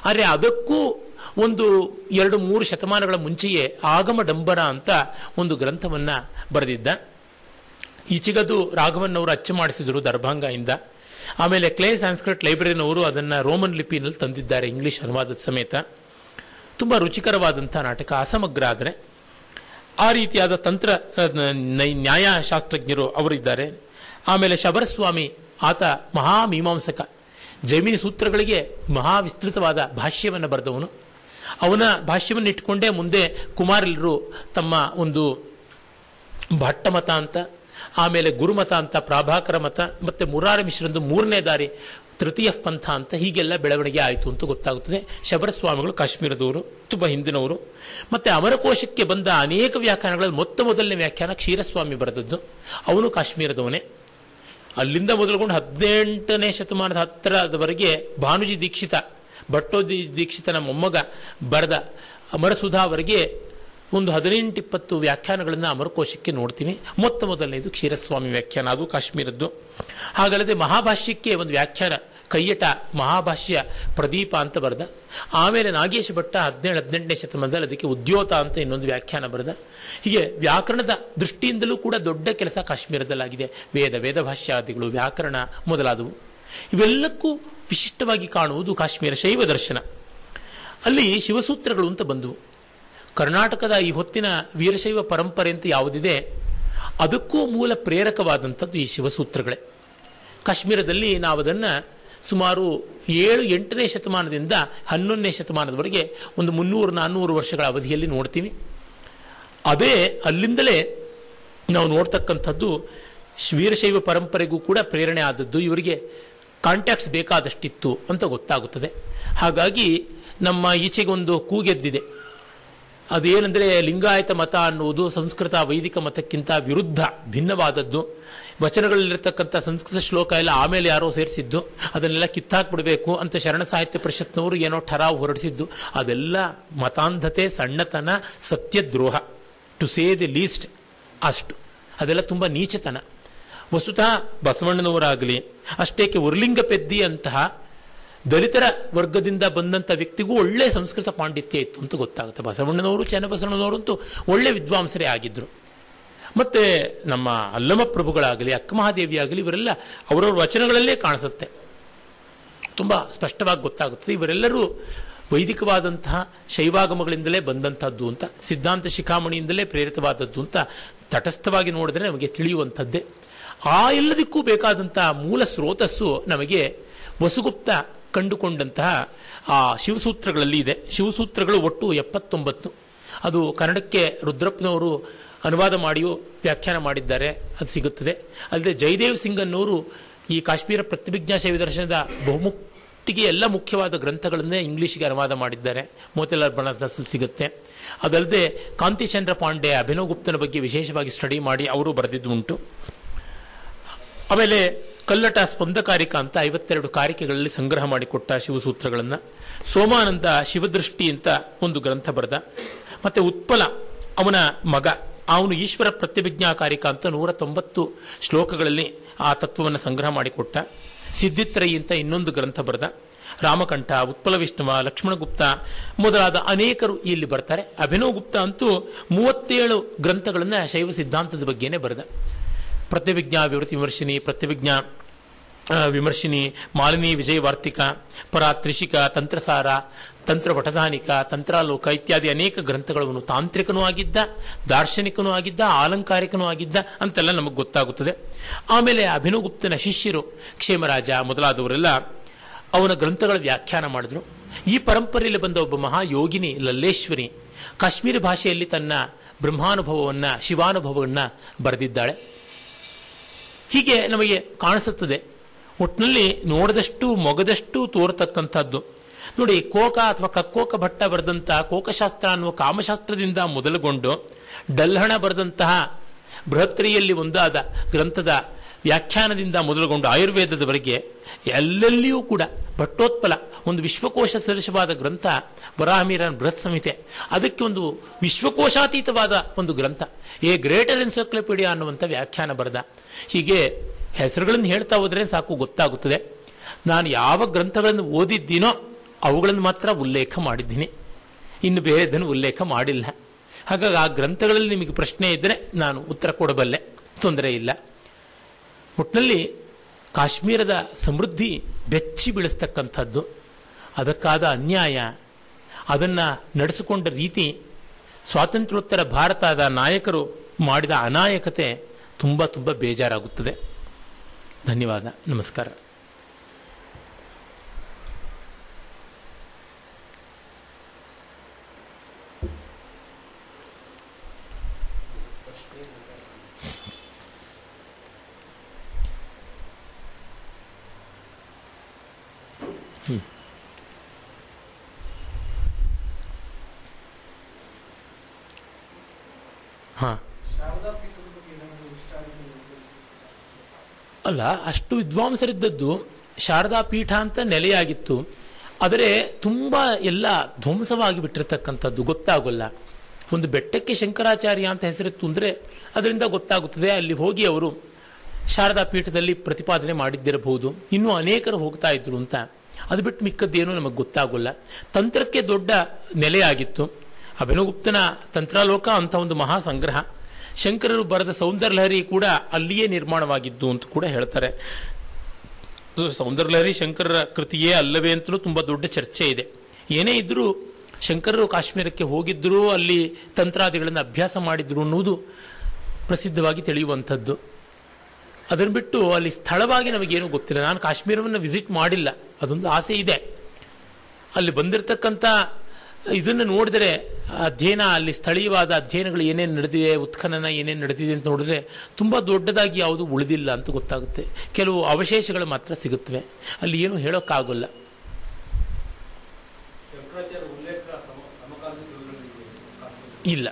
ಆದರೆ ಅದಕ್ಕೂ ಒಂದು ಎರಡು ಮೂರು ಶತಮಾನಗಳ ಮುಂಚೆಯೇ ಆಗಮ ಡಂಬರ ಅಂತ ಒಂದು ಗ್ರಂಥವನ್ನ ಬರೆದಿದ್ದ. ಈಚೆಗದು ರಾಘವನ್ನವರು ಅಚ್ಚು ಮಾಡಿಸಿದರು ದರ್ಭಾಂಗ ಆಮೇಲೆ ಕ್ಲೇ ಸಂಸ್ಕೃತ್ ಲೈಬ್ರರಿನವರು ಅದನ್ನ ರೋಮನ್ ಲಿಪಿನಲ್ಲಿ ತಂದಿದ್ದಾರೆ ಇಂಗ್ಲಿಷ್ ಅನುವಾದದ ಸಮೇತ. ತುಂಬಾ ರುಚಿಕರವಾದಂಥ ನಾಟಕ, ಅಸಮಗ್ರ ಆದರೆ. ಆ ರೀತಿಯಾದ ತಂತ್ರ ನ್ಯಾಯಶಾಸ್ತ್ರಜ್ಞರು ಅವರಿದ್ದಾರೆ. ಆಮೇಲೆ ಶಬರಸ್ವಾಮಿ, ಆತ ಮಹಾಮೀಮಾಂಸಕ. ಜೈಮಿನಿ ಸೂತ್ರಗಳಿಗೆ ಮಹಾ ವಿಸ್ತೃತವಾದ ಭಾಷ್ಯವನ್ನು ಬರೆದವನು. ಅವನ ಭಾಷ್ಯವನ್ನು ಇಟ್ಕೊಂಡೇ ಮುಂದೆ ಕುಮಾರಲ್ರು ತಮ್ಮ ಒಂದು ಭಟ್ಟಮತ ಅಂತ ಆಮೇಲೆ ಗುರುಮತ ಅಂತ, ಪ್ರಾಭಾಕರ ಮತ, ಮತ್ತೆ ಮುರಾರ ಮಿಶ್ರಂದು ಮೂರನೇ ದಾರಿ, ತೃತೀಯ ಪಂಥ ಅಂತ ಹೀಗೆಲ್ಲ ಬೆಳವಣಿಗೆ ಆಯಿತು ಅಂತ ಗೊತ್ತಾಗುತ್ತದೆ. ಶಬರಸ್ವಾಮಿಗಳು ಕಾಶ್ಮೀರದವರು, ತುಂಬ ಹಿಂದಿನವರು, ಮತ್ತೆ ಅಮರಕೋಶಕ್ಕೆ ಬಂದ ಅನೇಕ ವ್ಯಾಖ್ಯಾನಗಳಲ್ಲಿ ಮೊತ್ತ ಮೊದಲನೇ ವ್ಯಾಖ್ಯಾನ ಕ್ಷೀರಸ್ವಾಮಿ ಬರೆದದ್ದು. ಅವನು ಕಾಶ್ಮೀರದವನೇ. ಅಲ್ಲಿಂದ ಮೊದಲುಗೊಂಡು ಹದಿನೆಂಟನೇ ಶತಮಾನದ ಹತ್ತರದವರೆಗೆ ಭಾನುಜಿ ದೀಕ್ಷಿತ, ಭಟ್ಟೋದಿ ದೀಕ್ಷಿತನ ಮೊಮ್ಮಗ ಬರೆದ ಅಮರಸುಧಾವರೆಗೆ ಒಂದು ಹದಿನೆಂಟು ಇಪ್ಪತ್ತು ವ್ಯಾಖ್ಯಾನಗಳನ್ನು ಅಮರಕೋಶಕ್ಕೆ ನೋಡ್ತೀನಿ. ಮೊತ್ತ ಮೊದಲನೇದು ಕ್ಷೀರಸ್ವಾಮಿ ವ್ಯಾಖ್ಯಾನ, ಅದು ಕಾಶ್ಮೀರದ್ದು. ಹಾಗಲ್ಲದೆ ಮಹಾಭಾಷ್ಯಕ್ಕೆ ಒಂದು ವ್ಯಾಖ್ಯಾನ, ಕೈಯಟ ಮಹಾಭಾಷ್ಯ ಪ್ರದೀಪ ಅಂತ ಬರೆದ. ಆಮೇಲೆ ನಾಗೇಶ ಭಟ್ಟ ಹದಿನೇಳು, ಹದಿನೆಂಟನೇ ಶತಮಾನದಲ್ಲಿ ಅದಕ್ಕೆ ಉದ್ಯೋತ ಅಂತ ಇನ್ನೊಂದು ವ್ಯಾಖ್ಯಾನ ಬರೆದ. ಹೀಗೆ ವ್ಯಾಕರಣದ ದೃಷ್ಟಿಯಿಂದಲೂ ಕೂಡ ದೊಡ್ಡ ಕೆಲಸ ಕಾಶ್ಮೀರದಲ್ಲಾಗಿದೆ. ವೇದ ವೇದ ಭಾಷ್ಯಾದಿಗಳು ವ್ಯಾಕರಣ ಮೊದಲಾದವು. ಇವೆಲ್ಲಕ್ಕೂ ವಿಶಿಷ್ಟವಾಗಿ ಕಾಣುವುದು ಕಾಶ್ಮೀರ ಶೈವ ದರ್ಶನ. ಅಲ್ಲಿ ಶಿವಸೂತ್ರಗಳು ಅಂತ ಬಂದವು. ಕರ್ನಾಟಕದ ಈ ಹೊತ್ತಿನ ವೀರಶೈವ ಪರಂಪರೆ ಅಂತ ಯಾವುದಿದೆ, ಅದಕ್ಕೂ ಮೂಲ ಪ್ರೇರಕವಾದಂಥದ್ದು ಈ ಶಿವಸೂತ್ರಗಳೇ. ಕಾಶ್ಮೀರದಲ್ಲಿ ನಾವು ಅದನ್ನು ಸುಮಾರು ಏಳು, ಎಂಟನೇ ಶತಮಾನದಿಂದ ಹನ್ನೊಂದನೇ ಶತಮಾನದವರೆಗೆ ಒಂದು ಮುನ್ನೂರು, ನಾನ್ನೂರು ವರ್ಷಗಳ ಅವಧಿಯಲ್ಲಿ ನೋಡ್ತೀವಿ. ಅದೇ ಅಲ್ಲಿಂದಲೇ ನಾವು ನೋಡ್ತಕ್ಕಂಥದ್ದು ವೀರಶೈವ ಪರಂಪರೆಗೂ ಕೂಡ ಪ್ರೇರಣೆ ಆದದ್ದು ಇವರಿಗೆ ಕಾಂಟ್ಯಾಕ್ಟ್ಸ್ ಬೇಕಾದಷ್ಟಿತ್ತು ಅಂತ ಗೊತ್ತಾಗುತ್ತದೆ. ಹಾಗಾಗಿ ನಮ್ಮ ಈಚೆಗೆ ಒಂದು ಕೂಗೆದ್ದಿದೆ. ಅದೇನೆಂದರೆ ಲಿಂಗಾಯತ ಮತ ಅನ್ನುವುದು ಸಂಸ್ಕೃತ ವೈದಿಕ ಮತಕ್ಕಿಂತ ವಿರುದ್ಧ, ಭಿನ್ನವಾದದ್ದು. ವಚನಗಳಲ್ಲಿರ್ತಕ್ಕಂಥ ಸಂಸ್ಕೃತ ಶ್ಲೋಕ ಎಲ್ಲ ಆಮೇಲೆ ಯಾರೋ ಸೇರಿಸಿದ್ದು, ಅದನ್ನೆಲ್ಲ ಕಿತ್ತಾಕ್ಬಿಡಬೇಕು ಅಂತ ಶರಣ ಸಾಹಿತ್ಯ ಪರಿಷತ್ನವರು ಏನೋ ಠರಾವ್ ಹೊರಡಿಸಿದ್ದು. ಅದೆಲ್ಲ ಮತಾಂಧತೆ, ಸಣ್ಣತನ, ಸತ್ಯದ್ರೋಹ. ಟು ಸೇ ದಿ ಲೀಸ್ಟ್ ಅಷ್ಟು. ಅದೆಲ್ಲ ತುಂಬ ನೀಚತನ. ವಸ್ತುತಃ ಬಸವಣ್ಣನವರಾಗಲಿ, ಅಷ್ಟೇಕೆ ಉರ್ಲಿಂಗ ಪೆದ್ದಿ ಅಂತಹ ದಲಿತರ ವರ್ಗದಿಂದ ಬಂದಂಥ ವ್ಯಕ್ತಿಗೂ ಒಳ್ಳೆ ಸಂಸ್ಕೃತ ಪಾಂಡಿತ್ಯ ಇತ್ತು ಅಂತ ಗೊತ್ತಾಗುತ್ತೆ. ಬಸವಣ್ಣನವರು, ಚನ್ನಬಸವಣ್ಣನವರಂತೂ ಒಳ್ಳೆ ವಿದ್ವಾಂಸರೇ ಆಗಿದ್ದರು ಮತ್ತೆ ನಮ್ಮ ಅಲ್ಲಮ ಪ್ರಭುಗಳಾಗಲಿ ಅಕ್ಕಮಹಾದೇವಿ ಆಗಲಿ ಇವರೆಲ್ಲ ಅವರವ್ರ ವಚನಗಳಲ್ಲೇ ಕಾಣಿಸುತ್ತೆ. ತುಂಬ ಸ್ಪಷ್ಟವಾಗಿ ಗೊತ್ತಾಗುತ್ತದೆ ಇವರೆಲ್ಲರೂ ವೈದಿಕವಾದಂತಹ ಶೈವಾಗಮಗಳಿಂದಲೇ ಬಂದಂಥದ್ದು ಅಂತ, ಸಿದ್ಧಾಂತ ಶಿಖಾಮಣಿಯಿಂದಲೇ ಪ್ರೇರಿತವಾದದ್ದು ಅಂತ ತಟಸ್ಥವಾಗಿ ನೋಡಿದ್ರೆ ನಮಗೆ ತಿಳಿಯುವಂಥದ್ದೇ. ಆ ಎಲ್ಲದಕ್ಕೂ ಬೇಕಾದಂತಹ ಮೂಲ ಸ್ರೋತಸ್ಸು ನಮಗೆ ವಸುಗುಪ್ತ ಕಂಡುಕೊಂಡಂತಹ ಆ ಶಿವಸೂತ್ರಗಳಲ್ಲಿ ಇದೆ. ಶಿವಸೂತ್ರಗಳು ಒಟ್ಟು ಎಪ್ಪತ್ತೊಂಬತ್ತು. ಅದು ಕನ್ನಡಕ್ಕೆ ರುದ್ರಪ್ಪನವರು ಅನುವಾದ ಮಾಡಿಯೂ ವ್ಯಾಖ್ಯಾನ ಮಾಡಿದ್ದಾರೆ. ಅದು ಸಿಗುತ್ತದೆ. ಅಲ್ಲದೆ ಜಯದೇವ್ ಸಿಂಗ್ ಅನ್ನೋರು ಈ ಕಾಶ್ಮೀರ ಪ್ರತಿಭಿಜ್ಞಾ ಶೈವ ದರ್ಶನದ ಬಹುಮುಟ್ಟಿಗೆ ಎಲ್ಲ ಮುಖ್ಯವಾದ ಗ್ರಂಥಗಳನ್ನೇ ಇಂಗ್ಲೀಷ್ಗೆ ಅನುವಾದ ಮಾಡಿದ್ದಾರೆ. ಮೋತಿಲಾಲ್ ಬಣದಾಸಲ್ಲಿ ಸಿಗುತ್ತೆ. ಅದಲ್ಲದೆ ಕಾಂತಿಚಂದ್ರ ಪಾಂಡೆ, ಅಭಿನವ್ ಗುಪ್ತನ ಬಗ್ಗೆ ವಿಶೇಷವಾಗಿ ಸ್ಟಡಿ ಮಾಡಿ ಅವರು ಬರೆದಿದ್ದು ಉಂಟು ಆಮೇಲೆ ಕಲ್ಲಟ ಸ್ಪಂದಕಾರಿಕ ಅಂತ ಐವತ್ತೆರಡು ಕಾರಿಕೆಗಳಲ್ಲಿ ಸಂಗ್ರಹ ಮಾಡಿಕೊಟ್ಟ ಶಿವಸೂತ್ರಗಳನ್ನ. ಸೋಮಾನಂದ ಶಿವದೃಷ್ಟಿ ಅಂತ ಒಂದು ಗ್ರಂಥ ಬರೆದ. ಮತ್ತೆ ಉತ್ಪಲ, ಅವನ ಮಗ, ಅವನು ಈಶ್ವರ ಪ್ರತಿಭಿಜ್ಞಾಕಾರಿಕ ಅಂತ ನೂರ ತೊಂಬತ್ತು ಶ್ಲೋಕಗಳಲ್ಲಿ ಆ ತತ್ವವನ್ನು ಸಂಗ್ರಹ ಮಾಡಿಕೊಟ್ಟ. ಸಿದ್ಧಿತ್ರಯಿ ಅಂತ ಇನ್ನೊಂದು ಗ್ರಂಥ ಬರೆದ. ರಾಮಕಂಠ, ಉತ್ಪಲ ವಿಷ್ಣುವ ಲಕ್ಷ್ಮಣಗುಪ್ತ ಮೊದಲಾದ ಅನೇಕರು ಇಲ್ಲಿ ಬರ್ತಾರೆ. ಅಭಿನವ್ ಗುಪ್ತ ಅಂತೂ ಮೂವತ್ತೇಳು ಗ್ರಂಥಗಳನ್ನು ಶೈವ ಸಿದ್ಧಾಂತದ ಬಗ್ಗೆನೇ ಬರೆದ. ಪ್ರತಿವಿಜ್ಞಾ ವಿವೃತಿ ವಿಮರ್ಶಿನಿ ಪ್ರತ್ಯವಿಜ್ಞಾ ವಿಮರ್ಶಿನಿ ಮಾಲಿನಿ ವಿಜಯವಾರ್ತಿಕ, ಪರ ತ್ರಿಷಿಕ ತಂತ್ರಸಾರ ತಂತ್ರ ಪಟಧಾನಿಕ ತಂತ್ರಾಲೋಕ ಇತ್ಯಾದಿ ಅನೇಕ ಗ್ರಂಥಗಳನ್ನು ತಾಂತ್ರಿಕನೂ ಆಗಿದ್ದ, ದಾರ್ಶನಿಕನೂ ಆಗಿದ್ದ, ಆಲಂಕಾರಿಕನೂ ಆಗಿದ್ದ ಅಂತೆಲ್ಲ ನಮಗೆ ಗೊತ್ತಾಗುತ್ತದೆ. ಆಮೇಲೆ ಅಭಿನವಗುಪ್ತನ ಶಿಷ್ಯರು ಕ್ಷೇಮರಾಜ ಮೊದಲಾದವರೆಲ್ಲ ಅವನ ಗ್ರಂಥಗಳ ವ್ಯಾಖ್ಯಾನ ಮಾಡಿದ್ರು. ಈ ಪರಂಪರೆಯಲ್ಲಿ ಬಂದ ಒಬ್ಬ ಮಹಾಯೋಗಿನಿ ಲಲ್ಲೇಶ್ವರಿ ಕಾಶ್ಮೀರ ಭಾಷೆಯಲ್ಲಿ ತನ್ನ ಬ್ರಹ್ಮಾನುಭವವನ್ನ, ಶಿವಾನುಭವವನ್ನ ಬರೆದಿದ್ದಾಳೆ. ಹೀಗೆ ನಮಗೆ ಕಾಣಿಸುತ್ತದೆ. ಒಟ್ಟಿನಲ್ಲಿ ನೋಡಿದಷ್ಟು, ಮೊಗದಷ್ಟು ತೋರತಕ್ಕಂಥದ್ದು. ನೋಡಿ, ಕೋಕ ಅಥವಾ ಕಕ್ಕೋಕ ಭಟ್ಟ ಬರೆದಂತಹ ಕೋಕಶಾಸ್ತ್ರ ಅನ್ನುವ ಕಾಮಶಾಸ್ತ್ರದಿಂದ ಮೊದಲುಗೊಂಡು, ಡಲ್ಹಣ ಬರೆದಂತಹ ಬೃಹತ್ರಿಯಲ್ಲಿ ಒಂದಾದ ಗ್ರಂಥದ ವ್ಯಾಖ್ಯಾನದಿಂದ ಮೊದಲುಗೊಂಡು ಆಯುರ್ವೇದದವರೆಗೆ ಎಲ್ಲೆಲ್ಲಿಯೂ ಕೂಡ ಭಟ್ಟೋತ್ಪಲ, ಒಂದು ವಿಶ್ವಕೋಶ ಸದೃಶವಾದ ಗ್ರಂಥ, ವರಾಹಮೀರನ್ ಬೃಹತ್ ಸಂಹಿತೆ, ಅದಕ್ಕೆ ಒಂದು ವಿಶ್ವಕೋಶಾತೀತವಾದ ಒಂದು ಗ್ರಂಥ, ಎ ಗ್ರೇಟರ್ ಎನ್ಸೈಕ್ಲೋಪೀಡಿಯಾ ಅನ್ನುವಂಥ ವ್ಯಾಖ್ಯಾನ ಬರೆದ. ಹೀಗೆ ಹೆಸರುಗಳನ್ನು ಹೇಳ್ತಾ ಹೋದ್ರೆ ಸಾಕು ಗೊತ್ತಾಗುತ್ತದೆ. ನಾನು ಯಾವ ಗ್ರಂಥಗಳನ್ನು ಓದಿದ್ದೀನೋ ಅವುಗಳನ್ನು ಮಾತ್ರ ಉಲ್ಲೇಖ ಮಾಡಿದ್ದೀನಿ. ಇನ್ನು ಬೇರೆದನ್ನು ಉಲ್ಲೇಖ ಮಾಡಿಲ್ಲ. ಹಾಗಾಗಿ ಆ ಗ್ರಂಥಗಳಲ್ಲಿ ನಿಮಗೆ ಪ್ರಶ್ನೆ ಇದ್ದರೆ ನಾನು ಉತ್ತರ ಕೊಡಬಲ್ಲೆ. ತೊಂದರೆ ಇಲ್ಲ. ಒಟ್ಟಿನಲ್ಲಿ ಕಾಶ್ಮೀರದ ಸಮೃದ್ಧಿ ಬೆಚ್ಚಿ ಬೀಳಿಸ್ತಕ್ಕಂಥದ್ದು. ಅದಕ್ಕಾದ ಅನ್ಯಾಯ. ಅದನ್ನು ನಡೆಸಿಕೊಂಡ ರೀತಿ ಸ್ವಾತಂತ್ರ್ಯೋತ್ತರ ಭಾರತದ ನಾಯಕರು ಮಾಡಿದ ಅನಾಯಕತೆ ತುಂಬ ತುಂಬ ಬೇಜಾರಾಗುತ್ತದೆ. ಧನ್ಯವಾದ ನಮಸ್ಕಾರ ಹಾ ಅಲ್ಲ, ಅಷ್ಟು ವಿದ್ವಾಂಸರಿದ್ದದ್ದು ಶಾರದಾ ಪೀಠ ಅಂತ ನೆಲೆಯಾಗಿತ್ತು. ಆದರೆ ತುಂಬ ಎಲ್ಲ ಧ್ವಂಸವಾಗಿ ಬಿಟ್ಟಿರ್ತಕ್ಕಂಥದ್ದು ಗೊತ್ತಾಗೋಲ್ಲ. ಒಂದು ಬೆಟ್ಟಕ್ಕೆ ಶಂಕರಾಚಾರ್ಯ ಅಂತ ಹೆಸರಿತ್ತು ಅಂದರೆ ಅದರಿಂದ ಗೊತ್ತಾಗುತ್ತದೆ. ಅಲ್ಲಿ ಹೋಗಿ ಅವರು ಶಾರದಾ ಪೀಠದಲ್ಲಿ ಪ್ರತಿಪಾದನೆ ಮಾಡಿದ್ದಿರಬಹುದು. ಇನ್ನೂ ಅನೇಕರು ಹೋಗ್ತಾ ಇದ್ರು ಅಂತ. ಅದು ಬಿಟ್ಟು ಮಿಕ್ಕದ್ದೇನೂ ನಮಗೆ ಗೊತ್ತಾಗೋಲ್ಲ. ತಂತ್ರಕ್ಕೆ ದೊಡ್ಡ ನೆಲೆಯಾಗಿತ್ತು. ಅಭಿನವಗುಪ್ತನ ತಂತ್ರಾಲೋಕ ಅಂತ ಒಂದು ಮಹಾ ಸಂಗ್ರಹ ಶಂಕರರು ಬರೆದ ಸೌಂದರ್ಯಲಹರಿ ಕೂಡ ಅಲ್ಲಿಯೇ ನಿರ್ಮಾಣವಾಗಿದ್ದು ಅಂತ ಕೂಡ ಹೇಳ್ತಾರೆ. ಸೌಂದರ್ಯಲಹರಿ ಶಂಕರರ ಕೃತಿಯೇ ಅಲ್ಲವೇ ಅಂತಲೂ ತುಂಬಾ ದೊಡ್ಡ ಚರ್ಚೆ ಇದೆ. ಏನೇ ಇದ್ರೂ ಶಂಕರರು ಕಾಶ್ಮೀರಕ್ಕೆ ಹೋಗಿದ್ರು ಅಲ್ಲಿ ತಂತ್ರಾದಿಗಳನ್ನು ಅಭ್ಯಾಸ ಮಾಡಿದ್ರು ಅನ್ನುವುದು ಪ್ರಸಿದ್ಧವಾಗಿ ತಿಳಿಯುವಂಥದ್ದು. ಅದನ್ನು ಬಿಟ್ಟು ಅಲ್ಲಿ ಸ್ಥಳವಾಗಿ ನಮಗೇನು ಗೊತ್ತಿಲ್ಲ. ನಾನು ಕಾಶ್ಮೀರವನ್ನು ವಿಸಿಟ್ ಮಾಡಿಲ್ಲ. ಅದೊಂದು ಆಸೆ ಇದೆ. ಅಲ್ಲಿ ಬಂದಿರತಕ್ಕಂಥ ಇದನ್ನು ನೋಡಿದ್ರೆ ಅಧ್ಯಯನ ಅಲ್ಲಿ ಸ್ಥಳೀಯವಾದ ಅಧ್ಯಯನಗಳು ಏನೇನು ನಡೆದಿದೆ ಉತ್ಖನನ ಏನೇನು ನಡೆದಿದೆ ಅಂತ ನೋಡಿದ್ರೆ ತುಂಬ ದೊಡ್ಡದಾಗಿ ಯಾವುದು ಉಳಿದಿಲ್ಲ ಅಂತ ಗೊತ್ತಾಗುತ್ತೆ. ಕೆಲವು ಅವಶೇಷಗಳು ಮಾತ್ರ ಸಿಗುತ್ತವೆ. ಅಲ್ಲಿ ಏನು ಹೇಳೋಕ್ಕಾಗಲ್ಲ. ಇಲ್ಲ.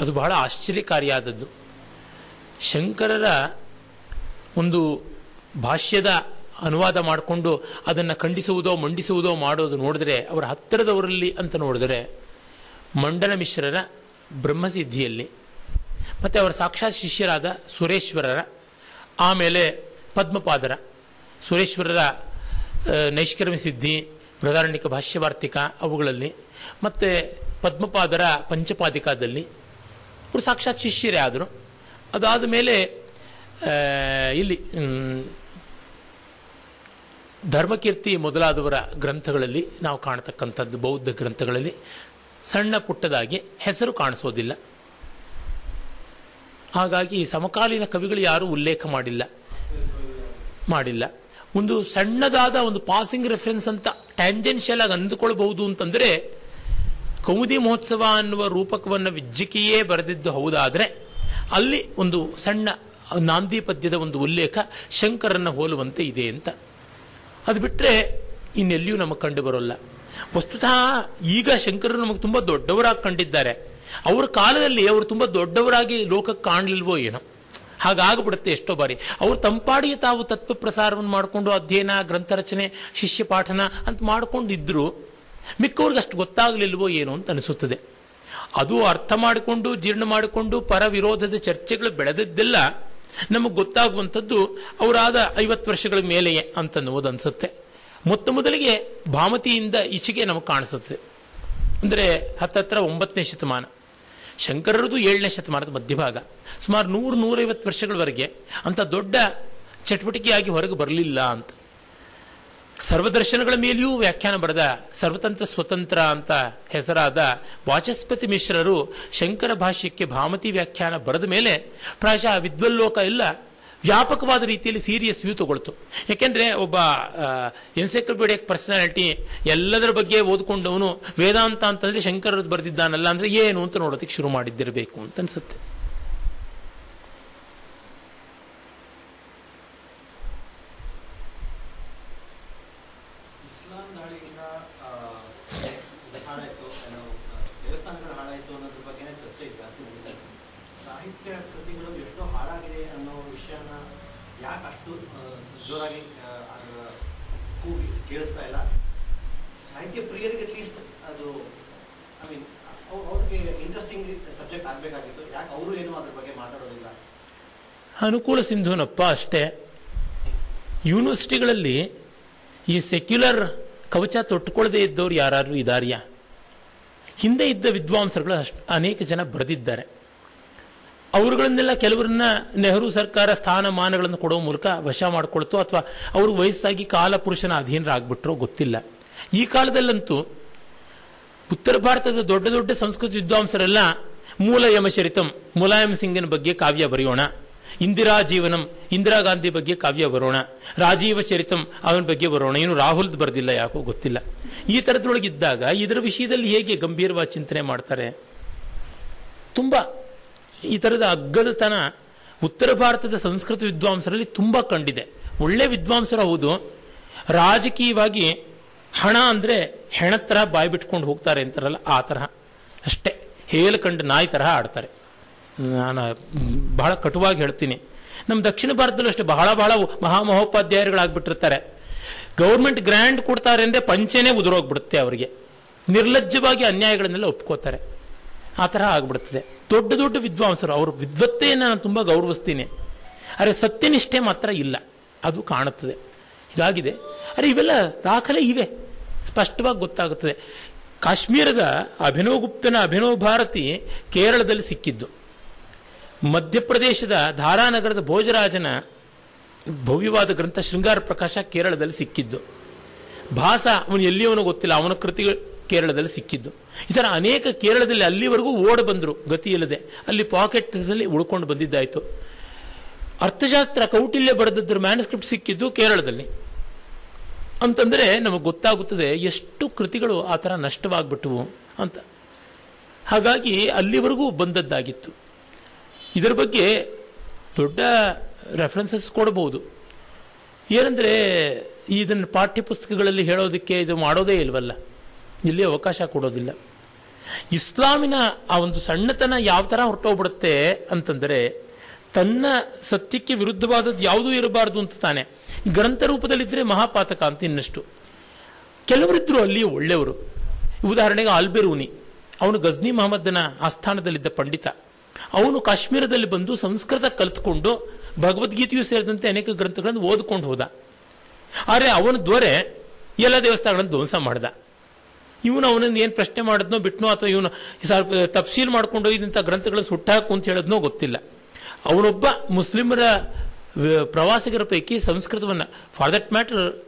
ಅದು ಬಹಳ ಆಶ್ಚರ್ಯಕಾರಿಯಾದದ್ದು. ಶಂಕರರ ಒಂದು ಭಾಷ್ಯದ ಅನುವಾದ ಮಾಡಿಕೊಂಡು ಅದನ್ನು ಖಂಡಿಸುವುದೋ, ಮಂಡಿಸುವುದೋ ಮಾಡೋದು ನೋಡಿದ್ರೆ, ಅವರ ಹತ್ತಿರದವರಲ್ಲಿ ಅಂತ ನೋಡಿದ್ರೆ, ಮಂಡಲ ಮಿಶ್ರರ ಬ್ರಹ್ಮಸಿದ್ಧಿಯಲ್ಲಿ, ಮತ್ತು ಅವರ ಸಾಕ್ಷಾತ್ ಶಿಷ್ಯರಾದ ಸುರೇಶ್ವರರ, ಆಮೇಲೆ ಪದ್ಮಪಾದರ, ಸುರೇಶ್ವರರ ನೈಷ್ಕರ್ಮ ಸಿದ್ಧಿ, ಬೃಹದಾರಣ್ಯಕ ಭಾಷ್ಯವಾರ್ತಿಕ ಅವುಗಳಲ್ಲಿ, ಮತ್ತು ಪದ್ಮಪಾದರ ಪಂಚಪಾದಿಕಾದಲ್ಲಿ ಅವರು ಸಾಕ್ಷಾತ್ ಶಿಷ್ಯರೇ ಆದರು. ಅದಾದ ಮೇಲೆ ಇಲ್ಲಿ ಧರ್ಮಕೀರ್ತಿ ಮೊದಲಾದವರ ಗ್ರಂಥಗಳಲ್ಲಿ ನಾವು ಕಾಣತಕ್ಕಂಥದ್ದು, ಬೌದ್ಧ ಗ್ರಂಥಗಳಲ್ಲಿ ಸಣ್ಣ ಪುಟ್ಟದಾಗಿ ಹೆಸರು ಕಾಣಿಸೋದಿಲ್ಲ. ಹಾಗಾಗಿ ಸಮಕಾಲೀನ ಕವಿಗಳು ಯಾರೂ ಉಲ್ಲೇಖ ಮಾಡಿಲ್ಲ. ಮಾಡಿಲ್ಲ. ಒಂದು ಸಣ್ಣದಾದ ಒಂದು ಪಾಸಿಂಗ್ ರೆಫರೆನ್ಸ್ ಅಂತ ಟ್ಯಾಂಜೆನ್ಷಿಯಲ್ ಆಗಿ ಅಂದುಕೊಳ್ಬಹುದು ಅಂತಂದ್ರೆ, ಕೌಮುದಿ ಮಹೋತ್ಸವ ಅನ್ನುವ ರೂಪಕವನ್ನು ವಿಜ್ಜಿಕೆಯೇ ಬರೆದಿದ್ದು ಹೌದಾದ್ರೆ, ಅಲ್ಲಿ ಒಂದು ಸಣ್ಣ ನಾಂದಿ ಪದ್ಯದ ಒಂದು ಉಲ್ಲೇಖ ಶಂಕರನ್ನು ಹೋಲುವಂತೆ ಇದೆ ಅಂತ. ಅದು ಬಿಟ್ಟರೆ ಇನ್ನೆಲ್ಲಿಯೂ ನಮಗೆ ಕಂಡು ಬರೋಲ್ಲ ವಸ್ತುತಃ ಈಗ ಶಂಕರರು ನಮಗೆ ತುಂಬ ದೊಡ್ಡವರಾಗಿ ಕಂಡಿದ್ದಾರೆ. ಅವರ ಕಾಲದಲ್ಲಿ ಅವರು ತುಂಬ ದೊಡ್ಡವರಾಗಿ ಲೋಕಕ್ಕೆ ಕಾಣಲಿಲ್ವೋ ಏನೋ. ಹಾಗಾಗ್ಬಿಡುತ್ತೆ ಎಷ್ಟೋ ಬಾರಿ. ಅವರು ತಂಪಾಡಿಯ ತಾವು ತತ್ವ ಪ್ರಸಾರವನ್ನು ಮಾಡಿಕೊಂಡು ಅಧ್ಯಯನ ಗ್ರಂಥ ರಚನೆ ಶಿಷ್ಯ ಪಾಠನ ಅಂತ ಮಾಡ್ಕೊಂಡಿದ್ರು. ಮಿಕ್ಕವ್ರಿಗೆ ಅಷ್ಟು ಗೊತ್ತಾಗಲಿಲ್ವೋ ಏನೋ ಅಂತ ಅನಿಸುತ್ತದೆ. ಅದು ಅರ್ಥ ಮಾಡಿಕೊಂಡು, ಜೀರ್ಣ ಮಾಡಿಕೊಂಡು ಪರ ವಿರೋಧದ ಚರ್ಚೆಗಳು ಬೆಳೆದದ್ದೆಲ್ಲ ನಮಗೆ ಗೊತ್ತಾಗುವಂಥದ್ದು ಅವರಾದ ಐವತ್ತು ವರ್ಷಗಳ ಮೇಲೆಯೇ ಅಂತನ್ನುವುದು ಅನ್ಸುತ್ತೆ ಮೊತ್ತ ಮೊದಲಿಗೆ ಭಾಮತಿಯಿಂದ ಈಚೆಗೆ ನಮಗೆ ಕಾಣಿಸುತ್ತೆ. ಅಂದರೆ ಹತ್ತತ್ರ ಒಂಬತ್ತನೇ ಶತಮಾನ. ಶಂಕರರದು ಏಳನೇ ಶತಮಾನದ ಮಧ್ಯಭಾಗ. ಸುಮಾರು ನೂರು ನೂರೈವತ್ತು ವರ್ಷಗಳವರೆಗೆ ಅಂಥ ದೊಡ್ಡ ಚಟುವಟಿಕೆಯಾಗಿ ಹೊರಗೆ ಬರಲಿಲ್ಲ ಅಂತ. ಸರ್ವದರ್ಶನಗಳ ಮೇಲೆಯೂ ವ್ಯಾಖ್ಯಾನ ಬರೆದ ಸರ್ವತಂತ್ರ ಸ್ವತಂತ್ರ ಅಂತ ಹೆಸರಾದ ವಾಚಸ್ಪತಿ ಮಿಶ್ರರು ಶಂಕರ ಭಾಷ್ಯಕ್ಕೆ ಭಾಮತಿ ವ್ಯಾಖ್ಯಾನ ಬರೆದ ಮೇಲೆ ಪ್ರಾಯಶಃ ವಿದ್ವಲ್ಲೋಕ ಇಲ್ಲ, ವ್ಯಾಪಕವಾದ ರೀತಿಯಲ್ಲಿ ಸೀರಿಯಸ್ ವ್ಯೂ ತಗೊಳ್ತು. ಯಾಕೆಂದ್ರೆ ಒಬ್ಬ ಎನ್ಸೈಕ್ಲೋಪೀಡಿಯಕ್ ಪರ್ಸನಾಲಿಟಿ ಎಲ್ಲದರ ಬಗ್ಗೆ ಓದ್ಕೊಂಡವನು ವೇದಾಂತ ಅಂತಂದ್ರೆ ಶಂಕರದ್ದು ಬರೆದಿದ್ದಾನಲ್ಲ ಅಂದ್ರೆ ಏನು ಅಂತ ನೋಡೋದಕ್ಕೆ ಶುರು ಮಾಡಿದ್ದಿರಬೇಕು ಅಂತ ಅನ್ಸುತ್ತೆ ದೇವಸ್ಥಾನಗಳು ಹಾಳಾಯಿತು ಅನ್ನೋದ್ರ ಬಗ್ಗೆ ಚರ್ಚೆ ಜಾಸ್ತಿ ನಡೀತಾ ಇದೆ ಸಾಹಿತ್ಯ ಕೃತಿಗಳು ಎಷ್ಟೋ ಹಾಳಾಗಿದೆ ಅನ್ನೋ ವಿಷಯನ ಯಾಕೆ ಅಷ್ಟು ಜೋರಾಗಿ ಅದರ ಕೂಗಿ ಕೇಳಿಸ್ತಾ ಇಲ್ಲ. ಸಾಹಿತ್ಯ ಪ್ರಿಯರಿಗೆ ಅಟ್ಲೀಸ್ಟ್ ಅದು ಐ ಮೀನ್ ಅವ್ರಿಗೆ ಇಂಟ್ರೆಸ್ಟಿಂಗ್ ಸಬ್ಜೆಕ್ಟ್ ಆಗಬೇಕಾಗಿತ್ತು. ಯಾಕೆ ಅವರು ಏನು ಅದ್ರ ಬಗ್ಗೆ ಮಾತಾಡೋದಿಲ್ಲ? ಅನುಕೂಲ ಸಿಂಧುನಪ್ಪ ಅಷ್ಟೇ. ಯೂನಿವರ್ಸಿಟಿಗಳಲ್ಲಿ ಈ ಸೆಕ್ಯುಲರ್ ಕವಚ ತೊಟ್ಟುಕೊಳ್ಳದೆ ಇದ್ದವ್ರು ಯಾರು ಇದಾರಿಯಾ? ಹಿಂದೆ ಇದ್ದ ವಿದ್ವಾಂಸರುಗಳು ಅಷ್ಟು ಅನೇಕ ಜನ ಬರೆದಿದ್ದಾರೆ. ಅವರುಗಳನ್ನೆಲ್ಲ ಕೆಲವರನ್ನ ನೆಹರು ಸರ್ಕಾರ ಸ್ಥಾನಮಾನಗಳನ್ನು ಕೊಡೋ ಮೂಲಕ ವಶ ಮಾಡಿಕೊಳ್ತು ಅಥವಾ ಅವರು ವಯಸ್ಸಾಗಿ ಕಾಲ ಪುರುಷನ ಅಧೀನರಾಗ್ಬಿಟ್ರೋ ಗೊತ್ತಿಲ್ಲ. ಈ ಕಾಲದಲ್ಲಂತೂ ಉತ್ತರ ಭಾರತದ ದೊಡ್ಡ ದೊಡ್ಡ ಸಂಸ್ಕೃತ ವಿದ್ವಾಂಸರೆಲ್ಲ ಮೂಲ ಯಮಚರಿತಂ, ಮುಲಾಯಂ ಸಿಂಗನ ಬಗ್ಗೆ ಕಾವ್ಯ ಬರೆಯೋಣ. ಇಂದಿರಾ ಜೀವನಂ, ಇಂದಿರಾ ಗಾಂಧಿ ಬಗ್ಗೆ ಕಾವ್ಯ ಬರೋಣ. ರಾಜೀವ ಚರಿತಂ, ಅವನ ಬಗ್ಗೆ ಬರೋಣ. ಏನು ರಾಹುಲ್ ಬರೆದಿಲ್ಲ ಯಾಕೋ ಗೊತ್ತಿಲ್ಲ. ಈ ತರದೊಳಗಿದ್ದಾಗ ಇದರ ವಿಷಯದಲ್ಲಿ ಹೇಗೆ ಗಂಭೀರವಾಗಿ ಚಿಂತನೆ ಮಾಡ್ತಾರೆ? ತುಂಬಾ ಈ ಥರದ ಅಗ್ಗದತನ ಉತ್ತರ ಭಾರತದ ಸಂಸ್ಕೃತ ವಿದ್ವಾಂಸರಲ್ಲಿ ತುಂಬ ಕಂಡಿದೆ. ಒಳ್ಳೆ ವಿದ್ವಾಂಸರು ಹೌದು. ರಾಜಕೀಯವಾಗಿ ಹಣ ಅಂದರೆ ಹೆಣತ್ರ ಬಾಯಿ ಬಿಟ್ಕೊಂಡು ಹೋಗ್ತಾರೆ ಅಂತಾರಲ್ಲ ಆ ತರಹ. ಅಷ್ಟೇ. ಹೇಳ್ಕಂಡು ಕಂಡು ನಾಯಿ ತರಹ ಆಡ್ತಾರೆ. ನಾನು ಬಹಳ ಕಟುವಾಗಿ ಹೇಳ್ತೀನಿ. ನಮ್ಮ ದಕ್ಷಿಣ ಭಾರತದಲ್ಲೂ ಅಷ್ಟೇ ಬಹಳ ಬಹಳ ಮಹಾಮಹೋಪಾಧ್ಯಾಯರುಗಳಾಗ್ಬಿಟ್ಟಿರ್ತಾರೆ. ಗೌರ್ಮೆಂಟ್ ಗ್ರ್ಯಾಂಡ್ ಕೊಡ್ತಾರೆ ಅಂದರೆ ಪಂಚೆನೇ ಉದುರೋಗ್ಬಿಡುತ್ತೆ ಅವರಿಗೆ. ನಿರ್ಲಜ್ಜವಾಗಿ ಅನ್ಯಾಯಗಳನ್ನೆಲ್ಲ ಒಪ್ಕೋತಾರೆ. ಆ ತರಹ ಆಗ್ಬಿಡುತ್ತದೆ. ದೊಡ್ಡ ದೊಡ್ಡ ವಿದ್ವಾಂಸರು, ಅವರು ವಿದ್ವತ್ತೆಯನ್ನು ನಾನು ತುಂಬ ಗೌರವಿಸ್ತೀನಿ. ಅರೆ ಸತ್ಯನಿಷ್ಠೆ ಮಾತ್ರ ಇಲ್ಲ. ಅದು ಕಾಣುತ್ತದೆ. ಹೀಗಾಗಿದೆ. ಅರೆ ಇವೆಲ್ಲ ದಾಖಲೆ ಇವೆ. ಸ್ಪಷ್ಟವಾಗಿ ಗೊತ್ತಾಗುತ್ತದೆ. ಕಾಶ್ಮೀರದ ಅಭಿನವಗುಪ್ತನ ಗುಪ್ತನ ಅಭಿನವ್ ಭಾರತಿ ಕೇರಳದಲ್ಲಿ ಸಿಕ್ಕಿದ್ದು. ಮಧ್ಯಪ್ರದೇಶದ ಧಾರಾನಗರದ ಭೋಜರಾಜನ ಭವ್ಯವಾದ ಗ್ರಂಥ ಶೃಂಗಾರ ಪ್ರಕಾಶ ಕೇರಳದಲ್ಲಿ ಸಿಕ್ಕಿದ್ದು. ಭಾಸ ಅವನು ಎಲ್ಲಿಯವನು ಗೊತ್ತಿಲ್ಲ. ಅವನ ಕೃತಿಗಳು ಕೇರಳದಲ್ಲಿ ಸಿಕ್ಕಿದ್ದು. ಈ ಥರ ಅನೇಕ ಕೇರಳದಲ್ಲಿ ಅಲ್ಲಿವರೆಗೂ ಓಡ ಬಂದರು. ಗತಿ ಇಲ್ಲದೆ. ಅಲ್ಲಿ ಪಾಕೆಟ್ನಲ್ಲಿ ಉಳ್ಕೊಂಡು ಬಂದಿದ್ದಾಯಿತು. ಅರ್ಥಶಾಸ್ತ್ರ ಕೌಟಿಲ್ಯ ಬರೆದದ್ರ ಮ್ಯಾನುಸ್ಕ್ರಿಪ್ಟ್ ಸಿಕ್ಕಿದ್ದು ಕೇರಳದಲ್ಲಿ. ಅಂತಂದರೆ ನಮಗೆ ಗೊತ್ತಾಗುತ್ತದೆ ಎಷ್ಟು ಕೃತಿಗಳು ಆ ಥರ ನಷ್ಟವಾಗ್ಬಿಟ್ಟವು ಅಂತ. ಹಾಗಾಗಿ ಅಲ್ಲಿವರೆಗೂ ಬಂದದ್ದಾಗಿತ್ತು. ಇದರ ಬಗ್ಗೆ ದೊಡ್ಡ ರೆಫರೆನ್ಸಸ್ ಕೊಡಬಹುದು ಏನಂದರೆ ಇದನ್ನು ಪಾಠ್ಯಪುಸ್ತಕಗಳಲ್ಲಿ ಹೇಳೋದಕ್ಕೆ ಇದು ಮಾಡೋದೇ ಇಲ್ವಲ್ಲ. ಇಲ್ಲಿ ಅವಕಾಶ ಕೊಡೋದಿಲ್ಲ. ಇಸ್ಲಾಮಿನ ಆ ಒಂದು ಸಣ್ಣತನ ಯಾವ ಥರ ಹೊರಟೋಗ್ಬಿಡುತ್ತೆ ಅಂತಂದರೆ ತನ್ನ ಸತ್ಯಕ್ಕೆ ವಿರುದ್ಧವಾದದ್ದು ಯಾವುದೂ ಇರಬಾರದು ಅಂತ ತಾನೆ. ಗ್ರಂಥ ರೂಪದಲ್ಲಿದ್ದರೆ ಮಹಾಪಾತಕ ಅಂತ ಇನ್ನಷ್ಟು. ಕೆಲವರಿದ್ರು ಅಲ್ಲಿ ಒಳ್ಳೆಯವರು. ಉದಾಹರಣೆಗೆ ಆಲ್ಬೆರೂನಿ. ಅವನು ಗಜ್ನಿ ಮಹಮ್ಮದನ ಆಸ್ಥಾನದಲ್ಲಿದ್ದ ಪಂಡಿತ. ಅವನು ಕಾಶ್ಮೀರದಲ್ಲಿ ಬಂದು ಸಂಸ್ಕೃತ ಕಲಿತ್ಕೊಂಡು ಭಗವದ್ಗೀತೆಯೂ ಸೇರಿದಂತೆ ಅನೇಕ ಗ್ರಂಥಗಳನ್ನು ಓದ್ಕೊಂಡು ಹೋದ. ಆದರೆ ಅವನ ದೊರೆ ಎಲ್ಲ ದೇವಸ್ಥಾನಗಳನ್ನು ಧ್ವಂಸ ಮಾಡ್ದ. ಇವನು ಅವನನ್ನು ಏನು ಪ್ರಶ್ನೆ ಮಾಡಿದ್ನೋ ಬಿಟ್ನೋ ಅಥವಾ ಇವನು ತಪ್ಸೀಲ್ ಮಾಡ್ಕೊಂಡು ಇದಂಥ ಗ್ರಂಥಗಳನ್ನು ಸುಟ್ಟಾಕು ಅಂತ ಹೇಳೋದ್ನೋ ಗೊತ್ತಿಲ್ಲ. ಅವನೊಬ್ಬ ಮುಸ್ಲಿಮರ ಪ್ರವಾಸಿಗರ ಪೈಕಿ ಸಂಸ್ಕೃತವನ್ನು for that matter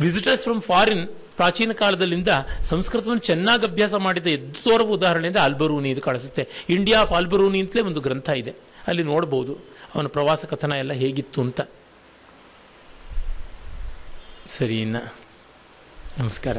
visitors from foreign ಪ್ರಾಚೀನ ಕಾಲದಲ್ಲಿಂದ ಸಂಸ್ಕೃತವನ್ನು ಚೆನ್ನಾಗಿ ಅಭ್ಯಾಸ ಮಾಡಿದ ಎದ್ದು ತೋರುವ ಉದಾಹರಣೆಯಿಂದ ಆಲ್ಬರೂನಿ ಇದು ಕಾಣಿಸುತ್ತೆ. ಇಂಡಿಯಾ ಆಫ್ ಆಲ್ಬರೂನಿ ಅಂತಲೇ ಒಂದು ಗ್ರಂಥ ಇದೆ. ಅಲ್ಲಿ ನೋಡಬಹುದು ಅವನ ಪ್ರವಾಸ ಕಥನ ಎಲ್ಲ ಹೇಗಿತ್ತು ಅಂತ. ಸರಿ ಇನ್ನ. ನಮಸ್ಕಾರ.